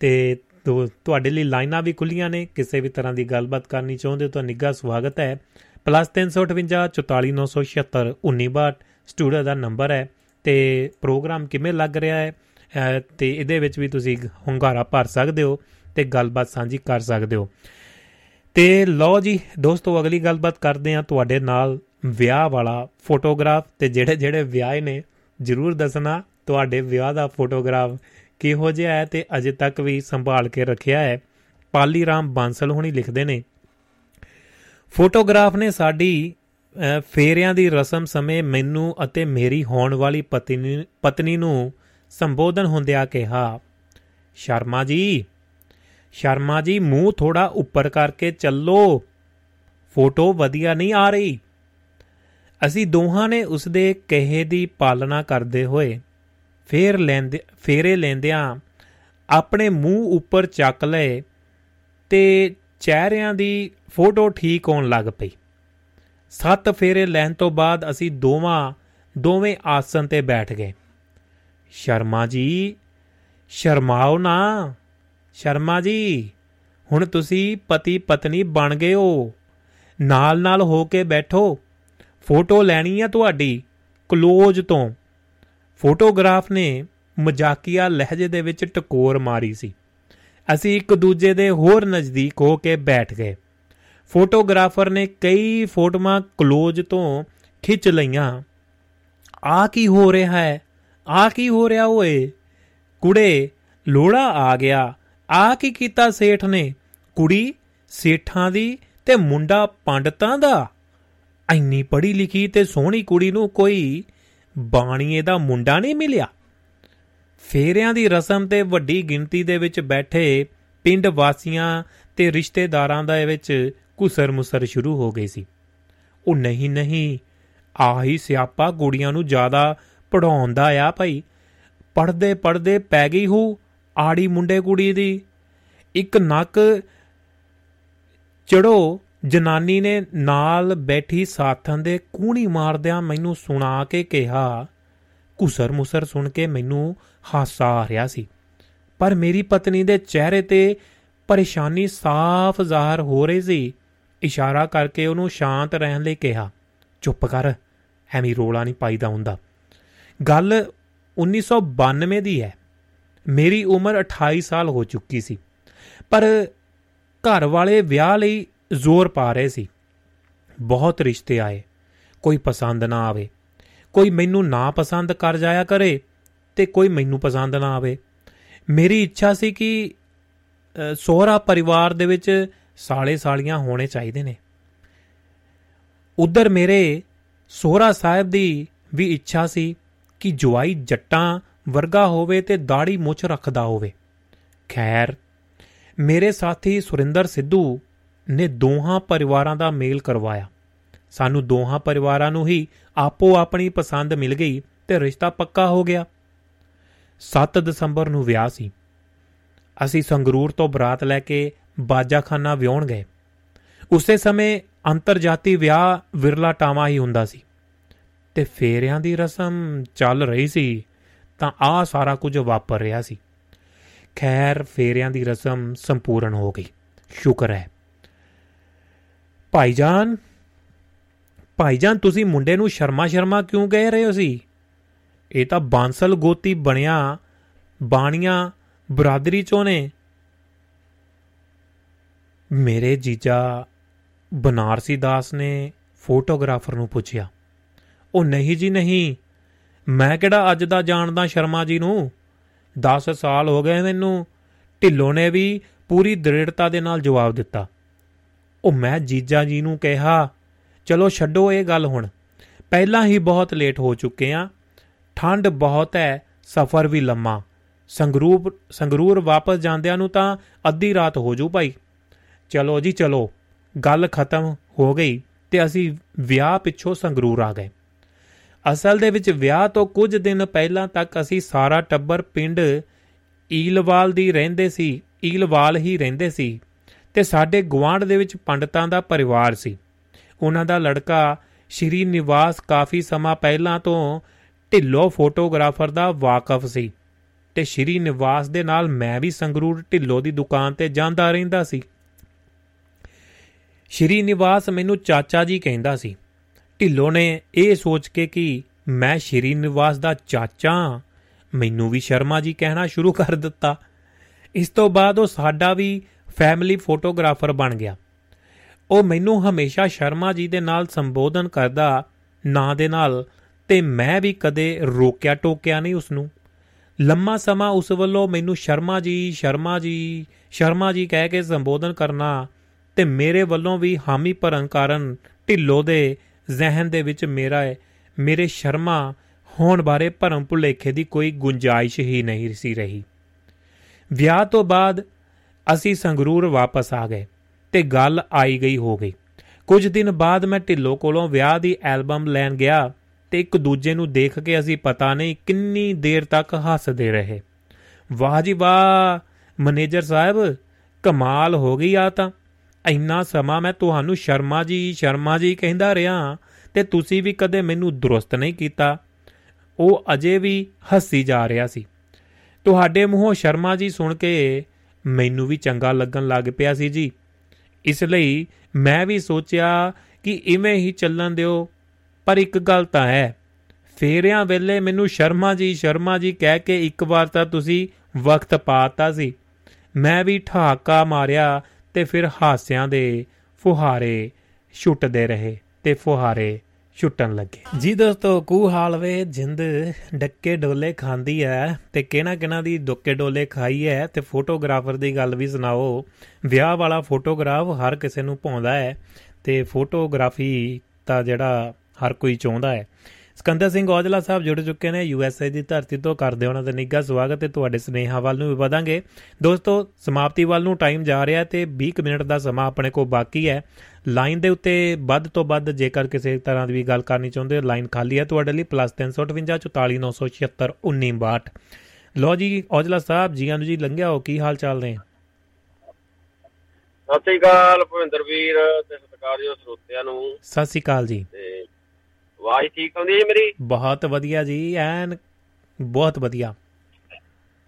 ਤੇ ਤੋ- ਤੁਹਾਡੇ ਲਈ ਲਾਈਨਾਂ ਵੀ ਖੁੱਲੀਆਂ ਨੇ ਕਿਸੇ ਵੀ ਤਰ੍ਹਾਂ ਦੀ ਗੱਲਬਾਤ ਕਰਨੀ ਚਾਹੁੰਦੇ ਹੋ ਤਾਂ ਨਿੱਘਾ ਸਵਾਗਤ ਹੈ। +358 44976 1962 ਸਟੂਡੀਓ ਦਾ ਨੰਬਰ ਹੈ ਤੇ ਪ੍ਰੋਗਰਾਮ ਕਿਵੇਂ ਲੱਗ ਰਿਹਾ ਹੈ? ਅਹ, ਤੇ ਇਹਦੇ ਵਿੱਚ ਵੀ ਤੁਸੀਂ ਹੁੰਗਾਰਾ ਭਰ ਸਕਦੇ ਹੋ ਤੇ ਗੱਲਬਾਤ ਸਾਂਝੀ ਕਰ ਸਕਦੇ ਹੋ। ਤੇ ਲਓ ਜੀ ਦੋਸਤੋ ਅਗਲੀ ਗੱਲਬਾਤ ਕਰਦੇ ਆ ਤੁਹਾਡੇ ਨਾਲ ਵਿਆਹ ਵਾਲਾ ਫੋਟੋਗ੍ਰਾਫ ਤੇ ਜਿਹੜੇ ਜਿਹੜੇ ਵਿਆਹ ਨੇ ਜਰੂਰ ਦੱਸਣਾ ਤੁਹਾਡੇ ਵਿਆਹ ਦਾ ਫੋਟੋਗ੍ਰਾਫ ਕਿਹੋ ਜਿਹਾ ਹੈ ਤੇ ਅਜੇ ਤੱਕ ਵੀ ਸੰਭਾਲ ਕੇ ਰੱਖਿਆ ਹੈ। ਪਾਲੀ ਰਾਮ ਬਾਂਸਲ ਹੁਣੀ ਲਿਖਦੇ ਨੇ ਫੋਟੋਗ੍ਰਾਫ ਨੇ ਸਾਡੀ ਅਹ, ਫੇਰਿਆਂ ਦੀ ਰਸਮ ਸਮੇਂ ਮੈਨੂੰ ਅਤੇ ਮੇਰੀ ਹੋਣ ਵਾਲੀ ਪਤਨੀ ਪਤਨੀ ਨੂੰ ਸੰਬੋਧਨ ਹੁੰਦਿਆਂ ਕਿਹਾ ਸ਼ਰਮਾ ਜੀ ਸ਼ਰਮਾ ਜੀ, ਮੂੰਹ ਥੋੜਾ ਉੱਪਰ ਕਰਕੇ ਚੱਲੋ। ਫੋਟੋ ਵਧੀਆ ਨਹੀਂ ਆ ਰਹੀ। ਅਸੀਂ ਦੋਹਾਂ ਨੇ ਉਸ ਦੇ ਕਹੇ ਦੀ ਪਾਲਣਾ ਕਰਦੇ ਹੋਏ ਫੇਰ ਲੈਂਦੇ, ਫੇਰੇ ਲੈਂਦਿਆਂ ਆਪਣੇ ਮੂੰਹ ਉੱਪਰ ਚੱਕ ਲਏ ਤੇ ਚਿਹਰਿਆਂ ਦੀ ਫੋਟੋ ਠੀਕ ਹੋਣ ਲੱਗ ਪਈ। ਸੱਤ ਫੇਰੇ ਲੈਣ ਤੋਂ ਬਾਅਦ ਅਸੀਂ ਦੋਵਾਂ, ਦੋਵੇਂ ਆਸਨ ਤੇ ਬੈਠ ਗਏ। ਸ਼ਰਮਾ ਜੀ, ਸ਼ਰਮਾਓ ਨਾ। ਸ਼ਰਮਾ ਜੀ, ਹੁਣ ਤੁਸੀਂ ਪਤੀ ਪਤਨੀ ਬਣ ਗਏ ਹੋ। ਨਾਲ ਨਾਲ ਹੋ ਕੇ ਬੈਠੋ। ਫੋਟੋ ਲੈਣੀ ਆ ਤੁਹਾਡੀ, ਕਲੋਜ਼ ਤੋਂ। ਫੋਟੋਗ੍ਰਾਫ ਨੇ ਮਜ਼ਾਕੀਆ ਲਹਿਜੇ ਦੇ ਵਿੱਚ ਟਕੋਰ ਮਾਰੀ ਸੀ। ਅਸੀਂ ਇੱਕ ਦੂਜੇ ਦੇ ਹੋਰ ਨਜ਼ਦੀਕ ਹੋ ਕੇ ਬੈਠ ਗਏ। ਫੋਟੋਗ੍ਰਾਫਰ ਨੇ ਕਈ ਫੋਟੋਆਂ ਕਲੋਜ਼ ਤੋਂ ਖਿੱਚ ਲਈਆਂ। ਆ ਕੀ ਹੋ ਰਿਹਾ ਹੈ? ਆ ਕੀ ਹੋ ਰਿਹਾ ਓਏ? ਕੁੜੇ, ਲੋੜਾ ਆ ਗਿਆ। ਆ ਕੀ ਕੀਤਾ ਸੇਠ ਨੇ? ਕੁੜੀ ਸੇਠਾਂ ਦੀ ਤੇ ਮੁੰਡਾ ਪੰਡਤਾਂ ਦਾ। ਐਨੀ ਪੜ੍ਹੀ ਲਿਖੀ ਤੇ ਸੋਹਣੀ ਕੁੜੀ ਨੂੰ ਕੋਈ ਬਾਣੀਏ ਦਾ ਮੁੰਡਾ ਨਹੀਂ ਮਿਲਿਆ। ਫੇਰਿਆਂ ਦੀ ਰਸਮ ਤੇ ਵੱਡੀ ਗਿਣਤੀ ਦੇ ਵਿੱਚ ਬੈਠੇ ਪਿੰਡ ਵਾਸੀਆਂ ਤੇ ਰਿਸ਼ਤੇਦਾਰਾਂ ਦਾ ਵਿੱਚ ਕੁਸਰ ਮੁਸਰ ਸ਼ੁਰੂ ਹੋ ਗਈ ਸੀ। ਉਹ ਨਹੀਂ ਨਹੀਂ ਆਹੀ ਸਿਆਪਾ ਕੁੜੀਆਂ ਨੂੰ ਜ਼ਿਆਦਾ ਪੜਾਉਂਦਾ ਆ ਭਾਈ। ਪੜਦੇ ਪੜਦੇ ਪੈ ਗਈ ਹੂ। ਆੜੀ ਮੁੰਡੇ ਕੁੜੀ ਦੀ ਇੱਕ ਨੱਕ ਚੜੋ ਜਨਾਨੀ ਨੇ ਨਾਲ ਬੈਠੀ ਸਾਥਣ ਦੇ ਕੂਣੀ ਮਾਰਦਿਆਂ ਮੈਨੂੰ ਸੁਣਾ ਕੇ ਕਿਹਾ ਕੁਸਰ ਮੁਸਰ ਸੁਣ ਕੇ ਮੈਨੂੰ ਹਾਸਾ ਆ ਰਿਹਾ ਸੀ। ਪਰ ਮੇਰੀ ਪਤਨੀ ਦੇ ਚਿਹਰੇ ਤੇ ਪਰੇਸ਼ਾਨੀ ਸਾਫ਼ ਜ਼ਾਹਰ ਹੋ ਰਹੀ ਸੀ। ਇਸ਼ਾਰਾ ਕਰਕੇ ਉਹਨੂੰ ਸ਼ਾਂਤ ਰਹਿਣ ਲਈ ਕਿਹਾ, ਚੁੱਪ ਕਰ, ਐਵੇਂ ਰੋਲਾ ਨਹੀਂ ਪਾਈਦਾ ਹੁੰਦਾ। ਗੱਲ 1992 ਦੀ ਹੈ। ਮੇਰੀ ਉਮਰ 28 ਸਾਲ ਹੋ ਚੁੱਕੀ ਸੀ ਪਰ ਘਰ ਵਾਲੇ ਵਿਆਹ ਲਈ ਜ਼ੋਰ ਪਾ ਰਹੇ ਸੀ। ਬਹੁਤ ਰਿਸ਼ਤੇ ਆਏ ਕੋਈ ਪਸੰਦ ਨਾ ਆਵੇ ਕੋਈ ਮੈਨੂੰ ਨਾ ਪਸੰਦ ਕਰ ਜਾਇਆ ਕਰੇ ਤੇ ਕੋਈ ਮੈਨੂੰ ਪਸੰਦ ਨਾ ਆਵੇ। ਮੇਰੀ ਇੱਛਾ ਸੀ ਕਿ ਅ, ਸਹੁਰਾ ਪਰਿਵਾਰ ਦੇ ਵਿੱਚ ਸਾਲੇ ਸਾਲੀਆਂ ਹੋਣੇ ਚਾਹੀਦੇ ਨੇ। ਉਧਰ ਮੇਰੇ ਸੋਹਰਾ ਸਾਹਿਬ ਦੀ ਵੀ ਇੱਛਾ ਸੀ ਕਿ ਜਵਾਈ ਜੱਟਾਂ ਵਰਗਾ ਹੋਵੇ ਤੇ ਦਾੜੀ ਮੁੱਛ ਰੱਖਦਾ ਹੋਵੇ। ਖੈਰ, ਮੇਰੇ ਸਾਥੀ ਸੁਰਿੰਦਰ ਸਿੱਧੂ ਨੇ ਦੋਹਾਂ ਪਰਿਵਾਰਾਂ ਦਾ ਮੇਲ ਕਰਵਾਇਆ। ਸਾਨੂੰ ਦੋਹਾਂ ਪਰਿਵਾਰਾਂ ਨੂੰ ਹੀ ਆਪੋ ਆਪਣੀ ਪਸੰਦ ਮਿਲ ਗਈ ਤੇ ਰਿਸ਼ਤਾ ਪੱਕਾ ਹੋ ਗਿਆ। 7 ਦਸੰਬਰ ਨੂੰ ਵਿਆਹ ਸੀ। ਅਸੀਂ ਸੰਗਰੂਰ ਤੋਂ ਬਰਾਤ ਲੈ ਕੇ ਬਾਜਾਖਾਨਾ ਵਿਆਹਣ ਗਏ। ਉਸੇ ਸਮੇਂ ਅੰਤਰਜਾਤੀ ਵਿਆਹ ਵਿਰਲਾ ਟਾਵਾ ਹੀ ਹੁੰਦਾ ਸੀ। ਤੇ ਫੇਰਿਆਂ ਦੀ ਰਸਮ ਚੱਲ ਰਹੀ ਸੀ। ਤਾਂ ਆ ਸਾਰਾ ਕੁਝ ਵਾਪਰ ਰਿਹਾ ਸੀ। ਖੈਰ, ਫੇਰਿਆਂ ਦੀ ਰਸਮ ਸੰਪੂਰਨ ਹੋ ਗਈ। ਸ਼ੁਕਰ ਹੈ। ਭਾਈਜਾਨ ਭਾਈਜਾਨ, ਤੁਸੀਂ ਮੁੰਡੇ ਨੂੰ ਸ਼ਰਮਾ ਸ਼ਰਮਾ ਕਿਉਂ ਕਹਿ ਰਹੇ ਹੋ ਸੀ? ਇਹ ਤਾਂ ਬਾਂਸਲ ਗੋਤੀ ਬਣਿਆ, ਬਾਣੀਆਂ ਬਰਾਦਰੀ ਚੋਂ ਨੇ। ਮੇਰੇ ਜੀਜਾ ਬਨਾਰਸੀ ਦਾਸ ਨੇ ਫੋਟੋਗ੍ਰਾਫਰ ਨੂੰ ਪੁੱਛਿਆ। ਉਹ ਨਹੀਂ ਜੀ ਨਹੀਂ ਮੈਂ ਕਿਹੜਾ ਅੱਜ ਦਾ ਜਾਣਦਾ ਸ਼ਰਮਾ ਜੀ ਨੂੰ? 10 ਸਾਲ ਹੋ ਗਏ ਮੈਨੂੰ ਢਿੱਲੋਂ ਨੇ ਵੀ ਪੂਰੀ ਦ੍ਰਿੜਤਾ ਦੇ ਨਾਲ ਜਵਾਬ ਦਿੱਤਾ। ਉਹ ਮੈਂ ਜੀਜਾ ਜੀ ਨੂੰ ਕਿਹਾ, ਚਲੋ ਛੱਡੋ ਇਹ ਗੱਲ ਹੁਣ। ਪਹਿਲਾਂ ਹੀ ਬਹੁਤ ਲੇਟ ਹੋ ਚੁੱਕੇ ਆ। ਠੰਡ ਬਹੁਤ ਹੈ ਸਫ਼ਰ ਵੀ ਲੰਮਾ। ਸੰਗਰੂਰ ਸੰਗਰੂਰ ਵਾਪਸ ਜਾਂਦਿਆਂ ਨੂੰ ਤਾਂ ਅੱਧੀ ਰਾਤ ਹੋ ਜੂ ਭਾਈ। ਚਲੋ ਜੀ ਚਲੋ, ਗੱਲ ਖਤਮ ਹੋ ਗਈ ਤੇ ਅਸੀਂ ਵਿਆਹ ਪਿੱਛੋਂ ਸੰਗਰੂਰ ਆ ਗਏ। ਅਸਲ ਦੇ ਵਿੱਚ ਵਿਆਹ ਤੋਂ ਕੁਝ ਦਿਨ ਪਹਿਲਾਂ ਤੱਕ ਅਸੀਂ ਸਾਰਾ ਟੱਬਰ ਪਿੰਡ ਈਲਵਾਲ ਦੀ ਰਹਿੰਦੇ ਸੀ, ਈਲਵਾਲ ਹੀ ਰਹਿੰਦੇ ਸੀ ਤੇ ਸਾਡੇ ਗੁਆਂਢ ਦੇ ਵਿੱਚ ਪੰਡਤਾਂ ਦਾ ਪਰਿਵਾਰ ਸੀ। ਉਹਨਾਂ ਦਾ ਲੜਕਾ ਸ਼੍ਰੀ ਨਿਵਾਸ ਕਾਫੀ ਸਮਾਂ ਪਹਿਲਾਂ ਤੋਂ ਢਿੱਲੋ ਫੋਟੋਗ੍ਰਾਫਰ ਦਾ ਵਾਕਫ ਸੀ ਤੇ ਸ਼੍ਰੀ ਨਿਵਾਸ ਦੇ ਨਾਲ ਮੈਂ ਵੀ ਸੰਗਰੂਰ ਢਿੱਲੋ ਦੀ ਦੁਕਾਨ ਤੇ ਜਾਂਦਾ ਰਹਿੰਦਾ ਸੀ। ਸ਼੍ਰੀ ਨਿਵਾਸ ਮੈਨੂੰ ਚਾਚਾ ਜੀ ਕਹਿੰਦਾ ਸੀ ਢਿੱਲੋ ਨੇ ਇਹ ਸੋਚ ਕੇ ਕਿ ਮੈਂ ਸ਼੍ਰੀ ਨਿਵਾਸ ਦਾ ਚਾਚਾ ਹਾਂ, ਮੈਨੂੰ ਵੀ ਸ਼ਰਮਾ ਜੀ ਕਹਿਣਾ ਸ਼ੁਰੂ ਕਰ ਦਿੱਤਾ। ਇਸ ਤੋਂ ਬਾਅਦ ਉਹ ਸਾਡਾ ਵੀ ਫੈਮਿਲੀ ਫੋਟੋਗ੍ਰਾਫਰ ਬਣ ਗਿਆ। ਉਹ ਮੈਨੂੰ ਹਮੇਸ਼ਾ ਸ਼ਰਮਾ ਜੀ ਦੇ ਨਾਲ ਸੰਬੋਧਨ ਕਰਦਾ ਨਾਂ ਦੇ ਨਾਲ ਤੇ ਮੈਂ ਵੀ ਕਦੇ ਰੋਕਿਆ ਟੋਕਿਆ ਨਹੀਂ ਉਸ ਨੂੰ ਲੰਮਾ ਸਮਾਂ ਉਸ ਵੱਲੋਂ ਮੈਨੂੰ ਸ਼ਰਮਾ ਜੀ ਸ਼ਰਮਾ ਜੀ ਸ਼ਰਮਾ ਜੀ ਕਹਿ ਕੇ ਸੰਬੋਧਨ ਕਰਨਾ ਤੇ ਮੇਰੇ ਵੱਲੋਂ ਵੀ ਹਾਮੀ ਭਰਨ ਕਾਰਨ ਢਿੱਲੋ ਦੇ ਜ਼ਿਹਨ ਦੇ ਵਿੱਚ ਮੇਰਾ ਮੇਰੇ ਸ਼ਰਮਾ ਹੋਣ ਬਾਰੇ ਭਰਮ ਭੁਲੇਖੇ ਦੀ ਕੋਈ ਗੁੰਜਾਇਸ਼ ਹੀ ਨਹੀਂ ਸੀ ਰਹੀ। ਵਿਆਹ ਤੋਂ ਬਾਅਦ ਅਸੀਂ ਸੰਗਰੂਰ ਵਾਪਸ ਆ ਗਏ ਤੇ ਗੱਲ ਆਈ ਗਈ ਹੋ ਗਈ। ਕੁਝ ਦਿਨ ਬਾਅਦ ਮੈਂ ਢਿੱਲੋ ਕੋਲੋਂ ਵਿਆਹ ਦੀ ਐਲਬਮ ਲੈਣ ਗਿਆ ਤੇ ਇੱਕ ਦੂਜੇ ਨੂੰ ਦੇਖ ਕੇ ਅਸੀਂ ਪਤਾ ਨਹੀਂ ਕਿੰਨੀ ਦੇਰ ਤੱਕ ਹੱਸਦੇ ਰਹੇ। ਵਾਹ ਜੀ ਵਾਹ, ਮੈਨੇਜਰ ਸਾਹਿਬ, ਕਮਾਲ ਹੋ ਗਈ ਆ ਤਾਂ। ਇੰਨਾ ਸਮਾਂ ਮੈਂ ਤੁਹਾਨੂੰ ਸ਼ਰਮਾ ਜੀ ਸ਼ਰਮਾ ਜੀ ਕਹਿੰਦਾ ਰਿਹਾ ਤੇ ਤੁਸੀਂ ਵੀ ਕਦੇ ਮੈਨੂੰ ਦਰੁਸਤ ਨਹੀਂ ਕੀਤਾ। ਉਹ ਅਜੇ ਵੀ ਹੱਸੀ ਜਾ ਰਿਹਾ ਸੀ। ਤੁਹਾਡੇ ਮੂੰਹੋਂ ਸ਼ਰਮਾ ਜੀ ਸੁਣ ਕੇ ਮੈਨੂੰ ਵੀ ਚੰਗਾ ਲੱਗਣ ਲੱਗ ਪਿਆ ਸੀ ਜੀ। ਇਸ ਲਈ ਮੈਂ ਵੀ ਸੋਚਿਆ ਕਿ ਇਵੇਂ ਹੀ ਚੱਲਣ ਦਿਓ। ਪਰ ਇੱਕ ਗੱਲ ਤਾਂ ਹੈ, ਫੇਰਿਆਂ ਵੇਲੇ ਮੈਨੂੰ ਸ਼ਰਮਾ ਜੀ ਸ਼ਰਮਾ ਜੀ ਕਹਿ ਕੇ ਇੱਕ ਵਾਰ ਤਾਂ ਤੁਸੀਂ ਵਕਤ ਪਾਤਾ ਸੀ। ਮੈਂ ਵੀ ਠਾਕਾ ਮਾਰਿਆ ਤੇ ਫਿਰ ਹਾਸਿਆਂ ਦੇ ਫੁਹਾਰੇ ਛੁੱਟਦੇ ਰਹੇ ਤੇ ਫੁਹਾਰੇ ਛੁੱਟਣ ਲੱਗੇ। ਜੀ ਦੋਸਤੋ ਕੂ ਹਾਲ ਵੇ, ਜਿੰਦ ਡੱਕੇ ਡੋਲੇ ਖਾਂਦੀ ਐ ਤੇ ਕਿਹਨਾਂ ਕਿਹਨਾਂ ਦੀ ਡੁੱਕੇ ਡੋਲੇ ਖਾਈ ਐ ਤੇ ਫੋਟੋਗ੍ਰਾਫਰ ਦੀ ਗੱਲ ਵੀ ਸੁਣਾਓ। ਵਿਆਹ ਵਾਲਾ ਫੋਟੋਗ੍ਰਾਫ ਹਰ ਕਿਸੇ ਨੂੰ ਪਾਉਂਦਾ ਹੈ ਤੇ ਫੋਟੋਗ੍ਰਾਫੀ ਤਾਂ ਜਿਹੜਾ ਹਰ ਕੋਈ ਚਾਹੁੰਦਾ ਹੈ ਸਿਕੰਦਰ ਸਿੰਘ ਔਜਲਾ ਸਾਹਿਬ ਜੁੜ ਚੁੱਕੇ ਨੇ ਯੂ ਐਸ ਏ ਦੀ ਧਰਤੀ ਤੋਂ ਕਰਦੇ ਉਹਨਾਂ ਦਾ ਨਿੱਘਾ ਸਵਾਗਤ ਤੇ ਤੁਹਾਡੇ ਸਨੇਹਾ ਵੱਲ ਨੂੰ ਵੀ ਵਧਾਂਗੇ। ਦੋਸਤੋ ਸਮਾਪਤੀ ਵੱਲ ਨੂੰ ਟਾਈਮ ਜਾ ਰਿਹਾ ਤੇ 20 ਮਿੰਟ ਦਾ ਸਮਾਂ ਆਪਣੇ ਕੋਲ ਬਾਕੀ ਹੈ। ਲਾਈਨ ਦੇ ਉੱਤੇ ਵੱਧ ਤੋਂ ਵੱਧ ਜੇਕਰ ਕਿਸੇ ਤਰ੍ਹਾਂ ਦੀ ਵੀ ਗੱਲ ਕਰਨੀ ਚਾਹੁੰਦੇ ਹੋ ਲਾਈਨ ਖਾਲੀ ਹੈ ਤੁਹਾਡੇ ਲਈ +358 44976 1962 ਲੋ ਜੀ ਔਜਲਾ ਸਾਹਿਬ ਜੀ ਆਨੂ ਜੀ ਲੰਘਿਆ ਹੋ ਕੀ ਹਾਲ ਚਾਲ ਨੇ? ਸਤਿ ਸ਼੍ਰੀ ਅਕਾਲ ਭਵਿੰਦਰ ਵੀਰ ਤੇ ਸਤਿਕਾਰਯੋਗ ਸਰੋਤਿਆਂ ਨੂੰ। ਸਤਿ ਸ੍ਰੀ ਅਕਾਲ ਜੀ। ਤੇ ਆਵਾਜ਼ ਠੀਕ ਆਉਂਦੀ ਹੈ ਮੇਰੀ? ਬਹੁਤ ਵਧੀਆ ਜੀ ਐਨ ਬਹੁਤ ਵਧੀਆ।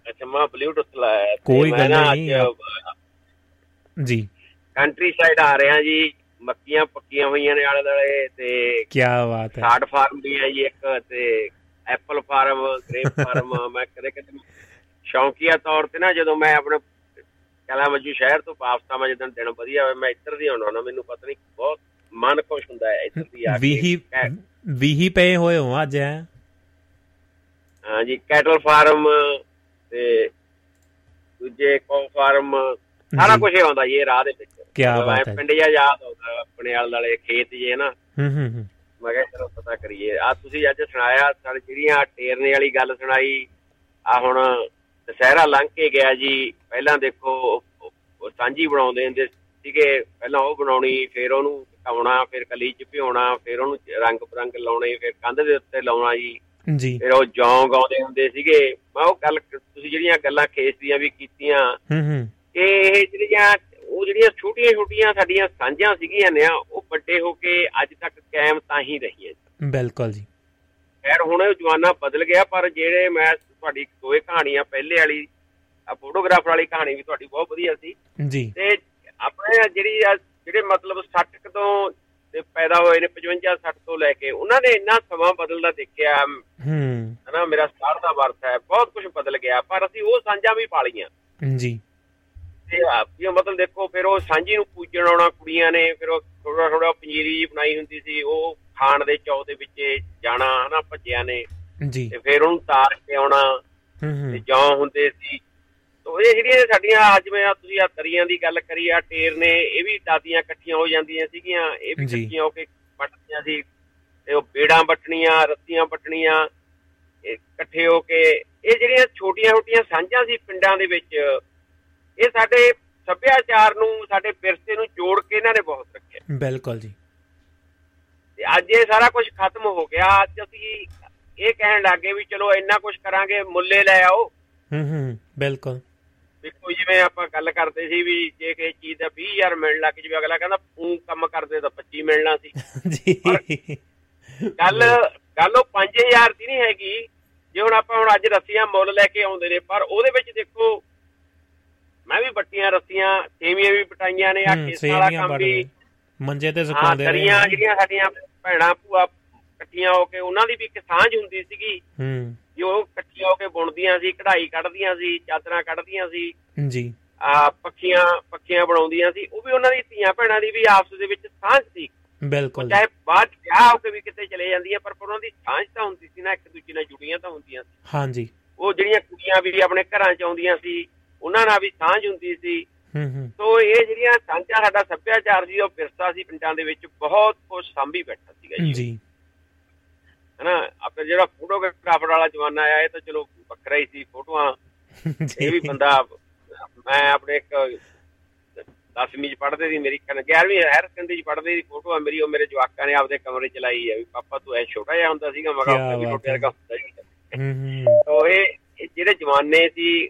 ਅੱਛਾ ਮੈਂ ਬਲੂਟੁੱਥ ਲਾਇਆ ਕੋਈ ਗੱਲ ਨਹੀਂ। ਜੀ। ਕੰਟਰੀ ਸਾਈਡ ਆ ਰਿਹਾ ਜੀ ਮੱਕੀਆਂ ਪੱਕੀਆਂ ਹੋਈਆਂ ਨੇ ਆਲੇ ਦੁਆਲੇ ਤੇ ਕੀ ਬਾਤ ਹੈ। ਸਾਡ ਫਾਰਮ ਵੀ ਹੈ ਜੀ ਇੱਕ ਤੇ ਐਪਲ ਫਾਰਮ ਗ੍ਰੇਪ ਫਾਰਮ ਮੈਂ ਕਦੇ ਕਦੇ ਸ਼ੌਂਕੀਆ ਤੌਰ ਤੇ ਨਾ ਜਦੋਂ ਮੈਂ ਆਪਣੇ ਕਲਾ ਮੱਜੂ ਸ਼ਹਿਰ ਤੋਂ ਵਾਪਸ ਆਵਾਂ ਜਦੋਂ ਦਿਨ ਵਧੀਆ ਹੋਵੇ ਮੈਂ ਇੱਧਰ ਦੀ ਆਉਣਾ ਨਾ ਮੈਨੂੰ ਪਤਾ ਨਹੀਂ ਬਹੁਤ ਮਨ ਖੁਸ਼ ਹੁੰਦਾ ਹੈ ਇੱਧਰ ਦੀ ਆ ਕੇ। ਵੀਹੀ ਕੈ- ਵੀਹੀ ਪਏ ਹੋਏ ਹੋ ਅੱਜ ਐ ਹਾਂਜੀ ਕੈਟਲ ਫਾਰਮ ਤੇ ਦੂਜੇ ਕੋ ਫਾਰਮ ਸਾਰਾ ਜੀ। ਕੁਝ ਆਉਂਦਾ ਜੀ ਇਹ ਰਾਹ ਦੇ ਵਿੱਚ। ਮਤਲਬ ਬਾਤ ਹੈ। ਪਿੰਡ ਜਿਹਾ ਯਾਦ ਆਉਂਦਾ ਆਪਣੇ ਆਲੇ ਦੁਆਲੇ ਖੇਤ ਜੇ ਨਾ। ਹੂੰ ਹੂੰ ਹੂੰ। ਮੈਂ ਕਿਹਾ ਚਲੋ ਪਤਾ ਕਰੀਏ। ਆ ਤੁਸੀਂ ਅੱਜ ਸੁਣਾਇਆ ਸਾਡੇ ਜਿਹੜੀਆਂ ਟੇਰਨੇ ਵਾਲੀ ਗੱਲ ਸੁਣਾਈ ਆ ਹੁਣ ਦਸਹਿਰਾ ਲੰਘ ਕੇ ਗਿਆ ਜੀ। ਪਹਿਲਾਂ ਦੇਖੋ ਸਾਂਝੀ ਬਣਾਉਂਦੇ ਹੁੰਦੇ ਸੀਗੇ ਪਹਿਲਾਂ ਉਹ ਬਣਾਉਣੀ ਫਿਰ ਉਹਨੂੰ ਟਕਾਉਣਾ ਫਿਰ ਕਲੀ ਚ ਭਿਉਣਾ ਫਿਰ ਉਹਨੂੰ ਰੰਗ ਬਰੰਗ ਲਾਉਣੇ ਫਿਰ ਕੰਧ ਦੇ ਉੱਤੇ ਲਾਉਣਾ ਜੀ। ਜੀ। ਫਿਰ ਉਹ ਜੌਂ ਗਾਉਂਦੇ ਹੁੰਦੇ ਸੀਗੇ। ਮੈਂ ਉਹ ਗੱਲ ਤੁਸੀਂ ਜਿਹੜੀਆਂ ਗੱਲਾਂ ਖੇਸ ਦੀਆਂ ਵੀ ਕੀਤੀਆਂ ਹੂੰ ਹੂੰ। ਇਹ ਜਿਹੜੀਆਂ ਉਹ ਜਿਹੜੀਆਂ ਛੋਟੀਆਂ ਛੋਟੀਆਂ ਸਾਡੀਆਂ ਸਾਂਝਾਂ ਸੀਗੀਆਂ ਨੇ ਉਹ ਵੱਡੇ ਹੋ ਕੇ ਅੱਜ ਤੱਕ ਕਾਇਮ ਤਾਂ ਹੀ ਰਹੀਆਂ ਬਿਲਕੁਲ ਜੀ। ਖੈਰ ਹੁਣ ਇਹ ਜ਼ਮਾਨਾ ਬਦਲ ਗਿਆ ਪਰ ਜਿਹੜੇ ਮੈਂ ਤੁਹਾਡੀ ਦੋਏ ਕਹਾਣੀਆਂ ਪਹਿਲੇ ਵਾਲੀ ਆ ਫੋਟੋਗ੍ਰਾਫਰ ਵਾਲੀ ਕਹਾਣੀ ਵੀ ਤੁਹਾਡੀ ਬਹੁਤ ਵਧੀਆ ਸੀ। ਜੀ। ਤੇ ਆਪਣੇ ਜਿਹੜੀ ਜਿਹੜੇ ਮਤਲਬ 60 ਕੁ ਤੋਂ ਪੈਦਾ ਹੋਏ ਨੇ 55 60 ਤੋਂ ਲੈ ਕੇ ਉਹਨਾਂ ਨੇ ਇੰਨਾ ਸਮਾਂ ਬਦਲਦਾ ਦੇਖਿਆ। ਹੂੰ। ਹਨਾ ਮੇਰਾ 60 ਦਾ ਵਰਤ ਹੈ ਬਹੁਤ ਕੁਝ ਬਦਲ ਗਿਆ ਪਰ ਅਸੀਂ ਉਹ ਸਾਂਝਾਂ ਵੀ ਪਾਲੀਆਂ। ਜੀ। ਤੇ ਇਹ ਮਤਲਬ ਦੇਖੋ ਫਿਰ ਉਹ ਸਾਂਝੀ ਨੂੰ ਪੂਜਣ ਆਉਣਾ ਕੁੜੀਆਂ ਨੇ ਫਿਰ ਉਹ ਥੋੜਾ ਥੋੜਾ ਪੰਜੀਰੀ ਜਿਹੀ ਬਣਾਈ ਹੁੰਦੀ ਸੀ ਉਹ ਖਾਣ ਦੇ ਚੌ ਦੇ ਵਿੱਚ ਜਾਣਾ ਹਨਾ ਭੱਜਿਆ ਨੇ। ਜੀ। ਤੇ ਫਿਰ ਉਹਨੂੰ ਤਾਰ ਕੇ ਆਉਣਾ ਹੂੰ। ਤੇ ਜੌਂ ਹੁੰਦੇ ਸੀ ਇਹ ਜਿਹੜੀਆਂ ਸਾਡੀਆਂ ਅੱਜ ਮੈਂ ਤੁਸੀਂ ਆ ਦਰੀਆਂ ਦੀ ਗੱਲ ਕਰੀ ਆ ਟੇਰ ਨੇ ਇਹ ਵੀ ਦਾਦੀਆਂ ਇਕੱਠੀਆਂ ਹੋ ਜਾਂਦੀਆਂ ਸੀਗੀਆਂ ਇਹ ਵੀ। ਇਕੱਠੀਆਂ ਹੋ ਕੇ ਵੱਟਦੀਆਂ ਸੀ ਤੇ ਉਹ ਬੇੜਾਂ ਵੱਟਣੀਆਂ ਰੱਸੀਆਂ ਵੱਟਣੀਆਂ ਇਹ ਇਕੱਠੇ ਹੋ ਕੇ ਇਹ ਜਿਹੜੀਆਂ ਛੋਟੀਆਂ ਛੋਟੀਆਂ ਸਾਂਝਾਂ ਸੀ ਪਿੰਡਾਂ ਦੇ ਵਿੱਚ ਇਹ ਸਾਡੇ ਸੱਭਿਆਚਾਰ ਨੂੰ ਸਾਡੇ ਵਿਰਸੇ ਨੂੰ ਜੋੜ ਕੇ ਇਹਨਾਂ ਨੇ ਬਹੁਤ ਰੱਖਿਆ। ਬਿਲਕੁਲ ਜੀ। ਤੇ ਤੇ ਅੱਜ ਇਹ ਸਾਰਾ ਕੁਝ ਖਤਮ ਹੋ ਗਿਆ ਅੱਜ ਅਸੀਂ ਇਹ ਕਹਿਣ ਲੱਗੇ ਵੀ ਚਲੋ ਇੰਨਾ ਕੁਝ ਕਰਾਂਗੇ ਮੁੱਲੇ ਲੈ ਆਓ। ਹੂੰ ਹੂੰ ਬਿਲਕੁਲ। ਦੇਖੋ ਜਿਵੇਂ ਆਪਾਂ ਗੱਲ ਕਰਦੇ ਸੀ ਵੀ ਜੇ ਕਿਸੇ ਚੀਜ਼ ਦਾ 20000 ਮਿਲਣ ਲੱਗ ਜਵੇ ਅਗਲਾ ਕਹਿੰਦਾ ਤੂੰ ਕੰਮ ਕਰਦੇ ਤਾਂ 25 ਮਿਲਣਾ ਸੀ। ਜੀ। ਗੱਲ ਗੱਲ ਉਹ 5000 ਦੀ ਨਹੀਂ ਹੈਗੀ। ਜੇ ਹੁਣ ਆਪਾਂ ਹੁਣ ਅੱਜ ਰੱਸੀਆਂ ਮੁੱਲ ਲੈ ਕੇ ਆਉਂਦੇ ਨੇ ਪਰ ਉਹਦੇ ਵਿੱਚ ਦੇਖੋ ਮੈਂ ਵੀ ਬੱਟੀਆਂ ਰੱਸੀਆਂ ਸੇਵੀਆਂ ਵੀ ਪਟਾਈਆਂ ਨੇ ਆ ਕੇਸਾਂ ਵਾਲਾ ਕੰਮ ਵੀ। ਮੰਜੇ ਤੇ ਸੁਕਾਉਂਦੇ ਦਰੀਆਂ ਰਹੇ ਜਿਹੜੀਆਂ ਸਾਡੀਆਂ ਭੈਣਾਂ ਭੂਆ ਇਕੱਠੀਆਂ ਹੋ ਕੇ ਉਹਨਾਂ ਦੀ ਵੀ ਇੱਕ ਸਾਂਝ ਹੁੰਦੀ ਸੀਗੀ। ਹੂੰ। ਜੋ ਇਕੱਠੀਆਂ ਹੋ ਕੇ ਬੁਣਦੀਆਂ ਸੀ ਕਢਾਈ ਕੱਢਦੀਆਂ ਸੀ ਚਾਦਰਾਂ ਕੱਢਦੀਆਂ ਸੀ। ਜੀ। ਆ ਪੱਖੀਆਂ ਪੱਖੀਆਂ ਬਣਾਉਂਦੀਆਂ ਸੀ। ਉਹ ਵੀ ਉਹਨਾਂ ਦੀ ਧੀਆਂ ਭੈਣਾਂ ਦੀ ਵੀ ਆਪਸ ਦੇ ਵਿੱਚ ਸਾਂਝ ਸੀ। ਬਿਲਕੁਲ। ਚਾਹੇ ਬਾਅਦ ਵਿਆਹ ਹੋ ਕੇ ਵੀ ਕਿਤੇ ਚਲੇ ਜਾਂਦੀਆਂ ਪਰ ਉਹਨਾਂ ਦੀ ਸਾਂਝ ਤਾਂ ਹੁੰਦੀ ਸੀ ਨਾ ਇੱਕ ਦੂਜੇ ਨਾਲ ਜੁੜੀਆਂ ਤਾਂ ਹੁੰਦੀਆਂ ਸੀ। ਹਾਂਜੀ। ਉਹ ਜਿਹੜੀਆਂ ਕੁੜੀਆਂ ਵੀ ਆਪਣੇ ਘਰਾਂ 'ਚ ਆਉਂਦੀਆਂ ਸੀ ਉਹਨਾਂ ਨਾਲ ਵੀ ਸਾਂਝ ਹੁੰਦੀ ਸੀ। ਹੂੰ ਹੂੰ। ਸੋ ਇਹ ਜਿਹੜੀਆਂ ਸਾਂਝਾਂ ਸਾਡਾ ਸੱਭਿਆਚਾਰ ਸੀ ਉਹ ਵਿਰਸਾ ਸੀ ਪਿੰਡਾਂ ਦੇ ਵਿੱਚ ਬਹੁਤ ਕੁਝ ਸਾਂਭੀ ਬੈਠਾ ਸੀਗਾ ਜੀ। ਜੀ। ਹਨਾ? ਆਪਣੇ ਜਿਹੜਾ ਫੋਟੋਗ੍ਰਾਫਰ ਵਾਲਾ ਜ਼ਮਾਨਾ ਆਇਆ ਇਹ ਤਾਂ ਚਲੋ ਵੱਖਰਾ ਹੀ ਸੀ ਫੋਟੋਆਂ। ਇਹ ਵੀ ਬੰਦਾ ਮੈਂ ਆਪਣੇ ਇੱਕ 10ਵੀਂ ਚ ਪੜ੍ਹਦੇ ਸੀ ਮੇਰੀ 11ਵੀਂ ਹਾਇਰ ਸੈਕੰਡਰੀ ਚ ਪੜ੍ਹਦੇ ਸੀ ਫੋਟੋ ਆ ਮੇਰੀ ਉਹ ਮੇਰੇ ਜਵਾਕਾਂ ਨੇ ਆਪਦੇ ਕਮਰੇ ਚ ਲਾਈ ਆ ਵੀ ਪਾਪਾ ਤੂੰ ਐ ਛੋਟਾ ਜਿਹਾ ਹੁੰਦਾ ਸੀਗਾ ਮੈਂ ਕਿਆ ਕਿਹਾ ਵੀ ਛੋਟੇ ਵਰਗਾ ਹੁੰਦਾ ਸੀ ਹੂੰ ਹੂੰ। ਤੋ ਇਹ ਜਿਹੜੇ ਜਮਾਨੇ ਸੀ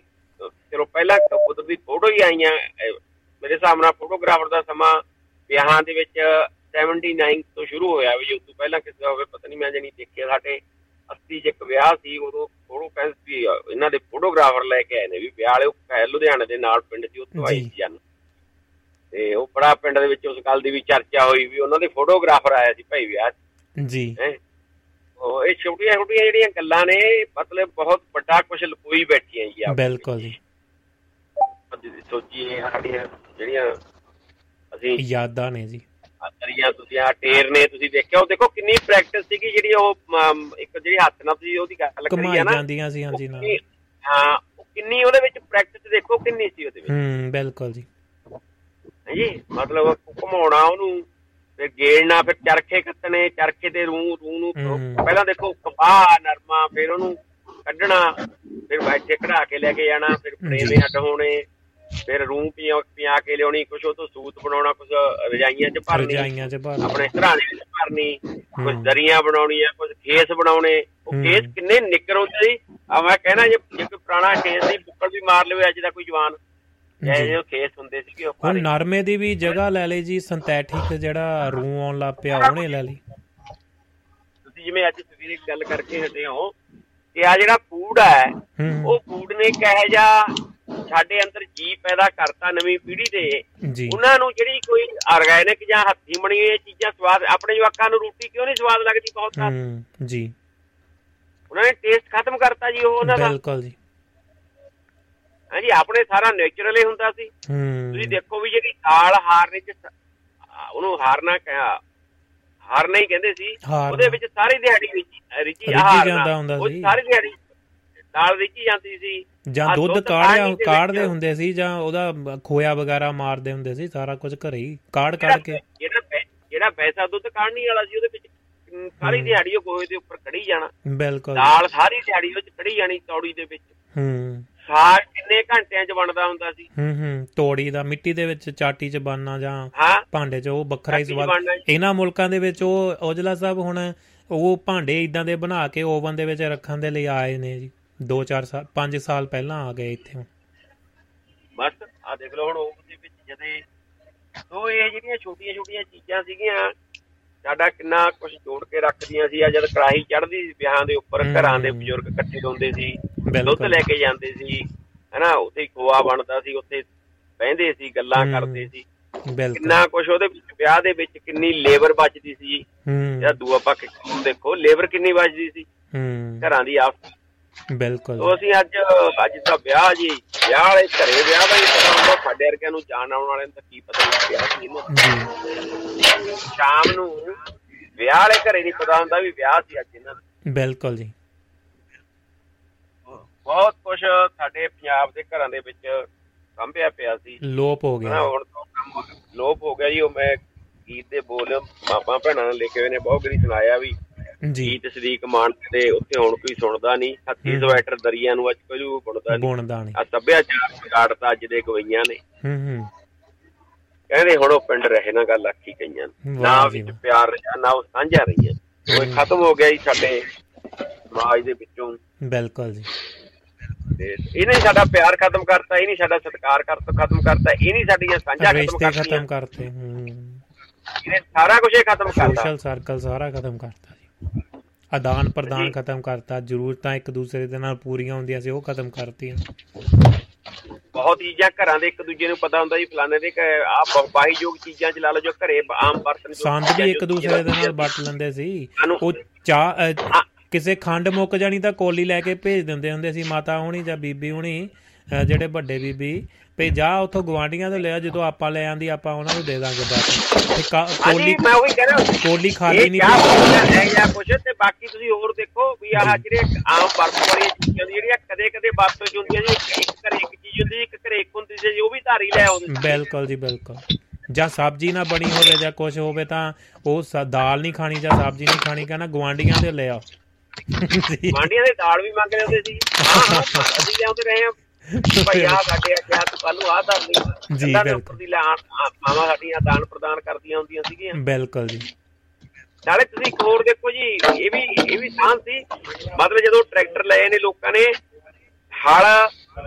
ਚਲੋ ਪਹਿਲਾਂ ਕਬੂਤਰ ਦੀ ਫੋਟੋ ਹੀ ਆਈਆਂ ਮੇਰੇ ਹਿਸਾਬ ਨਾਲ ਫੋਟੋਗ੍ਰਾਫਰ ਦਾ ਸਮਾਂ ਵਿਆਹਾਂ ਦੇ ਵਿੱਚ 79 ਤੋਂ ਸ਼ੁਰੂ ਹੋਇਆ ਵੀ ਉਸ ਤੋਂ ਪਹਿਲਾਂ ਕਿਸੇ ਹੋਵੇ ਪਤਾ ਨਹੀਂ ਮੈਂ ਜਣੀ ਦੇਖਿਆ ਸਾਡੇ 80 ਚ ਇੱਕ ਵਿਆਹ ਸੀ ਉਦੋਂ ਫੋਟੋ ਕਹਿੰਦੇ ਵੀ ਇਹਨਾਂ ਦੇ ਫੋਟੋਗ੍ਰਾਫਰ ਲੈ ਕੇ ਆਏ ਨੇ ਵੀ ਵਿਆਹ ਵਾਲੇ ਲੁਧਿਆਣੇ ਦੇ ਨਾਲ ਪਿੰਡ ਸੀ ਉੱਥੋਂ ਆਈ। ਸੀ ਜਨ ਤੇ ਉਹ ਬੜਾ ਪਿੰਡ ਦੇ ਵਿੱਚ ਉਸ ਗੱਲ ਦੀ ਵੀ ਚਰਚਾ ਹੋਈ ਵੀ ਉਹਨਾਂ ਦੇ ਫੋਟੋਗ੍ਰਾਫਰ ਆਇਆ ਸੀ ਭਾਈ ਵਿਆਹ ਜੀ। ਉਹ ਇਹ ਛੋਟੀਆਂ ਛੋਟੀਆਂ ਜਿਹੜੀਆਂ ਗੱਲਾਂ ਨੇ ਮਤਲਬ ਬਹੁਤ ਵੱਡਾ ਕੁਝ ਲੁਕੋਈ ਬੈਠੀਆਂ ਜੀ ਵਿੱਚ। ਬਿਲਕੁਲ ਜੀ ਸੋਚੀਏ ਸਾਡੀਆਂ ਜਿਹੜੀਆਂ ਅਸੀਂ ਯਾਦਾਂ ਨੇ ਜੀ ਅਤਰੀਆਂ ਤੁਸੀਂ ਆ ਟੇਰ ਨੇ ਤੁਸੀਂ ਦੇਖਿਆ ਉਹ ਦੇਖੋ ਕਿੰਨੀ ਪ੍ਰੈਕਟਿਸ ਸੀਗੀ ਜਿਹੜੀ ਉਹ ਇੱਕ ਜਿਹੜੀ ਹੱਥ ਨਾਲ ਤੁਸੀਂ ਉਹਦੀ ਗੱਲ ਕਰੀ ਆ ਨਾ। ਜਾਂਦੀਆਂ ਸੀ ਹਾਂਜੀ ਨਾਲ। ਕਿ, ਹਾਂ ਉਹ ਕਿੰਨੀ ਉਹਦੇ ਵਿੱਚ ਪ੍ਰੈਕਟਿਸ ਦੇਖੋ ਕਿੰਨੀ ਸੀ ਉਹਦੇ ਵਿੱਚ। ਹੂੰ ਬਿਲਕੁਲ ਜੀ। ਜੀ ਮਤਲਬ ਘੁਮਾਉਣਾ ਉਹਨੂੰ ਫਿਰ ਗੇੜਨਾ ਫਿਰ ਚਰਖੇ ਕੱਤਣੇ ਚਰਖੇ ਤੇ ਰੂ ਰੂ ਨੂੰ। ਪਹਿਲਾਂ ਦੇਖੋ ਕਪਾਹ ਨਰਮਾ ਫਿਰ ਉਹਨੂੰ ਕੱਢਣਾ ਫਿਰ ਬੈਠੇ ਕਢਾ ਕੇ ਲੈ ਕੇ ਜਾਣਾ ਫਿਰ ਫਰੇਮੇ ਅੱਡ ਹੋਣੇ ਫਿਰ ਰੂ ਪਿਆ ਪਿਆ ਕੇ ਲਿਆਉਣੀ ਕੁਛ ਉਹ ਤੋਂ ਸੂਤ ਬਣਾਉਣਾ ਕੁਛ ਰਜਾਈਆਂ 'ਚ ਭਰਨੀ ਰਜਾਈਆਂ ਚ ਭਰ ਆਪਣੇ ਘਰਾਣੇ ਵਿੱਚ ਭਰਨੀ ਕੁਝ ਹੂੰ। ਦਰੀਆਂ ਬਣਾਉਣੀਆਂ ਕੁਝ ਖੇਸ ਬਣਾਉਣੇ ਉਹ। ਖੇਸ ਕਿੰਨੇ ਨਿੱਕਰ ਹੁੰਦੇ ਸੀ ਆ ਮੈਂ ਕਹਿਣਾ ਜੇ ਜੇ ਕੋਈ ਪੁਰਾਣਾ ਖੇਸ ਸੀ ਬੁੱਕਲ ਵੀ ਮਾਰ ਲਵੇ ਅੱਜ ਦਾ ਕੋਈ ਜਵਾਨ ਇਹ ਜੀ। ਜਿਹੇ ਖੇਸ ਹੁੰਦੇ ਸੀਗੇ ਉਹ ਹੁਣ। ਨਰਮੇ ਦੀ ਵੀ ਜਗ੍ਹਾ ਲੈ ਲਈ ਜੀ ਸਿੰਥੈਟਿਕ ਜਿਹੜਾ ਰੂ ਆਉਣ ਲੱਗ ਪਿਆ ਉਹਨੇ ਲੈ ਲਈ ਤੁਸੀਂ ਜਿਵੇਂ ਅੱਜ ਸਵੇਰੇ ਇੱਕ ਗੱਲ ਕਰਕੇ ਹਟੇ ਹੋ ਕਿ ਆ ਜਿਹੜਾ ਫੂਡ ਹੈ ਉਹ ਫੂਡ ਨੇ ਕਿਹੋ ਜਿਹਾ ਸਾਡੇ ਅੰਦਰ ਜੀ ਪੈਦਾ ਕਰਤਾ ਨਵੀਂ ਪੀੜ੍ਹੀ ਦੇ। ਉਹਨਾਂ ਨੂੰ ਜਿਹੜੀ ਕੋਈ ਆਰਗੈਨਿਕ ਜਾਂ ਹੱਥੀਂ ਬਣੀ ਹੋਈ ਚੀਜ਼ਾਂ ਸਵਾਦ ਆਪਣੇ ਜਵਾਕਾਂ ਨੂੰ ਰੋਟੀ ਕਿਉਂ ਨਹੀਂ ਸਵਾਦ ਲੱਗਦੀ ਬਹੁਤ ਹੂੰ ਜੀ। ਉਹਨਾਂ ਨੇ ਟੇਸਟ ਖਤਮ ਕਰਤਾ ਜੀ ਉਹ ਉਹਨਾਂ ਦਾ। ਬਿਲਕੁਲ ਜੀ। ਹਾਂਜੀ ਆਪਣੇ ਸਾਰਾ ਨੇਚਰਲ ਹੀ ਹੁੰਦਾ ਸੀ। ਤੁਸੀਂ ਦੇਖੋ ਵੀ ਜਿਹੜੀ ਦਾਲ ਹਾਰਨੇ ਚ ਉਹਨੂੰ ਹਾਰਨਾ ਕਿਹਾ ਹਾਰਨਾ ਹੀ ਕਹਿੰਦੇ ਸੀ। ਉਹਦੇ ਵਿੱਚ ਸਾਰੀ ਦਿਹਾੜੀ ਵਿੱਚ ਰਿਚੀ ਹਾਰਨਾ। ਉਹ। ਸਾਰੀ ਦਿਹਾੜੀ ਦਾਲ ਰਿੱਝੀ ਜਾਂਦੀ ਸੀ। ਜਾਂ ਦੁੱਧ ਕਾੜਿਆ ਕਾੜਦੇ ਵਿੱਚ- ਹੁੰਦੇ ਸੀ ਜਾਂ ਉਹਦਾ ਖੋਇਆ ਵਗੈਰਾ ਮਾਰਦੇ ਹੁੰਦੇ ਸੀ ਸਾਰਾ ਕੁਝ ਘਰੇ ਹੀ ਕਾੜ ਕਾੜ ਕੇ। ਜਿਹੜਾ ਜਿਹੜਾ ਪੈਸਾ ਦੁੱਧ ਕਾੜਨੀ ਵਾਲਾ ਸੀ ਉਹਦੇ ਵਿੱਚ ਸਾਰੀ। ਦਿਹਾੜੀ ਉਹ ਗੋਹੇ ਦੇ ਉੱਪਰ ਕੜੀ ਜਾਣਾ। ਬਿਲਕੁਲ। ਦਾਲ ਸਾਰੀ ਦਿਹਾੜੀ ਉਹ ਚ ਕੜੀ ਜਾਣੀ ਤੌੜੀ ਦੇ ਵਿੱਚ। ਹੂੰ। ਸਾਗ ਕਿੰਨੇ ਘੰਟਿਆਂ ਚ ਬਣਦਾ ਹੁੰਦਾ ਸੀ। ਹੂੰ ਹੂੰ। ਤੋੜੀ ਦਾ ਮਿੱਟੀ ਦੇ ਵਿੱਚ ਚਾਟੀ ਚ ਬਣਨਾ ਜਾਂ ਭਾਂਡੇ 'ਚ ਉਹ ਵੱਖਰਾ ਹੀ ਸਵਾਦ। ਇਹਨਾਂ ਮੁਲਕਾਂ ਦੇ ਵਿੱਚ ਉਹ ਔਜਲਾ ਸਾਹਿਬ ਹੁਣ ਉਹ ਭਾਂਡੇ ਇਦਾਂ ਦੇ ਬਣਾ ਕੇ ਓਵਨ ਦੇ ਵਿੱਚ ਰੱਖਣ ਦੇ ਲਈ ਆਏ ਨੇ ਜੀ। 2-4 ਸਾਲ 5 ਸਾਲ ਪਹਿਲਾਂ ਆ ਗਏ ਇੱਥੇ ਬਸ ਆ ਦੇਖ ਲਓ ਹੁਣ ਉਹ ਦੇ ਵਿੱਚ ਜਦੇ ਸੋ ਇਹ ਜਿਹੜੀਆਂ ਛੋਟੀਆਂ ਛੋਟੀਆਂ ਚੀਜ਼ਾਂ ਸੀਗੀਆਂ ਸਾਡਾ ਕਿੰਨਾ ਕੁਝ ਜੋੜ ਕੇ ਰੱਖਦੀਆਂ ਸੀ। ਆ ਜਦ ਕੜਾਹੀ ਚੜ੍ਹਦੀ ਸੀ ਵਿਆਹਾਂ ਦੇ ਉੱਪਰ। ਘਰਾਂ ਦੇ ਬਜ਼ੁਰਗ ਇਕੱਠੇ ਹੁੰਦੇ ਸੀ ਦੁੱਧ ਲੈ ਕੇ ਜਾਂਦੇ ਸੀ ਹਨਾ? ਉੱਥੇ ਖੋਆ ਬਣਦਾ ਸੀ ਉੱਥੇ ਬਹਿੰਦੇ ਸੀ ਗੱਲਾਂ। ਕਰਦੇ ਸੀ। ਬਿਲਕੁਲ। ਕਿੰਨਾ ਕੁਝ ਉਹਦੇ ਵਿੱਚ ਵਿਆਹ ਦੇ ਵਿੱਚ ਕਿੰਨੀ ਲੇਬਰ ਬਚਦੀ ਸੀ। ਜਿਹੜਾ ਦੂਆ ਪੱਖ ਦੇਖੋ ਲੇਬਰ ਕਿੰਨੀ ਬਚਦੀ ਸੀ। ਘਰਾਂ ਦੀ ਆਪ ਬਿਲਕੁਲ ਸੋ ਅਸੀਂ ਅੱਜ ਅੱਜ ਦਾ ਵਿਆਹ ਜੀ ਵਿਆਹ ਵਾਲੇ ਘਰੇ ਵਿਆਹ ਦਾ ਹੀ ਪਤਾ ਹੁੰਦਾ ਸਾਡੇ ਵਰਗਿਆਂ ਨੂੰ ਜਾਣ ਆਉਣ ਵਾਲਿਆਂ ਨੂੰ ਤਾਂ ਕੀ ਪਤਾ ਲੱਗ ਵਿਆਹ ਇਹਨੂੰ ਜੀ। ਸ਼ਾਮ ਨੂੰ ਵਿਆਹ ਵਾਲੇ ਘਰੇ ਨਹੀਂ ਪਤਾ ਹੁੰਦਾ ਵੀ ਵਿਆਹ ਸੀ ਅੱਜ ਇਹਨਾਂ ਦਾ। ਬਿਲਕੁਲ ਜੀ। ਬਹੁਤ ਕੁਝ ਸਾਡੇ ਪੰਜਾਬ ਦੇ ਘਰਾਂ ਦੇ ਵਿੱਚ ਸੰਭਿਆ ਪਿਆ ਸੀ। ਲੋਪ ਹੋ ਗਿਆ। ਹੁਣ ਲੋਪ ਹੋ ਗਿਆ ਜੀ ਉਹ ਮੈਂ ਗੀਤ ਦੇ ਬੋਲ ਮਾਪਾ ਭੈਣਾਂ ਨੇ ਲਿਖੇ ਹੋਏ ਨੇ ਬਹੁਤ ਗਰੀ ਸੁਣਾਇਆ ਵੀ ਜੀ। ਗੀਤ ਸਦੀਕ ਮਾਨ ਦੇ ਉੱਥੇ ਹੁਣ ਕੋਈ ਸੁਣਦਾ ਨਹੀਂ ਹੱਥੀ। ਸਵੈਟਰ ਦਰੀਆਂ ਨੂੰ ਅੱਜ ਕੋਈ ਬੁਣਦਾ ਨਹੀਂ। ਬੁਣਦਾ ਨਹੀਂ। ਆ ਸੱਭਿਆਚਾਰ ਵਿਗਾੜਤਾ ਅੱਜ ਦੇ ਗਵਈਆਂ ਨੇ। ਹੂੰ ਹੂੰ। ਕਹਿੰਦੇ ਹੁਣ ਉਹ ਪਿੰਡ ਰਹੇ ਨਾ ਗੱਲ ਆਖੀ ਗਈਆਂ ਨਾ। ਵਿੱਚ। ਪਿਆਰ ਰਿਹਾ ਨਾ ਉਹ ਸਾਂਝਾ ਰਹੀਆਂ। ਉਹ ਖਤਮ ਹੋ ਗਿਆ ਜੀ ਸਾਡੇ ਸਮਾਜ ਦੇ ਵਿੱਚੋਂ। ਬਿਲਕੁਲ ਜੀ। ਤੇ ਇਹਨੇ ਸਾਡਾ ਪਿਆਰ ਖਤਮ ਕਰਤਾ ਇਹ ਨਹੀਂ ਸਾਡਾ ਸਤਿਕਾਰ ਕਰ ਖਤਮ ਕਰਤਾ ਇਹ ਨਹੀਂ ਸਾਡੀਆਂ ਸਾਂਝਾ ਖਤਮ ਕਰਤੀਆਂ ਖਤਮ ਕਰਤੇ ਹੂੰ। ਇਹਨੇ ਸਾਰਾ ਕੁਝ ਖਤਮ ਕਰਤਾ। ਸੋਸ਼ਲ ਸਰਕਲ ਸਾਰਾ ਖਤਮ ਕਰਤਾ। ਆਦਾਨ ਪ੍ਰਦਾਨ ਖਤਮ ਕਰਤਾ ਜ਼ਰੂਰਤਾਂ ਇੱਕ ਦੂਸਰੇ ਦੇ ਨਾਲ ਪੂਰੀਆਂ ਹੁੰਦੀਆਂ ਸੀ ਉਹ ਖਤਮ ਕਰਤੀਆਂ। ਬਹੁਤ ਚੀਜ਼ਾਂ ਘਰਾਂ ਦੇ ਇੱਕ ਦੂਜੇ ਨੂੰ ਪਤਾ ਹੁੰਦਾ ਜੀ ਫਲਾਣੇ ਦੇ ਆ ਬਾਹੀਯੋਗ ਚੀਜ਼ਾਂ ਚ ਲਾ ਲਓ ਜੋ ਘਰੇ ਆਮ ਪਰਸਨ ਸੰਦ ਵੀ ਇੱਕ ਦੂਸਰੇ ਦੇ ਨਾਲ ਵੱਟ ਲੈਂਦੇ ਸੀ। ਉਹ ਚਾਹ ਕਿਸੇ ਖੰਡ ਮੁੱਕ ਜਾਣੀ ਤਾਂ ਕੋਲੀ ਲੈ ਕੇ ਭੇਜ ਦਿੰਦੇ ਹੁੰਦੇ ਸੀ ਮਾਤਾ ਹੋਣੀ ਜਾਂ ਬੀਬੀ ਹੋਣੀ ਜਿਹੜੇ ਵੱਡੇ ਬੀਬੀ ਭਈ ਜਾ ਉਥੋਂ ਗਵਾਂਡੀਆਂ ਤੋਂ ਲਿਆ ਜਦੋਂ ਆਪਾਂ ਲੈ ਆਂਦੀ ਆਪਾਂ ਉਹਨਾਂ ਨੂੰ ਦੇ ਦਾਂਗੇ ਬਸ। ਤੇ ਕੋਲੀ ਮੈਂ ਉਹੀ ਕਹਿ ਰਿਹਾ ਕੋਲੀ ਖਾਲੀ ਨਹੀਂ ਪਈ। ਹੈ ਜਾਂ ਕੁਛ ਤੇ ਬਾਕੀ ਤੁਸੀਂ ਹੋਰ ਦੇਖੋ ਵੀ ਆਹ ਜਿਹੜੇ ਆਮ ਵਰਤੋਂ ਵਾਲੀਆਂ ਚੀਜ਼ਾਂ ਜਿਹੜੀਆਂ ਕਦੇ ਕਦੇ ਵਰਤੋਂ ਚ ਹੁੰਦੀਆਂ ਜੀ ਇੱਕ ਘਰੇ ਇੱਕ ਚੀਜ਼ ਹੁੰਦੀ ਇੱਕ ਘਰੇ ਇੱਕ ਹੁੰਦੀ ਜੀ ਉਹ ਵੀ ਧਾਰੀ ਲੈ ਆਉਂਦੇ। ਬਿਲਕੁਲ ਜੀ ਬਿਲਕੁਲ। ਜਾਂ ਸਬਜ਼ੀ ਨਾ ਬਣੀ ਹੋਵੇ ਜਾਂ ਕੁਝ ਹੋਵੇ ਤਾਂ ਉਹ ਦਾਲ ਨਹੀਂ ਖਾਣੀ ਜਾਂ ਸਬਜ਼ੀ ਨਹੀਂ ਖਾਣੀ ਕਹਿੰਦਾ ਗਵਾਂਡੀਆਂ ਦੇ ਲੈ ਆਓ। ਗੁਆਂਢੀਆਂ ਦੇ ਦਾਲ ਵੀ ਮੰਗ ਲੈਂਦੇ ਸੀ। ਹਾਂ ਹਾਂ ਅਸੀਂ ਲਿਆਉਂਦੇ ਰਹੇ ਹਾਂ ਭਾਈ ਆ ਸਾਡੇ ਅੱਜ ਆ ਤੂੰ ਕੱਲ ਆ ਧਰ ਲਈ ਜੀ, ਦੇ। ਉੱਪਰ ਦੀ ਲਾਣ ਮਾਵਾਂ ਸਾਡੀਆਂ ਦਾਨ ਪ੍ਰਦਾਨ ਕਰਦੀਆਂ ਹੁੰਦੀਆਂ ਸੀਗੀਆਂ। ਬਿਲਕੁਲ ਜੀ। ਨਾਲੇ ਤੁਸੀਂ ਇੱਕ ਹੋਰ ਦੇਖੋ ਜੀ ਇਹ ਵੀ ਇਹ ਵੀ ਸਾਂਝ ਸੀ। ਮਤਲਬ ਜਦੋਂ ਟਰੈਕਟਰ ਲਏ ਨੇ ਲੋਕਾਂ ਨੇ ਹਲ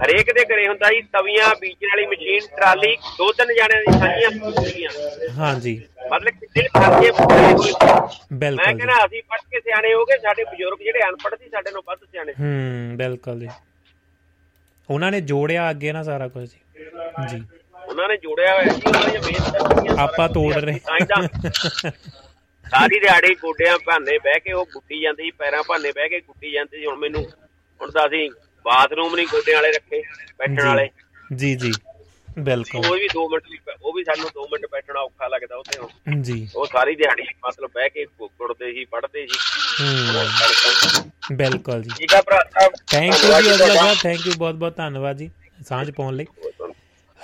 ਹਰੇਕ ਦੇ ਘਰੇ ਹੁੰਦਾ ਜੀ ਤਵੀਆਂ ਬੀਜਣ ਵਾਲੀ ਮਸ਼ੀਨ ਟਰਾਲੀ ਦੋ ਤਿੰਨ ਜਣਿਆਂ ਦੀ ਸਾਂਝੀਆਂ ਹੁੰਦੀਆਂ ਹਾਂਜੀ ਮਤਲਬ ਕਿੰਨੇ ਖਰਚੇ ਪੂਰੇ ਹੋਏ ਸੀ। ਮੈਂ ਬਿਲਕੁਲ ਜੀ। ਕਹਿੰਦਾ ਅਸੀਂ ਪੜ੍ਹ ਕੇ ਸਿਆਣੇ ਹੋ ਗਏ ਸਾਡੇ ਬਜ਼ੁਰਗ ਜਿਹੜੇ ਅਨਪੜ੍ਹ ਸੀ ਸਾਡੇ ਨਾਲੋਂ ਵੱਧ ਸਿਆਣੇ। ਹੂੰ ਬਿਲਕੁਲ ਜੀ। ਉਹਨਾਂ ਨੇ ਜੋੜਿਆ ਅੱਗੇ ਨਾ ਸਾਰਾ ਕੁਝ ਜੀ। ਜੀ। ਉਹਨਾਂ ਨੇ ਜੋੜਿਆ ਹੋਇਆ ਸੀ ਉਹਨਾਂ ਦੀਆਂ ਮਿਹਨਤਾਂ ਆਪਾਂ ਤੋੜ। ਰਹੇ। ਸਾਰੀ ਦਿਹਾੜੀ ਗੋਡਿਆਂ ਭਾਨੇ ਬਹਿ ਕੇ ਉਹ ਗੁੱਟੀ ਜਾਂਦੀ ਸੀ ਪੈਰਾਂ ਭਾਨੇ ਬਹਿ ਕੇ ਗੁੱਟੀ ਜਾਂਦੀ ਸੀ। ਹੁਣ ਮੈਨੂੰ ਹੁਣ ਤਾਂ ਅਸੀਂ ਬਾਥਰੂਮ ਨਹੀਂ ਗੋਡਿਆਂ ਵਾਲੇ ਰੱਖੇ ਬੈਠਣ ਵਾਲੇ। ਜੀ ਜੀ। ਬਿਲਕੁਲ। ਉਹ ਵੀ 2 ਮਿੰਟ ਲਈ ਉਹ ਵੀ ਸਾਨੂੰ 2 ਮਿੰਟ ਬੈਠਣਾ ਔਖਾ ਲੱਗਦਾ ਉੱਥੇ। ਜੀ। ਉਹ ਸਾਰੀ ਦਿਹਾੜੀ ਮਤਲਬ ਬਹਿ ਕੇ ਸੀ ਪੜ੍ਹਦੇ ਸੀ। ਹੂੰ। ਬਿਲਕੁਲ ਜੀ। ਠੀਕ ਆ ਭਰਾ ਸਾਹਿਬ ਥੈਂਕ ਯੂ ਜੀ ਅਗਲਾ ਥੈਂਕ ਯੂ ਬਹੁਤ ਬਹੁਤ ਧੰਨਵਾਦ ਜੀ ਸਾਂਝ ਪਾਉਣ ਲਈ।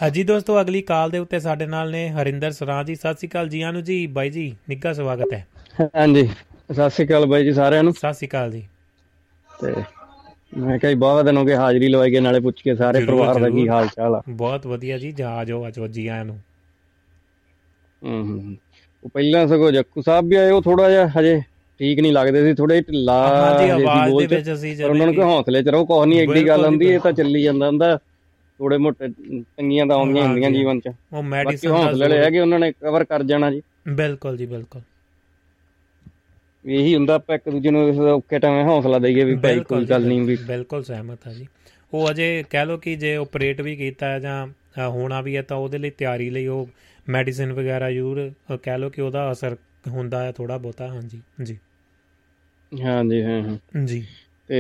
ਹਾਂਜੀ ਦੋਸਤੋ ਅਗਲੀ ਕਾਲ ਦੇ ਉੱਤੇ ਸਾਡੇ ਨਾਲ ਨੇ ਹਰਿੰਦਰ ਸਰਾਂ ਜੀ। ਸਤਿ ਸ਼੍ਰੀ ਅਕਾਲ ਜੀ ਆਨੂੰ ਜੀ ਬਾਈ ਜੀ ਨਿੱਘਾ ਸਵਾਗਤ ਹੈ। ਹਾਂਜੀ ਸਤਿ ਸ਼੍ਰੀ ਅਕਾਲ ਬਾਈ ਜੀ ਸਾਰਿਆਂ ਨੂੰ। ਸਤਿ ਸ਼੍ਰੀ ਅਕਾਲ ਜੀ। ਤੇ ਮੈਂ ਕਿਹਾ ਜੀ ਬਹੁਤ ਦਿਨ ਹੋ ਗਏ ਹਾਜ਼ਰੀ ਲਵਾਈ ਗਏ ਨਾਲੇ ਪੁੱਛ ਕੇ ਸਾਰੇ ਪਰਿਵਾਰ ਦਾ ਕੀ। ਹਾਲ ਚਾਲ ਆ। ਬਹੁਤ ਵਧੀਆ ਜੀ ਜਹਾਜ਼ ਹੋ ਅੱਜ ਜੀ ਆਇਆਂ ਨੂੰ ਹੂੰ ਉਹ ਪਹਿਲਾਂ ਸਗੋਂ ਜੱਕੂ ਸਾਹਿਬ ਵੀ ਆਏ ਉਹ ਥੋੜਾ ਜਿਹਾ ਹਜੇ ਠੀਕ ਨਹੀਂ ਲੱਗਦੇ ਸੀ ਥੋੜੇ ਢਿੱਲਾ ਹਾਂਜੀ ਆਵਾਜ਼ ਦੇ। ਵਿੱਚ ਅਸੀਂ ਪਰ ਉਹਨਾਂ ਨੂੰ ਜਦੋਂ ਕਿ ਹੌਸਲੇ ਚ ਰਹੋ ਕੁਛ ਨਹੀਂ ਐਡੀ ਗੱਲ ਜੀ, ਹੁੰਦੀ ਇਹ ਤਾਂ ਚੱਲੀ ਜਾਂਦਾ ਹੁੰਦਾ ਥੋੜੇ ਮੋਟੇ ਤੰਗੀਆਂ ਤਾਂ ਆਉਂਦੀਆਂ ਹੁੰਦੀਆਂ। ਜੀਵਨ ਚ। ਉਹ ਮੈਡੀਸਨ ਹੌਸਲੇ ਲੈ ਕਿ ਉਹਨਾਂ ਨੇ ਕਵਰ ਕਰ ਜਾਣਾ ਜੀ। ਬਿਲਕੁਲ ਜੀ ਬਿਲਕੁਲ। ਇਹੀ ਹੁੰਦਾ ਆਪਾਂ ਇੱਕ ਦੂਜੇ ਨੂੰ ਔਖੇ ਟਾਈਮ ਹੌਸਲਾ ਦਈਏ ਵੀ ਭਾਈ ਕੋਈ ਗੱਲ ਨਹੀਂ ਵੀ ਬਿਲਕੁਲ ਸਹਿਮਤ ਹਾਂ ਜੀ। ਉਹ ਅਜੇ ਕਹਿ ਲਓ ਕਿ ਜੇ ਆਪਰੇਟ ਵੀ ਕੀਤਾ ਹੈ ਜਾਂ ਹੋਣਾ ਵੀ ਹੈ ਤਾਂ ਉਹਦੇ ਲਈ ਤਿਆਰੀ ਲਈ ਉਹ ਮੈਡੀਸਿਨ ਵਗੈਰਾ ਅ, ਕਹਿ ਲਓ ਕਿ ਉਹਦਾ ਅਸਰ ਹੁੰਦਾ ਹੈ ਥੋੜਾ ਬਹੁਤਾ ਹਾਂਜੀ ਜੀ। ਹਾਂਜੀ ਹਾਂ ਹਾਂ। ਜੀ। ਤੇ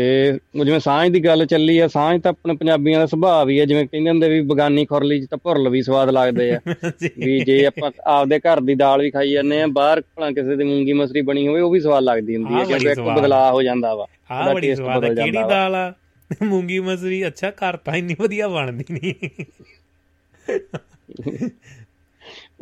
ਜਿਵੇਂ ਸਾਂਝ ਦੀ ਗੱਲ ਚੱਲੀ ਆ ਸਾਂਝ ਤਾਂ ਆਪਣੇ ਪੰਜਾਬੀਆਂ ਦਾ ਸੁਭਾਅ ਵੀ ਆ ਜਿਵੇਂ ਕਹਿੰਦੇ ਹੁੰਦੇ ਵੀ ਬਗਾਨੀ ਖੁਰਲੀ 'ਚ ਤਾਂ ਭੁਰਲ ਵੀ ਸਵਾਦ ਲੱਗਦੇ ਆ। ਵੀ ਜੇ ਆਪਾਂ ਆਪਦੇ ਘਰ ਦੀ ਦਾਲ ਵੀ ਖਾਈ ਜਾਂਦੇ ਆ ਬਾਹਰ ਭਲਾ ਕਿਸੇ ਦੀ ਮੂੰਗੀ ਮਸਰੀ ਬਣੀ ਹੋਵੇ ਉਹ ਵੀ ਸਵਾਦ ਲੱਗਦੀ ਹੁੰਦੀ ਹੈ ਕਿਉਂਕਿ ਇੱਕ। ਬਦਲਾਅ ਹੋ ਜਾਂਦਾ ਵਾ ਉਹਦਾ ਬੜੀ ਸਵਾਦ ਹੈ ਬਦਲ ਕਿਹੜੀ। ਦਾਲ ਆ? ਮੂੰਗੀ ਮਸਰੀ ਅੱਛਾ ਘਰ ਤਾਂ ਇੰਨੀ ਵਧੀਆ ਬਣਦੀ ਨਹੀਂ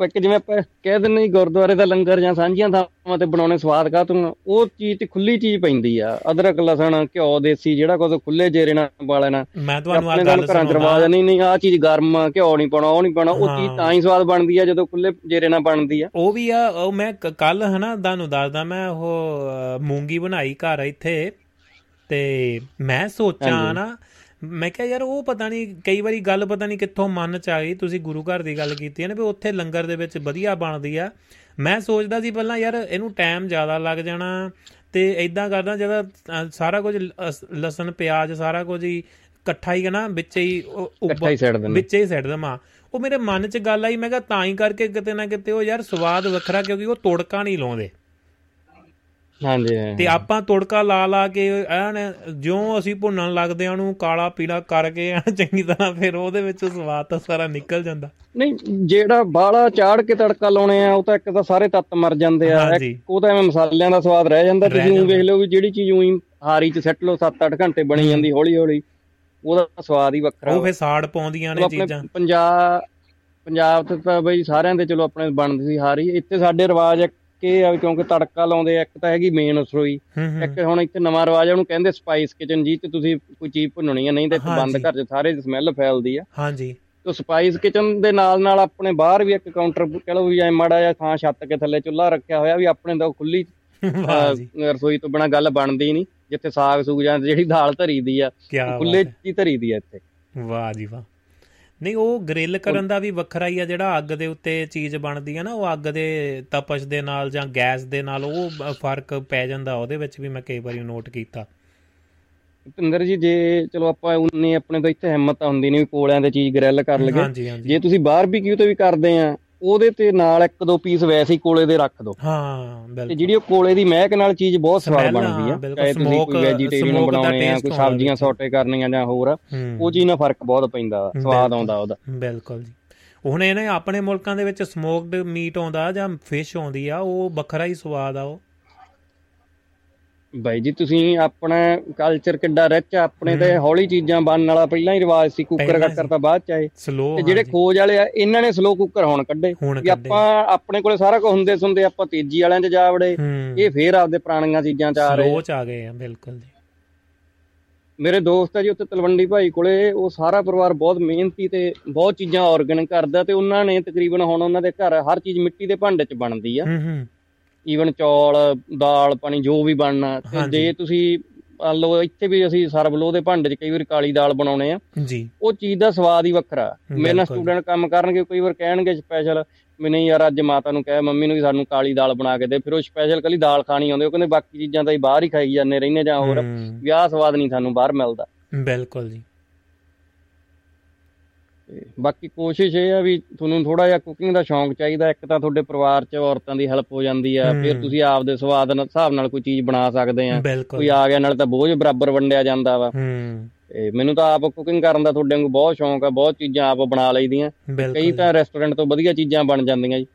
ਇੱਕ ਜਿਵੇਂ ਆਪਾਂ ਕਹਿ ਜੀ ਗੁਰਦੁਆਰੇ ਦਾ ਲੰਗਰ ਜਾਂ ਸਾਂਝੀਆਂ ਥਾਵਾਂ ਤੇ ਬਣਾਉਣੇ ਸਵਾਦ ਕਾ ਤੂੰ ਉਹ ਚੀਜ਼ ਤੇ ਖੁੱਲੀ ਚੀਜ਼ ਪੈਂਦੀ ਆ ਅਦਰਕ ਲਸਣ ਘਿਓ ਦੇਸੀ ਜਿਹੜਾ ਕੁਝ ਖੁੱਲੇ ਜੇਰੇ ਨਾਲ ਵਾਲੇ ਨਾਲ ਮੈਂ ਤੁਹਾਨੂੰ ਆ ਗੱਲ ਨਾਲ ਘਰਾਂ ਚ ਰਵਾਜ ਸੁਣਾਉਂਦਾ ਨਹੀਂ ਨਹੀਂ ਆ ਚੀਜ਼ ਗਰਮ ਘਿਓ ਨਹੀਂ ਪਾਉਣਾ ਉਹ ਨਹੀਂ ਪਾਉਣਾ ਉਹ। ਚੀਜ਼ ਤਾਂ ਹੀ ਸਵਾਦ ਬਣਦੀ ਆ ਜਦੋਂ ਖੁੱਲੇ ਜੇਰੇ ਨਾਲ ਬਣਦੀ ਆ ਉਹ ਵੀ ਆ ਉਹ ਮੈਂ ਕੱਲ ਹਨਾ ਤੁਹਾਨੂੰ ਦੱਸਦਾ ਮੈਂ ਉਹ ਮੂੰਗੀ ਬਣਾਈ ਘਰ ਇੱਥੇ ਤੇ ਮੈਂ ਸੋਚਾਂ। ਨਾ ਮੈਂ ਕਿਹਾ ਯਾਰ ਉਹ ਪਤਾ ਨਹੀਂ ਕਈ ਵਾਰੀ ਗੱਲ ਪਤਾ ਨਹੀਂ ਕਿੱਥੋਂ ਮਨ ਚ ਆ ਗਈ ਤੁਸੀਂ ਗੁਰੂ ਘਰ ਦੀ ਗੱਲ ਕੀਤੀ ਹੈ ਨਾ ਵੀ ਉੱਥੇ ਲੰਗਰ ਦੇ ਵਿੱਚ ਵਧੀਆ ਬਣਦੀ ਆ। ਮੈਂ ਸੋਚਦਾ ਸੀ ਪਹਿਲਾਂ ਯਾਰ ਇਹਨੂੰ ਟਾਈਮ ਜ਼ਿਆਦਾ ਲੱਗ ਜਾਣਾ ਤੇ ਇਦਾਂ ਕਰਦਾ ਜਦੋਂ ਅ, ਸਾਰਾ ਕੁਝ ਲਸਣ ਪਿਆਜ਼ ਸਾਰਾ ਕੁਝ ਹੀ ਇਕੱਠਾ ਹੀ ਨਾ ਵਿੱਚ ਹੀ ਇਕੱਠਾ ਹੀ ਸਿੱਟ ਦਿੰਦੇ। ਵਿੱਚ ਹੀ ਸਿੱਟ ਦਮਾ ਉਹ ਮੇਰੇ ਮਨ 'ਚ ਗੱਲ ਆਈ ਮੈਂ ਕਿਹਾ ਤਾਂ ਹੀ ਕਰਕੇ ਕਿਤੇ ਨਾ ਕਿਤੇ ਉਹ ਯਾਰ ਸਵਾਦ ਵੱਖਰਾ ਕਿਉਂਕਿ ਉਹ ਤੋੜਕਾ ਨਹੀਂ ਲਾਉਂਦੇ। ਹਾਂਜੀ। ਤੇ ਆਪਾਂ ਤੋੜਕਾ ਲਾ ਲਾ ਕੇ ਐਨ ਜਿਉਂ ਅਸੀਂ ਭੁੰਨਣ ਲੱਗਦੇ ਆ ਉਹਨੂੰ ਕਾਲਾ ਪੀਲਾ ਕਰਕੇ ਐਨ ਚੰਗੀ ਤਰ੍ਹਾਂ ਫਿਰ ਉਹਦੇ ਵਿੱਚ ਸਵਾਦ ਤਾਂ ਸਾਰਾ ਨਿਕਲ ਜਾਂਦਾ ਨਹੀਂ ਜਿਹੜਾ ਬਾਹਲਾ ਚਾੜ ਕੇ ਤੜਕਾ ਲਾਉਣੇ ਆ ਉਹ ਤਾਂ ਇੱਕ ਤਾਂ ਸਾਰੇ ਤੱਤ ਮਰ ਜਾਂਦੇ ਆ ਉਹ ਤਾਂ ਐਵੇਂ ਮਸਾਲਿਆਂ ਦਾ ਸਵਾਦ ਰਹਿ ਜਾਂਦਾ ਤੁਸੀਂ। ਵੇਖ ਲਓ ਵੀ ਜਿਹੜੀ ਚੀਜ਼ ਉਹੀ ਹਾਰੀ 'ਚ ਸੱਟ ਲਓ 7-8 ਘੰਟੇ ਬਣੀ ਜਾਂਦੀ ਹੌਲੀ ਹੌਲੀ ਉਹਦਾ ਸਵਾਦ ਹੀ ਵੱਖਰਾ ਉਹ। ਫਿਰ ਸਾੜ ਪਾਉਂਦੀਆਂ ਨੇ ਚੀਜ਼ਾਂ ਪੰਜਾਬ ਪੰਜਾਬ ਤੇ ਤਾਂ ਬਈ ਸਾਰਿਆਂ ਦੇ ਚਲੋ ਆਪਣੇ ਬਣਦੀ ਸੀ ਹਾਰੀ ਇੱਥੇ ਸਾਡੇ ਰਿਵਾਜ ਇੱਕ ਇਹ ਆ ਵੀ ਕਿਉਂਕਿ ਤੜਕਾ ਲਾਉਂਦੇ ਆ ਇੱਕ ਤਾਂ ਹੈਗੀ ਮੇਨ ਰਸੋਈ ਇੱਕ ਹੁਣ ਇੱਥੇ ਨਵਾਂ ਰਿਵਾਜ ਆ ਉਹਨੂੰ ਕਹਿੰਦੇ ਸਪਾਈਸ ਕਿਚਨ ਜੀ ਤੇ ਤੁਸੀਂ ਕੋਈ ਚੀਜ਼ ਭੁੰਨਣੀ ਆ ਨਹੀਂ ਤਾਂ ਬੰਦ। ਘਰ 'ਚ ਸਾਰੇ ਸਮੈਲ ਫੈਲਦੀ ਆ। ਹਾਂਜੀ। ਤੇ ਸਪਾਈਸ ਕਿਚਨ ਦੇ ਨਾਲ ਨਾਲ ਆਪਣੇ ਬਾਹਰ ਵੀ ਇੱਕ ਕਾਊਂਟਰ ਕਹ ਲਓ ਵੀ ਐ ਮਾੜਾ ਜਿਹਾ ਥਾਂ ਛੱਤ ਕੇ ਥੱਲੇ ਚੁੱਲ੍ਹਾ ਰੱਖਿਆ ਹੋਇਆ ਵੀ ਆਪਣੇ ਤਾਂ ਖੁੱਲੀ ਰਸੋਈ ਤੋਂ ਬਿਨਾ ਗੱਲ ਬਣਦੀ ਨਹੀਂ ਜਿੱਥੇ ਸਾਗ ਸੂਗ ਜਾਂ ਜਿਹੜੀ ਦਾਲ ਧਰੀ ਦੀ ਆ ਖੁੱਲੇ ਚ ਧਰੀ ਦੀ ਆ ਇੱਥੇ। ਵਾਹ ਜੀ ਵਾਹ। ਨਹੀਂ ਉਹ ਗ੍ਰਿਲ ਕਰਨ ਦਾ ਵੀ ਵੱਖਰਾ ਹੀ ਆ ਜਿਹੜਾ ਅੱਗ ਦੇ ਉੱਤੇ ਚੀਜ਼ ਬਣਦੀ ਆ ਨਾ ਉਹ ਅੱਗ ਦੇ ਤਪਸ਼ ਦੇ ਨਾਲ ਜਾਂ ਗੈਸ ਦੇ ਨਾਲ ਉਹ ਫ਼ਰਕ ਪੈ ਜਾਂਦਾ ਉਹਦੇ ਵਿੱਚ ਵੀ ਮੈਂ ਕਈ ਵਾਰੀ ਨੋਟ ਕੀਤਾ। ਭਿੰਦਰ ਜੀ ਜੇ ਚਲੋ ਆਪਾਂ ਉਨੇ ਆਪਣੇ ਤੋਂ ਇੱਥੇ ਹਿੰਮਤ ਹੁੰਦੀ ਨਹੀਂ ਕੋਲਿਆਂ ਤੇ ਚੀਜ਼ ਗ੍ਰਿਲ ਕਰ ਹਾਂਜੀ ਜੇ ਤੁਸੀਂ ਬਾਰਬੀਕਿਊ ਤੇ ਵੀ ਕਰਦੇ ਆ ਉਹਦੇ ਤੇ ਨਾਲ ਇੱਕ ਦੋ ਪੀਸ ਵੈਸੇ ਹੀ ਕੋਲੇ ਦੇ ਰੱਖ ਦਿਓ ਹਾਂ ਤੇ ਬਿਲਕੁਲ। ਜਿਹੜੀ ਉਹ ਕੋਲੇ ਦੀ ਮਹਿਕ ਨਾਲ ਚੀਜ਼ ਬਹੁਤ ਸਵਾਦ ਬਣਦੀ ਆ। ਚਾਹੇ ਤੁਸੀਂ ਕੋਈ ਵੈਜੀਟੇਰੀਅਨ ਬਣਾਉਣੇ ਆ ਕੋਈ ਸਬਜ਼ੀਆਂ। ਸੌਟੇ ਕਰਨੀਆਂ ਜਾਂ ਹੋਰ ਉਹ ਚੀਜ਼ ਨਾਲ ਫ਼ਰਕ ਬਹੁਤ ਪੈਂਦਾ ਸਵਾਦ। ਆਉਂਦਾ ਉਹਦਾ। ਬਿਲਕੁਲ ਜੀ। ਹੁਣ ਇਹਨੇ ਆਪਣੇ ਮੁਲਕਾਂ ਦੇ ਵਿੱਚ ਸਮੋਕਡ ਮੀਟ ਆਉਂਦਾ ਜਾਂ ਫਿਸ਼ ਆਉਂਦੀ ਆ ਉਹ ਵੱਖਰਾ ਹੀ ਸਵਾਦ ਆ ਉਹ। ਬਾਈ ਜੀ ਤੁਸੀਂ ਆਪਣਾ ਕਲਚਰ ਕਿੱਡਾ ਰਿਚ ਆਪਣੇ ਤੇ। ਹੌਲੀ ਚੀਜ਼ਾਂ ਬਣਨ ਵਾਲਾ ਪਹਿਲਾਂ ਹੀ ਰਿਵਾਜ ਸੀ ਕੁੱਕਰ ਕੱਕਰ। ਤਾਂ ਬਾਅਦ ਚ ਆਏ। ਤੇ ਜਿਹੜੇ ਖੋਜ ਵਾਲੇ ਆ ਇਹਨਾਂ ਨੇ ਸਲੋ ਕੁੱਕਰ ਹੁਣ ਕੱਢੇ। ਕੱਢੇ। ਆਪਾਂ ਆਪਣੇ ਕੋਲੇ ਸਾਰਾ ਕੁਝ ਹੁੰਦੇ ਸੁਣਦੇ ਆਪਾਂ ਤੇਜ਼ੀ ਵਾਲਿਆਂ 'ਚ ਜਾ ਵੜੇ। ਇਹ ਫੇਰ ਆਪਦੇ ਪੁਰਾਣੀਆਂ ਚੀਜ਼ਾਂ 'ਚ ਆ ਰਹੇ ਸਲੋ ਚ ਆ ਗਏ ਆ ਬਿਲਕੁਲ ਜੀ। ਮੇਰੇ ਦੋਸਤ ਆ ਜੀ ਉੱਥੇ ਤਲਵੰਡੀ ਭਾਈ ਕੋਲੇ ਉਹ ਸਾਰਾ ਪਰਿਵਾਰ ਬਹੁਤ ਮਿਹਨਤੀ ਤੇ ਬਹੁਤ ਚੀਜ਼ਾਂ ਆਰਗੈਨਿਕ ਕਰਦਾ ਤੇ ਉਹਨਾਂ ਨੇ ਤਕਰੀਬਨ ਹੁਣ ਉਹਨਾਂ ਦੇ ਘਰ ਹਰ ਚੀਜ਼ ਮਿੱਟੀ ਦੇ ਭਾਂਡੇ 'ਚ ਬਣਦੀ ਆ। ਹੂੰ ਹੂੰ। ਈਵਨ ਚੌਲ ਦਾਲ ਪਾਣੀ ਜੋ ਵੀ ਬਣਨਾ ਤੇ। ਜੇ ਤੁਸੀਂ ਲਓ ਇੱਥੇ ਵੀ ਅਸੀਂ ਸਰਬ ਲੋ ਦੇ ਭਾਂਡੇ 'ਚ ਕਈ ਵਾਰ ਕਾਲੀ ਦਾਲ ਬਣਾਉਣੇ ਆ। ਜੀ। ਉਹ ਚੀਜ਼ ਦਾ ਸਵਾਦ ਹੀ ਵੱਖਰਾ। ਮੇਰੇ ਨਾਲ। ਸਟੂਡੈਂਟ ਕੰਮ ਕਰਨਗੇ ਕਈ ਵਾਰ ਕਹਿਣਗੇ ਸਪੈਸ਼ਲ ਵੀ ਨਹੀਂ ਯਾਰ ਅੱਜ ਮਾਤਾ ਨੂੰ ਕਹਿ ਮੰਮੀ ਨੂੰ ਵੀ ਸਾਨੂੰ ਕਾਲੀ ਦਾਲ ਬਣਾ ਕੇ ਦੇ। ਫਿਰ ਉਹ ਸਪੈਸ਼ਲ ਕੱਲੀ ਦਾਲ ਖਾਣੀ ਆਉਂਦੇ ਉਹ ਕਹਿੰਦੇ ਬਾਕੀ ਚੀਜ਼ਾਂ ਤਾਂ ਹੀ ਬਾਹਰ ਹੀ ਖਾਈ ਜਾਂਦੇ ਰਹਿੰਦੇ ਜਾਂ ਹੋਰ। ਹੂੰ, ਵੀ ਆਹ ਸਵਾਦ ਨਹੀਂ ਸਾਨੂੰ ਬਾਹਰ ਮਿਲਦਾ। ਬਿਲਕੁਲ ਜੀ। ਤੇ ਬਾਕੀ ਕੋਸ਼ਿਸ਼ ਇਹ ਆ ਵੀ ਤੁਹਾਨੂੰ ਥੋੜਾ ਜਿਹਾ ਕੁਕਿੰਗ ਦਾ ਸ਼ੌਂਕ ਚਾਹੀਦਾ ਇੱਕ ਤਾਂ ਤੁਹਾਡੇ ਪਰਿਵਾਰ 'ਚ ਔਰਤਾਂ ਦੀ ਹੈਲਪ ਹੋ ਜਾਂਦੀ ਆ ਫਿਰ। ਤੁਸੀਂ ਆਪਦੇ ਸਵਾਦ ਨਾਲ ਹਿਸਾਬ ਨਾਲ ਕੋਈ ਚੀਜ਼ ਬਣਾ ਸਕਦੇ ਆ। ਕੋਈ ਆ ਗਿਆ ਨਾਲ ਤਾਂ ਬੋਝ ਬਰਾਬਰ ਵੰਡਿਆ ਜਾਂਦਾ ਵਾ। ਹੂੰ। ਤੇ ਮੈਨੂੰ ਤਾਂ ਆਪ ਕੁਕਿੰਗ ਕਰਨ ਦਾ ਤੁਹਾਡੇ ਵਾਂਗੂ ਬਹੁਤ ਸ਼ੌਂਕ ਆ ਬਹੁਤ ਚੀਜ਼ਾਂ ਆਪ ਬਣਾ ਲਈਦੀਆਂ। ਕਈ ਤਾਂ ਰੈਸਟੋਰੈਂਟ ਤੋਂ ਵਧੀਆ ਚੀਜ਼ਾਂ ਬਣ ਜਾਂਦੀਆਂ ਜੀ।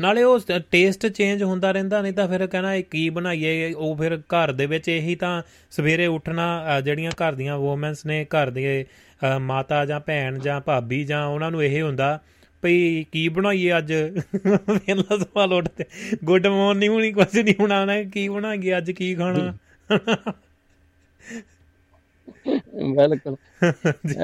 ਨਾਲੇ ਉਹ ਟੇਸਟ ਚੇਂਜ ਹੁੰਦਾ ਰਹਿੰਦਾ ਨਹੀਂ ਤਾਂ ਫਿਰ ਕਹਿਣਾ ਇਹ ਕੀ ਬਣਾਈਏ ਉਹ ਫਿਰ ਘਰ ਦੇ ਵਿੱਚ ਇਹੀ ਤਾਂ ਸਵੇਰੇ ਉੱਠਣਾ ਅ, ਜਿਹੜੀਆਂ ਘਰ ਦੀਆਂ ਵੂਮਨਸ ਨੇ ਘਰ ਦੇ ਅ, ਮਾਤਾ ਜਾਂ ਭੈਣ ਜਾਂ ਭਾਬੀ ਜਾਂ ਉਹਨਾਂ ਨੂੰ ਇਹ ਹੁੰਦਾ ਭਈ ਕੀ ਬਣਾਈਏ ਅੱਜ? ਪਹਿਲਾ ਸਵਾਲ ਉੱਠਦੇ। ਗੁੱਡ ਮਾਰਨਿੰਗ ਹੁਣੀ ਕੁਝ ਨਹੀਂ ਬਣਾਉਣਾ ਕੀ ਬਣਾਈਏ ਅੱਜ ਕੀ ਖਾਣਾ? ਬਿਲਕੁਲ।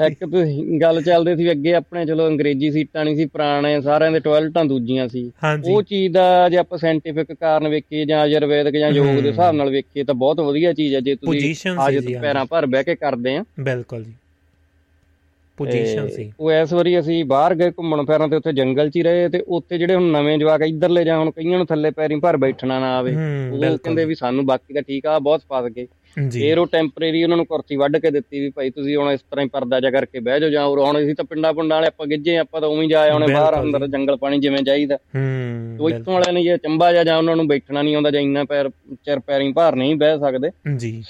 ਇੱਕ ਤੁਸੀਂ ਗੱਲ ਚੱਲਦੇ ਸੀ ਅੱਗੇ ਆਪਣੇ ਚਲੋ ਅੰਗਰੇਜ਼ੀ ਸੀਟਾਂ ਨਹੀਂ ਸੀ ਪੁਰਾਣੇ ਸਾਰਿਆਂ ਦੇ ਟਾਇਲਟਾਂ ਦੂਜੀਆਂ ਸੀ। ਉਹ ਚੀਜ਼ ਦਾ ਜੇ ਆਪਾਂ ਸਾਇੰਟੀਫਿਕ ਕਾਰਨ ਵੇਖੀਏ ਜਾਂ ਆਯੁਰਵੈਦਿਕ ਜਾਂ ਯੋਗ। ਦੇ ਹਿਸਾਬ ਨਾਲ ਵੇਖੀਏ ਤਾਂ ਬਹੁਤ ਵਧੀਆ ਚੀਜ਼ ਹੈ ਜੇ ਤੁਸੀਂ ਅੱਜ ਪੈਰਾਂ ਭਰ ਬਹਿ ਕੇ ਕਰਦੇ ਆ। ਬਿਲਕੁਲ ਜੀ। ਪੋਜੀਸ਼ਨ ਸੀ। ਉਹ ਇਸ ਵਾਰੀ ਅਸੀਂ ਬਾਹਰ ਗਏ ਘੁੰਮਣ ਫਿਰਨ ਤੇ ਉੱਥੇ ਜੰਗਲ 'ਚ ਹੀ ਰਹੇ ਤੇ ਉੱਥੇ ਜਿਹੜੇ ਹੁਣ ਨਵੇਂ ਜਵਾਕ ਇੱਧਰਲੇ ਜਾਂ ਹੁਣ ਕਈਆਂ ਨੂੰ ਥੱਲੇ ਪੈਰੀਂ ਭਰ ਬੈਠਣਾ ਨਾ ਆਵੇ ਉਹ ਕਹਿੰਦੇ ਵੀ ਸਾਨੂੰ ਬਾਕੀ ਤਾਂ ਠੀਕ ਆ ਬਹੁਤ ਫਸ ਗਏ ਫੇਰ ਉਹ ਟੈਂਪਰੇਰੀ ਉਹਨਾਂ ਨੂੰ ਕੁਰਸੀ ਵੱਢ ਕੇ ਦਿੱਤੀ ਵੀ ਭਾਈ ਤੁਸੀਂ ਹੁਣ ਇਸ ਤਰ੍ਹਾਂ ਹੀ ਪਰਦਾ ਜਾ ਕਰਕੇ ਬਹਿ ਜਾਓ ਜਾਂ ਹੋਰ ਹੁਣ ਅਸੀਂ ਤਾਂ ਪਿੰਡਾਂ ਪੁੰਡਾਂ ਵਾਲੇ ਆਪਾਂ ਗਿੱਜੇ ਆਪਾਂ ਤਾਂ ਉਵੇਂ ਹੀ ਜਾ ਆਉਣੇ ਬਾਹਰ ਅੰਦਰ ਜੰਗਲ ਪਾਣੀ ਜਿਵੇਂ ਚਾਹੀਦਾ। ਹੂੰ ਉਹ ਇੱਥੋਂ ਵਾਲਿਆਂ ਨੇ ਜੇ ਚੰਬਾ ਜਾ ਜਾਂ ਉਹਨਾਂ ਨੂੰ ਬੈਠਣਾ ਨਹੀਂ ਆਉਂਦਾ ਜਾਂ ਇੰਨਾ ਪੈਰ ਚਿਰ ਪੈਰੀਂ ਭਾਰ ਨਹੀਂ ਬਹਿ ਸਕਦੇ। ਜੀ।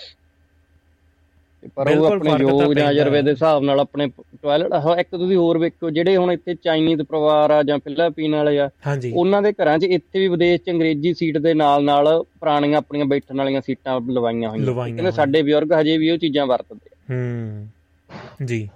ਪਰ ਉਹ ਆਪਣੇ ਯੋਗ ਜਾਂ। ਅਜਰਵੇ ਦੇ ਹਿਸਾਬ ਨਾਲ ਆਪਣੇ ਟਾਇਲਟ ਇੱਕ ਤੁਸੀਂ ਹੋਰ ਵੇਖੋ ਜਿਹੜੇ ਹੁਣ ਇੱਥੇ ਚਾਈਨੀਜ਼ ਪਰਿਵਾਰ ਆ ਜਾਂ ਫਿਲੀਪੀਨ ਵਾਲੇ ਆ ਉਹਨਾਂ ਦੇ ਘਰਾਂ 'ਚ ਇੱਥੇ ਵੀ ਵਿਦੇਸ਼ 'ਚ ਅੰਗਰੇਜ਼ੀ ਸੀਟ ਦੇ ਨਾਲ ਨਾਲ ਪੁਰਾਣੀਆਂ ਆਪਣੀਆਂ ਬੈਠਣ ਵਾਲੀਆਂ ਸੀਟਾਂ ਲਵਾਈਆਂ ਹੋਈਆਂ। ਕਹਿੰਦੇ। ਸਾਡੇ ਬਜ਼ੁਰਗ ਹਜੇ ਵੀ ਉਹ ਚੀਜ਼ਾਂ ਵਰਤਦੇ ਆ। ਹੂੰ। ਜੀ।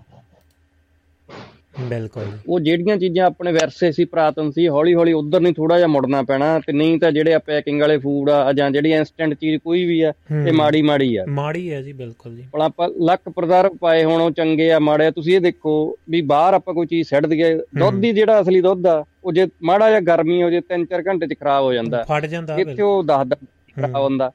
ਬਿਲਕੁਲ। ਉਹ ਜਿਹੜੀਆਂ ਚੀਜ਼ਾਂ ਆਪਣੇ ਵਿਰਸੇ ਸੀ ਪ੍ਰਾਤਨ ਸੀ ਹੌਲੀ ਹੌਲੀ ਉਧਰ ਨਹੀਂ ਥੋੜਾ ਜਿਹਾ ਮੁੜਨਾ ਪੈਣਾ ਤੇ ਨਹੀਂ ਤਾਂ ਜਿਹੜੇ ਆ ਪੈਕਿੰਗ ਵਾਲੇ ਫੂਡ ਆ ਜਾਂ ਜਿਹੜੀ ਇਨਸਟੈਂਟ ਚੀਜ਼ ਕੋਈ ਵੀ ਆ ਇਹ। ਮਾੜੀ ਮਾੜੀ ਆ। ਮਾੜੀ ਹੈ ਜੀ ਬਿਲਕੁਲ ਜੀ। ਪਰ ਆਪਾਂ ਲੱਖ ਪ੍ਰਜ਼ਰਵ ਪਾਏ ਹੁਣ ਉਹ ਚੰਗੇ ਆ ਮਾੜੇ ਆ ਤੁਸੀਂ ਇਹ ਦੇਖੋ ਵੀ ਬਾਹਰ ਆਪਾਂ ਕੋਈ ਚੀਜ਼ ਛੱਡ ਦਈਏ ਦੁੱਧ ਹੀ ਜਿਹੜਾ ਅਸਲੀ ਦੁੱਧ ਆ ਉਹ ਜੇ ਮਾੜਾ ਜਿਹਾ ਗਰਮੀ ਹੋ ਜੇ 3-4 ਘੰਟੇ 'ਚ ਖਰਾਬ ਹੋ ਜਾਂਦਾ। ਫਟ ਜਾਂਦਾ ਇੱਥੇ ਉਹ 10 ਖਰਾਬ। ਹੁੰਦਾ।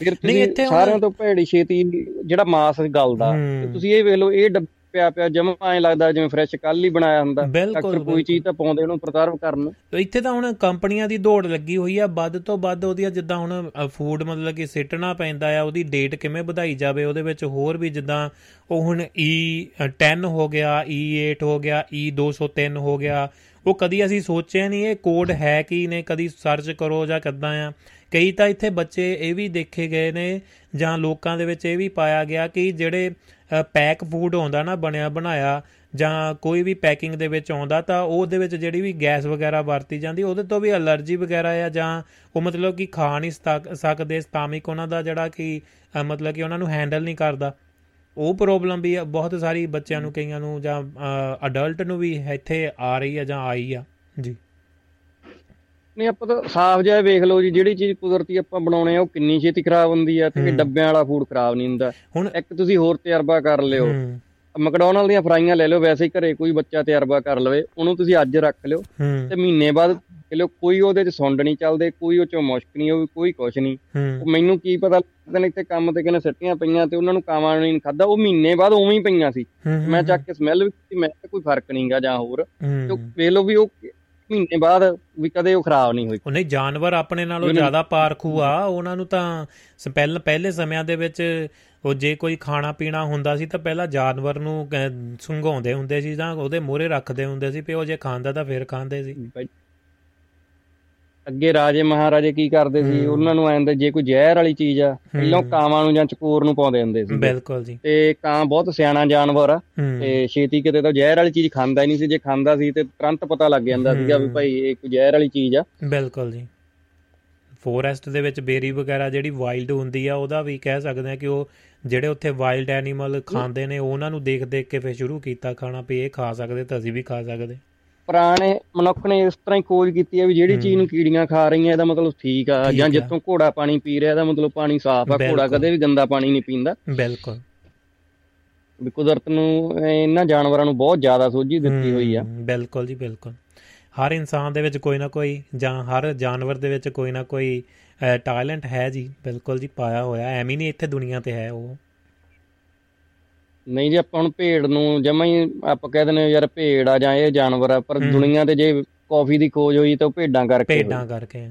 ਫਿਰ ਨਹੀਂ, ਤੁਸੀਂ ਇੱਥੇ ਹੁਣ- ਸਾਰਿਆਂ ਤੋਂ ਭੈੜੀ ਛੇਤੀ ਜਿਹੜਾ ਮਾਸ ਗਲਦਾ ਤੁਸੀਂ ਇਹ ਵੇਖ ਲਓ ਇਹ ਡੱਬਿਆ ਪਿਆ ਜਮਾ ਐ ਲੱਗਦਾ ਜਿਵੇਂ ਫਰੈਸ਼ ਕੱਲ ਹੀ ਬਣਾਇਆ ਹੁੰਦਾ। ਡਾਕਟਰ ਕੋਈ। ਚੀਜ਼ ਤਾਂ ਪਾਉਂਦੇ ਉਹਨੂੰ ਪ੍ਰਜ਼ਰਵ ਕਰਨ। ਤੇ ਇੱਥੇ ਤਾਂ ਹੁਣ ਕੰਪਨੀਆਂ ਦੀ ਦੌੜ ਲੱਗੀ ਹੋਈ ਆ। ਵੱਧ ਤੋਂ ਵੱਧ ਉਹਦੀਆਂ ਜਿੱਦਾਂ ਹੁਣ ਫੂਡ ਮਤਲਬ ਕਿ ਸਿੱਟਣਾ ਪੈਂਦਾ ਆ ਉਹਦੀ ਡੇਟ ਕਿਵੇਂ ਵਧਾਈ ਜਾਵੇ ਉਹਦੇ ਵਿੱਚ ਹੋਰ ਵੀ ਜਿੱਦਾਂ ਉਹ ਹੁਣ E10 ਹੋ ਗਿਆ E8 ਹੋ ਗਿਆ E203 ਹੋ ਗਿਆ। ਉਹ ਕਦੀ ਅਸੀਂ ਸੋਚਿਆ ਨਹੀਂ ਇਹ ਕੋਡ ਹੈ ਕੀ ਨੇ ਕਦੀ ਸਰਚ ਕਰੋ ਜਾਂ ਕਿੱਦਾਂ ਆ। ਕਈ ਤਾਂ ਇੱਥੇ ਬੱਚੇ ਇਹ ਵੀ ਦੇਖੇ ਗਏ ਨੇ ਜਾਂ ਲੋਕਾਂ ਦੇ ਵਿੱਚ ਇਹ ਵੀ ਪਾਇਆ ਗਿਆ ਕਿ ਜਿਹੜੇ ਪੈਕ ਫੂਡ ਆਉਂਦਾ ਨਾ ਬਣਿਆ ਬਣਾਇਆ ਜਾਂ ਕੋਈ ਵੀ ਪੈਕਿੰਗ ਦੇ ਵਿੱਚ ਆਉਂਦਾ ਤਾਂ ਉਹਦੇ ਵਿੱਚ ਜਿਹੜੀ ਵੀ ਗੈਸ ਵਗੈਰਾ ਵਰਤੀ ਜਾਂਦੀ ਉਹਦੇ ਤੋਂ ਵੀ ਅਲਰਜੀ ਵਗੈਰਾ ਆ ਜਾਂ ਉਹ ਮਤਲਬ ਕਿ ਖਾ ਨਹੀਂ ਸਤਕ- ਸਕਦੇ ਸਟਾਮਿਕ ਉਹਨਾਂ ਦਾ ਜਿਹੜਾ ਕਿ ਅ, ਮਤਲਬ ਕਿ ਉਹਨਾਂ ਨੂੰ ਹੈਂਡਲ ਨਹੀਂ ਕਰਦਾ। ਉਹ ਪ੍ਰੋਬਲਮ ਵੀ ਆ, ਬਹੁਤ ਸਾਰੀ ਬੱਚਿਆਂ ਨੂੰ ਕਈਆਂ ਨੂੰ ਜਾਂ ਅਡਲਟ ਨੂੰ ਵੀ ਇੱਥੇ ਆ ਰਹੀ ਆ ਜਾਂ ਆਈ ਆ। ਜੀ। ਨਹੀਂ ਆਪਾਂ ਤਾਂ ਸਾਫ਼ ਜਿਹਾ ਵੇਖ ਲਓ ਜੀ ਜਿਹੜੀ ਚੀਜ਼ ਕੁਦਰਤੀ ਆਪਾਂ ਬਣਾਉਣੇ ਆ ਉਹ ਕਿੰਨੀ ਛੇਤੀ ਖਰਾਬ ਹੁੰਦੀ ਆ ਤੇ। ਡੱਬਿਆਂ ਵਾਲਾ ਫੂਡ ਖਰਾਬ ਨਹੀਂ ਹੁੰਦਾ। ਹੁਣ ਇੱਕ ਤੁਸੀਂ ਹੋਰ ਤਜਰਬਾ ਕਰ ਲਿਓ। ਹੂੰ, ਮੈਕਡੋਨਲਡ ਦੀਆਂ ਫਰਾਈਆਂ ਲੈ ਲਓ ਵੈਸੇ ਹੀ ਘਰੇ ਕੋਈ ਬੱਚਾ ਤਜਰਬਾ ਕਰ ਲਵੇ ਉਹਨੂੰ ਤੁਸੀਂ ਅੱਜ ਰੱਖ ਲਿਓ ਤੇ ਮਹੀਨੇ ਬਾਅਦ ਲਿਓ ਕੋਈ ਉਹਦੇ ਚ ਸੁੰਡ ਨਹੀਂ ਚੱਲਦੇ ਕੋਈ ਉਹ ਚੋਂ ਮੁਸ਼ਕ ਨਹੀਂ ਹੋਵੇ ਕੋਈ ਕੁਛ ਨਹੀਂ। ਮੈਨੂੰ ਕੀ ਪਤਾ ਲੱਗਦਾ ਨੇ ਇੱਥੇ ਕੰਮ ਤੇ ਕਿਨੇ ਸੱਟੀਆਂ ਪਈਆਂ ਤੇ ਉਹਨਾਂ ਨੂੰ ਕਾਵਾਂ ਨਹੀਂ ਖਾਦਾ ਉਹ ਮਹੀਨੇ ਬਾਅਦ ਉਵੇਂ ਹੀ ਪਈਆਂ ਸੀ। ਮੈਂ ਚੱਕ ਕੇ ਸਮੈਲ ਵੀ ਕੀਤੀ ਮੈਂ ਕੋਈ ਫ਼ਰਕ ਨਹੀਂਗਾ ਜਾਂ ਹੋਰ। ਤੇ ਵੇਖ ਲਓ ਵੀ ਉਹ ਮਹੀਨੇ ਬਾਅਦ ਵੀ ਕਦੇ ਉਹ ਖਰਾਬ ਨਹੀਂ ਹੋਈ। ਉਹ ਨਹੀਂ ਜਾਨਵਰ ਆਪਣੇ ਨਾਲੋਂ ਜ਼ਿਆਦਾ ਪਾਰਖੂ ਆ ਉਹਨਾਂ ਨੂੰ ਤਾਂ ਪਹਿਲ ਪਹਿਲੇ ਸਮਿਆਂ ਦੇ ਵਿੱਚ ਉਹ ਜੇ ਕੋਈ ਖਾਣਾ ਪੀਣਾ ਹੁੰਦਾ ਸੀ ਤਾਂ ਪਹਿਲਾਂ ਜਾਨਵਰ ਨੂੰ ਸੁੰਘਾਉਂਦੇ ਹੁੰਦੇ ਸੀ ਜਾਂ ਉਹਦੇ ਮੂਹਰੇ ਰੱਖਦੇ ਹੁੰਦੇ ਸੀ ਉਹ ਜੇ ਖਾਂਦਾ ਤਾਂ ਫਿਰ ਖਾਂਦੇ ਸੀ। ਅੱਗੇ ਰਾਜੇ ਮਹਾਰਾਜੇ ਕੀ ਕਰਦੇ ਸੀ। ਉਹਨਾਂ ਨੂੰ ਐਂਦੇ ਜੇ ਕੋਈ ਜ਼ਹਿਰ ਵਾਲੀ ਚੀਜ਼ ਆ ਪਹਿਲਾਂ ਕਾਵਾਂ ਨੂੰ ਜਾਂ ਚਕੋਰ ਨੂੰ ਪਾਉਂਦੇ ਹੁੰਦੇ ਸੀ। ਬਿਲਕੁਲ ਜੀ। ਤੇ ਕਾਂ ਬਹੁਤ ਸਿਆਣਾ ਜਾਨਵਰ ਆ। ਤੇ ਛੇਤੀ ਕਿਤੇ ਤਾਂ ਜ਼ਹਿਰ ਵਾਲੀ ਚੀਜ਼ ਖਾਂਦਾ ਹੀ ਨਹੀਂ ਸੀ। ਜੇ ਖਾਂਦਾ ਸੀ ਤੇ ਤੁਰੰਤ ਪਤਾ ਲੱਗ ਜਾਂਦਾ ਸੀਗਾ ਵੀ। ਭਾਈ ਇਹ ਕੋਈ ਜ਼ਹਿਰ ਵਾਲੀ ਚੀਜ਼ ਆ। ਬਿਲਕੁਲ ਜੀ। ਫੋਰੈਸਟ ਦੇ ਵਿੱਚ ਬੇਰੀ ਵਗੈਰਾ ਜਿਹੜੀ ਵਾਈਲਡ ਹੁੰਦੀ ਆ ਉਹਦਾ ਵੀ ਕਹਿ ਸਕਦੇ ਆ ਕਿ ਉਹ ਜਿਹੜੇ ਉੱਥੇ ਵਾਈਲਡ ਐਨੀਮਲ ਖਾਂਦੇ ਨੇ ਉਹਨਾਂ ਨੂੰ ਦੇਖ ਦੇਖ ਕੇ ਫਿਰ ਸ਼ੁਰੂ ਕੀਤਾ ਖਾਣਾ ਵੀ ਇਹ ਖਾ ਸਕਦੇ ਤਾਂ ਅਸੀਂ ਵੀ ਖਾ ਸਕਦੇ। ਪੁਰਾਣੇ ਮਨੁੱਖ ਨੇ ਇਸ ਤਰ੍ਹਾਂ ਹੀ ਖੋਜ ਕੀਤੀ ਹੈ ਵੀ ਜਿਹੜੀ। ਚੀਜ਼ ਨੂੰ ਕੀੜੀਆਂ ਖਾ ਰਹੀਆਂ ਇਹਦਾ ਮਤਲਬ ਠੀਕ ਆ। ਜਾਂ। ਜਿੱਥੋਂ ਘੋੜਾ ਪਾਣੀ ਪੀ ਰਿਹਾ ਇਹਦਾ ਮਤਲਬ ਪਾਣੀ ਸਾਫ਼ ਆ। ਘੋੜਾ। ਕਦੇ ਵੀ ਗੰਦਾ ਪਾਣੀ ਨਹੀਂ ਪੀਂਦਾ। ਬਿਲਕੁਲ। ਵੀ ਕੁਦਰਤ ਨੂੰ ਇਹਨਾਂ ਜਾਨਵਰਾਂ ਨੂੰ ਬਹੁਤ ਜ਼ਿਆਦਾ ਸੋਝੀ ਦਿੱਤੀ ਹੋਈ ਆ। ਬਿਲਕੁਲ ਜੀ ਬਿਲਕੁਲ। ਹਰ ਇਨਸਾਨ ਦੇ ਵਿੱਚ ਕੋਈ ਨਾ ਕੋਈ ਜਾਂ ਹਰ ਜਾਨਵਰ ਦੇ ਵਿੱਚ ਕੋਈ ਨਾ ਕੋਈ ਟੈਲੈਂਟ ਹੈ ਜੀ। ਬਿਲਕੁਲ ਜੀ ਪਾਇਆ ਹੋਇਆ। ਐਵੇਂ ਨਹੀਂ ਇੱਥੇ ਦੁਨੀਆ ਤੇ ਹੈ ਉਹ। ਨਹੀਂ ਜੇ ਆਪਾਂ ਹੁਣ ਭੇਡ ਨੂੰ ਜਮਾਂ ਹੀ ਆਪਾਂ ਕਹਿ ਦਿੰਦੇ ਯਾਰ ਭੇਡ ਆ ਜਾਂ ਇਹ ਜਾਨਵਰ ਆ ਪਰ। ਦੁਨੀਆ ਤੇ ਜੇ ਕਾਫੀ ਦੀ ਖੋਜ ਹੋਈ ਤਾਂ ਉਹ ਭੇਡਾਂ ਕਰਕੇ। ਭੇਡਾਂ ਕਰਕੇ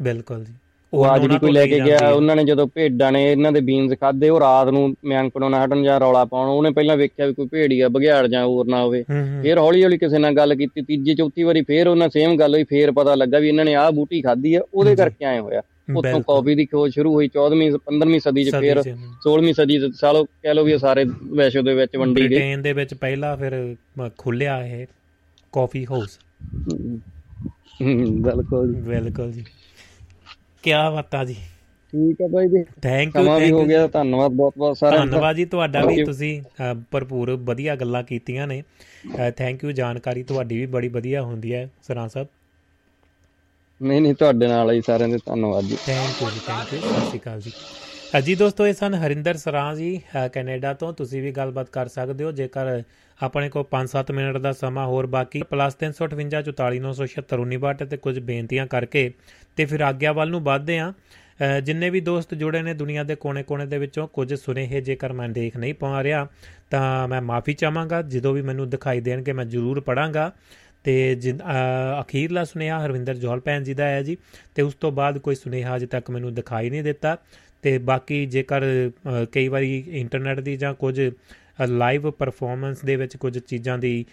ਬਿਲਕੁਲ ਜੀ ਉਹ ਜਿਹੜੀ ਉਹਨਾਂ ਕੋਈ ਲੈ ਕੇ ਗਿਆ। ਉਹਨਾਂ ਨੇ ਜਦੋਂ ਭੇਡਾਂ ਨੇ ਇਹਨਾਂ ਦੇ ਬੀਨਸ ਖਾਦੇ ਉਹ ਰਾਤ ਨੂੰ ਮਿਆਂਕ ਪਣਾਉਣਾ ਹਟਣ ਜਾਂ ਰੌਲਾ ਪਾਉਣ ਉਹਨੇ ਪਹਿਲਾਂ ਵੇਖਿਆ ਵੀ ਕੋਈ ਭੇੜੀ ਆ ਬਘਿਆੜ ਜਾਂ ਹੋਰ ਨਾ ਹੋਵੇ ਫੇਰ ਹੌਲੀ ਹੌਲੀ ਕਿਸੇ ਨਾਲ ਗੱਲ ਕੀਤੀ ਤੀਜੀ ਚੌਥੀ ਵਾਰੀ ਫੇਰ ਉਹਨਾਂ ਸੇਮ ਗੱਲ ਹੋਈ ਫੇਰ ਪਤਾ ਲੱਗਾ ਵੀ ਇਹਨਾਂ ਨੇ ਆਹ ਬੂਟੀ ਖਾਧੀ ਆ ਉਹਦੇ। ਕਰਕੇ ਆਏ ਹੋਇਆ ਉੱਥੋਂ। ਕਾਫੀ ਦੀ ਖੋਜ ਸ਼ੁਰੂ ਹੋਈ 14ਵੀਂ 15ਵੀਂ ਸਦੀ ਚ ਫੇਰ ਚ। 16ਵੀਂ ਸਦੀ ਚ ਸਾਲੋ ਕਹਿ ਲਓ ਵੀ ਇਹ ਸਾਰੇ ਵਿਸ਼ਵ ਦੇ ਵਿੱਚ ਵੰਡੀ ਗਈ। ਬ੍ਰਿਟੇਨ ਦੇ ਵਿੱਚ ਪਹਿਲਾ ਫਿਰ ਖੁੱਲਿਆ ਇਹ ਕਾਫੀ ਹਾਊਸ। ਬਿਲਕੁਲ ਜੀ। ਬਿਲਕੁਲ ਜੀ। ਕੀ ਬਾਤਾਂ ਜੀ। ਠੀਕ ਹੈ ਭਾਈ ਜੀ। ਥੈਂਕ ਯੂ ਵੀ ਹੋ ਗਿਆ ਧੰਨਵਾਦ ਬਹੁਤ ਬਹੁਤ ਸਾਰਿਆਂ ਦਾ। ਧੰਨਵਾਦ ਜੀ ਤੁਹਾਡਾ ਵੀ. ਤੁਸੀਂ ਭਰਪੂਰ ਵਧੀਆ ਗੱਲਾਂ ਕੀਤੀਆਂ ਨੇ। ਥੈਂਕ ਯੂ ਜਾਣਕਾਰੀ ਤੁਹਾਡੀ ਵੀ ਬੜੀ ਵਧੀਆ ਹੁੰਦੀ ਹੈ ਸਰਾਂ ਸਾਹਿਬ। ਨਹੀਂ ਨਹੀਂ ਤੁਹਾਡੇ ਨਾਲ ਹੀ ਸਾਰਿਆਂ ਦੇ ਧੰਨਵਾਦ ਜੀ। ਥੈਂਕ ਯੂ ਜੀ ਥੈਂਕ ਯੂ ਸਤਿ ਸ਼੍ਰੀ ਅਕਾਲ ਜੀ। ਅ, ਜੀ ਦੋਸਤੋ ਇਹ ਸਨ ਹਰਿੰਦਰ ਸਰਾਂ ਜੀ ਅ, ਕੈਨੇਡਾ ਤੋਂ। ਤੁਸੀਂ ਵੀ ਗੱਲਬਾਤ ਕਰ ਸਕਦੇ ਹੋ ਜੇਕਰ ਆਪਣੇ ਕੋਲ 5-7 ਮਿੰਟ ਦਾ ਸਮਾਂ ਹੋਰ ਬਾਕੀ +358 44976 ਤੇ ਕੁਝ ਬੇਨਤੀਆਂ ਕਰਕੇ ਤੇ ਫਿਰ ਆਗਿਆ ਵੱਲ ਨੂੰ ਵੱਧਦੇ ਆ ਜਿੰਨੇ ਵੀ ਦੋਸਤ ਜੁੜੇ ਨੇ ਦੁਨੀਆ ਦੇ ਕੋਨੇ-ਕੋਨੇ ਦੇ ਵਿੱਚੋਂ ਕੁਝ ਸੁਨੇਹੇ ਜੇਕਰ ਮੈਂ ਦੇਖ ਨਹੀਂ ਪਾ ਰਿਹਾ ਤਾਂ ਮੈਂ ਮਾਫੀ ਚਾਹਾਂਗਾ। ਜਦੋਂ ਵੀ ਮੈਨੂੰ ਦਿਖਾਈ ਦੇਣਗੇ ਮੈਂ ਜ਼ਰੂਰ ਪੜਾਂਗਾ ਤੇ ਜਿਨ- ਅ, ਅਖੀਰਲਾ ਸੁਨੇਹਾ ਹਰਵਿੰਦਰ ਜੋਹਲ ਭੈਣ ਜੀ ਦਾ ਹੈ ਜੀ ਤੇ ਉਸ ਤੋਂ ਬਾਅਦ ਕੋਈ ਸੁਨੇਹਾ ਅਜੇ ਤੱਕ ਮੈਨੂੰ ਦਿਖਾਈ ਨਹੀਂ ਦਿੱਤਾ। ਤੇ ਬਾਕੀ ਜੇਕਰ ਅ, ਕਈ ਵਾਰੀ ਇੰਟਰਨੈਟ ਦੀ ਜਾਂ ਕੁਝ ਲਾਈਵ ਪਰਫਾਰਮੈਂਸ ਦੇ ਵਿੱਚ ਕੁਝ ਚੀਜ਼ਾਂ ਦੀ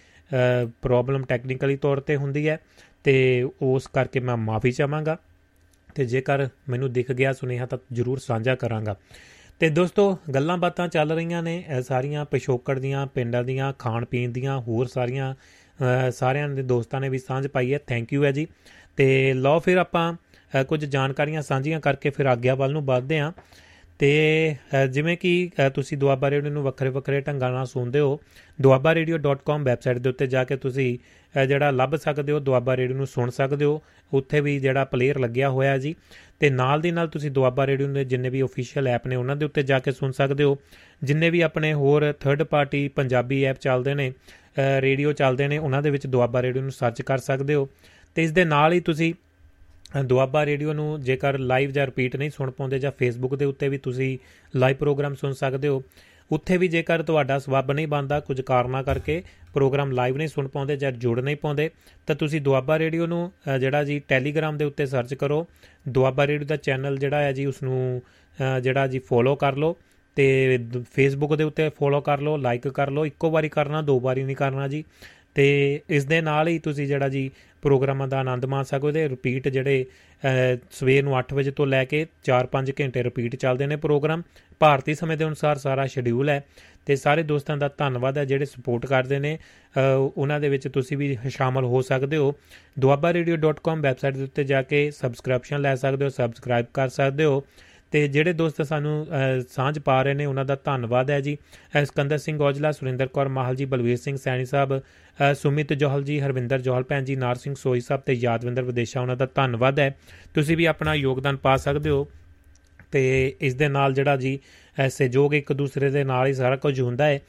ਪ੍ਰੋਬਲਮ ਟੈਕਨੀਕਲੀ ਤੌਰ ਤੇ ਹੁੰਦੀ ਹੈ ਤੇ ਉਸ ਕਰਕੇ ਮੈਂ ਮਾਫੀ ਚਾਹਾਂਗਾ। ਤੇ ਜੇਕਰ ਮੈਨੂੰ ਦਿਖ ਗਿਆ ਸੁਨੇਹਾ ਤਾਂ ਜਰੂਰ ਸਾਂਝਾ ਕਰਾਂਗਾ। ਤੇ ਦੋਸਤੋ ਗੱਲਾਂ ਬਾਤਾਂ ਚੱਲ ਰਹੀਆਂ ਨੇ ਇਹ ਸਾਰੀਆਂ ਪਿਛੋਕੜ ਦੀਆਂ ਪਿੰਡਾਂ ਦੀਆਂ ਖਾਣ ਪੀਣ ਦੀਆਂ ਹੋਰ ਸਾਰੀਆਂ ਅ, ਸਾਰਿਆਂ ਦੇ ਦੋਸਤਾਂ ਨੇ ਵੀ ਸਾਂਝ ਪਾਈ ਹੈ। ਥੈਂਕ ਯੂ ਹੈ ਜੀ। ਤੇ ਲਓ ਫਿਰ ਆਪਾਂ ਅ, ਕੁਝ ਜਾਣਕਾਰੀਆਂ ਸਾਂਝੀਆਂ ਕਰਕੇ ਫਿਰ ਆਗਿਆ ਵੱਲ ਨੂੰ ਵੱਧਦੇ ਹਾਂ। ਤੇ ਅ, ਜਿਵੇਂ ਕਿ ਅ, ਤੁਸੀਂ ਦੁਆਬਾ ਰੇਡੀਓ ਨੂੰ ਵੱਖਰੇ ਵੱਖਰੇ ਢੰਗਾਂ ਨਾਲ ਸੁਣਦੇ ਹੋ duabarradio.com ਵੈਬਸਾਈਟ ਦੇ ਉੱਤੇ ਜਾ ਕੇ ਤੁਸੀਂ ਅ, ਜਿਹੜਾ ਲੱਭ ਸਕਦੇ ਹੋ ਦੁਆਬਾ ਰੇਡੀਓ ਨੂੰ ਸੁਣ ਸਕਦੇ ਹੋ ਉੱਥੇ ਵੀ ਜਿਹੜਾ ਪਲੇਅਰ ਲੱਗਿਆ ਹੋਇਆ ਜੀ। ਤੇ ਨਾਲ ਦੀ ਨਾਲ ਤੁਸੀਂ ਦੁਆਬਾ ਰੇਡੀਓ ਦੇ ਜਿੰਨੇ ਵੀ ਅਫੀਸ਼ੀਅਲ ਐਪ ਨੇ ਉਹਨਾਂ ਦੇ ਉੱਤੇ ਜਾ ਕੇ ਸੁਣ ਸਕਦੇ ਹੋ। ਜਿੰਨੇ ਵੀ ਆਪਣੇ ਹੋਰ ਥਰਡ ਪਾਰਟੀ ਪੰਜਾਬੀ ਐਪ ਚੱਲਦੇ ਨੇ ਅ, ਰੇਡੀਓ ਚੱਲਦੇ ਨੇ ਉਹਨਾਂ ਦੇ ਵਿੱਚ ਦੁਆਬਾ ਰੇਡੀਓ ਨੂੰ ਸਰਚ ਕਰ ਸਕਦੇ ਹੋ। ਤੇ ਇਸ ਦੇ ਨਾਲ ਹੀ ਤੁਸੀਂ ਦੁਆਬਾ ਰੇਡੀਓ ਨੂੰ ਜੇਕਰ ਲਾਈਵ ਜਾਂ ਰਿਪੀਟ ਨਹੀਂ ਸੁਣ ਪਾਉਂਦੇ ਜਾਂ ਫੇਸਬੁੱਕ ਦੇ ਉੱਤੇ ਵੀ ਤੁਸੀਂ ਲਾਈਵ ਪ੍ਰੋਗਰਾਮ ਸੁਣ ਸਕਦੇ ਹੋ। ਉੱਥੇ ਵੀ ਜੇਕਰ ਤੁਹਾਡਾ ਸਬਬ ਨਹੀਂ ਬਣਦਾ ਕੁਝ ਕਾਰਨਾਂ ਕਰਕੇ ਪ੍ਰੋਗਰਾਮ ਲਾਈਵ ਨਹੀਂ ਸੁਣ ਪਾਉਂਦੇ ਜਾਂ ਜੁੜ ਨਹੀਂ ਪਾਉਂਦੇ ਤਾਂ ਤੁਸੀਂ ਦੁਆਬਾ ਰੇਡੀਓ ਨੂੰ ਅ, ਜਿਹੜਾ ਜੀ ਟੈਲੀਗ੍ਰਾਮ ਦੇ ਉੱਤੇ ਸਰਚ ਕਰੋ। ਦੁਆਬਾ ਰੇਡੀਓ ਦਾ ਚੈਨਲ ਜਿਹੜਾ ਹੈ ਜੀ ਉਸ ਨੂੰ ਅ, ਜਿਹੜਾ ਜੀ ਫੋਲੋ ਕਰ ਲਓ। ਤੇ ਫੇਸਬੁੱਕ ਦੇ ਉੱਤੇ ਫੋਲੋ ਕਰ ਲਓ ਲਾਈਕ ਕਰ ਲਓ ਇੱਕੋ ਵਾਰੀ ਕਰਨਾ ਦੋ ਵਾਰੀ ਨਹੀਂ ਕਰਨਾ ਜੀ। ਤੇ ਇਸ ਦੇ ਨਾਲ ਹੀ ਤੁਸੀਂ ਜਿਹੜਾ ਜੀ ਪ੍ਰੋਗਰਾਮਾਂ ਦਾ ਆਨੰਦ ਮਾਣ ਸਕਦੇ ਰਿਪੀਟ ਜਿਹੜੇ ਅ, ਸਵੇਰ ਨੂੰ 8 ਵਜੇ ਤੋਂ ਲੈ ਕੇ 4-5 ਘੰਟੇ ਰਿਪੀਟ ਚੱਲਦੇ ਨੇ ਪ੍ਰੋਗਰਾਮ। ਭਾਰਤੀ ਸਮੇਂ ਦੇ ਅਨੁਸਾਰ ਸਾਰਾ ਸ਼ਡਿਊਲ ਹੈ ਤੇ ਸਾਰੇ ਦੋਸਤਾਂ ਦਾ ਧੰਨਵਾਦ ਹੈ ਜਿਹੜੇ ਸਪੋਰਟ ਕਰਦੇ ਨੇ। ਅ, ਉਹਨਾਂ ਦੇ ਵਿੱਚ ਤੁਸੀਂ ਵੀ ਸ਼ਾਮਲ ਹੋ ਸਕਦੇ ਹੋ। duabarradio.com ਵੈਬਸਾਈਟ ਦੇ ਉੱਤੇ ਜਾ ਕੇ ਸਬਸਕ੍ਰਿਪਸ਼ਨ ਲੈ ਸਕਦੇ ਹੋ ਸਬਸਕ੍ਰਾਈਬ ਕਰ ਸਕਦੇ ਹੋ। ਤੇ ਜਿਹੜੇ ਦੋਸਤ ਸਾਨੂੰ ਅ, ਸਾਂਝ ਪਾ ਰਹੇ ਨੇ ਉਹਨਾਂ ਦਾ ਧੰਨਵਾਦ ਹੈ ਜੀ। ਅ, ਸਿਕੰਦਰ ਸਿੰਘ ਔਜਲਾ ਸੁਰਿੰਦਰ ਕੌਰ ਮਾਹਲ ਜੀ ਬਲਵੀਰ ਸਿੰਘ ਸੈਣੀ ਸਾਹਿਬ ਅ, ਸੁਮਿਤ ਜੋਹਲ ਜੀ ਹਰਵਿੰਦਰ ਜੋਹਲ ਭੈਣ ਜੀ ਨਾਰ ਸਿੰਘ ਸੋਈ ਸਾਹਿਬ ਤੇ ਯਾਦਵਿੰਦਰ ਵਿਦੇਸ਼ਾ ਉਹਨਾਂ ਦਾ ਧੰਨਵਾਦ ਹੈ। ਤੁਸੀਂ ਵੀ ਆਪਣਾ ਯੋਗਦਾਨ ਪਾ ਸਕਦੇ ਹੋ ਤੇ ਇਸ ਦੇ ਨਾਲ ਜਿਹੜਾ ਜੀ ਅ, ਸਹਿਯੋਗ ਇੱਕ ਦੂਸਰੇ ਦੇ ਨਾਲ ਹੀ ਸਾਰਾ ਕੁਝ ਹੁੰਦਾ ਹੈ।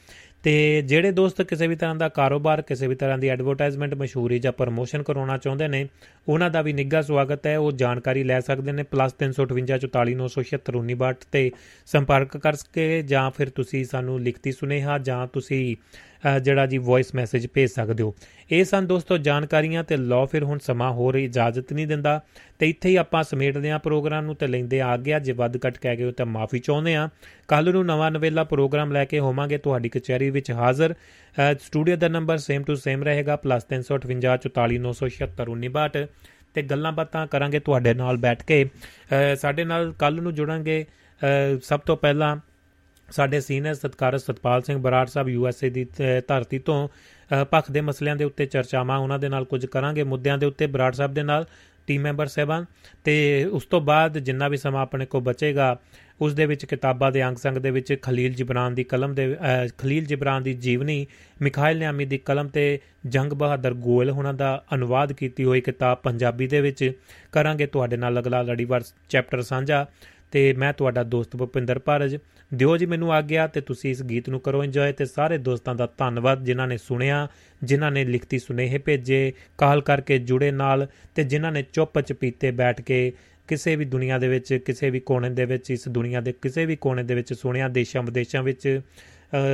ਤੇ ਜਿਹੜੇ ਦੋਸਤ ਕਿਸੇ ਵੀ ਤਰ੍ਹਾਂ ਦਾ ਕਾਰੋਬਾਰ, ਕਿਸੇ ਵੀ ਤਰ੍ਹਾਂ ਦੀ ਐਡਵਰਟਾਈਜ਼ਮੈਂਟ ਮਸ਼ਹੂਰੀ ਜਾਂ ਪ੍ਰਮੋਸ਼ਨ ਕਰਾਉਣਾ ਚਾਹੁੰਦੇ ਨੇ, ਉਹਨਾਂ ਦਾ ਵੀ ਨਿੱਘਾ ਸਵਾਗਤ ਹੈ। ਉਹ ਜਾਣਕਾਰੀ ਲੈ ਸਕਦੇ ਨੇ +358 ਤੇ ਸੰਪਰਕ ਕਰਕੇ ਜਾਂ ਫਿਰ ਤੁਸੀਂ ਸਾਨੂੰ ਲਿਖਤੀ ਸੁਨੇਹਾ ਜਾਂ ਤੁਸੀਂ ਜਿਹੜਾ ਜੀ ਵੌਇਸ ਮੈਸੇਜ ਭੇਜ ਸਕਦੇ ਹੋ। ਇਹ ਸਨ ਦੋਸਤੋ ਜਾਣਕਾਰੀਆਂ ਤੇ ਲੋ ਫਿਰ ਹੁਣ ਸਮਾਂ ਹੋਰ ਇਜਾਜ਼ਤ ਨਹੀਂ ਦਿੰਦਾ। ਤੇ ਇੱਥੇ ਹੀ ਆਪਾਂ ਸਮੇਟਦੇ ਆ ਪ੍ਰੋਗਰਾਮ ਨੂੰ ਤੇ ਲੈਂਦੇ ਆ ਗਿਆ ਜੇ ਵੱਧ ਘਟ ਕਹਿ ਗਏ ਤਾਂ ਮਾਫੀ ਚਾਹੁੰਦੇ ਆ ਕੱਲ ਨੂੰ ਨਵਾਂ ਨਵੇਲਾ ਪ੍ਰੋਗਰਾਮ ਲੈ ਕੇ ਹੋਵਾਂਗੇ। ਤੁਹਾਡੀ ਕਚਹਿਰੀ ਵਿੱਚ ਹਾਜ਼ਰ। ਸਟੂਡੀਓ ਦਾ ਨੰਬਰ ਸੇਮ ਟੂ ਸੇਮ ਰਹੇਗਾ। +358 ਤੇ ਗੱਲਾਂ ਬਾਤਾਂ ਕਰਾਂਗੇ ਤੁਹਾਡੇ ਨਾਲ ਬੈਠ ਕੇ। ਸਾਡੇ ਨਾਲ ਕੱਲ ਨੂੰ ਜੁੜਾਂਗੇ। ਸਭ ਤੋਂ ਪਹਿਲਾਂ ਸਾਡੇ ਸੀਨੀਅਰ ਸਤਕਾਰਤ ਸਤਪਾਲ ਸਿੰਘ ਬਰਾੜ ਸਾਹਿਬ ਯੂਐਸਏ ਦੀ ਧਰਤੀ ਤੋਂ ਪੱਖ ਦੇ ਮਸਲਿਆਂ ਦੇ ਉੱਤੇ ਚਰਚਾਵਾਂ ਉਹਨਾਂ ਦੇ ਨਾਲ ਕੁਝ ਕਰਾਂਗੇ। ਮੁੱਦਿਆਂ ਦੇ ਉੱਤੇ ਬਰਾੜ ਸਾਹਿਬ ਦੇ ਨਾਲ ਟੀਮ ਮੈਂਬਰ ਸਹਿਬਾਨ ਤੇ ਉਸ ਤੋਂ ਬਾਅਦ ਜਿੰਨਾ ਵੀ ਸਮਾਂ ਆਪਣੇ ਕੋ ਬਚੇਗਾ, ਉਸ ਦੇ ਵਿੱਚ ਕਿਤਾਬਾਂ ਦੇ ਅੰਗ ਸੰਗ ਦੇ ਵਿੱਚ ਖਲੀਲ ਜਿਬਰਾਨ ਦੀ ਕਲਮ ਦੇ ਖਲੀਲ ਜਿਬਰਾਨ ਦੀ ਜੀਵਨੀ, ਮਿਖਾਇਲ ਨਿਆਮੀ ਦੀ ਕਲਮ ਤੇ ਜੰਗ ਬਹਾਦਰ ਗੋਇਲ ਹੁਣਾਂ ਦਾ ਅਨੁਵਾਦ ਕੀਤੀ ਹੋਈ ਕਿਤਾਬ ਪੰਜਾਬੀ ਦੇ ਵਿੱਚ ਕਰਾਂਗੇ। ਤੁਹਾਡੇ ਨਾਲ ਅਗਲਾ ਲੜੀਵਾਰ ਚੈਪਟਰ ਸਾਂਝਾ। ਤੇ ਮੈਂ ਤੁਹਾਡਾ ਦੋਸਤ ਭੁਪਿੰਦਰ ਭਾਰਜ। ਦਿਓ ਜੀ ਮੈਨੂੰ ਆਗਿਆ ਤੇ ਤੁਸੀਂ ਇਸ ਗੀਤ ਨੂੰ ਕਰੋ ਇੰਜੋਏ ਤੇ ਸਾਰੇ ਦੋਸਤਾਂ ਦਾ ਧੰਨਵਾਦ ਜਿਨ੍ਹਾਂ ਨੇ ਸੁਣਿਆ, ਜਿਨ੍ਹਾਂ ਨੇ ਲਿਖਤੀ ਸੁਨੇਹੇ ਭੇਜੇ, ਕਾਲ ਕਰਕੇ ਜੁੜੇ ਨਾਲ ਤੇ ਜਿਨ੍ਹਾਂ ਨੇ ਚੁੱਪ ਚਪੀਤੇ ਬੈਠ ਕੇ ਕਿਸੇ ਵੀ ਦੁਨੀਆ ਦੇ ਵਿੱਚ, ਕਿਸੇ ਵੀ ਕੋਨੇ ਦੇ ਵਿੱਚ, ਇਸ ਦੁਨੀਆ ਦੇ ਕਿਸੇ ਵੀ ਕੋਨੇ ਦੇ ਵਿੱਚ ਸੁਣਿਆ ਦੇਸ਼ਾਂ ਵਿਦੇਸ਼ਾਂ ਵਿੱਚ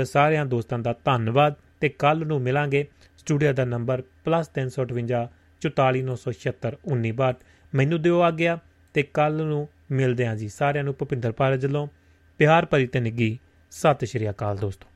ਸਾਰਿਆਂ ਦੋਸਤਾਂ ਦਾ ਧੰਨਵਾਦ ਤੇ ਕੱਲ ਨੂੰ ਮਿਲਾਂਗੇ। ਸਟੂਡੀਓ ਦਾ ਨੰਬਰ +358 44976 19 ਮੈਨੂੰ ਦਿਓ ਆ ਗਿਆ ਤੇ ਕੱਲ ਨੂੰ ਮਿਲਦੇ ਆਂ ਜੀ। ਸਾਰਿਆਂ ਨੂੰ ਭੁਪਿੰਦਰ ਪਾਰਜ ਵੱਲੋਂ ਪਿਆਰ ਭਰੀ ਤੇ ਨਿੱਗੀ ਸਤਿ ਸ਼੍ਰੀ ਅਕਾਲ ਦੋਸਤੋ।